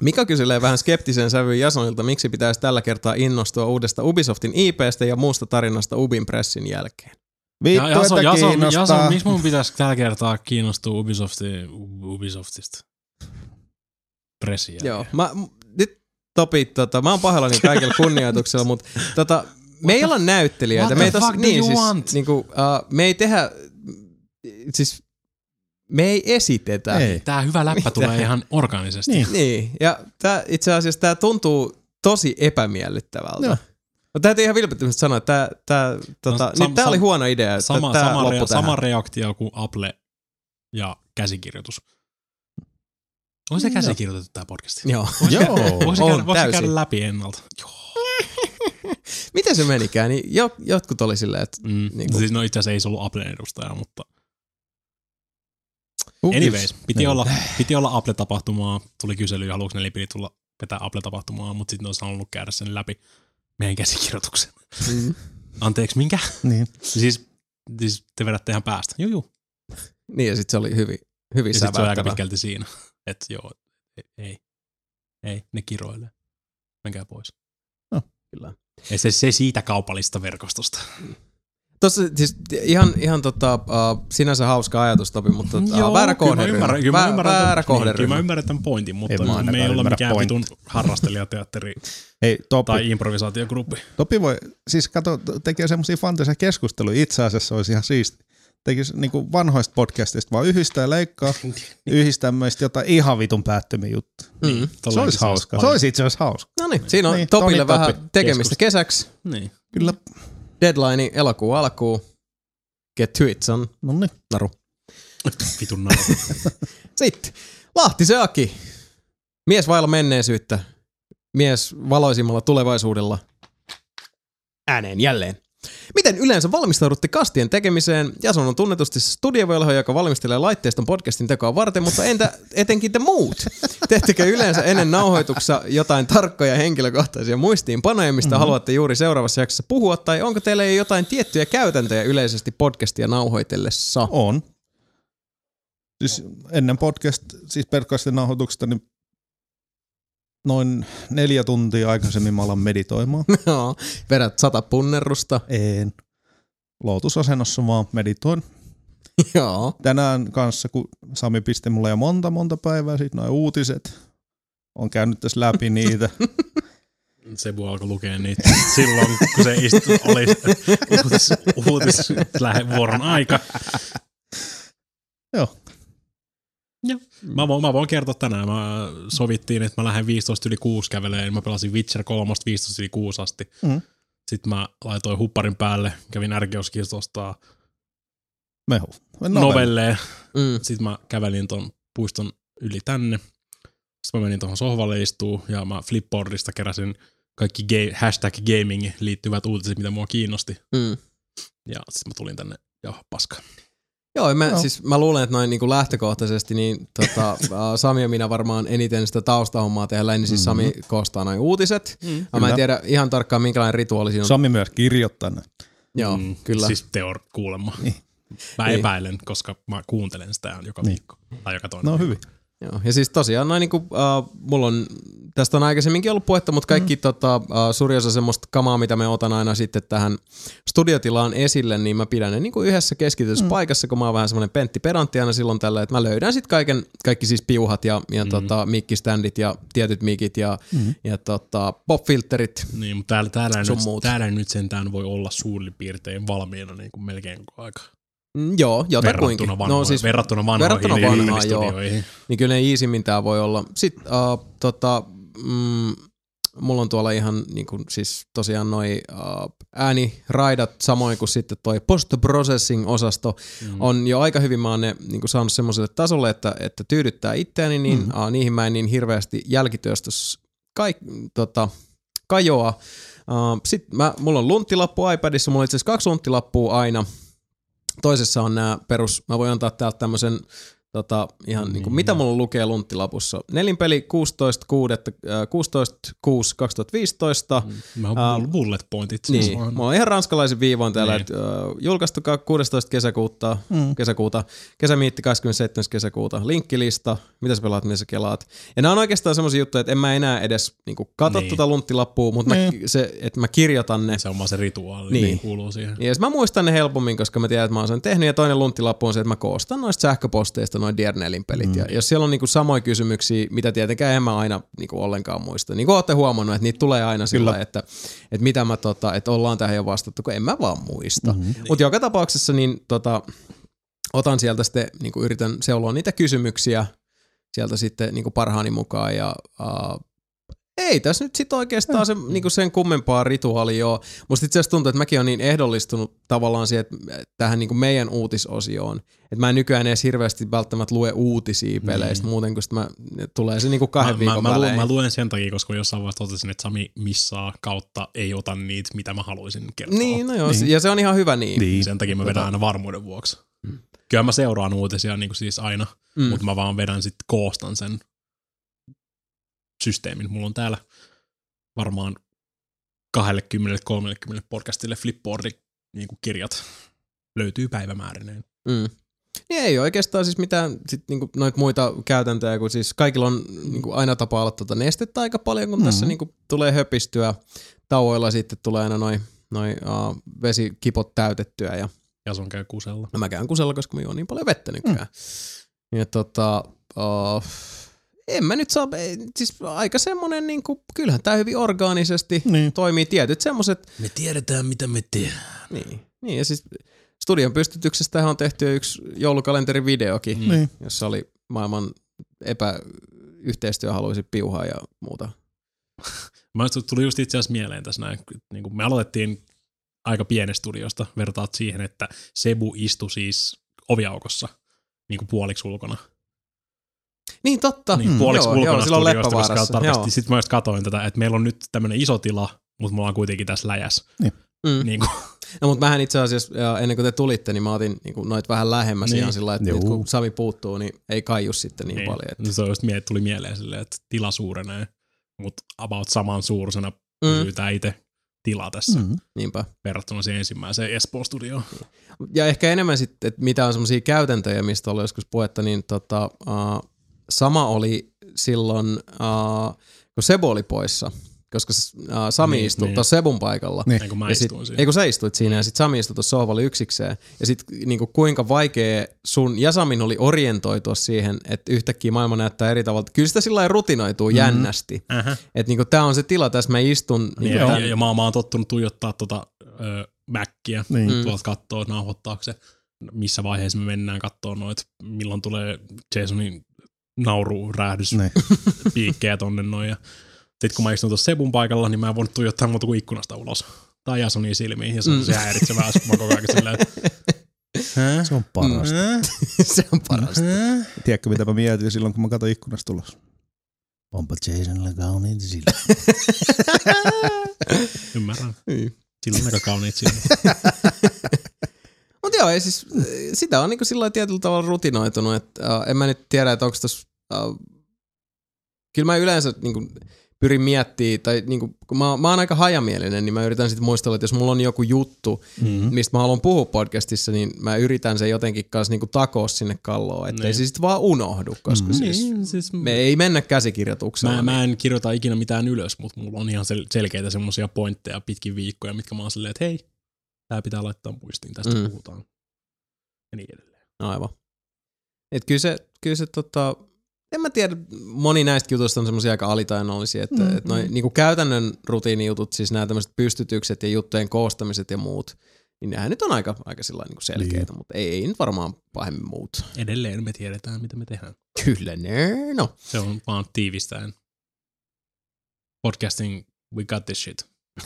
Speaker 2: Mika kyselee vähän skeptisen sävyyn Jasonilta, miksi pitäisi tällä kertaa innostua uudesta Ubisoftin IPstä ja muusta tarinasta Ubin pressin jälkeen.
Speaker 3: Vittu,
Speaker 4: Ja, Jason,
Speaker 3: että
Speaker 4: Jason,
Speaker 3: kiinnostaa.
Speaker 4: Jason, miksi mun pitäisi tällä kertaa kiinnostua Ubisofti, Ubisoftista? Pressin jälkeen.
Speaker 2: Joo, mä, nyt Topi, tota, mä oon pahoillani kaikella kunnioituksella, mutta tota, me ei olla näyttelijöitä.
Speaker 4: what
Speaker 2: me ei tos- niin,
Speaker 4: you
Speaker 2: siis,
Speaker 4: want?
Speaker 2: Niinku, uh, me ei tehdä, siis me ei esitetä.
Speaker 3: Ei.
Speaker 4: Tää hyvä läppä tulee ihan organisesti.
Speaker 3: Niin.
Speaker 2: Niin, ja tää, itse asiassa tämä tuntuu tosi epämiellyttävältä.
Speaker 3: Joo.
Speaker 2: No, täytyy ihan vilpittömästi sanoa, että tää, tää, tota,
Speaker 4: No,
Speaker 2: no,
Speaker 4: sam-
Speaker 2: tää oli
Speaker 4: sam-
Speaker 2: huono idea,
Speaker 4: Sama,
Speaker 2: tää
Speaker 4: sama, rea- sama reaktio kuin Apple ja käsikirjoitus. Onko se käsikirjoitettu tää podcasti?
Speaker 2: Joo.
Speaker 3: Joo,
Speaker 4: Voisi
Speaker 2: on
Speaker 4: käydä, voisi käydä läpi ennalta. Joo.
Speaker 2: Miten se menikään? Niin jo, jotkut oli silleen, että
Speaker 4: Mm.
Speaker 2: Niin
Speaker 4: Niin
Speaker 2: kuin-
Speaker 4: siis no itse asiassa ei se ollut Applen edustaja, mutta
Speaker 3: Who
Speaker 4: anyways, piti,
Speaker 3: Niin.
Speaker 4: olla, piti olla Apple-tapahtumaa, tuli kysely, haluatko ne piti tulla vetää Apple-tapahtumaa, mutta sitten ne olisi halunnut käydä sen läpi meidän käsikirjoituksen.
Speaker 2: mm,
Speaker 4: Anteeksi, minkä?
Speaker 3: Niin.
Speaker 4: Siis, siis te vedätte ihan päästä. Juu, juu.
Speaker 2: niin ja sitten se oli hyvin, hyvin
Speaker 4: Ja se on aika pitkälti siinä, että joo, ei, ei, ne kiroilee. Menkää pois.
Speaker 3: No,
Speaker 2: kyllä.
Speaker 4: Ei se, se siitä kaupallista verkostosta.
Speaker 2: Tuossa siis ihan, ihan tota, uh, sinänsä hauska ajatus, Topi, mutta uh,
Speaker 4: Joo,
Speaker 2: väärä
Speaker 4: kyllä mä
Speaker 2: kohderyhmä.
Speaker 4: ymmärrän- kyllä mä ymmärrän tämän-
Speaker 2: väärä
Speaker 4: niin, Kyllä
Speaker 2: kohderyhmä.
Speaker 4: mä ymmärrän tämän pointin, mutta
Speaker 3: En
Speaker 4: me ei olla mikään vitun harrastelijateatteri
Speaker 3: Hei, Topi,
Speaker 4: tai improvisaatiogruppi.
Speaker 3: Topi voi, siis kato, tekee semmoisia fantasia keskusteluja, itse asiassa olisi ihan siisti. Tekisi niinku vanhoista podcastista vaan yhdistää ja leikkaa, yhdistää meistä jotain ihan vitun päättömiä juttuja.
Speaker 2: Mm.
Speaker 3: Se olisi hauska. Se olisi itse asiassa hauska.
Speaker 2: No niin, siinä on
Speaker 3: Niin,
Speaker 2: Topille
Speaker 3: Toni
Speaker 2: vähän
Speaker 3: Topi.
Speaker 2: tekemistä kesäksi.
Speaker 4: Niin.
Speaker 3: Kyllä.
Speaker 2: Deadline elokuun alkuun. Get to it, son.
Speaker 3: No niin.
Speaker 2: Naru.
Speaker 4: Vitun naru.
Speaker 2: Sitten Lahtisen Aki. Mies vailla menneisyyttä. Mies valoisimmalla tulevaisuudella. Ääneen jälleen. Miten yleensä valmistaudutte kastien tekemiseen? Jason on tunnetusti studiovelho, joka valmistelee laitteiston podcastin tekoa varten, mutta entä etenkin te muut? Teettekö yleensä ennen nauhoituksessa jotain tarkkoja henkilökohtaisia muistiinpanoja, mistä mm-hmm. haluatte juuri seuraavassa jaksossa puhua, tai onko teillä jo jotain tiettyjä käytäntöjä yleisesti podcastia nauhoitellessa?
Speaker 3: On. Siis ennen podcast, siis podcastin nauhoituksesta, niin noin neljä tuntia aikaisemmin mä alan meditoimaan.
Speaker 2: Joo, vedät sata punnerrusta.
Speaker 3: En. Lootusasennossa vaan meditoin.
Speaker 2: Joo.
Speaker 3: Tänään kanssa, kun Sami pisti mulle jo monta monta päivää sitten noin uutiset. On käynyt tässä läpi niitä.
Speaker 4: Sebu alkoi lukea niitä silloin, kun se istui, oli uutis, uutis vuoron aika.
Speaker 3: Joo.
Speaker 4: Mä voin, mä voin kertoa tänään. Mä sovittiin, että mä lähden 15 yli 6 käveleen. Mä pelasin Witcher 3 15 yli 6 asti.
Speaker 3: Mm.
Speaker 4: Sitten mä laitoin hupparin päälle, kävin ostaa
Speaker 3: Mehu.
Speaker 4: novelleen.
Speaker 2: Mm.
Speaker 4: Sitten mä kävelin ton puiston yli tänne. Sitten mä menin tuohon sohvalle istuu ja mä Flipboardista keräsin kaikki ga- hashtag gaming liittyvät uutiset, mitä mua kiinnosti.
Speaker 2: Mm.
Speaker 4: Ja sitten mä tulin tänne ja paska.
Speaker 2: Joo, mä,
Speaker 3: Joo.
Speaker 2: siis mä luulen, että noin niinku lähtökohtaisesti niin tota, Sami ja minä varmaan eniten sitä taustahommaa tehdään, niin siis Sami koostaa noin uutiset. Mm, mä en tiedä ihan tarkkaan minkälainen rituaali siinä on.
Speaker 3: Sami myös kirjoittaa ne.
Speaker 2: Joo, mm, kyllä.
Speaker 4: Siis teor kuulemma.
Speaker 3: Niin.
Speaker 4: Mä
Speaker 2: Niin.
Speaker 4: epäilen, koska mä kuuntelen sitä joka
Speaker 3: Niin.
Speaker 4: viikko. Tai joka toinen
Speaker 3: No
Speaker 4: viikko.
Speaker 2: Joo. Ja siis tosiaan noin niinku, uh, mulla on, tästä on aikaisemminkin ollut puhetta, mutta kaikki mm. tota, uh, suuri osa semmoista kamaa, mitä me otan aina sitten tähän studiotilaan esille, niin mä pidän ne niinku yhdessä keskityssä mm. paikassa, kun mä oon vähän semmoinen pentti pedantti aina silloin tällä, että mä löydän sitten kaiken, kaikki siis piuhat ja, ja mm. tota, mikkiständit ja tietyt mikit ja, mm. ja tota, popfilterit.
Speaker 4: Niin, mutta täällä, täällä, nyt, täällä nyt sentään voi olla suurin piirtein valmiina niin kuin melkein koko aika.
Speaker 2: Mm, joo, jotakuinkin.
Speaker 4: verrattuna, vanhoihin,
Speaker 2: no, siis,
Speaker 4: verrattuna vanhoihin
Speaker 2: verrattuna vanhaan, joo. niin kyllä ne easimmin tää voi olla. Sitten uh, tota, mm, mulla on tuolla ihan niin kuin, siis tosiaan noi uh, ääniraidat samoin kuin sitten toi post-processing-osasto mm. on jo aika hyvin mä oon ne niin kuin saanut semmoiselle tasolle, että, että tyydyttää itseäni, niin mm. uh, niihin mä en niin hirveästi jälkityöstössä kaik, tota, kajoa. Uh, Sitten mä, mulla on lunttilappu iPadissa, mulla on itse asiassa kaksi lunttilappua aina. Toisessa on nämä perus, mä voin antaa täältä tämmöisen Tota, ihan niin kuin, mitä mulla lukee lunttilapussa? Nelinpeli 16 6, 16 6 2015.
Speaker 4: Mä oon
Speaker 2: Ähm,
Speaker 4: bullet pointit. siis
Speaker 2: Niin,
Speaker 4: vaan.
Speaker 2: mulla on ihan ranskalaisen viivoin täällä,
Speaker 4: Niin.
Speaker 2: että uh, julkaistu 16. kesäkuuta, mm. kesäkuuta, kesämiitti 27. kesäkuuta, linkkilista, mitä sä pelaat, mitä sä kelaat. Ja nämä on oikeastaan semmoisia juttuja, että en mä enää edes niin kuin, kato
Speaker 4: Niin.
Speaker 2: tuota lunttilappua, mutta mä, se, että mä kirjoitan ne.
Speaker 4: Se on vaan se rituaali,
Speaker 2: Niin.
Speaker 4: niin. kuuluu siihen.
Speaker 2: Ja mä muistan ne helpommin, koska mä tiedän, että mä oon sen tehnyt. Ja toinen lunttilappu on se, että mä koostan noista sähköposteista noin Diernelin pelit. Mm. Ja jos siellä on niinku samoja kysymyksiä, mitä tietenkään en mä aina niinku ollenkaan muista. Niin kuin olette huomannut, että niitä tulee aina sillä että, että mitä mä tota, että ollaan tähän jo vastattu, kun en mä vaan muista. Mm-hmm. Mutta joka tapauksessa niin tota, otan sieltä sitten, niinku yritän seuloa niitä kysymyksiä sieltä sitten niinku parhaani mukaan ja uh, ei tässä nyt sitten oikeastaan se, niinku sen kummempaa rituaalia ole. Musta itse asiassa tuntuu, että mäkin olen niin ehdollistunut tavallaan siihen, että tähän niinku meidän uutisosioon. Että mä en nykyään edes hirveästi välttämättä lue uutisia peleistä muuten, kun sit mä, tulee se niinku kahden
Speaker 4: mä,
Speaker 2: viikon
Speaker 4: mä, mä, luen, mä luen sen takia, koska jossain vaiheessa totesin, että Sami missaa kautta ei ota niitä, mitä mä haluaisin kertoa.
Speaker 2: Niin, no joo, niin. ja se on ihan hyvä niin.
Speaker 3: Niin.
Speaker 4: Sen takia mä vedän aina varmuuden vuoksi. Kyllä mä seuraan uutisia niin kuin siis aina,
Speaker 2: Mm.
Speaker 4: mm. mutta mä vaan vedän sitten koostan sen systeemin. Mulla on täällä varmaan 20-30 podcastille Flipboardi niin kuin kirjat löytyy päivämäärineen.
Speaker 2: Mm. Niin ei oikeastaan siis mitään sit niinku noita muita käytäntöjä, kun siis kaikilla on niinku aina tapa olla tuota nestettä aika paljon, kun mm-hmm. tässä niinku tulee höpistyä. Tauoilla sitten tulee aina noin noi, uh, vesikipot täytettyä ja
Speaker 4: Ja se on käy kusella.
Speaker 2: no mä käyn kusella, koska mä juon niin paljon vettä nykyään. Mm. Ja tota, uh, en mä nyt saa, siis aika semmonen niinku, kyllähän tää hyvin orgaanisesti
Speaker 3: Niin.
Speaker 2: toimii tietyt semmoset
Speaker 4: Me tiedetään, mitä me tehdään.
Speaker 2: niin, niin ja siis studion pystytyksestä on tehty yksi joulukalenterivideokin, mm.
Speaker 3: Niin.
Speaker 2: jossa oli maailman epäyhteistyöhaluisi piuhaa ja muuta.
Speaker 4: Mä tuli just itse asiassa mieleen tässä näin, niin kuin me aloitettiin aika pienestä studiosta, vertaat siihen, että Sebu istui siis oviaukossa niin kuin puoliksi ulkona.
Speaker 2: Niin totta.
Speaker 4: Niin, puoliksi
Speaker 2: joo,
Speaker 4: ulkona
Speaker 2: joo, silloin
Speaker 4: studiosta, koska
Speaker 2: Leppävaarassa.
Speaker 4: tarkasti. Sitten mä just katoin tätä, että meillä on nyt tämmöinen iso tila, mutta me ollaan kuitenkin tässä läjäs.
Speaker 2: Mm.
Speaker 4: Niin kuin,
Speaker 2: No, mutta mähän itse asiassa, ja ennen kuin te tulitte, niin mä otin niin noit vähän lähemmäs
Speaker 4: Niin.
Speaker 2: ihan sillä lailla, että nyt kun Sami puuttuu, niin ei kaiju sitten niin, niin. paljon. Että,
Speaker 4: No Se on just mie- tuli mieleen silleen, että tila suurenee, mutta about saman suurusena
Speaker 2: Mm.
Speaker 4: pysyy tää itse tila tässä mm.
Speaker 3: Mm.
Speaker 2: niinpä.
Speaker 4: verrattuna siihen ensimmäiseen Espoo-studioon.
Speaker 2: Ja ehkä enemmän sitten, että mitä on semmoisia käytäntöjä, mistä oli joskus puhetta, niin tota, uh, sama oli silloin, uh, kun Sebo oli poissa, koska uh, Sami
Speaker 4: Niin,
Speaker 2: istui
Speaker 4: niin.
Speaker 2: tuossa Sebun paikalla.
Speaker 3: Niin.
Speaker 4: Niin kuin mä
Speaker 2: ja sit,
Speaker 4: istuin siinä.
Speaker 2: ei kun sä istuit siinä ja sit Sami istui tuossa sohvalla yksikseen. Ja sit niinku kuinka vaikea sun ja Samin oli orientoitua siihen, että yhtäkkiä maailma näyttää eri tavalla. Kyllä sitä sillä lailla rutinoituu mm. jännästi. Että niinku tää on se tila, tässä mä istun.
Speaker 4: Niin,
Speaker 2: Niinku
Speaker 4: ja, ja, ja mä, oon- mä oon tottunut tuijottaa tota ö, Mäkkiä
Speaker 3: Niin.
Speaker 4: mm. tuolta kattoo, että nauhoittaako se, missä vaiheessa me mennään katsoa noit, milloin tulee Jasonin nauru rähdys
Speaker 3: Niin.
Speaker 4: piikkejä tonne noin. Ja sit kun mä istun tuossa Sebun paikalla, niin mä en voinut tuijottaa muuta kuin ikkunasta ulos. Tai Jasonin silmiin, ja se on
Speaker 2: Mm.
Speaker 4: se häiritsevää, kun mä koko ajan silleen, Hä?
Speaker 3: Se on parasta.
Speaker 4: Hä?
Speaker 2: se on parasta.
Speaker 4: Hä?
Speaker 3: Tiedätkö, mitä mä mietin silloin, kun mä katsoin ikkunasta ulos? Onpa Jasonilla kauniit sillä.
Speaker 4: Ymmärrän.
Speaker 2: Niin.
Speaker 4: Sillä on aika kauniit silmät.
Speaker 2: Mutta joo, ei siis, sitä on niinku sillä tietyllä tavalla rutinoitunut, että uh, en mä nyt tiedä, että onko tässä, uh, kyllä mä yleensä niinku pyrin miettimään, tai niinku, kun mä, mä oon aika hajamielinen, niin mä yritän sitten muistella, että jos mulla on joku juttu, mm-hmm. mistä mä haluan puhua podcastissa, niin mä yritän sen jotenkin kanssa niinku takoa sinne kalloon, ettei
Speaker 4: Niin.
Speaker 2: se sitten vaan unohdu, koska mm-hmm. siis
Speaker 4: Niin, siis
Speaker 2: me ei mennä käsikirjoituksella.
Speaker 4: Mä, mä en kirjoita ikinä mitään ylös, mutta mulla on ihan sel- selkeitä semmoisia pointteja pitkin viikkoja, mitkä mä oon silleen, että hei, tää pitää laittaa muistiin, tästä
Speaker 2: Mm.
Speaker 4: mm. puhutaan. Ja niin edelleen.
Speaker 2: Aivan. Et kyllä se, kyllä se tota, en mä tiedä, moni näistä jutuista on semmoisia aika alitainnollisia, että mm, et noi, niinku käytännön rutiinijutut, siis nämä tämmöiset pystytykset ja juttujen koostamiset ja muut, Niin nehän nyt on aika, aika sillä niin selkeitä,
Speaker 3: Niin.
Speaker 2: mutta ei, ei nyt varmaan pahemmin muut.
Speaker 4: Edelleen me tiedetään, mitä me tehdään.
Speaker 2: Kyllä ne, no.
Speaker 4: Se on vaan tiivistäen. Podcasting, we got this shit.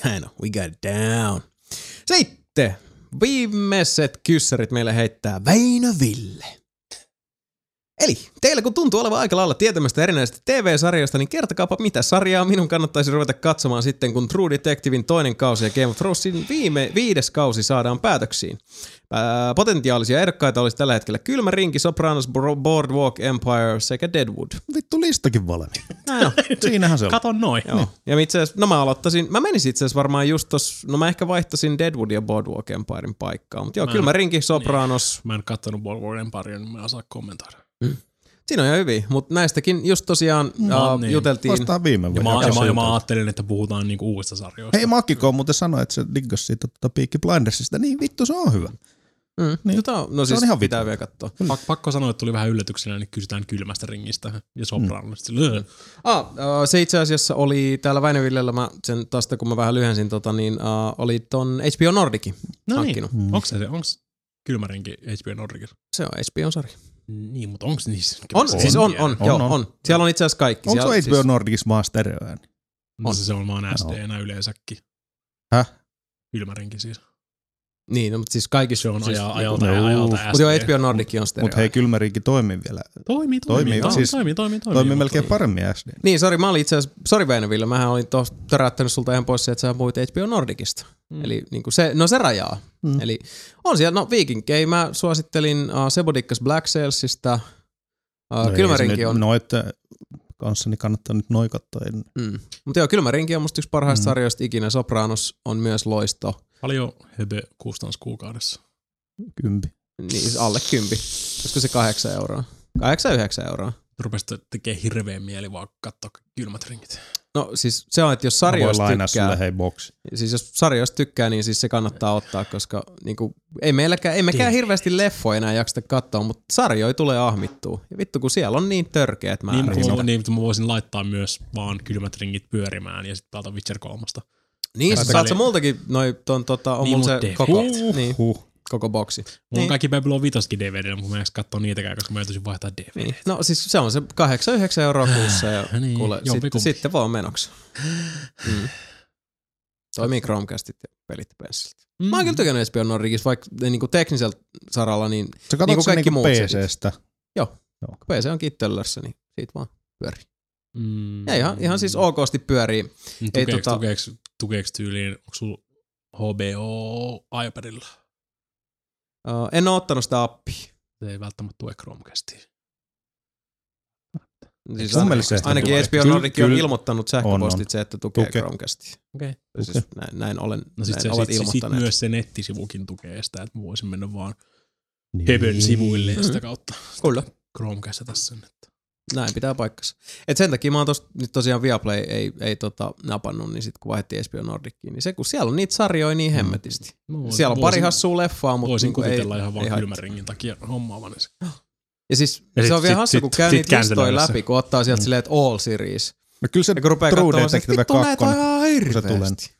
Speaker 2: Näin on, we got it down. Sitten viimeiset kyssärit meille heittää Väinö Ville. Eli teillä kun tuntuu olevan aika lailla tietämästä erinäisistä TV-sarjoista, niin kertokaapa mitä sarjaa minun kannattaisi ruveta katsomaan sitten, kun True Detectivein toinen kausi ja Game of Thronesin viime, viides kausi saadaan päätöksiin. Ää, potentiaalisia ehdokkaita olisi tällä hetkellä Kylmä Rinki, Sopranos, Boardwalk Empire sekä Deadwood.
Speaker 3: Vittu listakin valmiin.
Speaker 2: Näin on.
Speaker 3: Siinähän se on.
Speaker 4: Kato noin.
Speaker 2: Joo. Ja itse asiassa, no mä aloittaisin, mä menisin itse asiassa varmaan just tos, no mä ehkä vaihtaisin Deadwood ja Boardwalk Empirein paikkaa, mutta joo,
Speaker 4: Mä en-
Speaker 2: mä rinki Sopranos,
Speaker 4: Mä en kattonut Boardwalk Empire, niin mä en osaa kommentoida.
Speaker 2: siinä on ihan hyvin, mutta näistäkin just tosiaan
Speaker 4: No
Speaker 2: uh,
Speaker 4: niin.
Speaker 2: juteltiin,
Speaker 3: Vastaan viime
Speaker 4: Ja
Speaker 3: vuonna.
Speaker 4: mä, ja, mä, ja mä
Speaker 3: juteltiin.
Speaker 4: ajattelin, että puhutaan niinku uusista sarjoista.
Speaker 3: Hei Makiko muuten sanoi, että se diggas siitä tota Peaky Blindersista. Niin vittu se on hyvä.
Speaker 2: Mm,
Speaker 3: niin.
Speaker 2: jota, no siis
Speaker 3: on ihan
Speaker 2: pitää vielä katsoa.
Speaker 4: Pak, pakko sanoa, että tuli vähän yllätyksenä, niin kysytään kylmästä ringistä ja sopranosta. Mm.
Speaker 2: Ah, uh, se itse asiassa oli täällä Väinövillellä, mä sen taas kun mä vähän lyhensin, tota, niin uh, oli ton HBO Nordicin
Speaker 4: No niin.
Speaker 2: hankkinut.
Speaker 4: Onko se, onko kylmärinki HBO Nordicissa?
Speaker 2: Se on HBO-sarja.
Speaker 4: Niin, mutta onko niissä?
Speaker 2: On, siis on, on,
Speaker 3: On,
Speaker 2: joo,
Speaker 3: on.
Speaker 2: on. Siellä on itse asiassa kaikki.
Speaker 3: Onko se HBO Nordicissa vaan stereoääni?
Speaker 4: On. Se on vaan SD-nä yleensäkin.
Speaker 3: Häh?
Speaker 4: Kylmärinki siis.
Speaker 2: Niin, no, mutta siis kaikissa
Speaker 4: Se on
Speaker 2: siis,
Speaker 4: aja,
Speaker 2: niinku-
Speaker 4: ajalta ja ajalta
Speaker 2: Mutta joo. HBO Nordic on stereo.
Speaker 3: Mutta hei, Kylmärinkin toimii vielä.
Speaker 4: Toimii, toimii,
Speaker 3: Toimii,
Speaker 4: toimii,
Speaker 3: siis-
Speaker 4: toimii, toimii, toimii,
Speaker 3: Toimii melkein paremmin SD.
Speaker 2: Niin, sori, mä olin itse asiassa, sori Väinöville, mähän olin tuossa töräyttänyt sulta ihan pois se, että sä puhuit HBO Nordicista. Mm. Eli niin kuin se, no se rajaa.
Speaker 3: Mm.
Speaker 2: Eli on siellä, no Vikingei mä suosittelin uh, Sebodikkas Black Salesista. Uh, no Kylmärinki on,
Speaker 3: Noitten kanssa niin kannattaa nyt noi katsoa. En-
Speaker 2: mm. mutta joo, Kylmärinki on musta yksi parhaista
Speaker 3: mm.
Speaker 2: sarjoista ikinä. Sopranos on myös loisto.
Speaker 4: Paljon höbö kustannus kuukaudessa.
Speaker 3: Kympi.
Speaker 2: Niin, alle kympi. Olisiko se kahdeksan euroa? Kahdeksan, yhdeksän euroa.
Speaker 4: Rupesi tekee hirveän mieli vaan katsoa kylmät ringit.
Speaker 2: No siis se on, että jos sarjoista tykkää,
Speaker 3: sulle hei boksi.
Speaker 2: siis jos sarjoista tykkää, niin siis se kannattaa ottaa, koska niinku, ei meilläkään, ei mekään hirveästi leffoja enää jaksta katsoa, mutta sarjoja tulee ahmittua. Ja vittu, kun siellä on niin törkeät
Speaker 4: Niin,
Speaker 2: määrät.
Speaker 4: niin,
Speaker 2: sitä.
Speaker 4: mutta, niin, mutta mä voisin laittaa myös vaan kylmät ringit pyörimään ja sitten pelata Witcher 3.
Speaker 2: niin sä saat sä multakin noi, ton, tota, on
Speaker 4: Niin,
Speaker 2: se
Speaker 4: DVD.
Speaker 2: koko,
Speaker 3: Huh,
Speaker 2: niin, koko boksi.
Speaker 4: Mulla on
Speaker 2: Niin.
Speaker 4: kaikki Babylon 5 DVD, mutta mä en katsoa niitäkään, koska mä joutuisin vaihtaa DVD.
Speaker 2: Niin. No siis se on se 8-9 euroa kuussa ja
Speaker 4: Niin,
Speaker 2: niin, kuule, sitten,
Speaker 4: jompikumpi.
Speaker 2: sitten vaan menoksi. Mm. Toimii Chromecastit ja pelit pensselit. Mm. Mä oon kyllä tykännyt HBO Nordicissa, vaikka niin teknisellä saralla, niin
Speaker 3: Sä
Speaker 2: Niinku
Speaker 3: niin
Speaker 2: kaikki
Speaker 3: kaikki
Speaker 2: muut
Speaker 3: PCstä.
Speaker 2: kun PC on kittellössä, niin siitä vaan pyörii.
Speaker 4: Mm.
Speaker 2: Ja ihan, ihan siis okosti pyörii.
Speaker 4: Niin
Speaker 2: ei
Speaker 4: Tukeeko,
Speaker 2: tota-
Speaker 4: tukeeko, tukeeko tyyliin, onko sulla HBO iPadilla?
Speaker 2: Uh, en oo ottanut sitä appia.
Speaker 4: Se ei välttämättä tue Chromecastia.
Speaker 2: Siis
Speaker 3: Mun
Speaker 2: ainakin,
Speaker 3: mielestä se
Speaker 2: ainakin. HBO Nordic on ilmoittanut sähköpostitse, että tukee
Speaker 3: Tukee.
Speaker 2: Chromecastia.
Speaker 4: Okei. Okay.
Speaker 2: Siis näin, näin, olen,
Speaker 4: No sit,
Speaker 2: näin
Speaker 4: se,
Speaker 2: ovat
Speaker 4: sit, sit, sit
Speaker 2: ilmoittaneet.
Speaker 4: myös se nettisivukin tukee sitä, että mä voisin mennä vaan
Speaker 3: Niin.
Speaker 4: Hebön sivuille ja sitä kautta
Speaker 2: Kyllä.
Speaker 4: Chromecast tässä. Että.
Speaker 2: Näin pitää paikkansa. Et sen takia mä oon tos, nyt tosiaan Viaplay ei, ei tota, napannut, niin sit kun vaihdettiin HBO Nordiciin, niin se kun siellä on niitä sarjoja niin hemmetisti.
Speaker 4: Mä voisin-
Speaker 2: Siellä on pari hassua leffaa, mutta
Speaker 4: Voisin
Speaker 2: ei,
Speaker 4: kuvitella ihan
Speaker 2: ei
Speaker 4: vaan
Speaker 2: haittaa.
Speaker 4: kylmän ringin takia hommaavan.
Speaker 2: Ja siis
Speaker 4: Ja
Speaker 2: se
Speaker 4: sit-
Speaker 2: on vielä hassu, kun käy
Speaker 4: sit
Speaker 2: niitä listoja
Speaker 4: se.
Speaker 2: läpi, kun ottaa sieltä silleen, että all series.
Speaker 3: No kyllä se
Speaker 2: Ja kun rupeaa
Speaker 3: True
Speaker 2: katsomaan, että
Speaker 3: Detective
Speaker 2: vittu näitä on
Speaker 3: 2.
Speaker 2: ihan
Speaker 3: kun se tulee.
Speaker 2: hirveästi.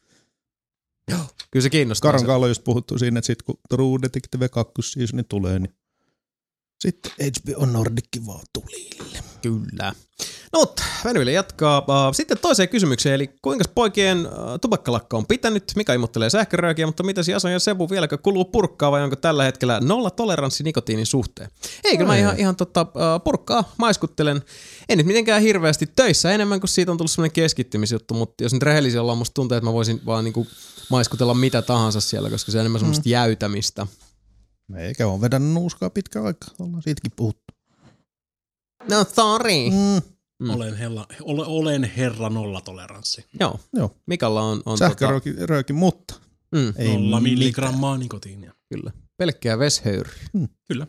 Speaker 2: Joo. Kyllä se kiinnostaa.
Speaker 3: Karon
Speaker 2: se.
Speaker 3: kanssa just puhuttu siinä, että sit kun True Detective 2 seasoni tulee, niin sitten HBO Nordickin vaan tulille.
Speaker 2: Kyllä. No mutta Venyille jatkaa. Uh, Sitten toiseen kysymykseen, eli kuinka poikien uh, tupakkalakka on pitänyt? Mika imuttelee sähköröökiä, mutta mitä Jason ja Sebu vieläkö kuluu purkkaa vai onko tällä hetkellä nolla toleranssi nikotiinin suhteen? Ei, kyllä mä ihan, ihan tota, uh, purkkaa maiskuttelen. En nyt mitenkään hirveästi töissä enemmän kuin siitä on tullut semmoinen keskittymisjuttu, mutta jos nyt rehellisiä ollaan, musta tuntuu, että mä voisin vaan niinku maiskutella mitä tahansa siellä, koska se on enemmän semmoista jäytämistä.
Speaker 3: Eikä ole vedänyt nuuskaa pitkä aika, ollaan siitäkin puhuttu.
Speaker 2: No sorry.
Speaker 3: Mm.
Speaker 2: Mm.
Speaker 4: Olen, hella, ole, olen herra nollatoleranssi.
Speaker 2: Joo.
Speaker 3: Joo.
Speaker 2: Mikalla on, on
Speaker 3: Sähkörööki, rööki, mutta
Speaker 2: mm,
Speaker 3: ei
Speaker 4: Nolla
Speaker 3: mitään.
Speaker 4: milligrammaa nikotiinia.
Speaker 2: kyllä. Pelkkää veshöyry.
Speaker 4: Kyllä.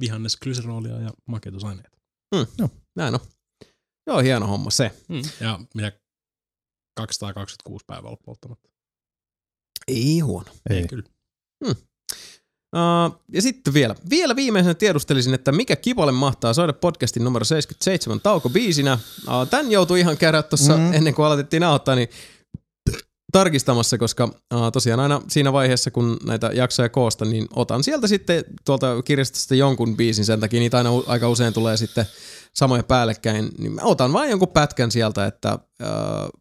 Speaker 4: Vihannes, glyserolia ja maketusaineita.
Speaker 2: Näin on. Joo, hieno homma se.
Speaker 4: Mm. Ja mitä 226 päivää ollut polttamatta.
Speaker 2: Ei huono.
Speaker 3: Ei.
Speaker 4: Kyllä.
Speaker 2: Uh, ja sitten vielä, vielä viimeisenä tiedustelisin, että mikä Kipolle mahtaa soida podcastin numero 77 taukobiisinä. Uh, tän joutui ihan käydä tuossa
Speaker 3: Mm.
Speaker 2: mm. ennen kuin aloitettiin nauhoittaa, niin tarkistamassa, koska uh, tosiaan aina siinä vaiheessa, kun näitä jaksoja koosta, niin otan sieltä sitten tuolta kirjastosta jonkun biisin, sen takia niitä aina u- aika usein tulee sitten samoja päällekkäin, niin mä otan vain jonkun pätkän sieltä, että uh,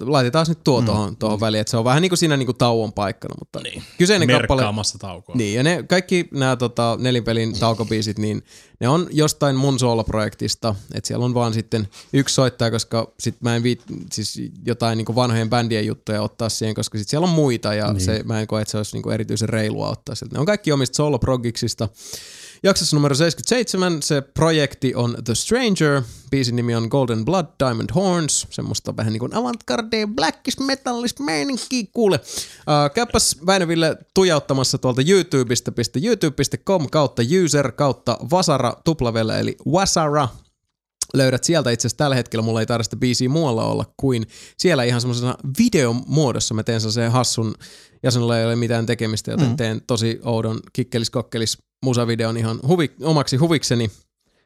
Speaker 2: laitetaan nyt tuo tuohon, tuohon väliin, että se on vähän niin kuin siinä niin kuin tauon paikkana, mutta
Speaker 4: Niin.
Speaker 2: kyseinen kappale,
Speaker 4: Merkkaamassa taukoa.
Speaker 2: niin, ja ne kaikki nämä tota, nelinpelin taukobiisit, niin ne on jostain mun soloprojektista, että siellä on vaan sitten yksi soittaja, koska sit mä en viit, siis jotain niin vanhojen bändien juttuja ottaa siihen, koska sit siellä on muita, ja niin. se, mä en koe, että se olisi niin erityisen reilua ottaa sieltä. Ne on kaikki omista soloprogiksista. Jaksossa numero 77 se projekti on The Stranger, biisin nimi on Golden Blood, Diamond Horns, semmoista vähän niin kuin avantgarde, blackis metallis meininkiä, kuule. Uh, käypäs Väinöville tujauttamassa tuolta YouTubesta, youtube.com kautta user kautta vasara tuplavelle, eli wasara, löydät sieltä itse asiassa tällä hetkellä, mulla ei tarvitse sitä biisiä muualla olla kuin siellä ihan semmoisena videomuodossa. Mä teen sen hassun, ja sinulla ei ole mitään tekemistä, joten mm. teen tosi oudon kikkelis-kokkelis musavideon ihan huvi, omaksi huvikseni.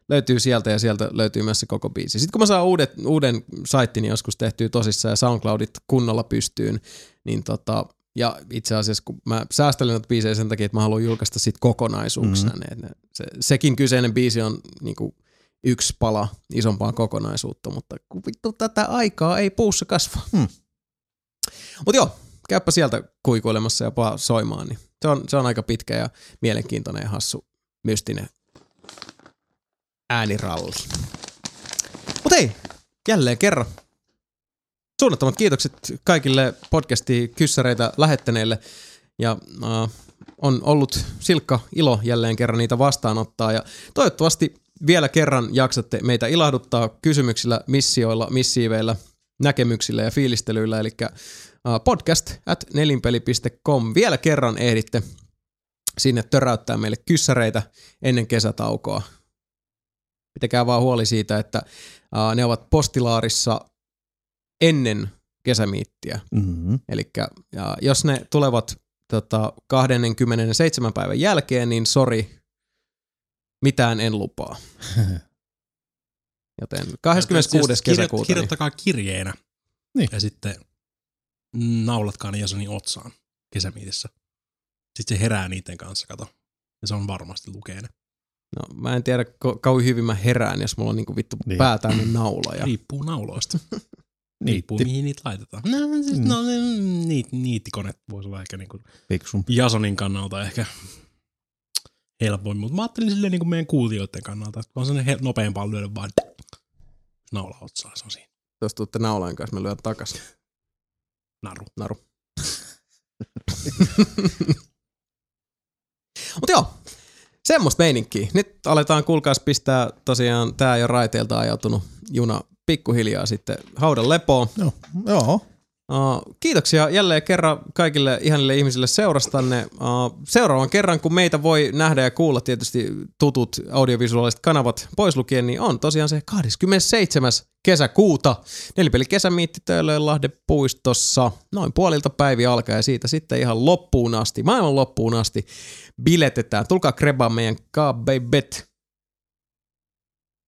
Speaker 2: Löytyy sieltä ja sieltä löytyy myös se koko biisi. Sitten kun mä saan uudet, uuden saittini joskus tehtyä tosissaan ja SoundCloudit kunnolla pystyyn, niin tota, ja itse asiassa kun mä säästelen näitä biisejä sen takia, että mä haluan julkaista sit kokonaisuuksena. Mm-hmm. Se, sekin kyseinen biisi on niinku yksi pala isompaa kokonaisuutta, mutta kun vittu tätä aikaa ei puussa kasva.
Speaker 3: Hmm.
Speaker 2: Mutta joo, käypä sieltä kuikuilemassa ja soimaan, niin se on, se on aika pitkä ja mielenkiintoinen ja hassu, mystinen ääniralli. Mutta hei, jälleen kerran. Suunnattomat kiitokset kaikille podcasti kyssäreitä lähettäneille ja uh, on ollut silkka ilo jälleen kerran niitä vastaanottaa ja toivottavasti vielä kerran jaksatte meitä ilahduttaa kysymyksillä, missioilla, missiiveillä, näkemyksillä ja fiilistelyillä, eli podcast at nelinpeli.com. Vielä kerran ehditte sinne töräyttää meille kyssäreitä ennen kesätaukoa. Pitäkää vaan huoli siitä, että ne ovat postilaarissa ennen kesämiittiä.
Speaker 3: Mm-hmm.
Speaker 2: Eli jos ne tulevat tota, 27 päivän jälkeen, niin sori, mitään en lupaa. Joten 26.
Speaker 4: Kirjo-
Speaker 2: kesäkuuta. Niin,
Speaker 4: Kirjoittakaa kirjeenä.
Speaker 3: Niin.
Speaker 4: Ja sitten naulatkaa ne Jasonin otsaan kesämiitissä. Sitten se herää niiden kanssa, kato. Ja se on varmasti lukee ne.
Speaker 2: no, mä en tiedä, ko- kauan hyvin mä herään, jos mulla on niinku vittu
Speaker 3: Niin.
Speaker 2: pää täynnä naula.
Speaker 4: Riippuu nauloista. Riippuu mihin niitä laitetaan. No, siis,
Speaker 3: Mm.
Speaker 4: no niit, niittikoneet voisi olla ehkä niinku
Speaker 3: Fiksumpi.
Speaker 4: Jasonin kannalta ehkä helpoin, mutta mä ajattelin silleen niin kuin meidän kuulijoiden kannalta, että on sellainen nopeampaa lyödä vaan naula otsaan, se on siinä.
Speaker 2: Jos tuutte naulan kanssa, mä lyön takas.
Speaker 4: Naru.
Speaker 2: Naru. Mutta joo, semmoista meininkiä. Nyt aletaan kuulkaas pistää tosiaan tää jo raiteilta ajautunut juna pikkuhiljaa sitten haudan lepoon.
Speaker 3: Joo. Joo.
Speaker 2: Kiitoksia jälleen kerran kaikille ihanille ihmisille seurastanne. Uh, seuraavan kerran, kun meitä voi nähdä ja kuulla tietysti tutut audiovisuaaliset kanavat pois lukien, niin on tosiaan se 27. kesäkuuta. Nelipeli kesämiitti Töölönlahden puistossa. Noin puolilta päiviä alkaa ja siitä sitten ihan loppuun asti, maailman loppuun asti biletetään. Tulkaa krebaan meidän KBBet.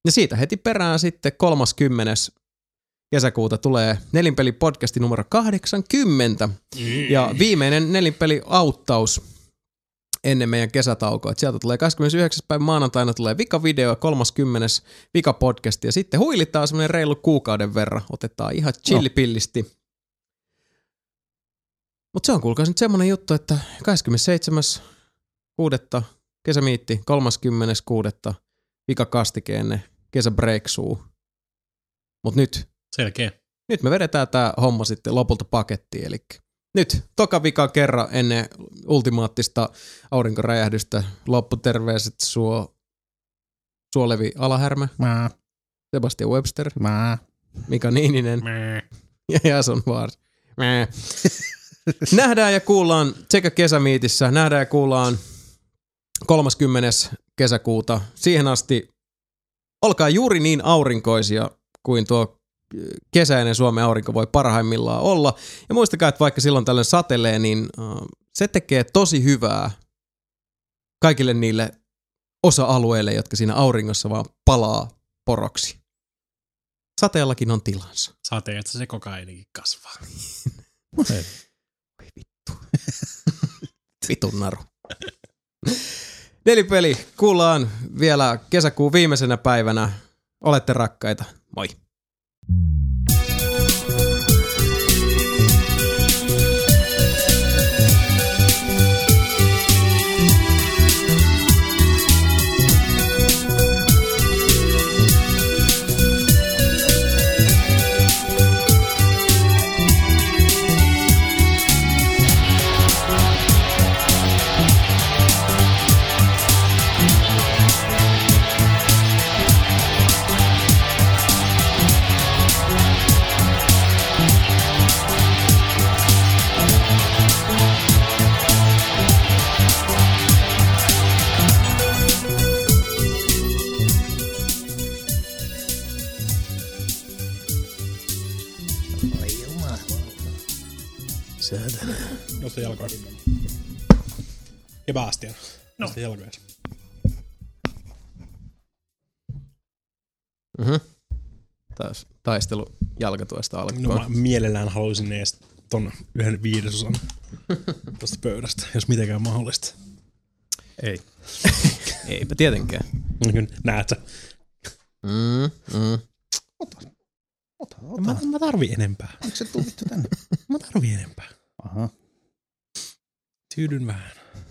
Speaker 2: Ja siitä heti perään sitten 30 kesäkuuta tulee Nelinpeli podcasti numero 80 ja viimeinen Nelinpeli auttaus ennen meidän kesätaukoa. Et sieltä tulee 29. päivä maanantaina tulee vika video, 30. vika podcast ja sitten huilitaan semmoinen reilu kuukauden verran. Otetaan ihan chillipillisti. Mutta se on kuulkaas nyt semmonen juttu, että 27.6. kesämiitti, 30.6. vika kastike ennen kesäbreaksuu. Mut nyt
Speaker 4: Selkeä.
Speaker 2: nyt me vedetään tämä homma sitten lopulta pakettiin. Eli nyt toka vika kerran ennen ultimaattista aurinkoräjähdystä lopputerveiset suo, Suolevi Alahärmä,
Speaker 3: Mä,
Speaker 2: Sebastian Webster,
Speaker 3: mä.
Speaker 2: Mika Niininen ja Jason Vaars. Mää. Nähdään ja kuullaan sekä kesämiitissä, nähdään ja kuullaan 30. kesäkuuta. Siihen asti olkaa juuri niin aurinkoisia kuin tuo kesäinen Suomen aurinko voi parhaimmillaan olla. Ja muistakaa, että vaikka silloin tällöin satelee, niin se tekee tosi hyvää kaikille niille osa-alueille, jotka siinä auringossa vaan palaa poroksi. Sateellakin on tilansa.
Speaker 4: Sateessa se kokainikin kasvaa.
Speaker 3: Hei.
Speaker 2: Vitun naru. Nelipeli, kuullaan vielä kesäkuun viimeisenä päivänä. Olette rakkaita. Moi. Mm-hmm.
Speaker 4: Nosta jalkoja. Sebastian. Nosta jalkoja.
Speaker 2: Mm-hmm. Taas taistelu jalkatuesta alkoi.
Speaker 4: No mä mielellään haluaisin edes ton yhden viidesosan tosta pöydästä, jos mitenkään mahdollista.
Speaker 3: Ei.
Speaker 2: Eipä tietenkään.
Speaker 4: Niin Näet sä?
Speaker 2: Mm, mm.
Speaker 3: Ota,
Speaker 4: Mä, mä tarvin enempää.
Speaker 3: Eikö se vittu tänne?
Speaker 4: Mä tarvin enempää.
Speaker 3: Aha.
Speaker 4: Tüdeln waren.